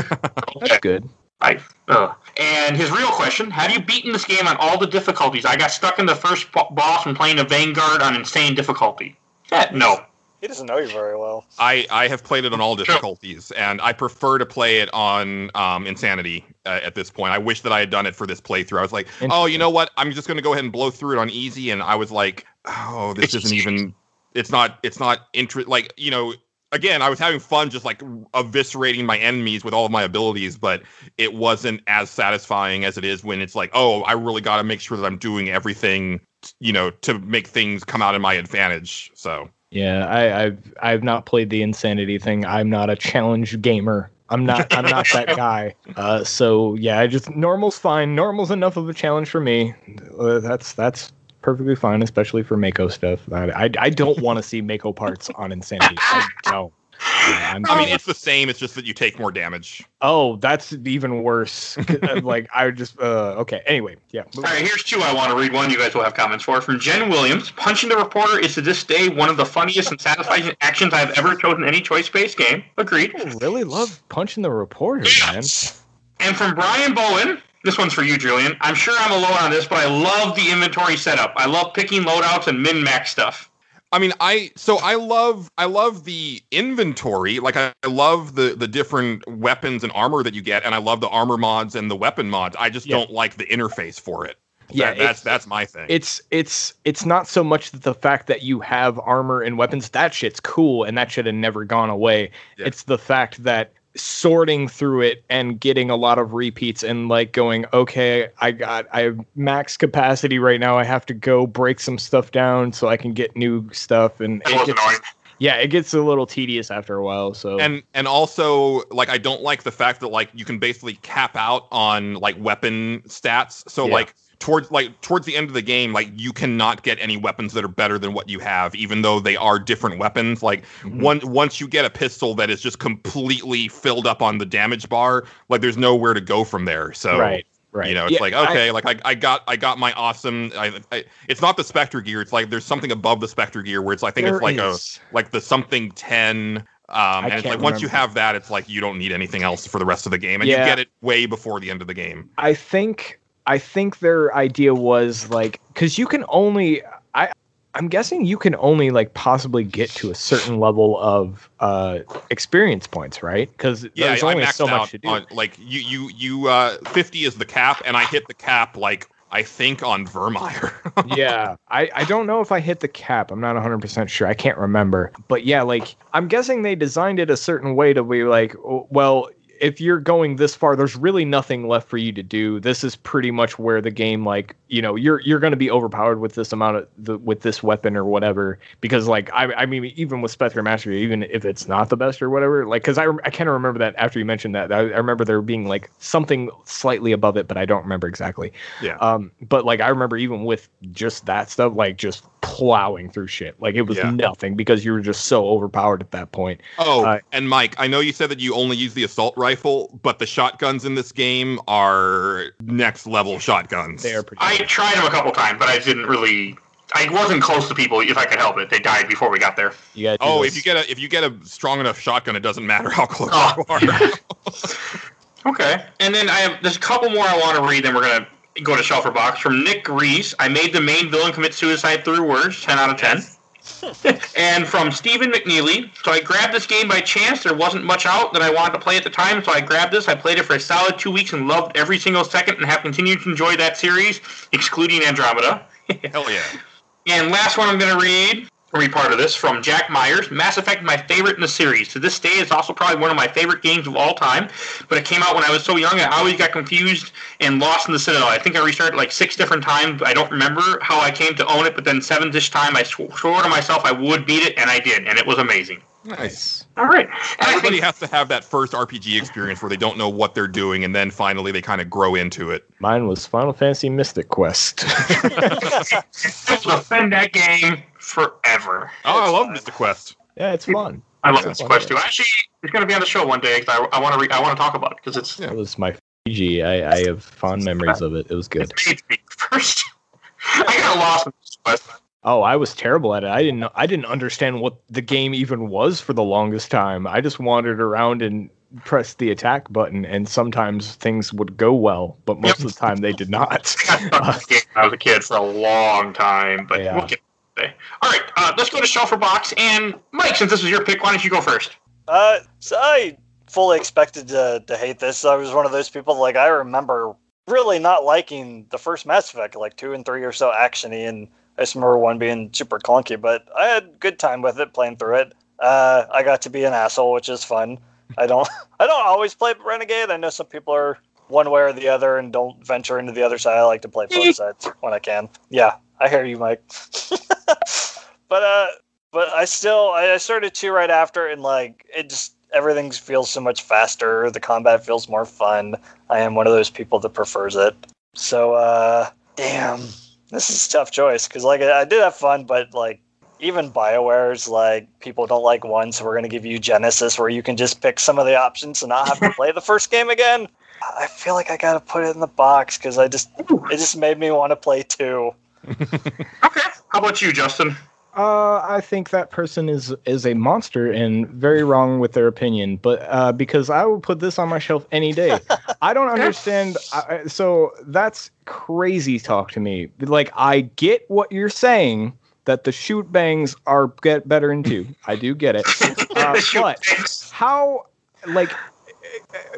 [SPEAKER 4] That's good.
[SPEAKER 1] I, uh. And his real question: Have you beaten this game on all the difficulties? I got stuck in the first bo- boss when playing a Vanguard on insane difficulty. Eh, no.
[SPEAKER 2] He doesn't know you very well.
[SPEAKER 3] I, I have played it on all difficulties, and I prefer to play it on um, Insanity uh, at this point. I wish that I had done it for this playthrough. I was like, oh, you know what? I'm just going to go ahead and blow through it on easy, and I was like, oh, this isn't even. It's not. It's not interest. Like you know. Again, I was having fun just like eviscerating my enemies with all of my abilities, but it wasn't as satisfying as it is when it's like, oh, I really got to make sure that I'm doing everything, you know, to make things come out in my advantage. So
[SPEAKER 4] Yeah, I, I've I've not played the insanity thing. I'm not a challenge gamer. I'm not I'm not that guy. Uh, so yeah, I just normal's fine. Normal's enough of a challenge for me. Uh, that's that's perfectly fine, especially for Mako stuff. I I, I don't want to see Mako parts on insanity. I don't. Yeah, I'm-
[SPEAKER 3] I mean, it's the same. It's just that you take more damage.
[SPEAKER 4] oh, that's even worse. like I would just uh, okay. Anyway, yeah.
[SPEAKER 1] All right, here's two I want to read. One you guys will have comments for. From Jen Williams, punching the reporter is to this day one of the funniest and satisfying actions I've ever chosen any choice-based game. Agreed.
[SPEAKER 4] People really love punching the reporter, man.
[SPEAKER 1] And from Brian Bowen, this one's for you, Julian. I'm sure I'm alone on this, but I love the inventory setup. I love picking loadouts and min-max stuff.
[SPEAKER 3] I mean, I so I love I love the inventory. Like I, I love the the different weapons and armor that you get, and I love the armor mods and the weapon mods. I just
[SPEAKER 4] Yeah.
[SPEAKER 3] don't like the interface for it.
[SPEAKER 4] Yeah,
[SPEAKER 3] That- that's that's my thing.
[SPEAKER 4] it's it's it's not so much the fact that you have armor and weapons that shit's cool and that should have never gone away
[SPEAKER 3] Yeah.
[SPEAKER 4] it's the fact that sorting through it and getting a lot of repeats and like going okay i got i have max capacity right now i have to go break some stuff down so i can get new stuff and it gets,
[SPEAKER 1] annoying.
[SPEAKER 4] yeah it gets a little tedious after a while so
[SPEAKER 3] and and also like I don't like the fact that like you can basically cap out on like weapon stats. So
[SPEAKER 4] Yeah.
[SPEAKER 3] like towards like towards the end of the game, like you cannot get any weapons that are better than what you have, even though they are different weapons. Like
[SPEAKER 4] Mhm.
[SPEAKER 3] one once you get a pistol that is just completely filled up on the damage bar, like there's nowhere to go from there. So
[SPEAKER 4] right right
[SPEAKER 3] You know, it's
[SPEAKER 4] Yeah,
[SPEAKER 3] like
[SPEAKER 4] I-
[SPEAKER 3] okay, like I, I got I got my awesome. I, I, it's not the Spectre gear. It's like there's something above the Spectre gear where it's I think it's like
[SPEAKER 4] is.
[SPEAKER 3] a like the something 10 um and it's like once you have that it's like you don't need anything else for the rest of the game and
[SPEAKER 4] Yeah.
[SPEAKER 3] you get it way before the end of the game
[SPEAKER 4] I think I think their idea was like because you can only I I'm guessing you can only like possibly get to a certain level of uh experience points, right? Because
[SPEAKER 3] yeah
[SPEAKER 4] there's only so much to do.
[SPEAKER 3] on like you you you uh 50 is the cap and I hit the cap like I think on Virmire
[SPEAKER 4] yeah, I, I don't know if I hit the cap. I'm not 100% sure. I can't remember. But yeah, like, I'm guessing they designed it a certain way to be like, oh, well, if you're going this far, there's really nothing left for you to do. This is pretty much where the game, like, you know, you're you're going to be overpowered with this amount of the with this weapon or whatever. Because like, I I mean, even with Spectre Mastery, even if it's not the best or whatever, like, because I I kind of remember that after you mentioned that, I, I remember there being like something slightly above it, but I don't remember exactly.
[SPEAKER 3] yeah
[SPEAKER 4] Um, but like I remember even with just that stuff, like just plowing through shit. Like it was
[SPEAKER 3] Yeah.
[SPEAKER 4] nothing because you were just so overpowered at that point.
[SPEAKER 3] oh
[SPEAKER 4] uh,
[SPEAKER 3] and Mike I know you said that you only use the assault rifle but the shotguns in this game are next level shotguns
[SPEAKER 4] They are pretty.
[SPEAKER 1] I tried them a couple times, but I didn't really. I wasn't close to people if I could help it. They died before we got there.
[SPEAKER 4] you
[SPEAKER 3] Oh,
[SPEAKER 4] those-
[SPEAKER 3] if you get a if you get a strong enough shotgun, it doesn't matter how close
[SPEAKER 1] Oh,
[SPEAKER 3] you are.
[SPEAKER 1] Okay. And then I have there's a couple more I want to read. Then we're gonna go to Shelf or Box from Nick Reese. I made the main villain commit suicide through words. Ten out of ten. and from Stephen McNeely. So I grabbed this game by chance. There wasn't much out that I wanted to play at the time, so I grabbed this. I played it for a solid two weeks and loved every single second, and have continued to enjoy that series, excluding Andromeda.
[SPEAKER 3] Hell yeah!
[SPEAKER 1] And last one I'm going to read, I'll part of this from Jack Myers. Mass Effect, my favorite in the series. To this day, it's also probably one of my favorite games of all time. But it came out when I was so young, I always got confused and lost in the Citadel. I think I restarted like six different times. I don't remember how I came to own it, but then seventh this time, I swore to myself I would beat it, and I did, and it was amazing.
[SPEAKER 3] Nice.
[SPEAKER 1] All right. And
[SPEAKER 3] Everybody
[SPEAKER 1] think,
[SPEAKER 3] has to have that first RPG experience where they don't know what they're doing, and then finally they kind of grow into it.
[SPEAKER 4] Mine was Final Fantasy Mystic Quest.
[SPEAKER 1] I'll defend that game forever.
[SPEAKER 3] Oh, I love Mystic Quest.
[SPEAKER 4] yeah, it's fun.
[SPEAKER 1] I love Mystic quest too. Actually, it's going to be on the show one day. 'cause I, I want to re- I want to talk about it because it's
[SPEAKER 3] Yeah.
[SPEAKER 4] It was my PG. I, I have fond memories of it. It was good.
[SPEAKER 1] It's made me first. I got lost in this quest.
[SPEAKER 4] Oh, I was terrible at it. I didn't know, I didn't understand what the game even was for the longest time. I just wandered around and pressed the attack button, and sometimes things would go well, but most of the time they did not.
[SPEAKER 1] I stuck this game when I was a kid for a long time, but
[SPEAKER 4] Yeah.
[SPEAKER 1] we'll get there. All right, uh, let's go to Shelf or Box. And Mike, since this was your pick, why don't you go first?
[SPEAKER 2] Uh, so I fully expected to, to hate this. I was one of those people, like, I remember really not liking the first Mass Effect, like two and three or so actiony, and I just remember one being super clunky, but I had good time with it playing through it. Uh, I got to be an asshole, which is fun. I don't, I don't always play Renegade. I know some people are one way or the other and don't venture into the other side. I like to play both sides when I can. Yeah, I hear you, Mike. but uh, but I still I started two right after, and like it just everything feels so much faster. The combat feels more fun. I am one of those people that prefers it. So uh, damn, this is a tough choice because like I, I did have fun, but like even Bioware's like people don't like one, so we're gonna give you Genesis where you can just pick some of the options and not have to play the first game again. I feel like I gotta put it in the box because I just it just made me want to play two.
[SPEAKER 1] Okay. How about you, Justin?
[SPEAKER 4] Uh, I think that person is is a monster and very wrong with their opinion. But uh, because I will put this on my shelf any day. I don't understand. I, so that's crazy talk to me. Like I get what you're saying that the shoot bangs are get better in two. I do get it. Uh, but how like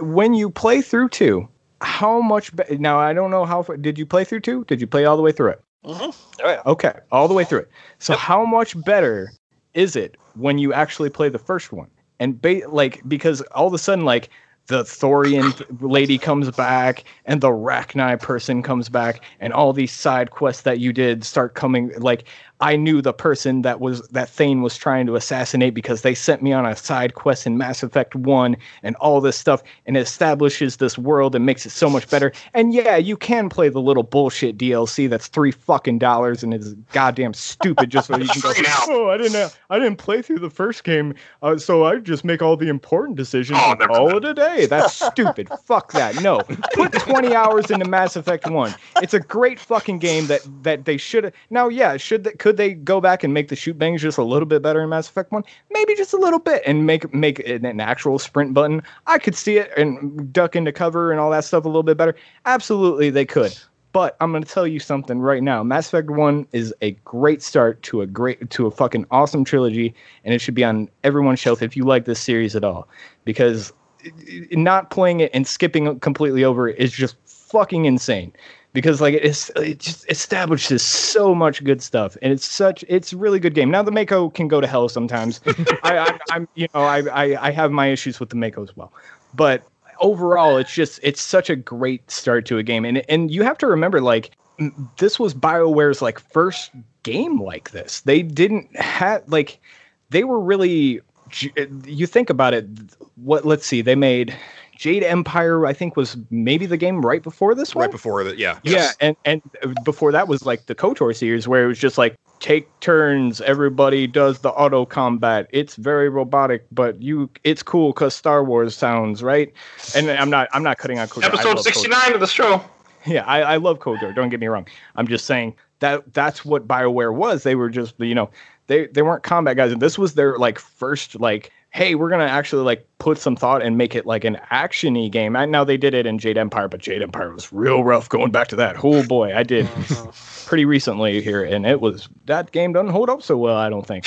[SPEAKER 4] when you play through two, how much? Be- now I don't know how. Did you play through two? Did you play all the way through it?
[SPEAKER 2] Hmm Oh yeah.
[SPEAKER 4] Okay, all the way through it. So
[SPEAKER 2] Yep.
[SPEAKER 4] how much better is it when you actually play the first one? And ba- like because all of a sudden like the Thorian lady comes back and the Rachni person comes back and all these side quests that you did start coming like I knew the person that was that Thane was trying to assassinate because they sent me on a side quest in Mass Effect 1 and all this stuff and it establishes this world and makes it so much better. And yeah, you can play the little bullshit DLC that's 3 fucking dollars and is goddamn stupid just so you can go
[SPEAKER 1] now.
[SPEAKER 4] Oh, I didn't I didn't play through the first game uh, so I just make all the important decisions
[SPEAKER 1] Oh,
[SPEAKER 4] and
[SPEAKER 1] never
[SPEAKER 4] call it a day. That's stupid. Fuck that. No. Put 20 hours into Mass Effect 1. It's a great fucking game that that they should have Now, yeah, should they, could they go back and make the shoot bangs just a little bit better in Mass Effect 1? Maybe just a little bit and make make it an actual sprint button. I could see it and duck into cover and all that stuff a little bit better. Absolutely they could. But I'm going to tell you something right now. Mass Effect 1 is a great start to a great to a fucking awesome trilogy and it should be on everyone's shelf if you like this series at all because i- i- not playing it and skipping completely over it is just fucking insane because like it's it just establishes so much good stuff and it's such it's a really good game. Now the mako can go to hell sometimes. I, I i'm you know I, I i have my issues with the mako as well. But overall it's just it's such a great start to a game and and you have to remember like this was bioware's like first game like this. They didn't have like they were really you think about it what let's see they made jade empire i think was maybe the game right before this one
[SPEAKER 3] right before that. Yeah.
[SPEAKER 4] yeah, and and uh, before that was like the KOTOR series where it was just like take turns, everybody does the auto combat. It's very robotic, but you it's cool cuz Star Wars sounds, right? And I'm not I'm not cutting on KOTOR.
[SPEAKER 1] Episode 69 of the show.
[SPEAKER 4] yeah, I, I love KOTOR. Don't get me wrong. I'm just saying that that's what Bioware was. They were just you know they they weren't combat guys, and this was their like first like hey we're gonna actually like put some thought and make it like an actiony game. I know they did it in Jade Empire, but Jade Empire was real rough. Going back to that, oh boy, I did pretty recently here, and it was that game doesn't hold up so well. I don't think.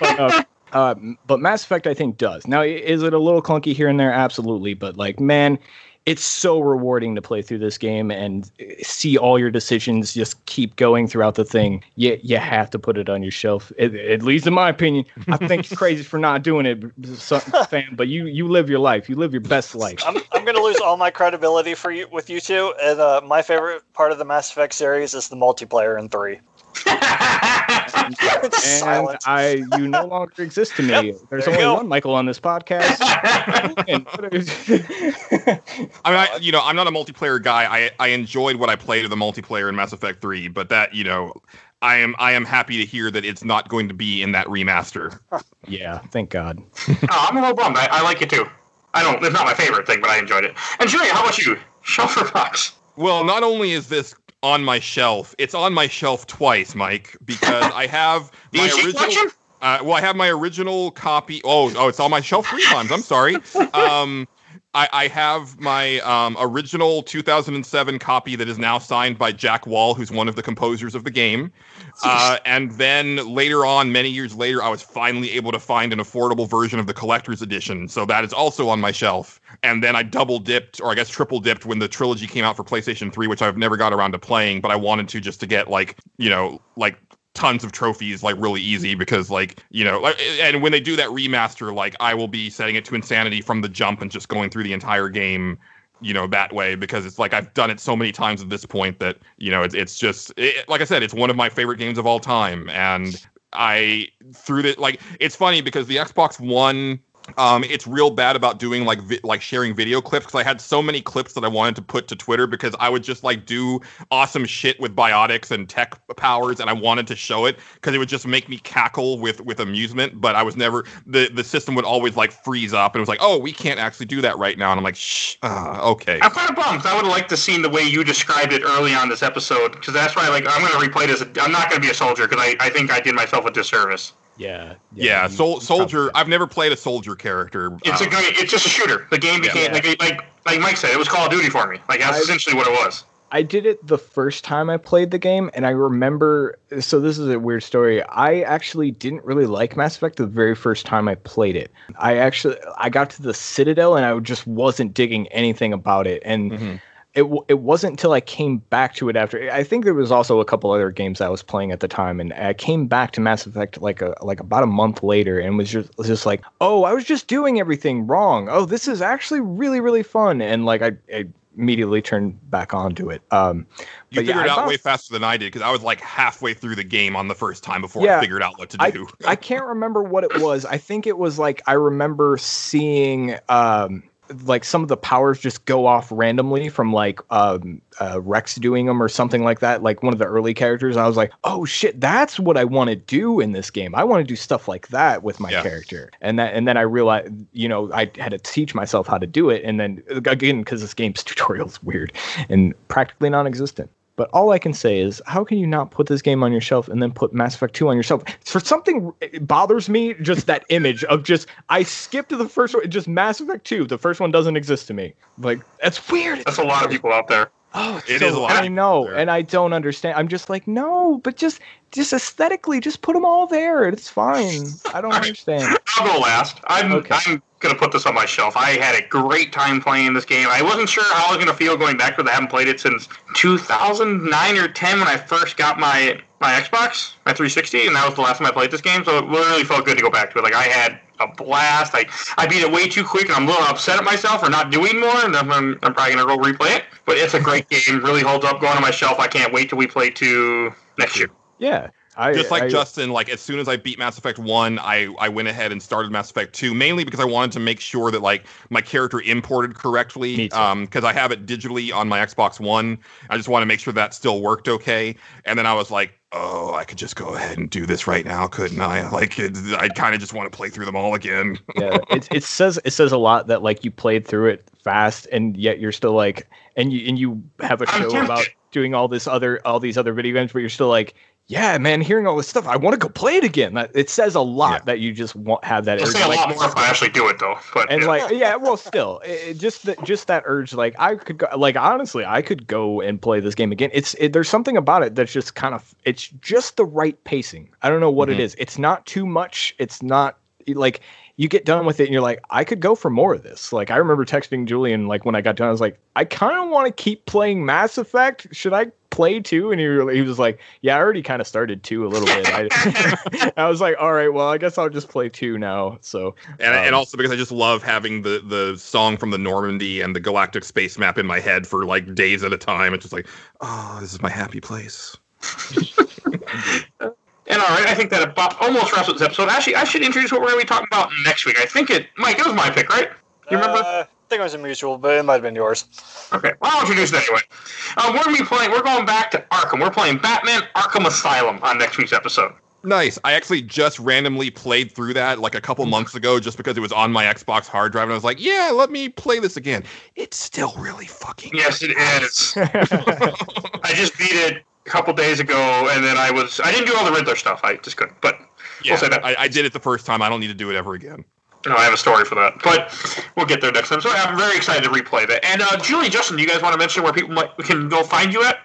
[SPEAKER 4] but, uh, uh, but Mass Effect, I think, does. Now, is it a little clunky here and there? Absolutely. But like, man, it's so rewarding to play through this game and uh, see all your decisions just keep going throughout the thing. You you have to put it on your shelf. At, at least in my opinion, I think you're crazy for not doing it, so- fan. But you you live your life. You live your best life.
[SPEAKER 2] I'm, I'm going to lose all my credibility for you with you two. And uh, my favorite part of the Mass Effect series is the multiplayer in three.
[SPEAKER 4] And I, you no longer exist to me.
[SPEAKER 2] Yep,
[SPEAKER 4] There's
[SPEAKER 2] there
[SPEAKER 4] only
[SPEAKER 2] go.
[SPEAKER 4] one Michael on this podcast.
[SPEAKER 3] I mean, I, you know, I'm not a multiplayer guy. I I enjoyed what I played of the multiplayer in Mass Effect 3, but that, you know, I am I am happy to hear that it's not going to be in that remaster.
[SPEAKER 4] yeah, thank God.
[SPEAKER 1] Oh, I'm a little bummed. I, I like it too. I don't. It's not my favorite thing, but I enjoyed it. And Julia, how about you? Shelf or box?
[SPEAKER 3] Well, not only is this on my shelf, it's on my shelf twice, Mike, because I have my original. Uh, well, I have my original copy. Oh, oh, it's on my shelf three times. I'm sorry. Um, I, I have my um, original 2007 copy that is now signed by Jack Wall, who's one of the composers of the game. Uh, and then later on, many years later, I was finally able to find an affordable version of the collector's edition. So that is also on my shelf. And then I double dipped, or I guess triple dipped, when the trilogy came out for PlayStation 3, which I've never got around to playing, but I wanted to just to get like, you know, like tons of trophies like really easy because like you know like and when they do that remaster like i will be setting it to insanity from the jump and just going through the entire game you know that way because it's like i've done it so many times at this point that you know it's, it's just it, like i said it's one of my favorite games of all time. And i through the like it's funny because the xbox one um, it's real bad about doing like vi- like sharing video clips because I had so many clips that I wanted to put to Twitter because I would just like do awesome shit with biotics and tech powers and I wanted to show it because it would just make me cackle with with amusement. But I was never the the system would always like freeze up and it was like, oh, we can't actually do that right now. And I'm like, shh, uh, okay.
[SPEAKER 1] I'm kind of bummed. I would have liked to seen the way you described it early on this episode because that's why like I'm to replay this. I'm not to be a soldier because I, I think I did myself a disservice.
[SPEAKER 4] Yeah.
[SPEAKER 3] Yeah,
[SPEAKER 4] you-
[SPEAKER 3] sol-
[SPEAKER 4] you
[SPEAKER 3] soldier. I've never played a soldier character.
[SPEAKER 1] It's a
[SPEAKER 3] um,
[SPEAKER 1] great. It's just a shooter. The game became
[SPEAKER 2] Yeah.
[SPEAKER 1] like like like Mike said. It was Call of Duty for me. Like that's
[SPEAKER 4] I-
[SPEAKER 1] essentially what it was.
[SPEAKER 4] I did it the first time I played the game, and I remember. So this is a weird story. I actually didn't really like Mass Effect the very first time I played it. I actually I got to the Citadel, and I just wasn't digging anything about it, and.
[SPEAKER 3] Mhm.
[SPEAKER 4] It, w- it wasn't until I came back to it after. I think there was also a couple other games I was playing at the time, and I came back to Mass Effect like a like about a month later, and was just was just like, oh, I was just doing everything wrong. Oh, this is actually really really fun, and like I, I immediately turned back onto it. Um,
[SPEAKER 3] You
[SPEAKER 4] but yeah,
[SPEAKER 3] figured it out
[SPEAKER 4] found-
[SPEAKER 3] way faster than I did because I was like halfway through the game on the first time before
[SPEAKER 4] Yeah,
[SPEAKER 3] I figured out what to
[SPEAKER 4] I,
[SPEAKER 3] do.
[SPEAKER 4] I can't remember what it was. I think it was like I remember seeing um like some of the powers just go off randomly from like um uh, Rex doing them or something like that. Like one of the early characters, I was like, "Oh shit, that's what I want to do in this game. I want to do stuff like that with my
[SPEAKER 3] Yeah.
[SPEAKER 4] character." And that and then I realized, you know, I had to teach myself how to do it. And then again, because this game's tutorial is weird and practically non-existent. But all I can say is, how can you not put this game on your shelf and then put Mass Effect 2 on your shelf? For something it bothers me, just that image of just I skipped to the first one, just Mass Effect 2. The first one doesn't exist to me. Like that's weird.
[SPEAKER 1] That's a lot of people out there.
[SPEAKER 4] Oh,
[SPEAKER 3] It
[SPEAKER 4] so-
[SPEAKER 3] is a lot
[SPEAKER 4] I know, and I don't understand. I'm just like, no, but just just aesthetically, just put them all there. It's fine. I don't understand.
[SPEAKER 1] I'll go last. I'm
[SPEAKER 4] Okay.
[SPEAKER 1] I'm gonna put this on my shelf. I had a great time playing this game. I wasn't sure how I was gonna feel going back to it. I haven't played it since 2009 or 10 when I first got my my Xbox, my 360, and that was the last time I played this game. So it really felt good to go back to it. Like I had a blast. I I beat it way too quick, and I'm a little upset at myself for not doing more. And I'm, I'm, I'm probably gonna go replay it. But it's a great game. Really holds up. Going on my shelf. I can't wait till we play two next year.
[SPEAKER 4] Yeah, I
[SPEAKER 3] Just like
[SPEAKER 4] I,
[SPEAKER 3] Justin, like as soon as I beat Mass Effect One, I I went ahead and started Mass Effect Two, mainly because I wanted to make sure that like my character imported correctly. Um, because I have it digitally on my Xbox One. I just want to make sure that still worked okay. And then I was like, oh, I could just go ahead and do this right now, couldn't I? Like, it, I kind of just want to play through them all again.
[SPEAKER 4] yeah, it, it says it says a lot that like you played through it fast, and yet you're still like, and you and you have a show about doing all this other all these other video games, but you're still like, yeah, man, hearing all this stuff, I want to go play it again. It says a lot
[SPEAKER 3] Yeah.
[SPEAKER 4] that you just want have that
[SPEAKER 1] I'll
[SPEAKER 4] urge,
[SPEAKER 1] say a
[SPEAKER 4] like,
[SPEAKER 1] lot more if I actually do it though. But
[SPEAKER 4] and
[SPEAKER 1] yeah.
[SPEAKER 4] like yeah well still it, it just the, just that urge like i could go like honestly i could go and play this game again it's it, there's something about it that's just kind of it's just the right pacing i don't know what it
[SPEAKER 3] Mhm.
[SPEAKER 4] is it's not too much it's not like you get done with it and you're like i could go for more of this. Like i remember texting julian like when i got done i was like i kind of want to keep playing mass effect. Should i play two and he, really- he was like yeah i already kind of started two a little bit. I, I was like all right well i guess i'll just play two now. So
[SPEAKER 3] And, and
[SPEAKER 4] Um,
[SPEAKER 3] also because I just love having the the song from the Normandy and the galactic space map in my head for like days at a time. It's just like, oh, this is my happy place.
[SPEAKER 1] And all right, I think that about almost wraps up this episode. Actually, I should introduce what we're going to be talking about next week. I think it, Mike, it was my pick, right? You remember?
[SPEAKER 2] Uh, I think it was a mutual, but it might have been yours.
[SPEAKER 1] Okay, well, I'll introduce it anyway. Um, we're going to be playing, we're going back to Arkham. We're playing Batman Arkham Asylum on next week's episode.
[SPEAKER 3] Nice. I actually just randomly played through that like a couple months ago just because it was on my Xbox hard drive and I was like, yeah, let me play this again. It's still really fucking
[SPEAKER 1] Yes, it is. I just beat it a couple days ago, and then I was, I didn't do all the Riddler stuff. I just couldn't. But
[SPEAKER 3] Yeah,
[SPEAKER 1] we'll say that.
[SPEAKER 3] I, I did it the first time. I don't need to do it ever again.
[SPEAKER 1] No, I have a story for that, but we'll get there next time. So I'm very excited to replay that. And uh, Julie, Justin, do you guys want to mention where people might, can go find you at?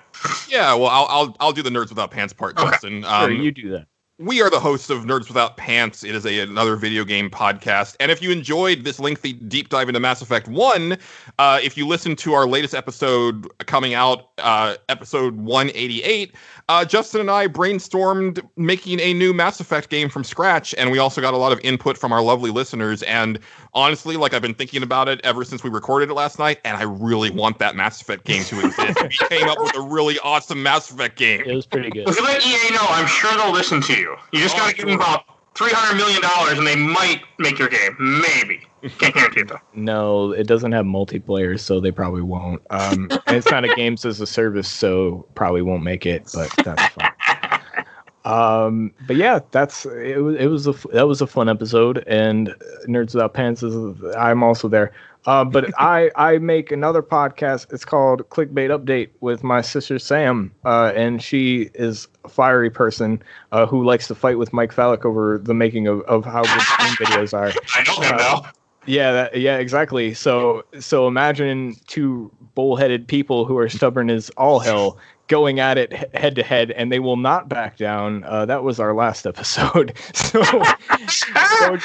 [SPEAKER 3] Yeah, well, I'll I'll, I'll do the nerds without pants part,
[SPEAKER 1] Okay.
[SPEAKER 3] Justin.
[SPEAKER 4] Sure,
[SPEAKER 3] Um,
[SPEAKER 4] you do that.
[SPEAKER 3] We are the hosts of Nerds Without Pants. It is a, another video game podcast. And if you enjoyed this lengthy deep dive into Mass Effect 1, uh, if you listen to our latest episode coming out, uh, episode 188, uh, Justin and I brainstormed making a new Mass Effect game from scratch. And we also got a lot of input from our lovely listeners. And honestly, like I've been thinking about it ever since we recorded it last night. And I really want that Mass Effect game to exist. we came up with a really awesome Mass Effect game.
[SPEAKER 4] It was pretty good.
[SPEAKER 1] If you let EA know, I'm sure they'll listen to you. You just
[SPEAKER 3] Oh,
[SPEAKER 1] got to give them
[SPEAKER 3] sure.
[SPEAKER 1] about three hundred million dollars, and they might make your game. Maybe. Can't guarantee it though.
[SPEAKER 4] No, it doesn't have multiplayer, so they probably won't. Um, it's not a games as a service, so probably won't make it. But that's fine. Um, but yeah, that's it. It was a that was a fun episode, and Nerds Without Pants is. I'm also there. Uh, but I I make another podcast. It's called Clickbait Update with my sister Sam, uh, and she is a fiery person uh, who likes to fight with Mike Fallick over the making of, of how good game videos are.
[SPEAKER 1] I know him
[SPEAKER 4] Uh,
[SPEAKER 1] now.
[SPEAKER 4] Yeah, that, yeah, exactly. So, so imagine two bullheaded people who are stubborn as all hell going at it head to head, and they will not back down. Uh, that was our last episode. So, go,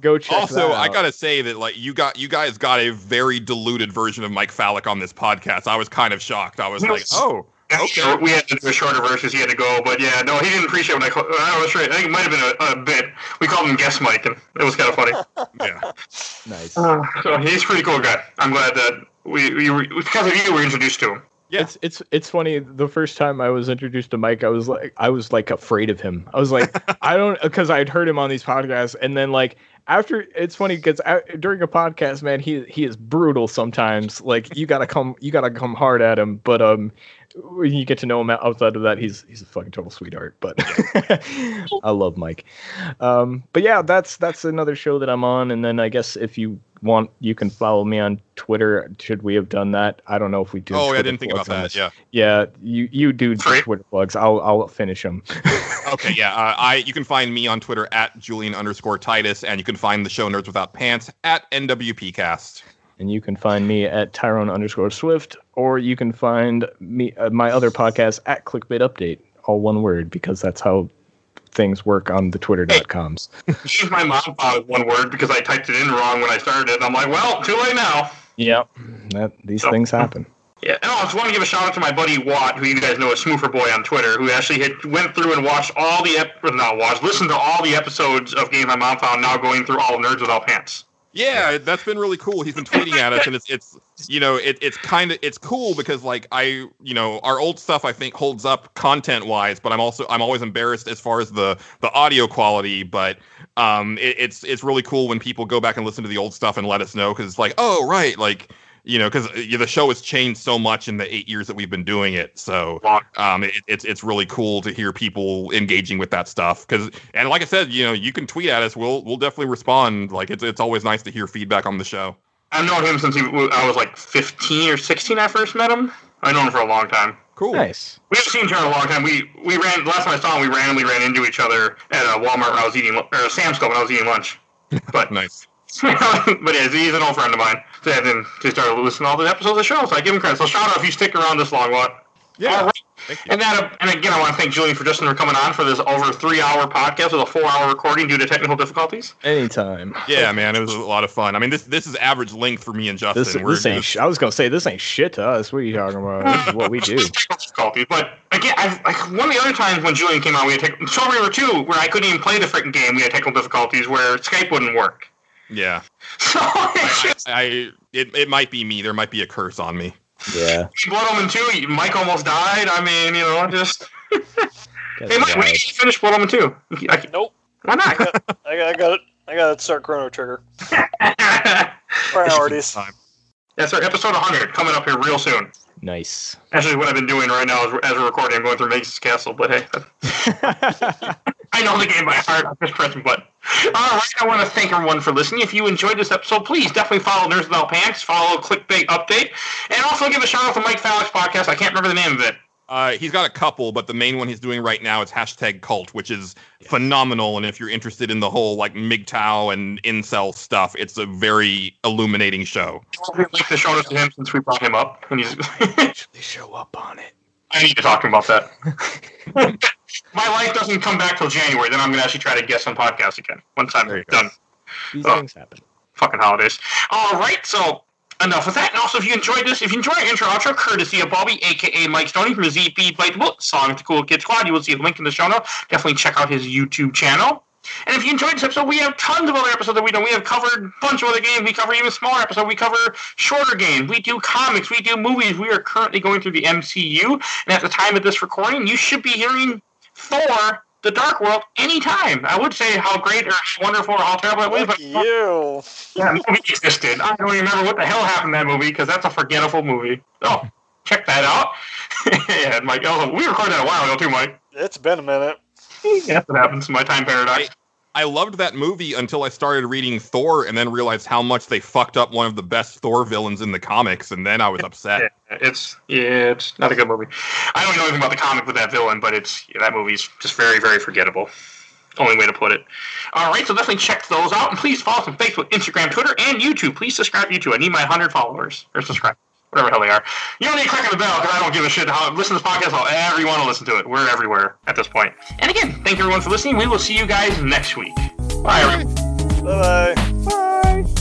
[SPEAKER 4] go check
[SPEAKER 3] also
[SPEAKER 4] that
[SPEAKER 3] i gotta say that like you got you guys got a very diluted version of mike Fallick on this podcast i was kind of shocked i was like oh okay.
[SPEAKER 1] sure, We had to do a shorter versus he had to go, but yeah, no, he didn't appreciate when I. Call, I was sure. I think it might have been a, a bit. We called him Guest Mike, and it was kind of funny.
[SPEAKER 3] yeah
[SPEAKER 4] nice.
[SPEAKER 1] so he's a pretty cool guy. I'm glad that we, we were, because of you we were introduced to him.
[SPEAKER 3] Yeah.
[SPEAKER 4] It's it's it's funny. The first time I was introduced to Mike, I was like I was like afraid of him. I was like I don't because I'd heard him on these podcasts, and then like after it's funny because during a podcast, man, he he is brutal sometimes. Like you gotta come you gotta come hard at him, but um. When you get to know him outside of that, he's he's a fucking total sweetheart. But I love Mike. Um, but yeah, that's that's another show that I'm on. And then I guess if you want, you can follow me on Twitter. Should we have done that? I don't know if we do.
[SPEAKER 3] oh
[SPEAKER 4] Twitter
[SPEAKER 3] i didn't think about that
[SPEAKER 4] this.
[SPEAKER 3] yeah
[SPEAKER 4] Yeah, you you do? Twitter plugs. I'll I'll finish them.
[SPEAKER 3] okay yeah uh, i you can find me on twitter at julian underscore titus and you can find the show nerds without pants at nwpcast
[SPEAKER 4] and you can find me at Tyrone underscore Swift, or you can find me uh, my other podcast at Clickbait Update, all one word, because that's how things work on the Twitter.coms.
[SPEAKER 1] Changed my mom it one word because I typed it in wrong when I started it. I'm like, well, too late now.
[SPEAKER 4] Yep, that these
[SPEAKER 1] So-
[SPEAKER 4] things happen.
[SPEAKER 1] Yeah, and I just want to give a shout out to my buddy Watt, who you guys know as Smoofer Boy on Twitter, who actually hit, went through and watched all the ep- not watched, listened to all the episodes of Game My Mom Found. Now going through all Nerds Without Pants.
[SPEAKER 3] Yeah, that's been really cool. He's been tweeting at us, and it's it's you know it, it's kind of it's cool because like I you know our old stuff I think holds up content wise, but I'm also I'm always embarrassed as far as the the audio quality. But um, it, it's it's really cool when people go back and listen to the old stuff and let us know because it's like oh right like you know because the show has changed so much in the eight years that we've been doing it. So um, it, it's it's really cool to hear people engaging with that stuff because and like I said, you know, you can tweet at us. We'll we'll definitely respond. Like it's it's always nice to hear feedback on the show.
[SPEAKER 1] I've known him since he, I was like 15 or 16. I first met him. I've known him for a long time.
[SPEAKER 3] Cool.
[SPEAKER 4] Nice.
[SPEAKER 1] We haven't seen each other in a long time. We we ran last time I saw him. We randomly ran into each other at a Walmart when I was eating or a Sam's Club when I was eating lunch. But
[SPEAKER 3] Nice.
[SPEAKER 1] but yeah, he's an old friend of mine. So, and then he started listening to all the episodes of the show, so I give him credit. So shout out if you stick around this long, what?
[SPEAKER 3] Yeah.
[SPEAKER 1] All right. And that, and again, I want to thank Julian for Justin for coming on for this over three-hour podcast with a four-hour recording due to technical difficulties.
[SPEAKER 4] Anytime.
[SPEAKER 3] Yeah, man, it was a lot of fun. I mean, this this is average length for me and Justin.
[SPEAKER 4] This,
[SPEAKER 3] We're
[SPEAKER 4] this ain't.
[SPEAKER 3] just-
[SPEAKER 4] I was gonna say this ain't shit to us. What are you talking about? This is what we do.
[SPEAKER 1] Technical difficulties, but again, I've, like one of the other times when Julian came on, we had tech- Soul Reaver 2, where I couldn't even play the freaking game. We had technical difficulties where Skype wouldn't work.
[SPEAKER 3] Yeah.
[SPEAKER 1] So it's
[SPEAKER 3] I,
[SPEAKER 1] just
[SPEAKER 3] I it, it might be me. There might be a curse on me.
[SPEAKER 4] Yeah.
[SPEAKER 1] Blood Omen 2. Mike almost died. I mean, you know, just
[SPEAKER 4] That's
[SPEAKER 1] hey, Mike, when
[SPEAKER 4] wild.
[SPEAKER 1] did you finish Blood Omen 2? I,
[SPEAKER 2] Nope.
[SPEAKER 1] why
[SPEAKER 2] I
[SPEAKER 1] not?
[SPEAKER 2] got, I got, I got it. I got to start Chrono Trigger. Priorities.
[SPEAKER 3] Time.
[SPEAKER 1] That's our episode 100 coming up here real soon.
[SPEAKER 4] Nice.
[SPEAKER 1] Actually, what I've been doing right now is, as we're recording, I'm going through Magus Castle. But hey, I know the game by heart. I'm just pressing button. All right, I want to thank everyone for listening. If you enjoyed this episode, please definitely follow Nerds Without Pants, follow Clickbait Update, and also give a shout out to Mike Fallick's podcast. I can't remember the name of it.
[SPEAKER 3] Uh, he's got a couple, but the main one he's doing right now is hashtag cult, which is phenomenal. And if you're interested in the whole like MGTOW and incel stuff, it's a very illuminating show.
[SPEAKER 1] We'd like to show us to him since we brought him up. And he's,
[SPEAKER 4] Actually, show up on it.
[SPEAKER 1] I need to talk to him about that. My life doesn't come back till January. Then I'm going to actually try to guest on podcast again once I'm
[SPEAKER 3] you go.
[SPEAKER 1] done.
[SPEAKER 4] These
[SPEAKER 1] Oh.
[SPEAKER 4] things happen.
[SPEAKER 1] Fucking holidays. All right, so enough with that. And also, if you enjoyed this, if you enjoyed our intro outro, courtesy of Bulby, aka Mike Stoney from ZP Biteable, Song to Cool Kid Squad, you will see a link in the show notes. Definitely check out his YouTube channel. And if you enjoyed this episode, we have tons of other episodes that we do. We have covered a bunch of other games. We cover even smaller episodes. We cover shorter games. We do comics. We do movies. We are currently going through the MCU. And at the time of this recording, you should be hearing Thor, The Dark World, anytime. I would say how great or how wonderful or how terrible it was, but
[SPEAKER 2] you.
[SPEAKER 1] that movie existed. I don't remember what the hell happened in that movie because that's a forgettable movie. Oh, check that out. yeah, and Mike, oh, we recorded that a while ago too, Mike.
[SPEAKER 2] It's been a minute.
[SPEAKER 1] Yeah, that happens in my time paradox.
[SPEAKER 3] I loved that movie until I started reading Thor and then realized how much they fucked up one of the best Thor villains in the comics, and then I was upset.
[SPEAKER 1] Yeah, it's yeah, it's not a good movie. I don't know anything about the comic with that villain, but it's yeah, that movie's just very, very forgettable. Only way to put it. All right, so definitely check those out, and please follow us on Facebook, Instagram, Twitter, and YouTube. Please subscribe to YouTube. I need my hundred followers or subscribe, whatever the hell they are. You don't need to click on the bell because I don't give a shit how listen to this podcast. However you want to listen to it, we're everywhere at this point. And again, thank you everyone for listening. We will see you guys next week. Bye. Everyone.
[SPEAKER 2] Bye bye.